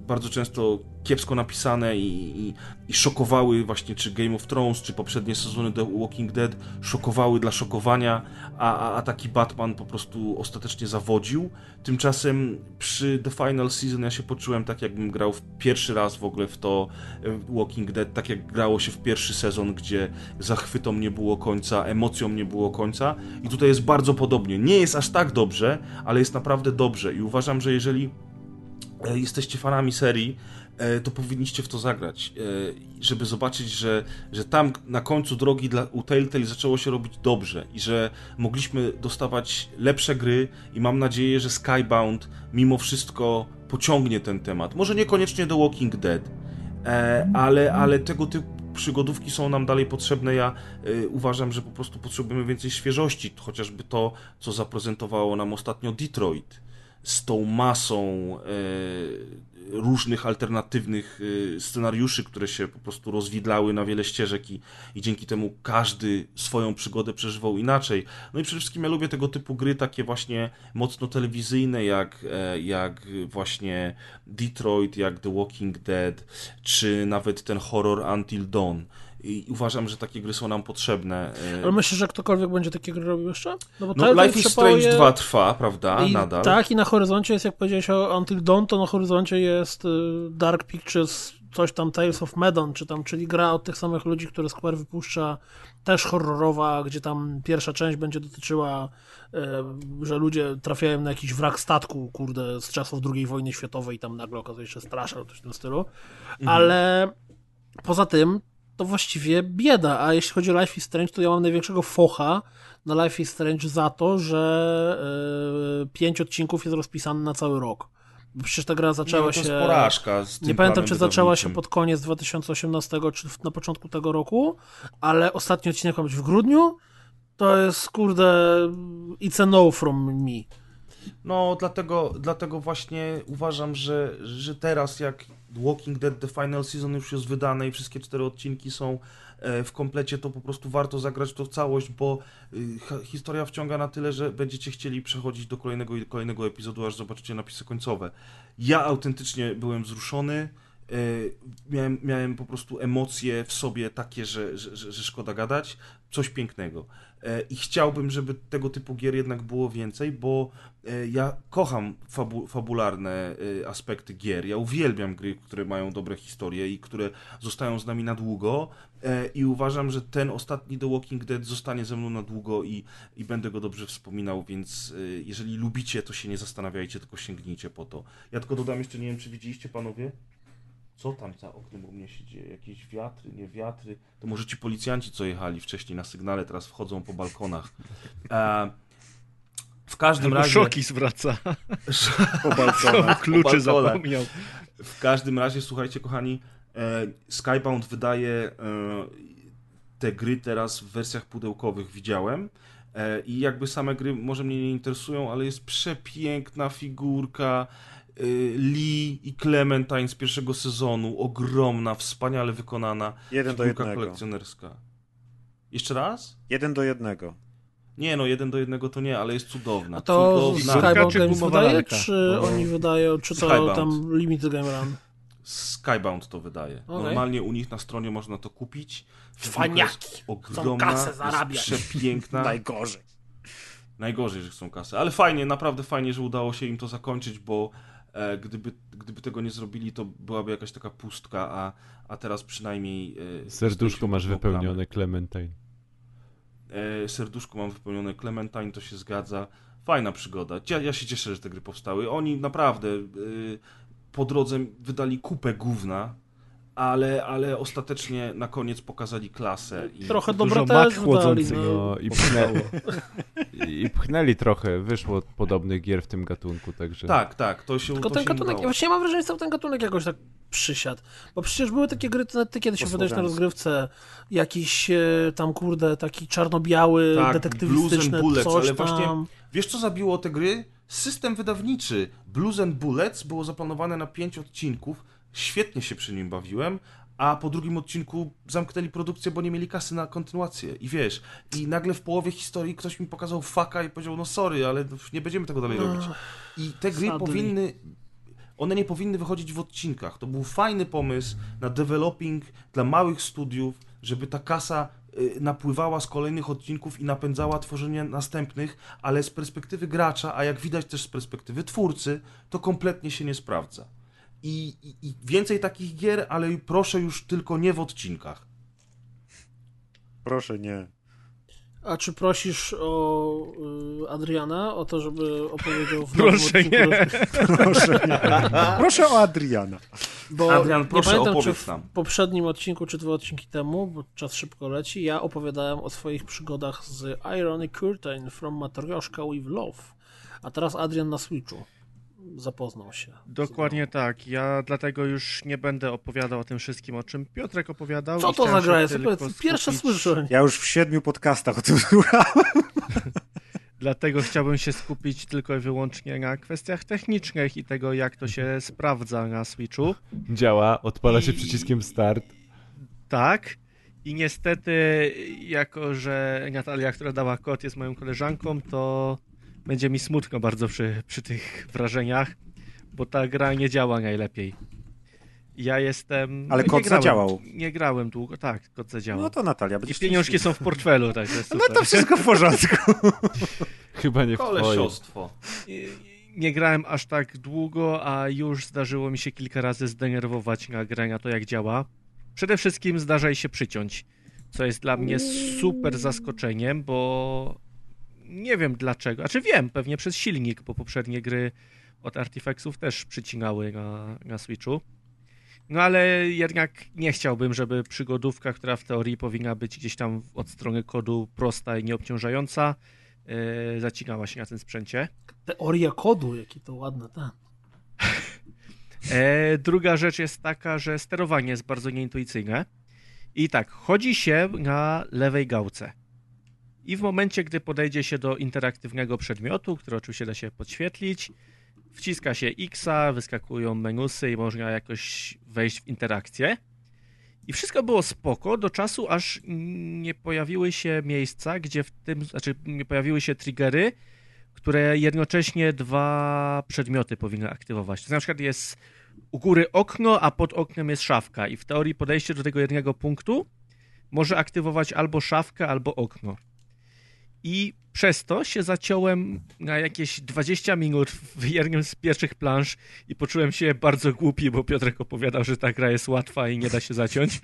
bardzo często kiepsko napisane i, i, i, szokowały właśnie czy Game of Thrones, czy poprzednie sezony The Walking Dead szokowały dla szokowania, a, a, a taki Batman po prostu ostatecznie zawodził. Tymczasem przy The Final Season ja się poczułem tak, jakbym grał w pierwszy raz w ogóle w to e, Walking Dead, tak jak grało się w pierwszy sezon, gdzie zachwytom nie było końca, emocją nie było końca i tutaj jest bardzo podobnie. Nie jest aż tak dobrze, ale jest naprawdę dobrze i uważam, że jeżeli jesteście fanami serii, E, to powinniście w to zagrać, e, żeby zobaczyć, że, że tam na końcu drogi dla, u Telltale zaczęło się robić dobrze i że mogliśmy dostawać lepsze gry i mam nadzieję, że Skybound mimo wszystko pociągnie ten temat. Może niekoniecznie The Walking Dead, e, ale, ale tego typu przygodówki są nam dalej potrzebne. Ja uważam, że po prostu potrzebujemy więcej świeżości, chociażby to, co zaprezentowało nam ostatnio Detroit z tą masą różnych alternatywnych y, scenariuszy, które się po prostu rozwidlały na wiele ścieżek i, i dzięki temu każdy swoją przygodę przeżywał inaczej. No i przede wszystkim ja lubię tego typu gry, takie właśnie mocno telewizyjne, jak, e, jak właśnie Detroit, jak The Walking Dead, czy nawet ten horror Until Dawn i uważam, że takie gry są nam potrzebne. E, Ale myślisz, że ktokolwiek będzie takie gry robił jeszcze? No, bo no Life is Strange 2 trwa, prawda? I, Nadal. Tak, i na horyzoncie jest, jak powiedziałeś o Until Dawn, to na horyzoncie jest y, Dark Pictures, coś tam Tales of Medon, czy tam, czyli gra od tych samych ludzi, które Square wypuszcza, też horrorowa, gdzie tam pierwsza część będzie dotyczyła, y, że ludzie trafiają na jakiś wrak statku, kurde, z czasów II wojny światowej i tam nagle okazuje się strasza, coś w tym stylu. Mhm. Ale poza tym to właściwie bieda. A jeśli chodzi o Life is Strange, to ja mam największego focha na Life is Strange za to, że yy, pięć odcinków jest rozpisane na cały rok. Przecież ta gra zaczęła nie, się. To jest porażka. nie pamiętam, czy zaczęła się pod koniec 2018, czy na początku tego roku, ale ostatni odcinek ma być w grudniu. To jest, kurde, it's a no from me. No, dlatego, dlatego właśnie uważam, że, że teraz jak Walking Dead The Final Season już jest wydane i wszystkie cztery odcinki są e, w komplecie, to po prostu warto zagrać to w całość, bo y, historia wciąga na tyle, że będziecie chcieli przechodzić do kolejnego i kolejnego epizodu, aż zobaczycie napisy końcowe. Ja autentycznie byłem wzruszony, e, miałem, miałem po prostu emocje w sobie takie, że, że, że szkoda gadać, coś pięknego. E, I chciałbym, żeby tego typu gier jednak było więcej, bo e, ja kocham fabu fabularne e, aspekty gier. Ja uwielbiam gry, które mają dobre historie i które zostają z nami na długo. I uważam, że ten ostatni The Walking Dead zostanie ze mną na długo i, i będę go dobrze wspominał, więc jeżeli lubicie, to się nie zastanawiajcie, tylko sięgnijcie po to. Ja tylko dodam jeszcze, nie wiem, czy widzieliście panowie, co tam za oknem u mnie się dzieje? Jakieś wiatry, nie wiatry? To może ci policjanci, co jechali wcześniej na sygnale, teraz wchodzą po balkonach. <laughs> E, w każdym Albo razie... Szoki zwraca. <laughs> po balkonach. Kluczy zapomniał. W każdym razie, słuchajcie, kochani, e, Skybound wydaje e, te gry teraz w wersjach pudełkowych, widziałem. E, I jakby same gry może mnie nie interesują, ale jest przepiękna figurka Lee i Clementine z pierwszego sezonu, ogromna, wspaniale wykonana. Jeden do jednego. kolekcjonerska. Jeszcze raz? Jeden do jednego. Nie, no jeden do jednego to nie, ale jest cudowna. A to cudowna. Skybound Games wydaje, czy no. oni wydają, czy to Skybound. tam Limited Game Run? Skybound to wydaje. Okay. Normalnie u nich na stronie można to kupić. Faniaki! Ogromna, kasę zarabiać. przepiękna. <laughs> Najgorzej. Najgorzej, że chcą kasę. Ale fajnie, naprawdę fajnie, że udało się im to zakończyć, bo gdyby, gdyby tego nie zrobili, to byłaby jakaś taka pustka, a, a teraz przynajmniej... E, Serduszko masz wypełnione Clementine. E, serduszko mam wypełnione Clementine, to się zgadza. Fajna przygoda. Ja, ja się cieszę, że te gry powstały. Oni naprawdę po drodze wydali kupę gówna, ale, ale ostatecznie na koniec pokazali klasę. I... Trochę mak też wydali, chłodzących, no. No i pchnęli, i pchnęli trochę, wyszło podobnych gier w tym gatunku, także... Tak, tak, to się Tylko to ten się gatunek, ja udało. właściwie mam wrażenie, że cały ten gatunek jakoś tak przysiadł. Bo przecież były takie gry, ty, ty kiedyś opowiadałeś na rozgrywce, jakiś e, tam kurde, taki czarno-biały, Tak, detektywistyczny, Blues Bullets, ale tam. właśnie- Wiesz, co zabiło te gry? System wydawniczy. Blues and Bullets było zaplanowane na pięć odcinków. Świetnie się przy nim bawiłem. A po drugim odcinku zamknęli produkcję, bo nie mieli kasy na kontynuację. I wiesz, i nagle w połowie historii ktoś mi pokazał faka i powiedział, no sorry, ale nie będziemy tego dalej robić. I te gry sadly. powinny one nie powinny wychodzić w odcinkach. To był fajny pomysł na developing dla małych studiów, żeby ta kasa y, napływała z kolejnych odcinków i napędzała tworzenie następnych, ale z perspektywy gracza, a jak widać też z perspektywy twórcy, to kompletnie się nie sprawdza. I, i, i więcej takich gier, ale proszę już tylko nie w odcinkach. Proszę nie. A czy prosisz o y, Adriana, o to, żeby opowiedział w nowym Proszę odcinku? nie. <laughs> Proszę nie. Proszę o Adriana. Bo Adrian, nie proszę, pamiętam, czy w nam. poprzednim odcinku, czy dwa odcinki temu, bo czas szybko leci, ja opowiadałem o swoich przygodach z Ironic Curtain from Matryoshka with Love. A teraz Adrian na Switchu zapoznał się. Dokładnie tak. Ja dlatego już nie będę opowiadał o tym wszystkim, o czym Piotrek opowiadał. Co to za gra się jest? Pierwsze słyszę. Ja już w siedmiu podcastach o tym słuchałem. <laughs> Dlatego chciałbym się skupić tylko i wyłącznie na kwestiach technicznych i tego, jak to się sprawdza na Switchu. Działa, odpala się I- przyciskiem start. Tak. I niestety, jako że Natalia, która dała kod, jest moją koleżanką, to będzie mi smutno bardzo przy, przy tych wrażeniach, bo ta gra nie działa najlepiej. Ja jestem. Ale nie kod grałem- zadziałał. Nie grałem długo, tak, kod zadziałał. No to Natalia, I pieniążki są w portfelu, super. No to wszystko w porządku. <laughs> Chyba nie w. Kolesiostwo. I- Nie grałem aż tak długo, a już zdarzyło mi się kilka razy zdenerwować na grę, na to jak działa. Przede wszystkim zdarza się przyciąć, co jest dla mnie super zaskoczeniem, bo nie wiem dlaczego. Znaczy wiem, pewnie przez silnik, bo poprzednie gry od Artifexów też przycinały na, na Switchu. No ale jednak nie chciałbym, żeby przygodówka, która w teorii powinna być gdzieś tam od strony kodu prosta i nieobciążająca, yy, zacinała się na tym sprzęcie. Teoria kodu, jaki to ładne, tak. E, druga rzecz jest taka, że sterowanie jest bardzo nieintuicyjne. I tak, chodzi się na lewej gałce. I w momencie, gdy podejdzie się do interaktywnego przedmiotu, który oczywiście da się podświetlić, wciska się X, wyskakują menusy i można jakoś wejść w interakcję. I wszystko było spoko do czasu, aż nie pojawiły się miejsca, gdzie w tym, znaczy nie pojawiły się triggery, które jednocześnie dwa przedmioty powinny aktywować. To na przykład jest u góry okno, a pod oknem jest szafka i w teorii podejście do tego jednego punktu może aktywować albo szafkę, albo okno. I przez to się zaciąłem na jakieś 20 minut w jednym z pierwszych planż i poczułem się bardzo głupi, bo Piotrek opowiadał, że ta gra jest łatwa i nie da się zaciąć.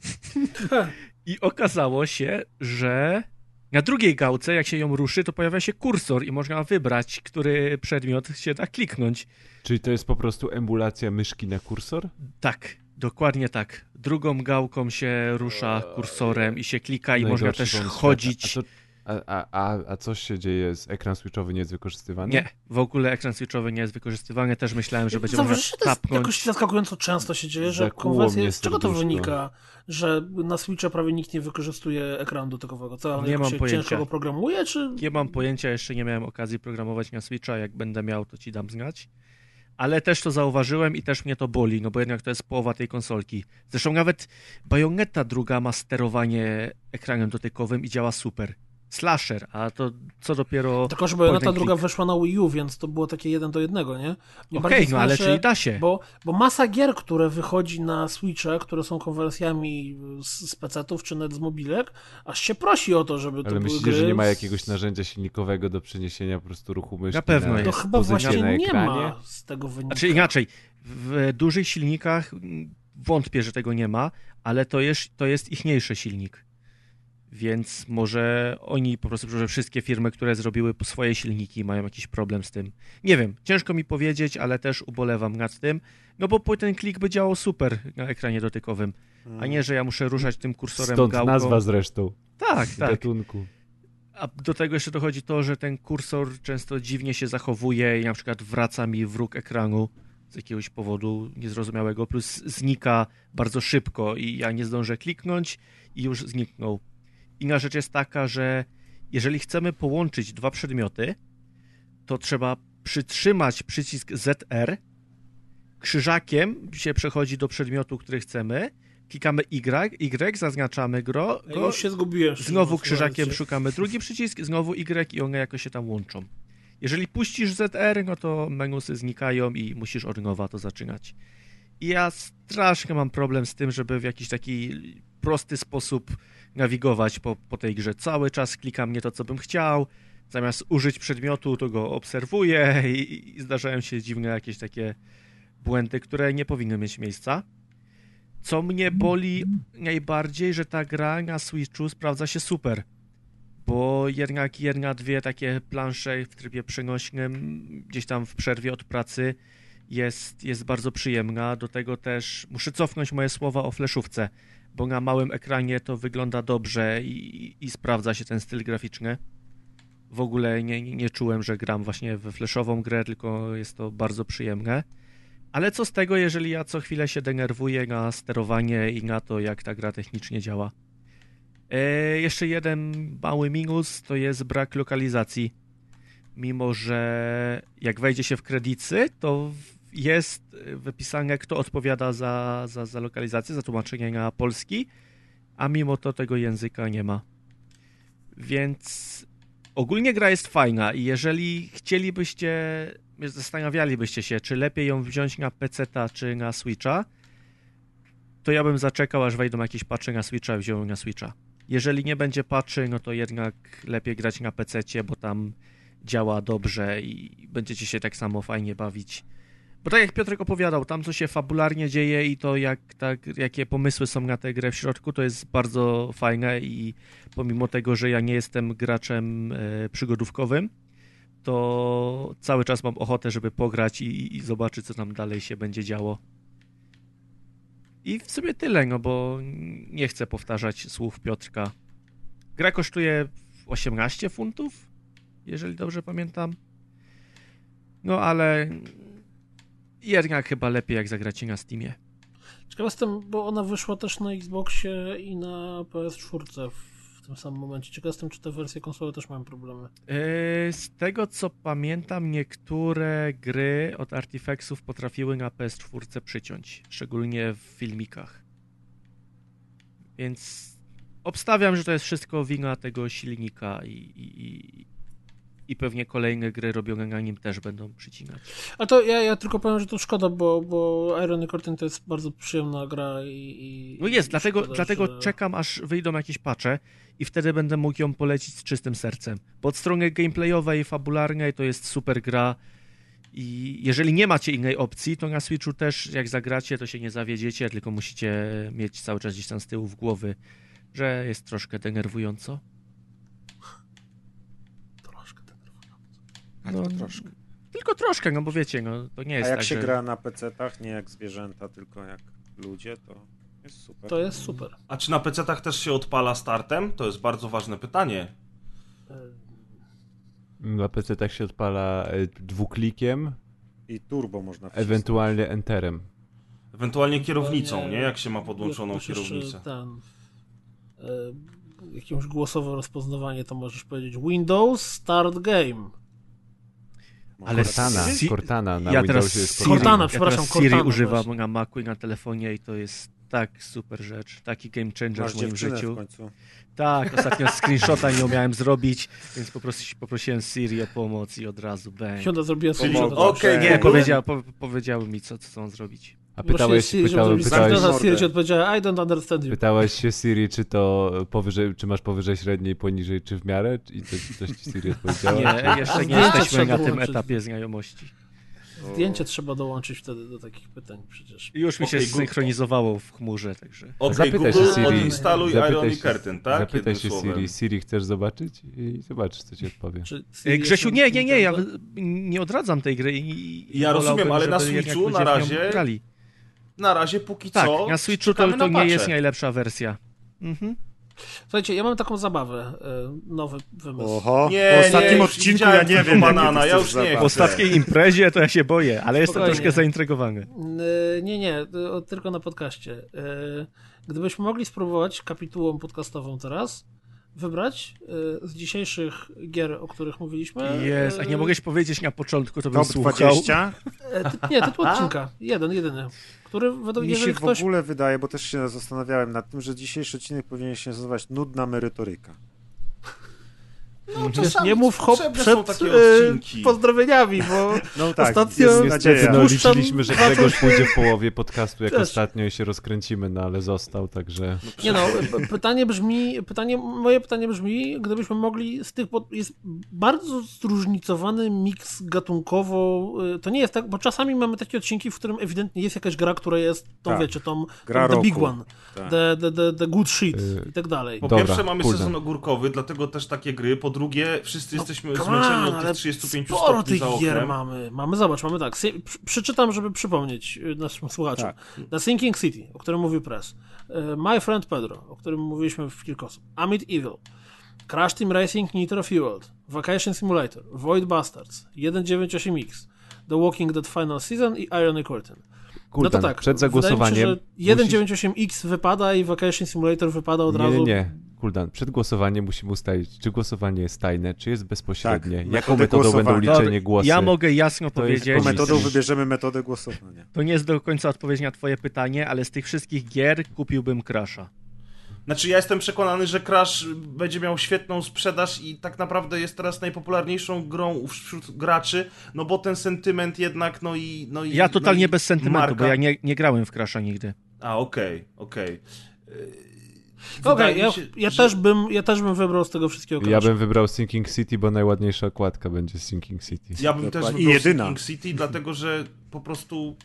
<laughs> I okazało się, że na drugiej gałce, jak się ją ruszy, to pojawia się kursor i można wybrać, który przedmiot się da kliknąć. Czyli to jest po prostu emulacja myszki na kursor? Tak, dokładnie tak. Drugą gałką się rusza kursorem i się klika i Najgorszy można też chodzić. to, a, a, a, a coś się dzieje z ekran switchowy nie jest wykorzystywany? Nie, w ogóle ekran switchowy nie jest wykorzystywany. Też myślałem, że będzie można że to jest tapnąć. jakoś zaskakująco często się dzieje, że konwersje, z czego to wynika, że na Switcha prawie nikt nie wykorzystuje ekranu dotykowego? Co, on Nie mam się pojęcia. ciężko go programuje, czy... Nie mam pojęcia, jeszcze nie miałem okazji programować na Switcha. Jak będę miał, to ci dam znać. Ale też to zauważyłem i też mnie to boli, no bo jednak to jest połowa tej konsolki. Zresztą nawet Bayonetta druga ma sterowanie ekranem dotykowym i działa super. Slasher, a to co dopiero... Tylko, że Bayonetta point and druga weszła na Wii U, więc to było takie jeden do jednego, nie? Nie Okej, bardziej no ale czyli da się. Bo, bo masa gier, które wychodzi na Switcha, które są konwersjami z, z PC-ów czy nawet z mobilek, aż się prosi o to, żeby to Ale były myślicie, gry że nie ma jakiegoś narzędzia silnikowego do przeniesienia po prostu ruchu myszki Na pewno na jest. To chyba właśnie na nie ma z tego wynika. Znaczy inaczej, w dużych silnikach mm, wątpię, że tego nie ma, ale to jest, to jest ichniejszy silnik. Więc może oni po prostu, że wszystkie firmy, które zrobiły swoje silniki, mają jakiś problem z tym. Nie wiem, ciężko mi powiedzieć, ale też ubolewam nad tym, no bo ten klik by działał super na ekranie dotykowym, a nie, że ja muszę ruszać tym kursorem Stąd gałką. nazwa zresztą. Tak, tak. Gatunku. A do tego jeszcze dochodzi to, że ten kursor często dziwnie się zachowuje i na przykład wraca mi w róg ekranu z jakiegoś powodu niezrozumiałego, plus znika bardzo szybko i ja nie zdążę kliknąć i już zniknął. Inna rzecz jest taka, że jeżeli chcemy połączyć dwa przedmioty, to trzeba przytrzymać przycisk ZR, krzyżakiem się przechodzi do przedmiotu, który chcemy, klikamy Y, Y, zaznaczamy Ja go już się zgubiłem. znowu krzyżakiem szukamy drugi przycisk, znowu Y i one jakoś się tam łączą. Jeżeli puścisz ZR, no to menusy znikają i musisz od nowa to zaczynać. I ja strasznie mam problem z tym, żeby w jakiś taki prosty sposób nawigować po, po tej grze. Cały czas klikam nie to, co bym chciał. Zamiast użyć przedmiotu, to go obserwuję i, i zdarzają się dziwne jakieś takie błędy, które nie powinny mieć miejsca. Co mnie boli najbardziej, że ta gra na Switchu sprawdza się super. Bo jednak jedna, dwie takie plansze w trybie przenośnym, gdzieś tam w przerwie od pracy, jest, jest bardzo przyjemna. Do tego też muszę cofnąć moje słowa o fleszówce, bo na małym ekranie to wygląda dobrze i, i sprawdza się ten styl graficzny. W ogóle nie, nie, nie czułem, że gram właśnie we fleszową grę, tylko jest to bardzo przyjemne. Ale co z tego, jeżeli ja co chwilę się denerwuję na sterowanie i na to, jak ta gra technicznie działa? E, jeszcze jeden mały minus to jest brak lokalizacji. Mimo, że jak wejdzie się w kredycy, to jest wypisane, kto odpowiada za, za, za lokalizację, za tłumaczenie na polski, a mimo to tego języka nie ma. Więc ogólnie gra jest fajna i jeżeli chcielibyście, zastanawialibyście się, czy lepiej ją wziąć na PC-ta czy na Switcha, to ja bym zaczekał, aż wejdą jakieś patchy na Switcha i wziął na Switcha. Jeżeli nie będzie patchy, no to jednak lepiej grać na PC-cie, bo tam działa dobrze i będziecie się tak samo fajnie bawić. Bo tak jak Piotrek opowiadał, tam co się fabularnie dzieje i to jak, tak, jakie pomysły są na tę grę w środku, to jest bardzo fajne i pomimo tego, że ja nie jestem graczem e, przygodówkowym, to cały czas mam ochotę, żeby pograć i, i zobaczyć, co tam dalej się będzie działo. I w sumie tyle, no bo nie chcę powtarzać słów Piotrka. Gra kosztuje 18 funtów, jeżeli dobrze pamiętam. No ale jednak chyba lepiej jak zagracie na Steamie. Ciekaw jestem, bo ona wyszła też na Xboxie i na PS4 w tym samym momencie. Ciekaw jestem, czy te wersje konsolowe też mają problemy. Yy, Z tego co pamiętam, niektóre gry od Artifexów potrafiły na PS4 przyciąć, szczególnie w filmikach. Więc obstawiam, że to jest wszystko wina tego silnika i, i, i, i pewnie kolejne gry robione na nim też będą przycinać. A to ja, ja tylko powiem, że to szkoda, bo, bo Iron Curtain to jest bardzo przyjemna gra i... i No jest, i dlatego, szkoda, dlatego że... czekam, aż wyjdą jakieś patche i wtedy będę mógł ją polecić z czystym sercem. Bo od strony gameplayowej, fabularnej to jest super gra i jeżeli nie macie innej opcji, to na Switchu też jak zagracie, to się nie zawiedziecie, tylko musicie mieć cały czas gdzieś tam z tyłu w głowy, że jest troszkę denerwująco. Troszkę tak. No, troszkę. Tylko troszkę, no bo wiecie, no to nie A jest jak tak, się że... gra na PC-tach, nie jak zwierzęta, tylko jak ludzie, to jest super. To jest super. A czy na PC-tach też się odpala startem? To jest bardzo ważne pytanie. Na PC tak się odpala e, dwuklikiem, I turbo można wcisnąć. ewentualnie enterem. Ewentualnie kierownicą, nie? Jak się ma podłączoną Jak kierownicę. Ten, e, jakieś głosowe rozpoznawanie, to możesz powiedzieć Windows Start Game. Ale Cortana, Si- Cortana na ja Windowsie teraz jest Siri, Cortana, ja przepraszam, Siri Cortana używam właśnie. na Macu i na telefonie i to jest tak super rzecz, taki game changer Masz w moim życiu. w końcu. Tak, ostatnio <laughs> screenshota nie umiałem zrobić, więc poprosi, poprosiłem Siri o pomoc i od razu bang. Hyundai zrobiła Czyli- screenshot. okej, Nie, Google? powiedział, po, powiedziały mi, co, co mam zrobić. A pytałeś, Siri, pytałeś, pytałeś, screenshoта, Siri ci odpowiedziała I don't understand you. pytałeś się Siri, czy to powyżej, czy masz powyżej średniej, poniżej, czy w miarę? I to, coś ci Siri odpowiedziała? Nie, jeszcze nie Zdjęcia jesteśmy na tym etapie znajomości. Zdjęcie trzeba dołączyć wtedy do takich pytań przecież. Już mi się Okej, Google. zsynchronizowało w chmurze, także... Okej, Zapytaj Google, się Siri. odinstaluj się- Curtain, tak? Zapytaj się słowem. Siri, Siri chcesz zobaczyć? I zobaczysz, co ci odpowie. Grzesiu, nie, nie, nie, ja nie odradzam tej gry i... Ja rozumiem, ale na Switchu na razie grali. Na razie póki Tak, co. na Switchu to, to nie jest najlepsza wersja. Mhm. Słuchajcie, ja mam taką zabawę, e, nowy wymysł. Oho, Nie, po ostatnim nie, odcinku ja nie wiem, banana, ja już nie. Po ostatniej imprezie to ja się boję, ale jestem Spokojnie. troszkę zaintrygowany. Nie, nie, tylko na podcaście. E, Gdybyśmy mogli spróbować kapitułą podcastową teraz wybrać e, z dzisiejszych gier, o których mówiliśmy. Jest, a nie e, mogłeś powiedzieć na początku, to bym Top słuchał. 20? e, ty- Nie, tytuł odcinka. Jeden, jedyny. Który według Mi się jeżeli w ktoś. ogóle wydaje, bo też się zastanawiałem nad tym, że dzisiejszy odcinek powinien się nazywać Nudna merytoryka. No, Wiesz, czasami nie mów hop przed e, pozdrowieniami, bo <laughs> No tak, Ostatnio- nadzieja. no liczyliśmy, że Grzegorz pójdzie w połowie podcastu jak Też. ostatnio i się rozkręcimy, no ale został, także... Nie no, pytanie brzmi, pytanie, moje pytanie brzmi, gdybyśmy mogli z tych, bo jest bardzo zróżnicowany miks gatunkowo, y, to nie jest tak, bo czasami mamy takie odcinki, w którym ewidentnie jest jakaś gra, która jest tą, Tak. wiecie, tą, Gra tą the big one, Tak. the, the, the, the good shit Y, i tak dalej. Po Dobra, pierwsze mamy kurde. sezon ogórkowy, dlatego też takie gry. Po drugie, wszyscy jesteśmy Come zmęczeni on, od tych 35 Sporo stopni tych za gier oknem. mamy. Mamy, zobacz, mamy tak. Przeczytam, żeby przypomnieć y, naszym słuchaczom. Tak. The Sinking City, o którym mówił Press. y, My Friend Pedro, o którym mówiliśmy w kilka osób. Amid Evil. Crash Team Racing Nitro Fueled. Vacation Simulator. Void Bastards. 1.9.8x. The Walking Dead Final Season i Irony Curtain. Kultan, no to tak. przed wydaje mi się, zagłosowaniem... że 1.9.8x wypada i Vacation Simulator wypada od Nie, razu. nie, nie. Kuldan, przed głosowaniem musimy ustalić, czy głosowanie jest tajne, czy jest bezpośrednie, Tak, jaką metodą będą liczenie głosy. Ja mogę jasno To powiedzieć, komisji. metodą wybierzemy metodę głosowania. to nie jest do końca odpowiedź na twoje pytanie, ale z tych wszystkich gier kupiłbym Crasha. Znaczy ja jestem przekonany, że Crash będzie miał świetną sprzedaż i tak naprawdę jest teraz najpopularniejszą grą wśród graczy, no bo ten sentyment jednak, no i... No i Ja totalnie no i bez sentymentu, marka. bo ja nie, nie grałem w Crasha nigdy. A, okej, okej. Okej, Wydaje ja, się, ja, że- też bym, ja też bym wybrał z tego wszystkiego Ja Crasha. bym wybrał Sinking City, bo najładniejsza okładka będzie Sinking City. Ja bym też Dokładnie. wybrał I jedyna. Sinking City, dlatego że po prostu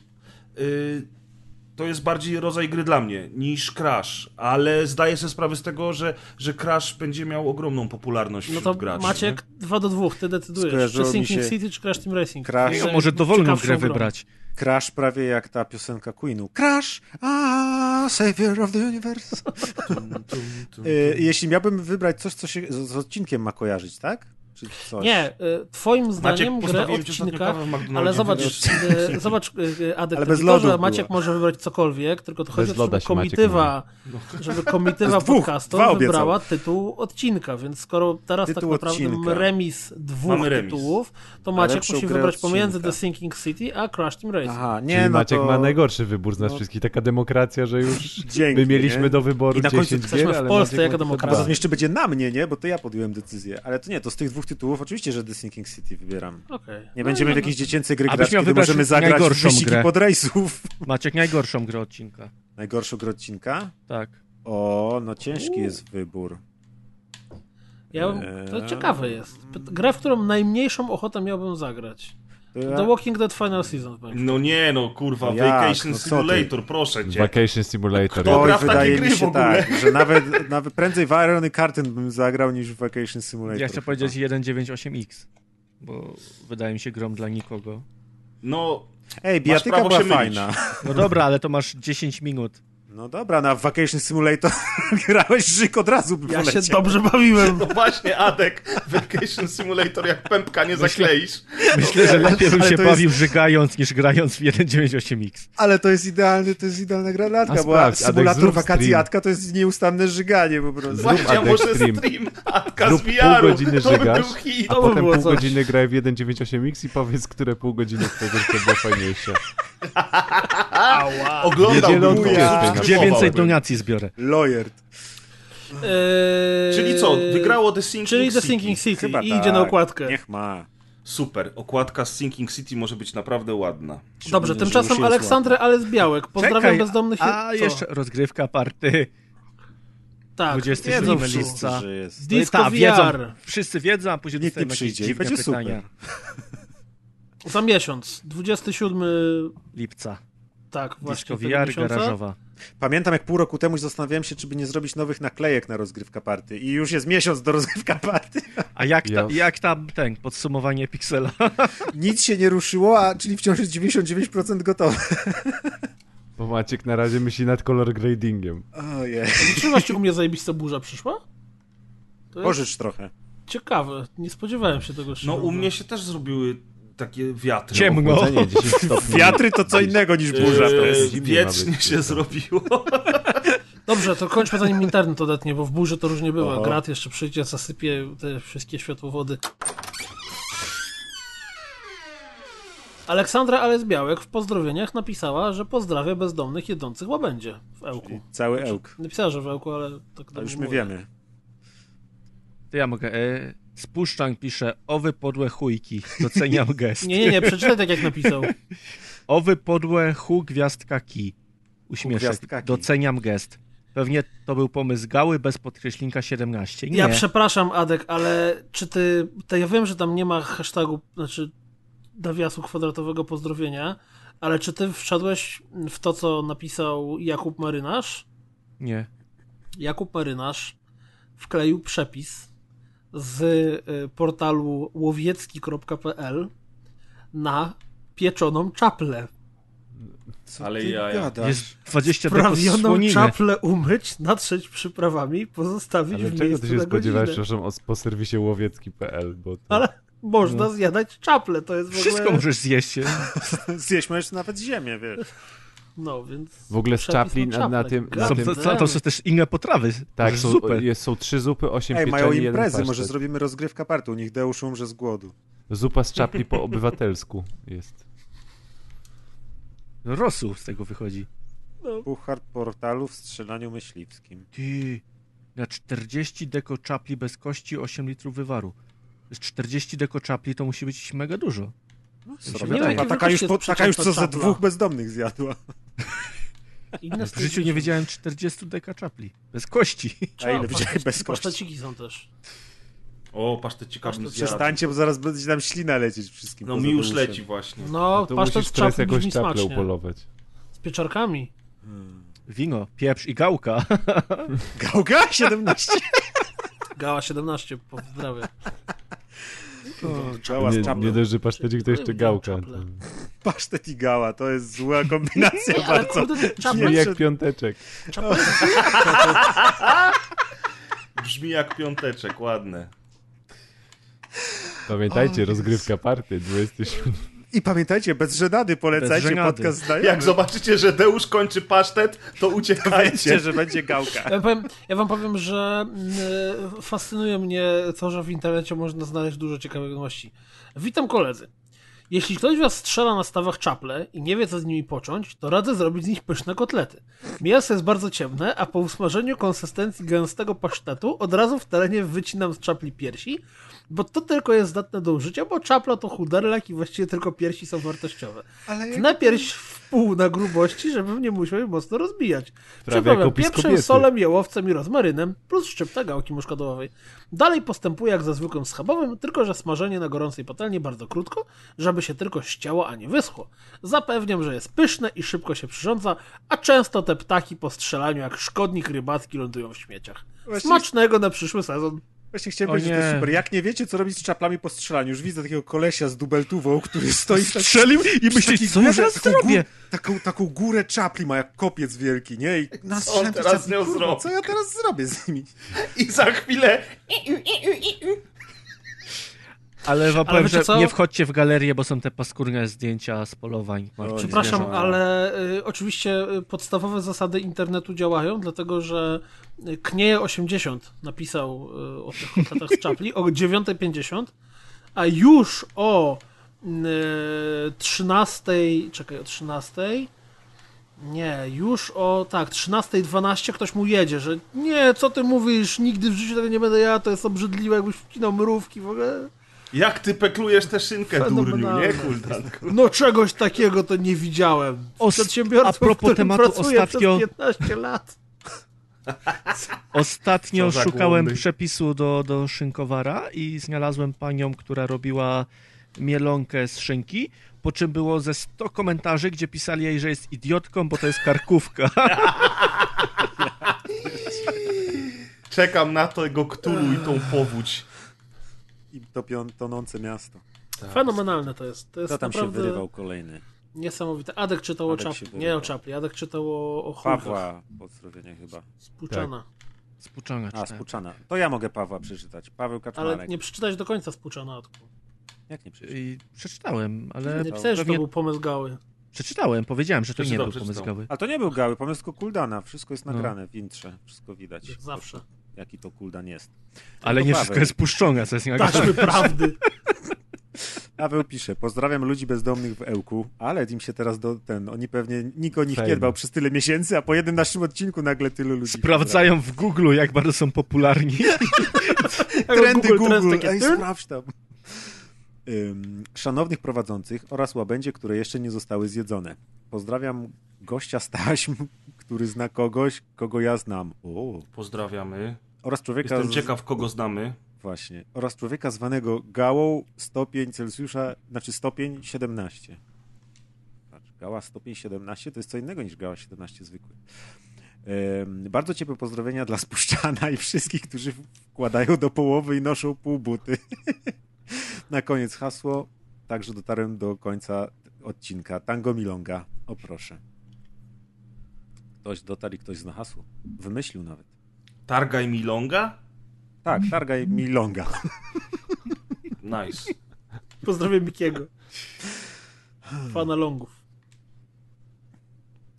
y, to jest bardziej rodzaj gry dla mnie niż Crash, ale zdaję sobie sprawę z tego, że, że Crash będzie miał ogromną popularność No wśród to graczy. Maciek, dwa do dwóch, ty decydujesz. Skojarzyło Czy Sinking się City, czy Crash Team Racing? Crash. No, zdaniem może dowolną grę grą. Crash prawie jak ta piosenka Queenu. Crash, ah, savior of the universe. <laughs> Y, Jeśli miałbym wybrać coś, co się z odcinkiem ma kojarzyć, tak? Czy coś? Nie, y, twoim Maciek, zdaniem grę ci ostatnio odcinka, ale zobacz, y, zobacz y, Adek, Ale to bez to, lodu że Maciek była. może wybrać cokolwiek, tylko to chodzi o to, żeby Maciek komitywa, żeby komitywa <laughs> podcastu wybrała tytuł odcinka, więc skoro teraz Tytuł tak naprawdę odcinka. mamy remis dwóch remis. tytułów, to Maciek musi grę wybrać pomiędzy odcinka. The Sinking City a Crash Team Racing. Aha, nie, Czyli no Maciek to... ma najgorszy wybór z nas no. wszystkich. Taka demokracja, że już <laughs> Dzięki, my mieliśmy nie? do wyboru I na końcu 10 jesteśmy gier, w Polsce Maciek tylko demokracja. Potem jeszcze będzie na mnie, nie? Bo to ja podjąłem decyzję. Ale to nie, to z tych dwóch tytułów oczywiście, że The Sinking City wybieram. Okej. Nie No, będziemy no, w jakiejś dziecięcej gry Abyś grać, kiedy możemy zagrać w najgorszą wyścigi grę. podrajsów. Maciek, najgorszą grę odcinka. Najgorszą grę odcinka? Tak. O, no ciężki jest wybór. Ja, bym- to Eee. ciekawe jest. Gra, w którą najmniejszą ochotę miałbym zagrać. The Walking Dead Final Season. No nie, no kurwa, No jak? Vacation No? Simulator, proszę cię. Vacation Simulator. Kto Oj, wydaje mi się tak, że nawet, <laughs> nawet prędzej w Irony Curtain bym zagrał niż w Vacation Simulator. Ja chcę powiedzieć 198X, bo wydaje mi się grom dla nikogo. No, Ej, bijatyka była fajna. No dobra, ale to masz 10 minut. No dobra, na Vacation Simulator <laughs> grałeś żyk od razu by Ja się dobrze bawiłem. no właśnie, Adek, Vacation Simulator, jak pępka nie zakleisz. Myślę, że lepiej bym się to jest- bawił żygając niż grając w 198X. Ale to jest idealny, to jest idealna granatka, A bo sprawdź, symulator zrób wakacji stream. Jadka to jest nieustanne żyganie po prostu. Właśnie, a Adek może stream. stream Adka Zrób z pół VR-u, godziny to by żygasz, hit. A To by potem pół coś. godziny graj w 1.98x i powiedz, które pół godziny twojego życia było fajniejsze. <laughs> Oglądał. 20 Gdzie więcej donacji zbiorę? Lawyer. Eee, Czyli co, wygrało The Sinking Czyli The City. Sinking City Chyba i tak. idzie na okładkę. Niech ma. Super, okładka z Sinking City może być naprawdę ładna. Dobrze, tymczasem Aleksandrę Ales Białek. Pozdrawiam Czekaj, bezdomnych. A Co? jeszcze rozgrywka party. tak. 27 Wiedzą Lipcu. wszyscy, lipca. Disco Ta, VR. wiedzą, wszyscy wiedzą, a później Nikt nie przyjdzie będzie pytania. super. Za miesiąc, 27, Lipca. Tak, właśnie VR garażowa. Pamiętam jak pół roku temu zastanawiałem się, czy by nie zrobić nowych naklejek na rozgrywka party. I już jest miesiąc do rozgrywka party. A jak, ta, Ja- jak tam ten, podsumowanie Pixela? <laughs> Nic się nie ruszyło, a czyli wciąż jest 99% gotowe. Bo Maciek na razie myśli nad color gradingiem. Ojej. Czy właśnie u mnie zajebista burza przyszła? To jest Pożycz trochę. ciekawe, nie spodziewałem się tego No u mnie się też zrobiły takie wiatry. Ciemno. Ochłodzenie 10 <laughs> stopni. Wiatry to co innego niż burza. Ma wiecznie się zrobiło. <laughs> Dobrze, to kończmy zanim internet odetnie, bo w burzy to różnie bywa. Oho. Grat jeszcze przyjdzie, zasypie te wszystkie światłowody. Aleksandra Ales-Białek w pozdrowieniach napisała, że pozdrawia bezdomnych jedzących łabędzie w Ełku. Cały ełk. Napisała, że w Ełku, ale tak To tak już my mówię. wiemy. To ja mogę. E, Spuszczan pisze, owy podłe chujki, doceniam <laughs> gest. Nie, nie, nie, przeczytaj tak jak napisał. <laughs> Owy podłe hu gwiazdka ki. Uśmieszek, doceniam gest. Pewnie to był pomysł Gały bez podkreślinka 17. Nie, Ja przepraszam, Adek, ale czy ty. To ja wiem, że tam nie ma hashtagu, znaczy nawiasu kwadratowego pozdrowienia, ale czy ty wszedłeś w to, co napisał Jakub Marynarz? nie. Jakub Marynarz wkleił przepis z y, portalu łowiecki.pl na pieczoną czaplę. Co Ale ty jaja. gadasz? Jest 20 dekos Prawioną słoniny. czaplę umyć, natrzeć przyprawami, pozostawić Ale w czego ty się spodziewałeś, przepraszam, po serwisie łowiecki.pl, bo to... Ale można No. zjadać czaplę, to jest w ogóle... Wszystko możesz zjeść. <laughs> Zjeść możesz nawet ziemię, wiesz. No, więc... W ogóle z czapli na, na tym... Na Są, tym to są też inne potrawy. tak, są, jest, są trzy zupy, osiem Ej, pieczeni, mają imprezy, może zrobimy rozgrywka party. U nich Deusz umrze z głodu. Zupa z czapli po obywatelsku jest. Rosół z tego wychodzi. Puchar portalu w strzelaniu myśliwskim. Ty, na 40 deko czapli bez kości 8 litrów wywaru. Jest 40 deko czapli to musi być mega dużo. No, się sorry, wydaje. taka, już, po, taka już co ze dwóch bezdomnych zjadła. Inne W życiu nie wiedziałem 40 deka czapli. Bez kości. A ile widziałeś bez kości? Paszteciki są też. O, pasztecika bym Pasztet- zjadł. Przestańcie, bo zaraz będzie nam ślina lecieć wszystkim. No mi już leci właśnie. No, to pasztet z czapli brzmi czaplę smacznie. upolować. Z pieczarkami. Wino, pieprz i gałka. Gałga? 17? <laughs> Gała 17, pozdrawiam. Gała z Nie, czaplą. nie dość, że pasztecik to jeszcze gałka. Pasztet i gała, to jest zła kombinacja Nie, bardzo. kurde, jak piąteczek. <laughs> Brzmi jak piąteczek, ładne. Pamiętajcie, rozgrywka party, 27. I pamiętajcie, bez żenady polecajcie żenady. podcast znajomych. Jak zobaczycie, że Deusz kończy pasztet, to uciekajcie. że będzie gałka. Ja, powiem, ja wam powiem, że mm, fascynuje mnie to, że w internecie można znaleźć dużo ciekawych wiadomości. Witam koledzy. Jeśli ktoś was strzela na stawach czaple i nie wie, co z nimi począć, to radzę zrobić z nich pyszne kotlety. Mięso jest bardzo ciemne, a po usmażeniu konsystencji gęstego pasztetu od razu w terenie wycinam z czapli piersi, bo to tylko jest zdatne do użycia, bo czapla to chuderlak i właściwie tylko piersi są wartościowe. Ale Tnę pierś w pół na grubości, żebym nie musiał jej mocno rozbijać. Przyprawiam jak pieprzem, kobiety. solem, jełowcem i rozmarynem, plus szczypta gałki muszkatołowej. Dalej postępuję jak ze zwykłym schabowym, tylko że smażenie na gorącej patelni bardzo krótko, żeby się tylko ścięło, a nie wyschło. Zapewniam, że jest pyszne i szybko się przyrządza, a często te ptaki po strzelaniu jak szkodnik rybacki lądują w śmieciach. Właśnie- Smacznego na przyszły sezon. Właśnie chciałem O powiedzieć, że to nie. jest super. Jak nie wiecie, co robić z czaplami po strzelaniu, już widzę takiego kolesia z dubeltową, który <laughs> stoi Strzelił i myśli, co ja teraz taką zrobię? gór- Taką, taką górę czapli ma jak kopiec wielki, nie? I na Co teraz czapli, kurwa? Co ja teraz zrobię z nimi? I za chwilę Ale wam powiem, że co? nie wchodźcie w galerię, bo są te paskórne zdjęcia z polowań. martwych Przepraszam, zwierząt. ale y, oczywiście y, podstawowe zasady internetu działają, dlatego że y, Knieje 80 napisał y, o tych kotletach z czapli o 9.50, a już o y, 13, czekaj, o 13, nie, już o, tak, 13.12 ktoś mu jedzie, że nie, co ty mówisz, nigdy w życiu tego nie będę ja, to jest obrzydliwe, jakbyś wcinał mrówki w ogóle. Jak ty peklujesz tę szynkę, durniu, nie. Kuldanku? No czegoś takiego to nie widziałem. Os- Przedsiębiorcą, a propos tematu ostatnio- przez 15 lat. Ostatnio szukałem głodny. przepisu do, do szynkowara i znalazłem panią, która robiła mielonkę z szynki, po czym było ze 100 komentarzy, gdzie pisali jej, że jest idiotką, bo to jest karkówka. <laughs> Czekam na tego Ktulu i tą powódź. I topią, tonące miasto. Fenomenalne to jest. To jest Kto tam się naprawdę wyrywał kolejny? niesamowite. Adek czytał Adek o się Czapli. Nie o Czapli, Adek czytał o, o Hulkach. Pawła, pozdrowienia chyba. Z Puczana. Spuczona A. Spuczana. To ja mogę Pawła przeczytać. Paweł Kaczmarek. Ale nie przeczytać do końca z Puczana, Adku. Jak nie przeczytać? I przeczytałem, ale Nie pisałeś, że to był pomysł gały. Przeczytałem, powiedziałem, że to nie Przeczytał, był pomysł gały. A to nie był gały, pomysł Kuldana. Wszystko jest No. nagrane w intrze. Wszystko widać. Jak zawsze. Jaki to Kuldan jest. Ale to nie Paweł. wszystko jest puszczone, co jest nie Taśmy prawdy. <laughs> Paweł pisze, pozdrawiam ludzi bezdomnych w Ełku, ale im się teraz do ten, oni pewnie, nikt o nich nie dbał przez tyle miesięcy, a po jednym naszym odcinku nagle tylu ludzi. Sprawdzają w Google, jak bardzo są popularni. <laughs> Trendy Google, Trends takie, ej, sprawdź tam. Ym, szanownych prowadzących oraz łabędzie, które jeszcze nie zostały zjedzone. Pozdrawiam gościa z taśm, który zna kogoś, kogo ja znam. O. Pozdrawiamy. Oraz człowieka Jestem z... ciekaw, kogo znamy. Właśnie. Oraz człowieka zwanego gałą stopień Celsjusza, znaczy stopień 17. Patrz, gała stopień 17 to jest co innego niż gała 17 zwykły. Bardzo ciepłe pozdrowienia dla Spuszczana i wszystkich, którzy wkładają do połowy i noszą pół buty. <laughs> Na koniec hasło. Także dotarłem do końca odcinka. Tango Milonga. O proszę. Ktoś dotarł i ktoś zna hasło. Wymyślił nawet. Targaj Milonga? Tak, targaj Milonga. <laughs> Nice. Pozdrawiam Mikiego. Fana longów.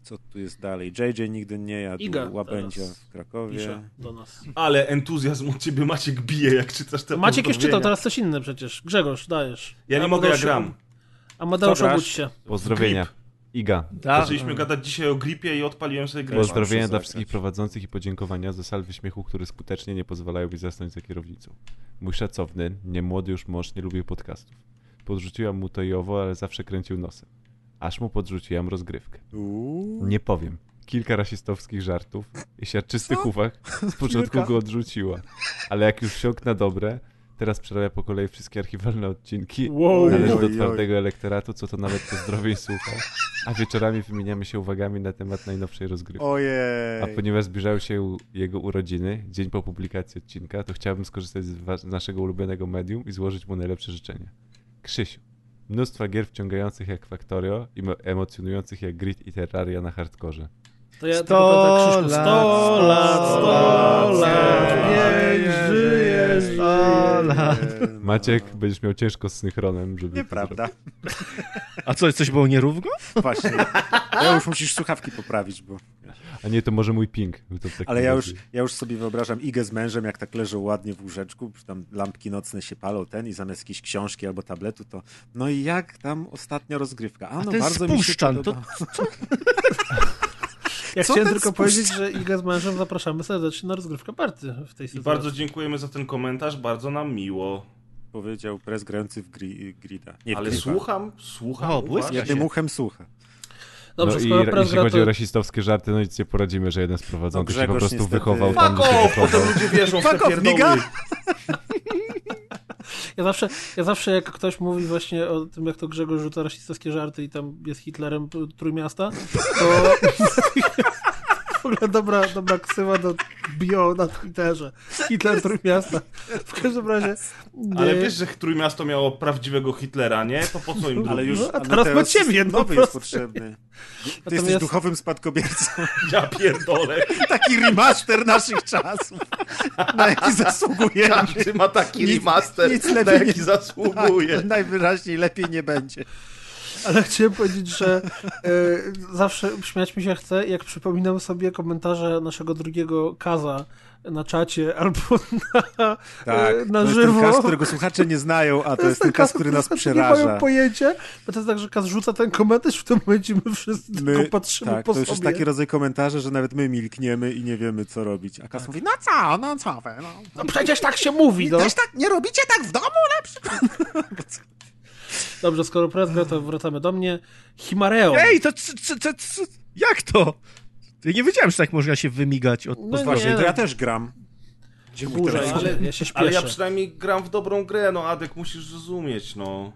Co tu jest dalej? JJ nigdy nie jadł Iga łabędzia w Krakowie. Do nas. Ale entuzjazm od ciebie Maciek bije, jak czytasz te Maciek już czytał, teraz coś inne przecież. Grzegorz, dajesz. Ja nie mogę, ja gram. Amadeusz, obudź się. Pozdrowienia. Iga. Da, Zaczęliśmy gadać dzisiaj o gripie i odpaliłem sobie grę. Pozdrowienia dla wszystkich prowadzących i podziękowania za salwy śmiechu, które skutecznie nie pozwalają mi zasnąć za kierownicą. Mój szacowny, niemłody już mąż nie lubił podcastów. Podrzuciłam mu to i owo, ale zawsze kręcił nosem. Aż mu podrzuciłam rozgrywkę. Uuu. Nie powiem. Kilka rasistowskich żartów i siarczystych uwag z początku go odrzuciła. Ale jak już wsiąkł na dobre, teraz przerabia po kolei wszystkie archiwalne odcinki. Wow. Należy do Oj, oj. twardego elektoratu, co to nawet pozdrowień słucha. A wieczorami wymieniamy się uwagami na temat najnowszej rozgrywki. Ojej. A ponieważ zbliżały się jego urodziny, dzień po publikacji odcinka, to chciałbym skorzystać z, naszego ulubionego medium i złożyć mu najlepsze życzenia. Krzysiu, mnóstwa gier wciągających jak Factorio i mo- emocjonujących jak Grid i Terraria na hardkorze. To ja Sto tylko będę Krzyszku. lat, Sto lat, sto lat, niech żyje, sto żyje. lat. Maciek, będziesz miał ciężko z synchronem, żeby... to Nieprawda. A co, coś było nierówno? Właśnie. Ja już musisz słuchawki poprawić, bo... A nie, to może mój ping. To takim Ale ja już, ja już sobie wyobrażam Igę z mężem, jak tak leżą ładnie w łóżeczku, tam lampki nocne się palą, ten i zamiast jakiejś książki albo tabletu, to no i jak tam ostatnia rozgrywka? A, A no ten bardzo mi się spuszczan, to podoba. <laughs> Ja Co chciałem tylko spuszcza? powiedzieć, że Iga z mężem zapraszamy serdecznie na rozgrywkę party w tej I sytuacji. bardzo dziękujemy za ten komentarz, bardzo nam miło. Powiedział prez grający w gri, grida. Nie Ale gripa. słucham, słucham. O. Jednym uchem słucha. Dobrze, no i skoro jeśli gra, chodzi o to... rasistowskie żarty, no nic nie poradzimy, że jeden z prowadzących No się po prostu niestety- wychował Fuck tam, Fuck off! Potem ludzie wierzą w te pierdoły. Ja zawsze, ja zawsze jak ktoś mówi właśnie o tym, jak to Grzegorz rzuca rasistowskie żarty i tam jest Hitlerem Trójmiasta, to ogóle dobra, dobra ksywa do bio na Twitterze. Hitler Trójmiasta. W każdym razie... Ale nie- wiesz, że Trójmiasto miało prawdziwego Hitlera, nie? To po co im Ale już No, a no teraz ma ciebie, no nowy jest potrzebny. <laughs> Ty Natomiast- jesteś duchowym spadkobiercą. <laughs> Ja pierdolę. Taki remaster naszych czasów, na jaki <laughs> zasługujemy. Każdy ma taki Nic- remaster, nic na jaki nie- zasługuje. Tak, najwyraźniej lepiej nie będzie. Ale chciałem powiedzieć, że e, zawsze śmiać mi się chce, jak przypominam sobie komentarze naszego drugiego Kaza na czacie albo na, Tak, e, na to jest żywo. ten kas, którego słuchacze nie znają, a to, jest ten kas, który nas słuchacze Nie mają przeraża. pojęcia, bo to jest tak, że Kaz rzuca ten komentarz, w tym momencie my wszyscy tylko patrzymy tak, po to już jest sobie. taki rodzaj komentarza, że nawet my milkniemy i nie wiemy, co robić. A Kas mówi, no co, no co wy, no. No przecież tak się mówi, no. Też tak, nie robicie tak w domu na <laughs> przykład? Dobrze, skoro press gra, to wracamy do mnie. Himareo. Ej, to c, c, c, c, jak to? Ja nie wiedziałem, że tak można się wymigać od No. Właśnie, nie. to ja też gram. Gdzie Burza, ale ja się śpieszę. Ale ja przynajmniej gram w dobrą grę, no Adek, musisz zrozumieć, no.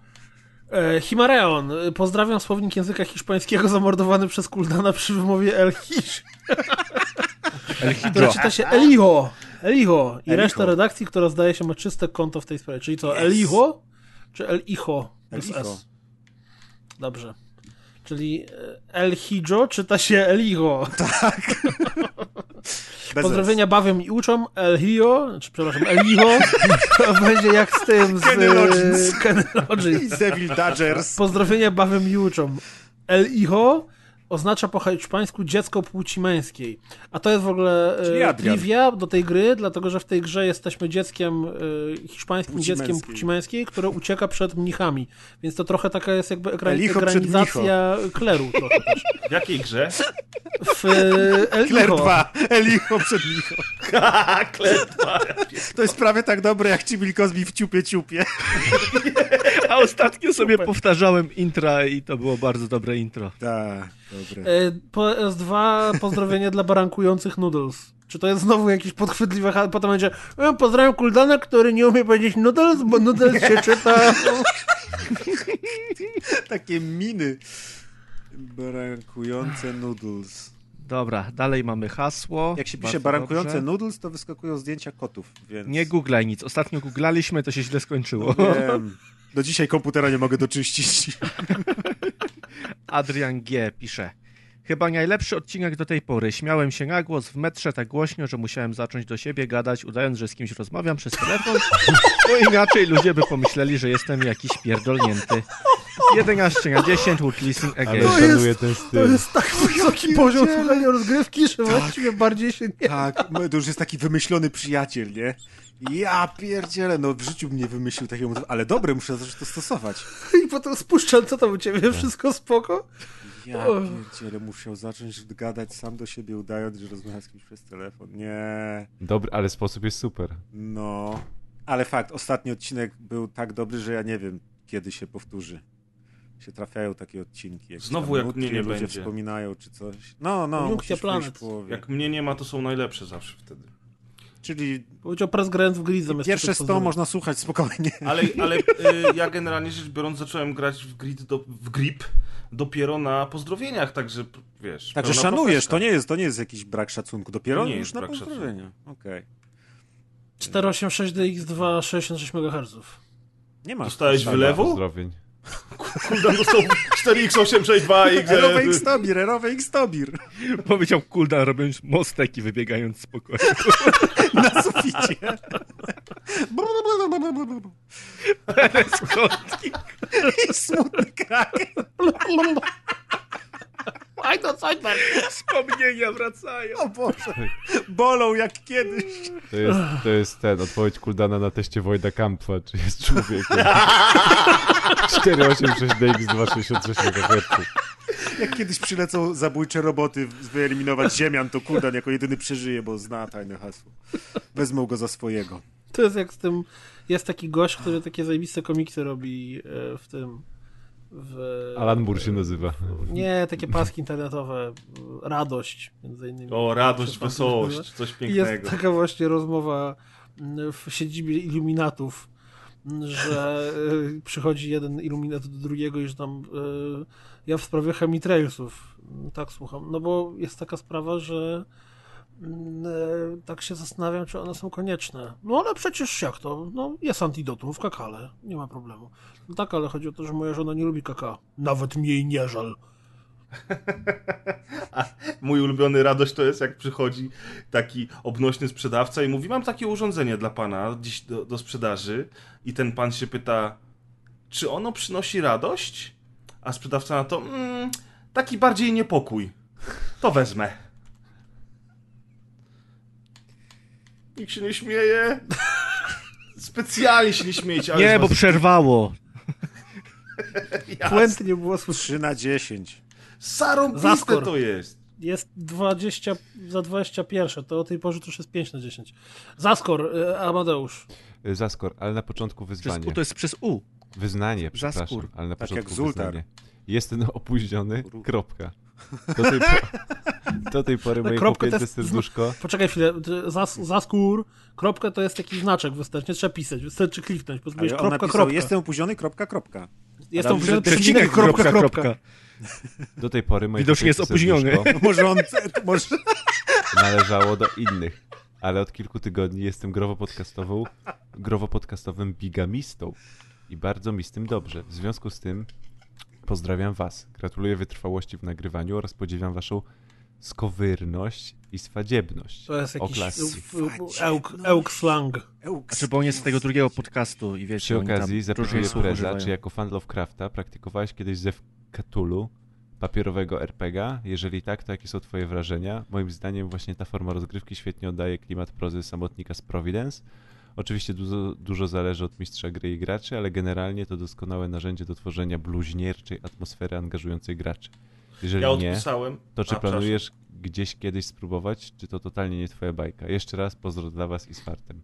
E, Himareon, pozdrawiam słownik języka hiszpańskiego zamordowany przez Kuldana przy wymowie El Hish. <laughs> El Hidro. czyta się Eliho. Eliho. I Eliho. reszta redakcji, która zdaje się ma czyste konto w tej sprawie. Czyli co, Eliho? Czy Elicho? Elicho. S. Dobrze. Czyli e, El Hijo czyta się Eliho. <laughs> <laughs> Bez Pozdrowienia bawią i uczą. El Hio, czy przepraszam, Eliho. <laughs> To będzie jak z tym z Kenny Loggins. Kenny S. Loggins. I Devil Dodgers. Pozdrowienia bawią i uczą. El Hijo oznacza po hiszpańsku dziecko płci męskiej. A to jest w ogóle e, trivia do tej gry, dlatego że w tej grze jesteśmy dzieckiem, e, hiszpańskim Płci dzieckiem męskiej. płci męskiej, które ucieka przed mnichami. Więc to trochę taka jest jakby ekran- ekranizacja kleru trochę też. <laughs> W jakiej grze? W e, El Kler Hijo. 2. Elicho przed Micho. <laughs> Kletwa. To jest prawie tak dobre jak Cibili Cosby w ciupie ciupie. <laughs> A ostatnio sobie powtarzałem intra i to było bardzo dobre intro. Tak, dobre. E, Po S2 pozdrowienie dla barankujących noodles. Czy to jest znowu jakieś podchwytliwe, ha- potem będzie e, pozdrawiam Kuldana, który nie umie powiedzieć noodles, bo noodles się <laughs> czyta... Takie miny. Barankujące noodles. Dobra, dalej mamy hasło. Jak się pisze barankujące dobrze. noodles, to wyskakują zdjęcia kotów, więc... Nie googlaj nic. Ostatnio googlaliśmy, to się źle skończyło. Wiem. Do dzisiaj komputera nie mogę doczyścić. <laughs> Adrian G. pisze. Chyba najlepszy odcinek do tej pory. Śmiałem się na głos w metrze tak głośno, że musiałem zacząć do siebie gadać, udając, że z kimś rozmawiam przez telefon, bo inaczej ludzie by pomyśleli, że jestem jakiś pierdolnięty. 11 na 10 would listen again. To szanuję jest- ten To styl. jest tak wysoki poziom słuchania rozgrywki, że właściwie bardziej się nie... Tak, no, to już jest taki wymyślony przyjaciel, nie? Ja pierdzielę, no w życiu bym nie wymyślił takiego, ale dobre, muszę zacząć to stosować. <laughs> I potem spuszczam, co tam u ciebie, wszystko spoko? Ja pierdzielę, musiał zacząć gadać sam do siebie, udając, że rozmawia z kimś przez telefon. Nie, Dobry, ale sposób jest super. no. Ale fakt, ostatni odcinek był tak dobry, że ja nie wiem, kiedy się powtórzy. Się trafiają takie odcinki. jakieś Znowu jak mnie nie ludzie będzie. wspominają, czy coś. No, no, musisz Planet. Jak mnie nie ma, to są najlepsze zawsze wtedy. Czyli Powiedział press grant w gry zamiast pierwsze tego 100 pozdrowienia. można słuchać spokojnie. Ale, <laughs> ale y, ja generalnie rzecz biorąc zacząłem grać w, grid do, w grip dopiero na pozdrowieniach, także wiesz. Także szanujesz, to nie, jest, to nie jest jakiś brak szacunku. Dopiero nie już jest na pozdrowienia. Okej. 486DX2 66 MHz. Nie ma. Dostałeś wylewu? Pozdrowień. Kuldan dostał 4x862 i Erowe X-Tobir, erowe X-Tobir. Powiedział Kuldan, robiąc mostek i wybiegając z pokoju. <laughs> Na suficie. Skąd? I smutny krak. <laughs> Aj to Zoidberg! Wspomnienia wracają. O Boże. Bolą jak kiedyś. To jest, to jest ten, odpowiedź Kuldana na teście Wojda Kampfa, czy jest człowiekiem. 486DX266 MHz. Jak kiedyś przylecą zabójcze roboty wyeliminować ziemian, to Kuldan jako jedyny przeżyje, bo zna tajne hasło. Wezmą go za swojego. To jest jak z tym... Jest taki gość, który takie zajebiste komiksy robi e, w tym... W... Alan Moore się nazywa. Nie, takie paski internetowe. Radość, między innymi. O, radość, wesołość, coś I jest pięknego. taka właśnie rozmowa mm, w siedzibie iluminatów, mm, że y, przychodzi jeden iluminat do drugiego i że tam y, ja w sprawie chemitrailsów. Mm, Tak słucham. No bo jest taka sprawa, że tak się zastanawiam, czy one są konieczne. No ale przecież jak to? No jest antidotum w kakale. Nie ma problemu. No tak, ale chodzi o to, że moja żona nie lubi kaka. Nawet mi jej nie żal. <laughs> Mój ulubiony radość to jest, jak przychodzi taki obnośny sprzedawca i mówi: Mam takie urządzenie dla pana dziś do, do sprzedaży. I ten pan się pyta: Czy ono przynosi radość? A sprzedawca na to: mm, Taki bardziej niepokój. To wezmę. Nikt się nie śmieje. Specjalnie się nie śmiejecie. ale Nie, bo was przerwało. Puenty nie było słyszeć. 3 na 10. Zarąbiste Zaskor. to jest. Jest 20 za 21, to o tej porze to już jest 5 na 10. Zaskor, y, Amadeusz. Zaskor, ale na początku Przez wyzwanie. U to jest przez U. Wyznanie, przepraszam, Zaskór. ale na Tak początku jak Zultar. wyznanie. Jestem opóźniony, kropka. Do tej, po... Do tej pory moje Kropka to jest- serduszko. Poczekaj chwilę, zas, zaskór, kropka to jest taki znaczek wystarczy, nie trzeba pisać, wystarczy kliknąć, bo zrobisz kropka, napisał, kropka. jestem opóźniony, kropka, kropka. Jest Tam to opóźniony przecinek, kropka, kropka. Do tej pory moje Widocznie jest opóźniony. Może on, może... należało do innych. Ale od kilku tygodni jestem growo-podcastową, growo-podcastowym bigamistą. I bardzo mi z tym dobrze. W związku z tym pozdrawiam was. Gratuluję wytrwałości w nagrywaniu oraz podziwiam waszą skowyrność i swadziebność. To jest jakiś ełk, ełk slang. On jest z tego drugiego podcastu i wiecie, Przy okazji zapytuję Preza, czy jako fan Lovecrafta praktykowałeś kiedyś zew Cthulhu, papierowego RPGa? Jeżeli tak, to jakie są twoje wrażenia? Moim zdaniem właśnie ta forma rozgrywki świetnie oddaje klimat prozy samotnika z Providence. Oczywiście dużo, dużo zależy od mistrza gry i graczy, ale generalnie to doskonałe narzędzie do tworzenia bluźnierczej atmosfery angażującej graczy. Jeżeli Ja nie, odpisałem. to czy A, planujesz gdzieś kiedyś spróbować, czy to totalnie nie twoja bajka? Jeszcze raz pozdro dla was i z fartem.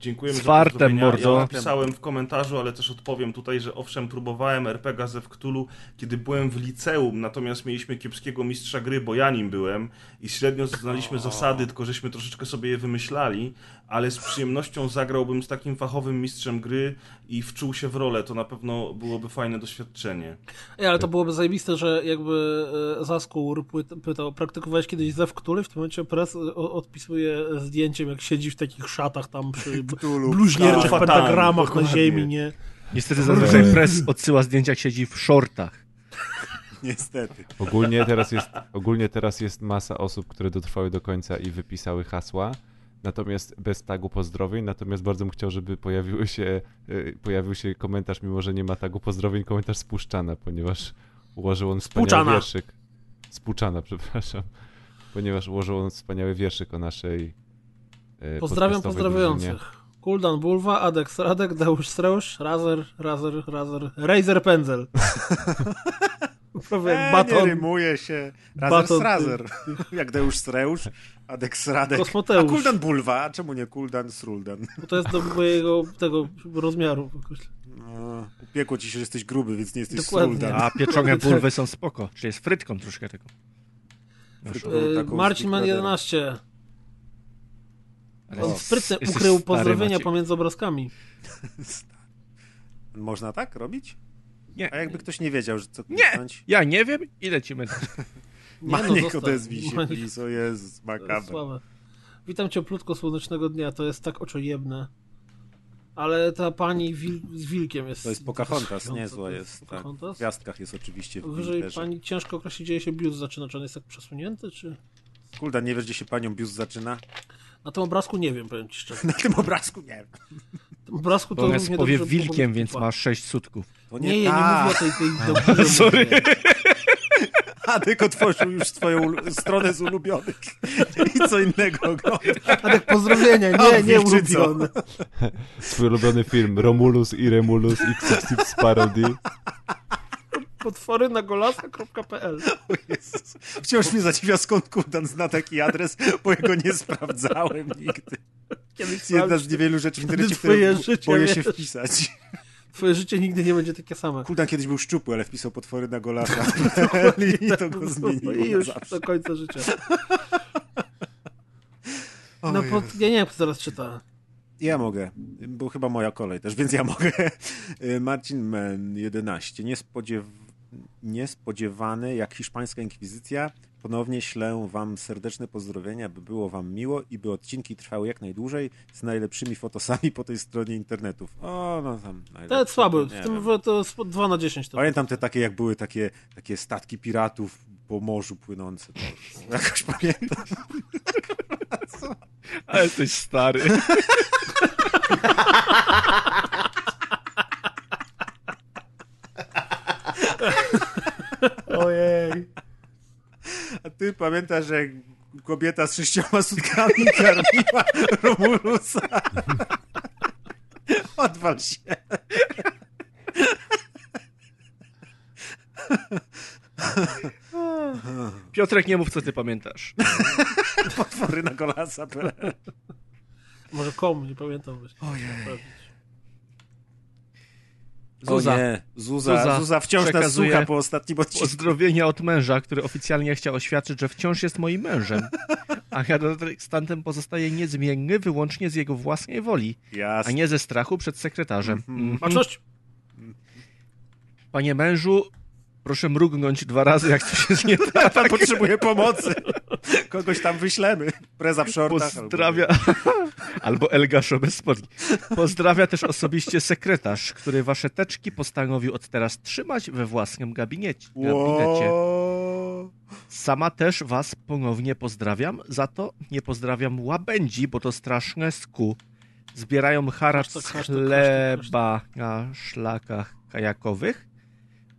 Dziękujemy Z za fartem, mordo. Ja napisałem w komentarzu, ale też odpowiem tutaj, że owszem, próbowałem RPG ze Wktulu, kiedy byłem w liceum, natomiast mieliśmy kiepskiego mistrza gry, bo ja nim byłem i średnio znaliśmy zasady, tylko żeśmy troszeczkę sobie je wymyślali, ale z przyjemnością zagrałbym z takim fachowym mistrzem gry i wczuł się w rolę. To na pewno byłoby fajne doświadczenie. Ej, ale to byłoby zajebiste, że jakby e, Zaskur pyta- pytał, praktykowałeś kiedyś zew Cthulhu? W tym momencie press o- odpisuje zdjęciem, jak siedzi w takich szatach tam przy Cthulhu. bluźnierczych Tak, pentagramach na ziemi, nie? Niestety zazwyczaj press odsyła zdjęcia, jak siedzi w shortach. <laughs> Niestety. Ogólnie teraz, jest, ogólnie teraz jest masa osób, które dotrwały do końca i wypisały hasła, natomiast bez tagu pozdrowień, natomiast bardzo bym chciał, żeby pojawiły się, e, pojawił się komentarz, mimo że nie ma tagu pozdrowień, komentarz spuszczana, ponieważ ułożył on wspaniały Spuczana. wierszyk. Spuczana, <laughs> przepraszam. Ponieważ ułożył on wspaniały wierszyk o naszej e, Pozdrawiam podcastowej drużynie. Kuldan Bulwa, Adex Radek, Deusz Streusz, Razer, Razer, Razer, Razer Pędzel. <laughs> Prawie E, nie baton rymuje się. Razer baton z razer. <laughs> Jak Deusz Sreusz, Adek Radek. A Kosmoteusz. Kuldan Bulwa, a czemu nie Kuldan Sruldan? Bo to jest do mojego tego rozmiaru. No, upiekło ci się, że jesteś gruby, więc nie jesteś Dokładnie. Sruldan. A pieczone bulwy są spoko. Czyli jest frytką troszkę tego. Frytką Marcin Man Brothera. 11. On sprytnie ukrył pozdrowienia Maciek. pomiędzy obrazkami. <laughs> Można tak robić? Nie. A jakby ktoś nie wiedział, że co Nie! kliknąć? Ja nie wiem i lecimy. <laughs> no, Maniek odezwij się, please. O Jezus, makabra. Witam cieplutko słonecznego dnia, to jest tak oczojebne. Ale ta pani wil z wilkiem jest... To jest Pocahontas, niezła jest. Tak. W gwiazdkach jest oczywiście w Wyżej pani ciężko określić, gdzie się biust zaczyna, czy on jest tak przesunięty, czy... Kuldan, nie wiesz, gdzie się panią Bius zaczyna? Na tym obrazku nie wiem, powiem ci szczerze. Na tym obrazku nie wiem. Na tym obrazku to on jest równie powie dobrze wilkiem, więc być ma sześć sutków. To Nie, nie, nie mówię o tej, tej <laughs> dobrze Sorry. <laughs> Adek otworzył już swoją stronę z ulubionych i co innego ogląda. A tak pozdrowienia, A, nie, nie ulubione. Swój ulubiony film Romulus i Remulus XXX Parody. Potwory na golasa.pl. Wciąż mnie zadziwia, skąd Kuldan zna taki adres, bo jego nie sprawdzałem nigdy. Kiedyś jedna z niewielu rzeczy w internecie, które boję się wiesz. wpisać. Twoje życie nigdy nie będzie takie same. Kuldan kiedyś był szczupły, ale wpisał potwory na golasa <laughs> <laughs> i to go <laughs> zmieniło I już do końca życia. O No, pod, ja nie wiem, kto teraz czyta. Ja mogę, bo chyba moja kolej też, więc ja mogę. Marcin Men, 11. Niespodziew... Niespodziewany jak hiszpańska inkwizycja. Ponownie ślę wam serdeczne pozdrowienia, by było wam miło i by odcinki trwały jak najdłużej z najlepszymi fotosami po tej stronie internetów. O, no tam To najlepsze, jest słaby. nie W tym to jest 2 na 10 to. Pamiętam te takie, jak były takie, takie statki piratów po morzu płynące. To <laughs> jakoś pamiętam. <laughs> Ale jesteś stary. <laughs> <laughs> Ojej. A ty pamiętasz, jak kobieta z sześcioma sutkami <laughs> karmiła Romulusa? <laughs> Odwal się. Piotrek, nie mów, co ty pamiętasz. Potwory na golasa. Może kom, nie pamiętam. Właśnie. Ojej. Zuza. Zuza, Zuza Zuza wciąż nas przekazuje słucha po ostatnim odcinku. Pozdrowienia od męża, który oficjalnie chciał oświadczyć, że wciąż jest moim mężem. A ja stantem pozostaje niezmienny wyłącznie z jego własnej woli, a Jasne. nie ze strachu przed sekretarzem. Mhm. Mhm. Baczność! Panie mężu, proszę mrugnąć dwa razy, jak coś jest nie tak. Pan potrzebuje pomocy. Kogoś tam wyślemy. Preza w shortach. Pozdrawia... <laughs> Albo Elgaszo bez spodni. Pozdrawia też osobiście sekretarz, który wasze teczki postanowił od teraz trzymać we własnym gabinecie. gabinecie. Sama też was ponownie pozdrawiam, za to nie pozdrawiam łabędzi, bo to straszne sku. Zbierają haracz z chleba na szlakach kajakowych,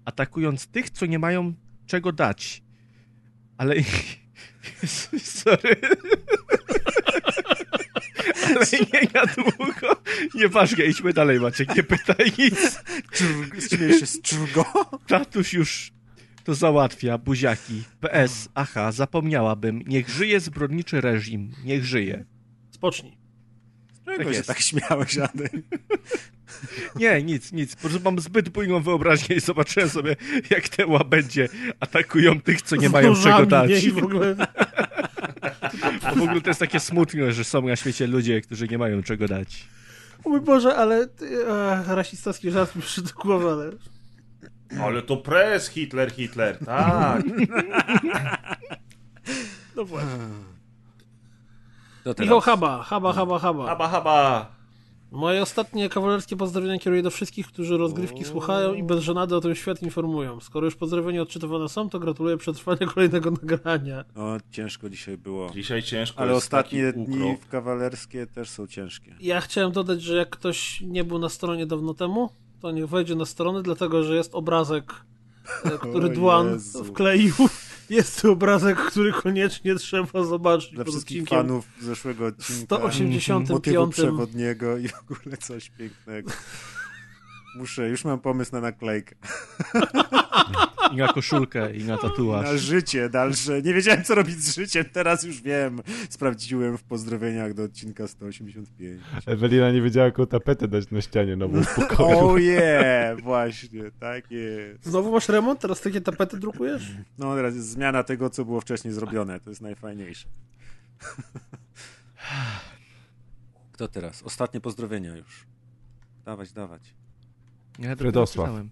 atakując tych, co nie mają czego dać. Ale... <laughs> Sorry. Ale nie na długo. Nieważne, idźmy dalej, Maciek, nie pytaj nic. Śmiejesz się z czurgo? Tatuś już to załatwia, buziaki. PS, aha, zapomniałabym. Niech żyje zbrodniczy reżim. Niech żyje. Spocznij. Czego Tak się jest. tak śmiałeś, Ady? <laughs> Nie, nic, nic. Po prostu mam zbyt bujną wyobraźnię i zobaczyłem sobie, jak te łabędzie atakują tych, co nie Z mają czego dać. W ogóle... Bo w ogóle to jest takie smutne, że są na świecie ludzie, którzy nie mają czego dać. O mój Boże, ale ty, ach, rasistowski żart mi przyszedł do głowy, ale... Ale to pres Hitler, Hitler, tak. No właśnie. Michał Haba, Haba, Haba, Haba. Haba, haba. Moje ostatnie kawalerskie pozdrowienia kieruję do wszystkich, którzy rozgrywki słuchają i bez żenady o tym świat informują. Skoro już pozdrowienia odczytywane są, to gratuluję przetrwania kolejnego <laughs> nagrania. O, ciężko dzisiaj było. Dzisiaj ciężko Ale ostatnie dni kawalerskie też są ciężkie. Ja chciałem dodać, że jak ktoś nie był na stronie dawno temu, to niech wejdzie na stronę, dlatego że jest obrazek, e, który Dwan wkleił. Jest to obrazek, który koniecznie trzeba zobaczyć Dla wszystkich fanów zeszłego odcinka. 185. Motywu przewodniego i w ogóle coś pięknego. Muszę, już mam pomysł na naklejkę. <laughs> I na koszulkę, i na tatuaż. Na życie dalsze. Nie wiedziałem, co robić z życiem, teraz już wiem. Sprawdziłem w pozdrowieniach do odcinka 185. Ewelina nie wiedziała, jaką tapetę dać na ścianie nową w pokoju. Oh yeah, właśnie, tak jest. Znowu masz remont? Teraz takie tapety drukujesz? No teraz jest zmiana tego, co było wcześniej zrobione. To jest najfajniejsze. Kto teraz? Ostatnie pozdrowienia już. Dawać, dawać. Ja czytałem.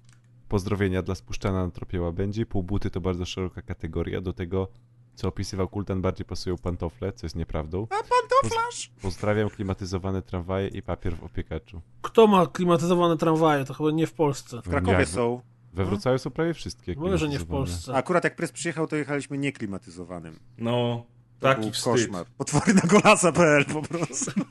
Pozdrowienia dla spuszczana na tropie łabędzi. Półbuty to bardzo szeroka kategoria. Do tego, co opisywał Kultan, bardziej pasują pantofle, co jest nieprawdą. A pantoflarz! Pozdrawiam klimatyzowane tramwaje i papier w opiekaczu. Kto ma klimatyzowane tramwaje? To chyba nie w Polsce. W Krakowie są. We Wrocławiu są prawie wszystkie Mówię, że nie w. Polsce. Akurat jak pres przyjechał, to jechaliśmy nieklimatyzowanym. No, To taki był wstyd. koszmar. Potwory na golasa.pl po prostu. <laughs>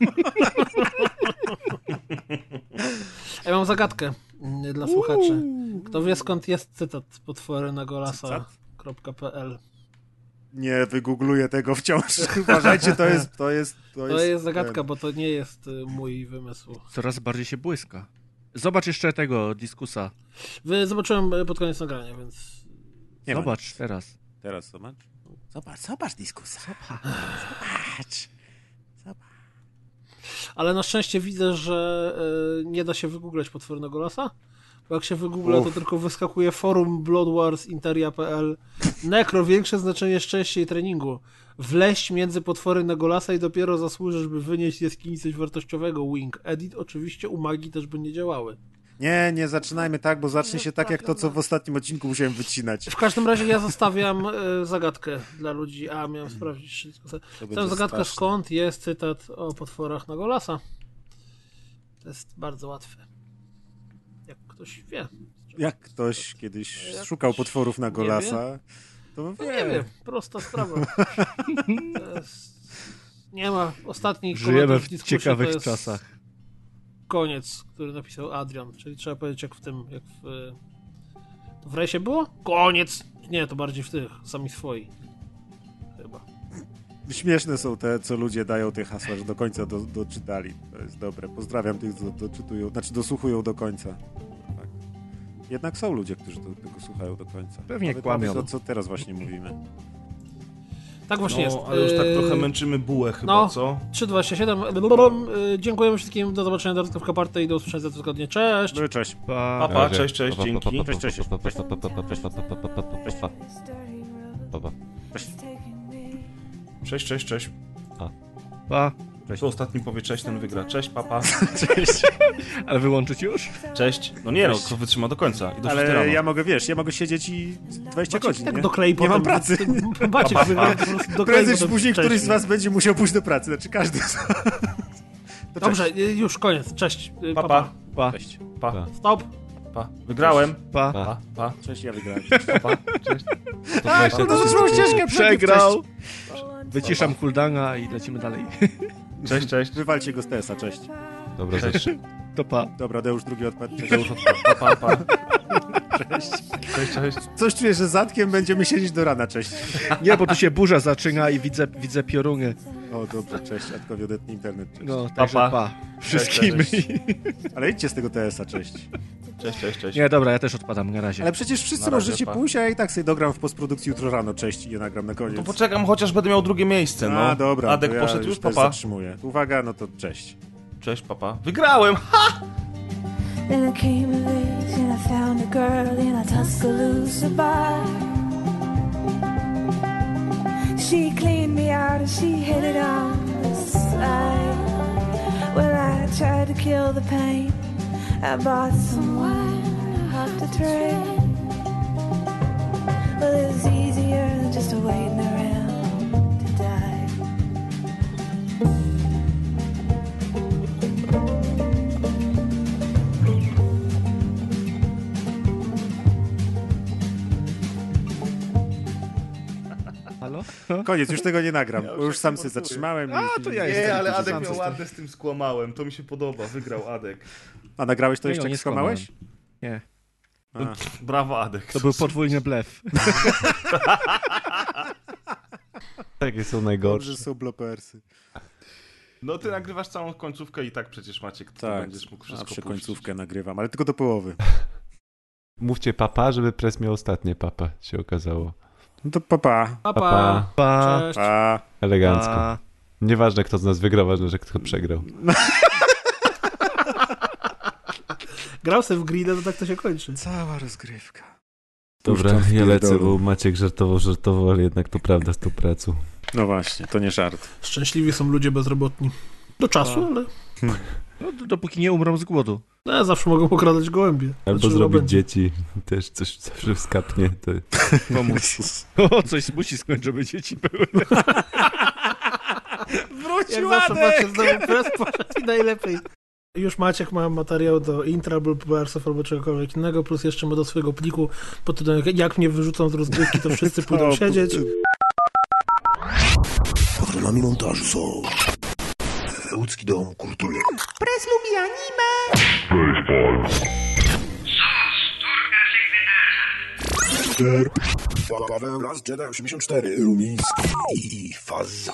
Ja mam zagadkę mm, dla słuchaczy. Kto wie skąd jest cytat potwory na golasa.pl Nie wygoogluję tego wciąż. <laughs> Uważajcie, to jest, to jest, to jest, To jest zagadka, bo to nie jest y, mój wymysł. Coraz bardziej się błyska. Zobacz jeszcze tego diskusa. Zobaczyłem y, pod koniec nagrania, więc Nie Zobacz teraz. Teraz zobacz. Zobacz, zobacz dyskusja. Zobacz. Zobacz. Ale na szczęście widzę, że y, nie da się wygooglać potwornego lasa. Bo jak się wygoogla, to tylko wyskakuje forum Blood Wars Interia.pl. Nekro, większe znaczenie szczęścia i treningu. Wleść między potwory na golasa i dopiero zasłużysz, by wynieść z jaskini coś wartościowego. Wing. Edit oczywiście u magii też by nie działały. Nie, nie zaczynajmy tak, bo zacznie się tak jak to, co w ostatnim odcinku musiałem wycinać. W każdym razie ja zostawiam y, zagadkę dla ludzi. A, miałem sprawdzić wszystko. Tam zagadka straszne. skąd jest cytat o potworach na golasa. To jest bardzo łatwe. Jak ktoś wie. Jak ktoś kiedyś Jak szukał ktoś potworów na golasa, to No wie. nie wiem, prosta sprawa. <laughs> To jest... Nie ma ostatniej Żyjemy w ciekawych to jest czasach. Koniec, który napisał Adrian. Czyli trzeba powiedzieć jak w tym, jak w... To w rejsie było? Koniec! Nie, to bardziej w tych, sami swoi. Chyba. Śmieszne są te, co ludzie dają te hasła, że do końca do, doczytali. To jest dobre. Pozdrawiam tych, co doczytują, znaczy dosłuchują do końca. Tak. Jednak są ludzie, którzy do, tego słuchają do końca. Pewnie Nawet kłamią. To, co teraz właśnie mówimy. Tak właśnie jest. No, ale już tak Yy, trochę męczymy bułę chyba, no. co? 327. Yy, Dziękujemy wszystkim. Do zobaczenia do w kaparty i do usłyszenia za tygodnie. Cześć! No cześć. Pa. Pa, pa, cześć, cześć, dzięki. Cześć, cześć, cześć. Pa, pa. Cześć, cześć, cześć. pa. Kto ostatni powie cześć, ten wygra. Cześć, papa. <laughs> Cześć. Ale wyłączyć już? Cześć. No nie no, kto wytrzyma do końca. I do Ale rano. ja mogę, wiesz, ja mogę siedzieć i 20 godzin, tak nie? doklei nie potem, mam pracy. <laughs> Maciek wygra, po prostu doklei Prędzej czy później któryś z was będzie musiał pójść do pracy. Znaczy każdy. To <laughs> Dobrze, już koniec. Cześć. Papa. Pa. pa. Cześć. Pa. pa. Stop. Pa. Wygrałem. Pa. Pa. pa. Cześć, ja wygrałem. Pa. Cześć. To A, no, ścieżkę, przegrał. Wyciszam cooldowna i lecimy dalej. Cześć, cześć. Wywalcie go z TS-a, cześć. Dobra, <laughs> cześć. To pa. Dobra, Deusz drugi odpadł. Deusz odpadł. Pa, pa, pa. Cześć. Cześć, cześć. Coś czuję, że z Adkiem będziemy siedzieć do rana, cześć. Nie, bo tu się burza zaczyna i widzę, widzę pioruny. O, dobrze, cześć, Adkowi odetnij internet. Cześć. No, także pa. pa. Wszystkim. Cześć, cześć. Ale idźcie z tego TS-a, cześć. Cześć, cześć, cześć. Nie, dobra, ja też odpadam, na razie. Ale przecież wszyscy możecie pa. pójść, a ja i tak sobie dogram w postprodukcji jutro rano, cześć i nagram na koniec. No to poczekam, chociaż będę miał drugie miejsce, no. A, dobra. Adek ja poszedł już, już papa. zatrzymuję. Uwaga, no to cześć. Cześć, papa. Wygrałem! Ha! Then I came of age and I found a girl in a Tuscaloosa bar. She cleaned me out and she hit it on the side. Well, I tried to kill the pain. I bought some wine off the trade. Well, it's easier than just waiting around Halo? Koniec, już tego nie nagram, ja już sam sobie zatrzymałem. A, to ja Nie, ale Adek miał ładne z tym skłamałem, to mi się podoba, wygrał Adek. A nagrałeś to jeszcze, jak nie skłamałeś? Nie. A. Brawo, Adek. To był podwójny blef. <laughs> Takie są najgorsze. Dobrze są blopersy. No ty nagrywasz całą końcówkę i tak przecież Maciek, to tak, będziesz mógł wszystko zawsze końcówkę nagrywam, ale tylko do połowy. Mówcie papa, żeby pres miał ostatnie papa, się okazało. No to papa. Papa. papa. Pa. Cześć. Pa. Elegancko. Pa. Nieważne kto z nas wygrał, ważne, że kto przegrał. <laughs> Grał sobie w grilla, to tak to się kończy. Cała rozgrywka. Dobra, ja lecę, bo Maciek żartował, żartował, ale jednak to prawda z tą pracą. No właśnie, to nie żart. Szczęśliwi są ludzie bezrobotni. Do czasu, ale No, dopóki nie umrą z głodu. no, zawsze mogą okradać gołębie. Albo Znaczy, zrobić dzieci, <laughs> też coś zawsze skapnie. To... <laughs> Pomóc. <laughs> O, coś musi skończyć, żeby dzieci były. Jak Wrócił zawsze Adek! macie znowu pres poszedł i najlepiej. Już Maciek ma materiał do intra albo PRS-ów albo czegokolwiek innego, plus jeszcze ma do swojego pliku pod tytułem jak mnie wyrzucą z rozgrywki, to wszyscy pójdą To- siedzieć. Patronami montażu są Łódzki Dom Kultury. Press lubi anime. Paweł Raz Jedi 84, Rumiński i Faza.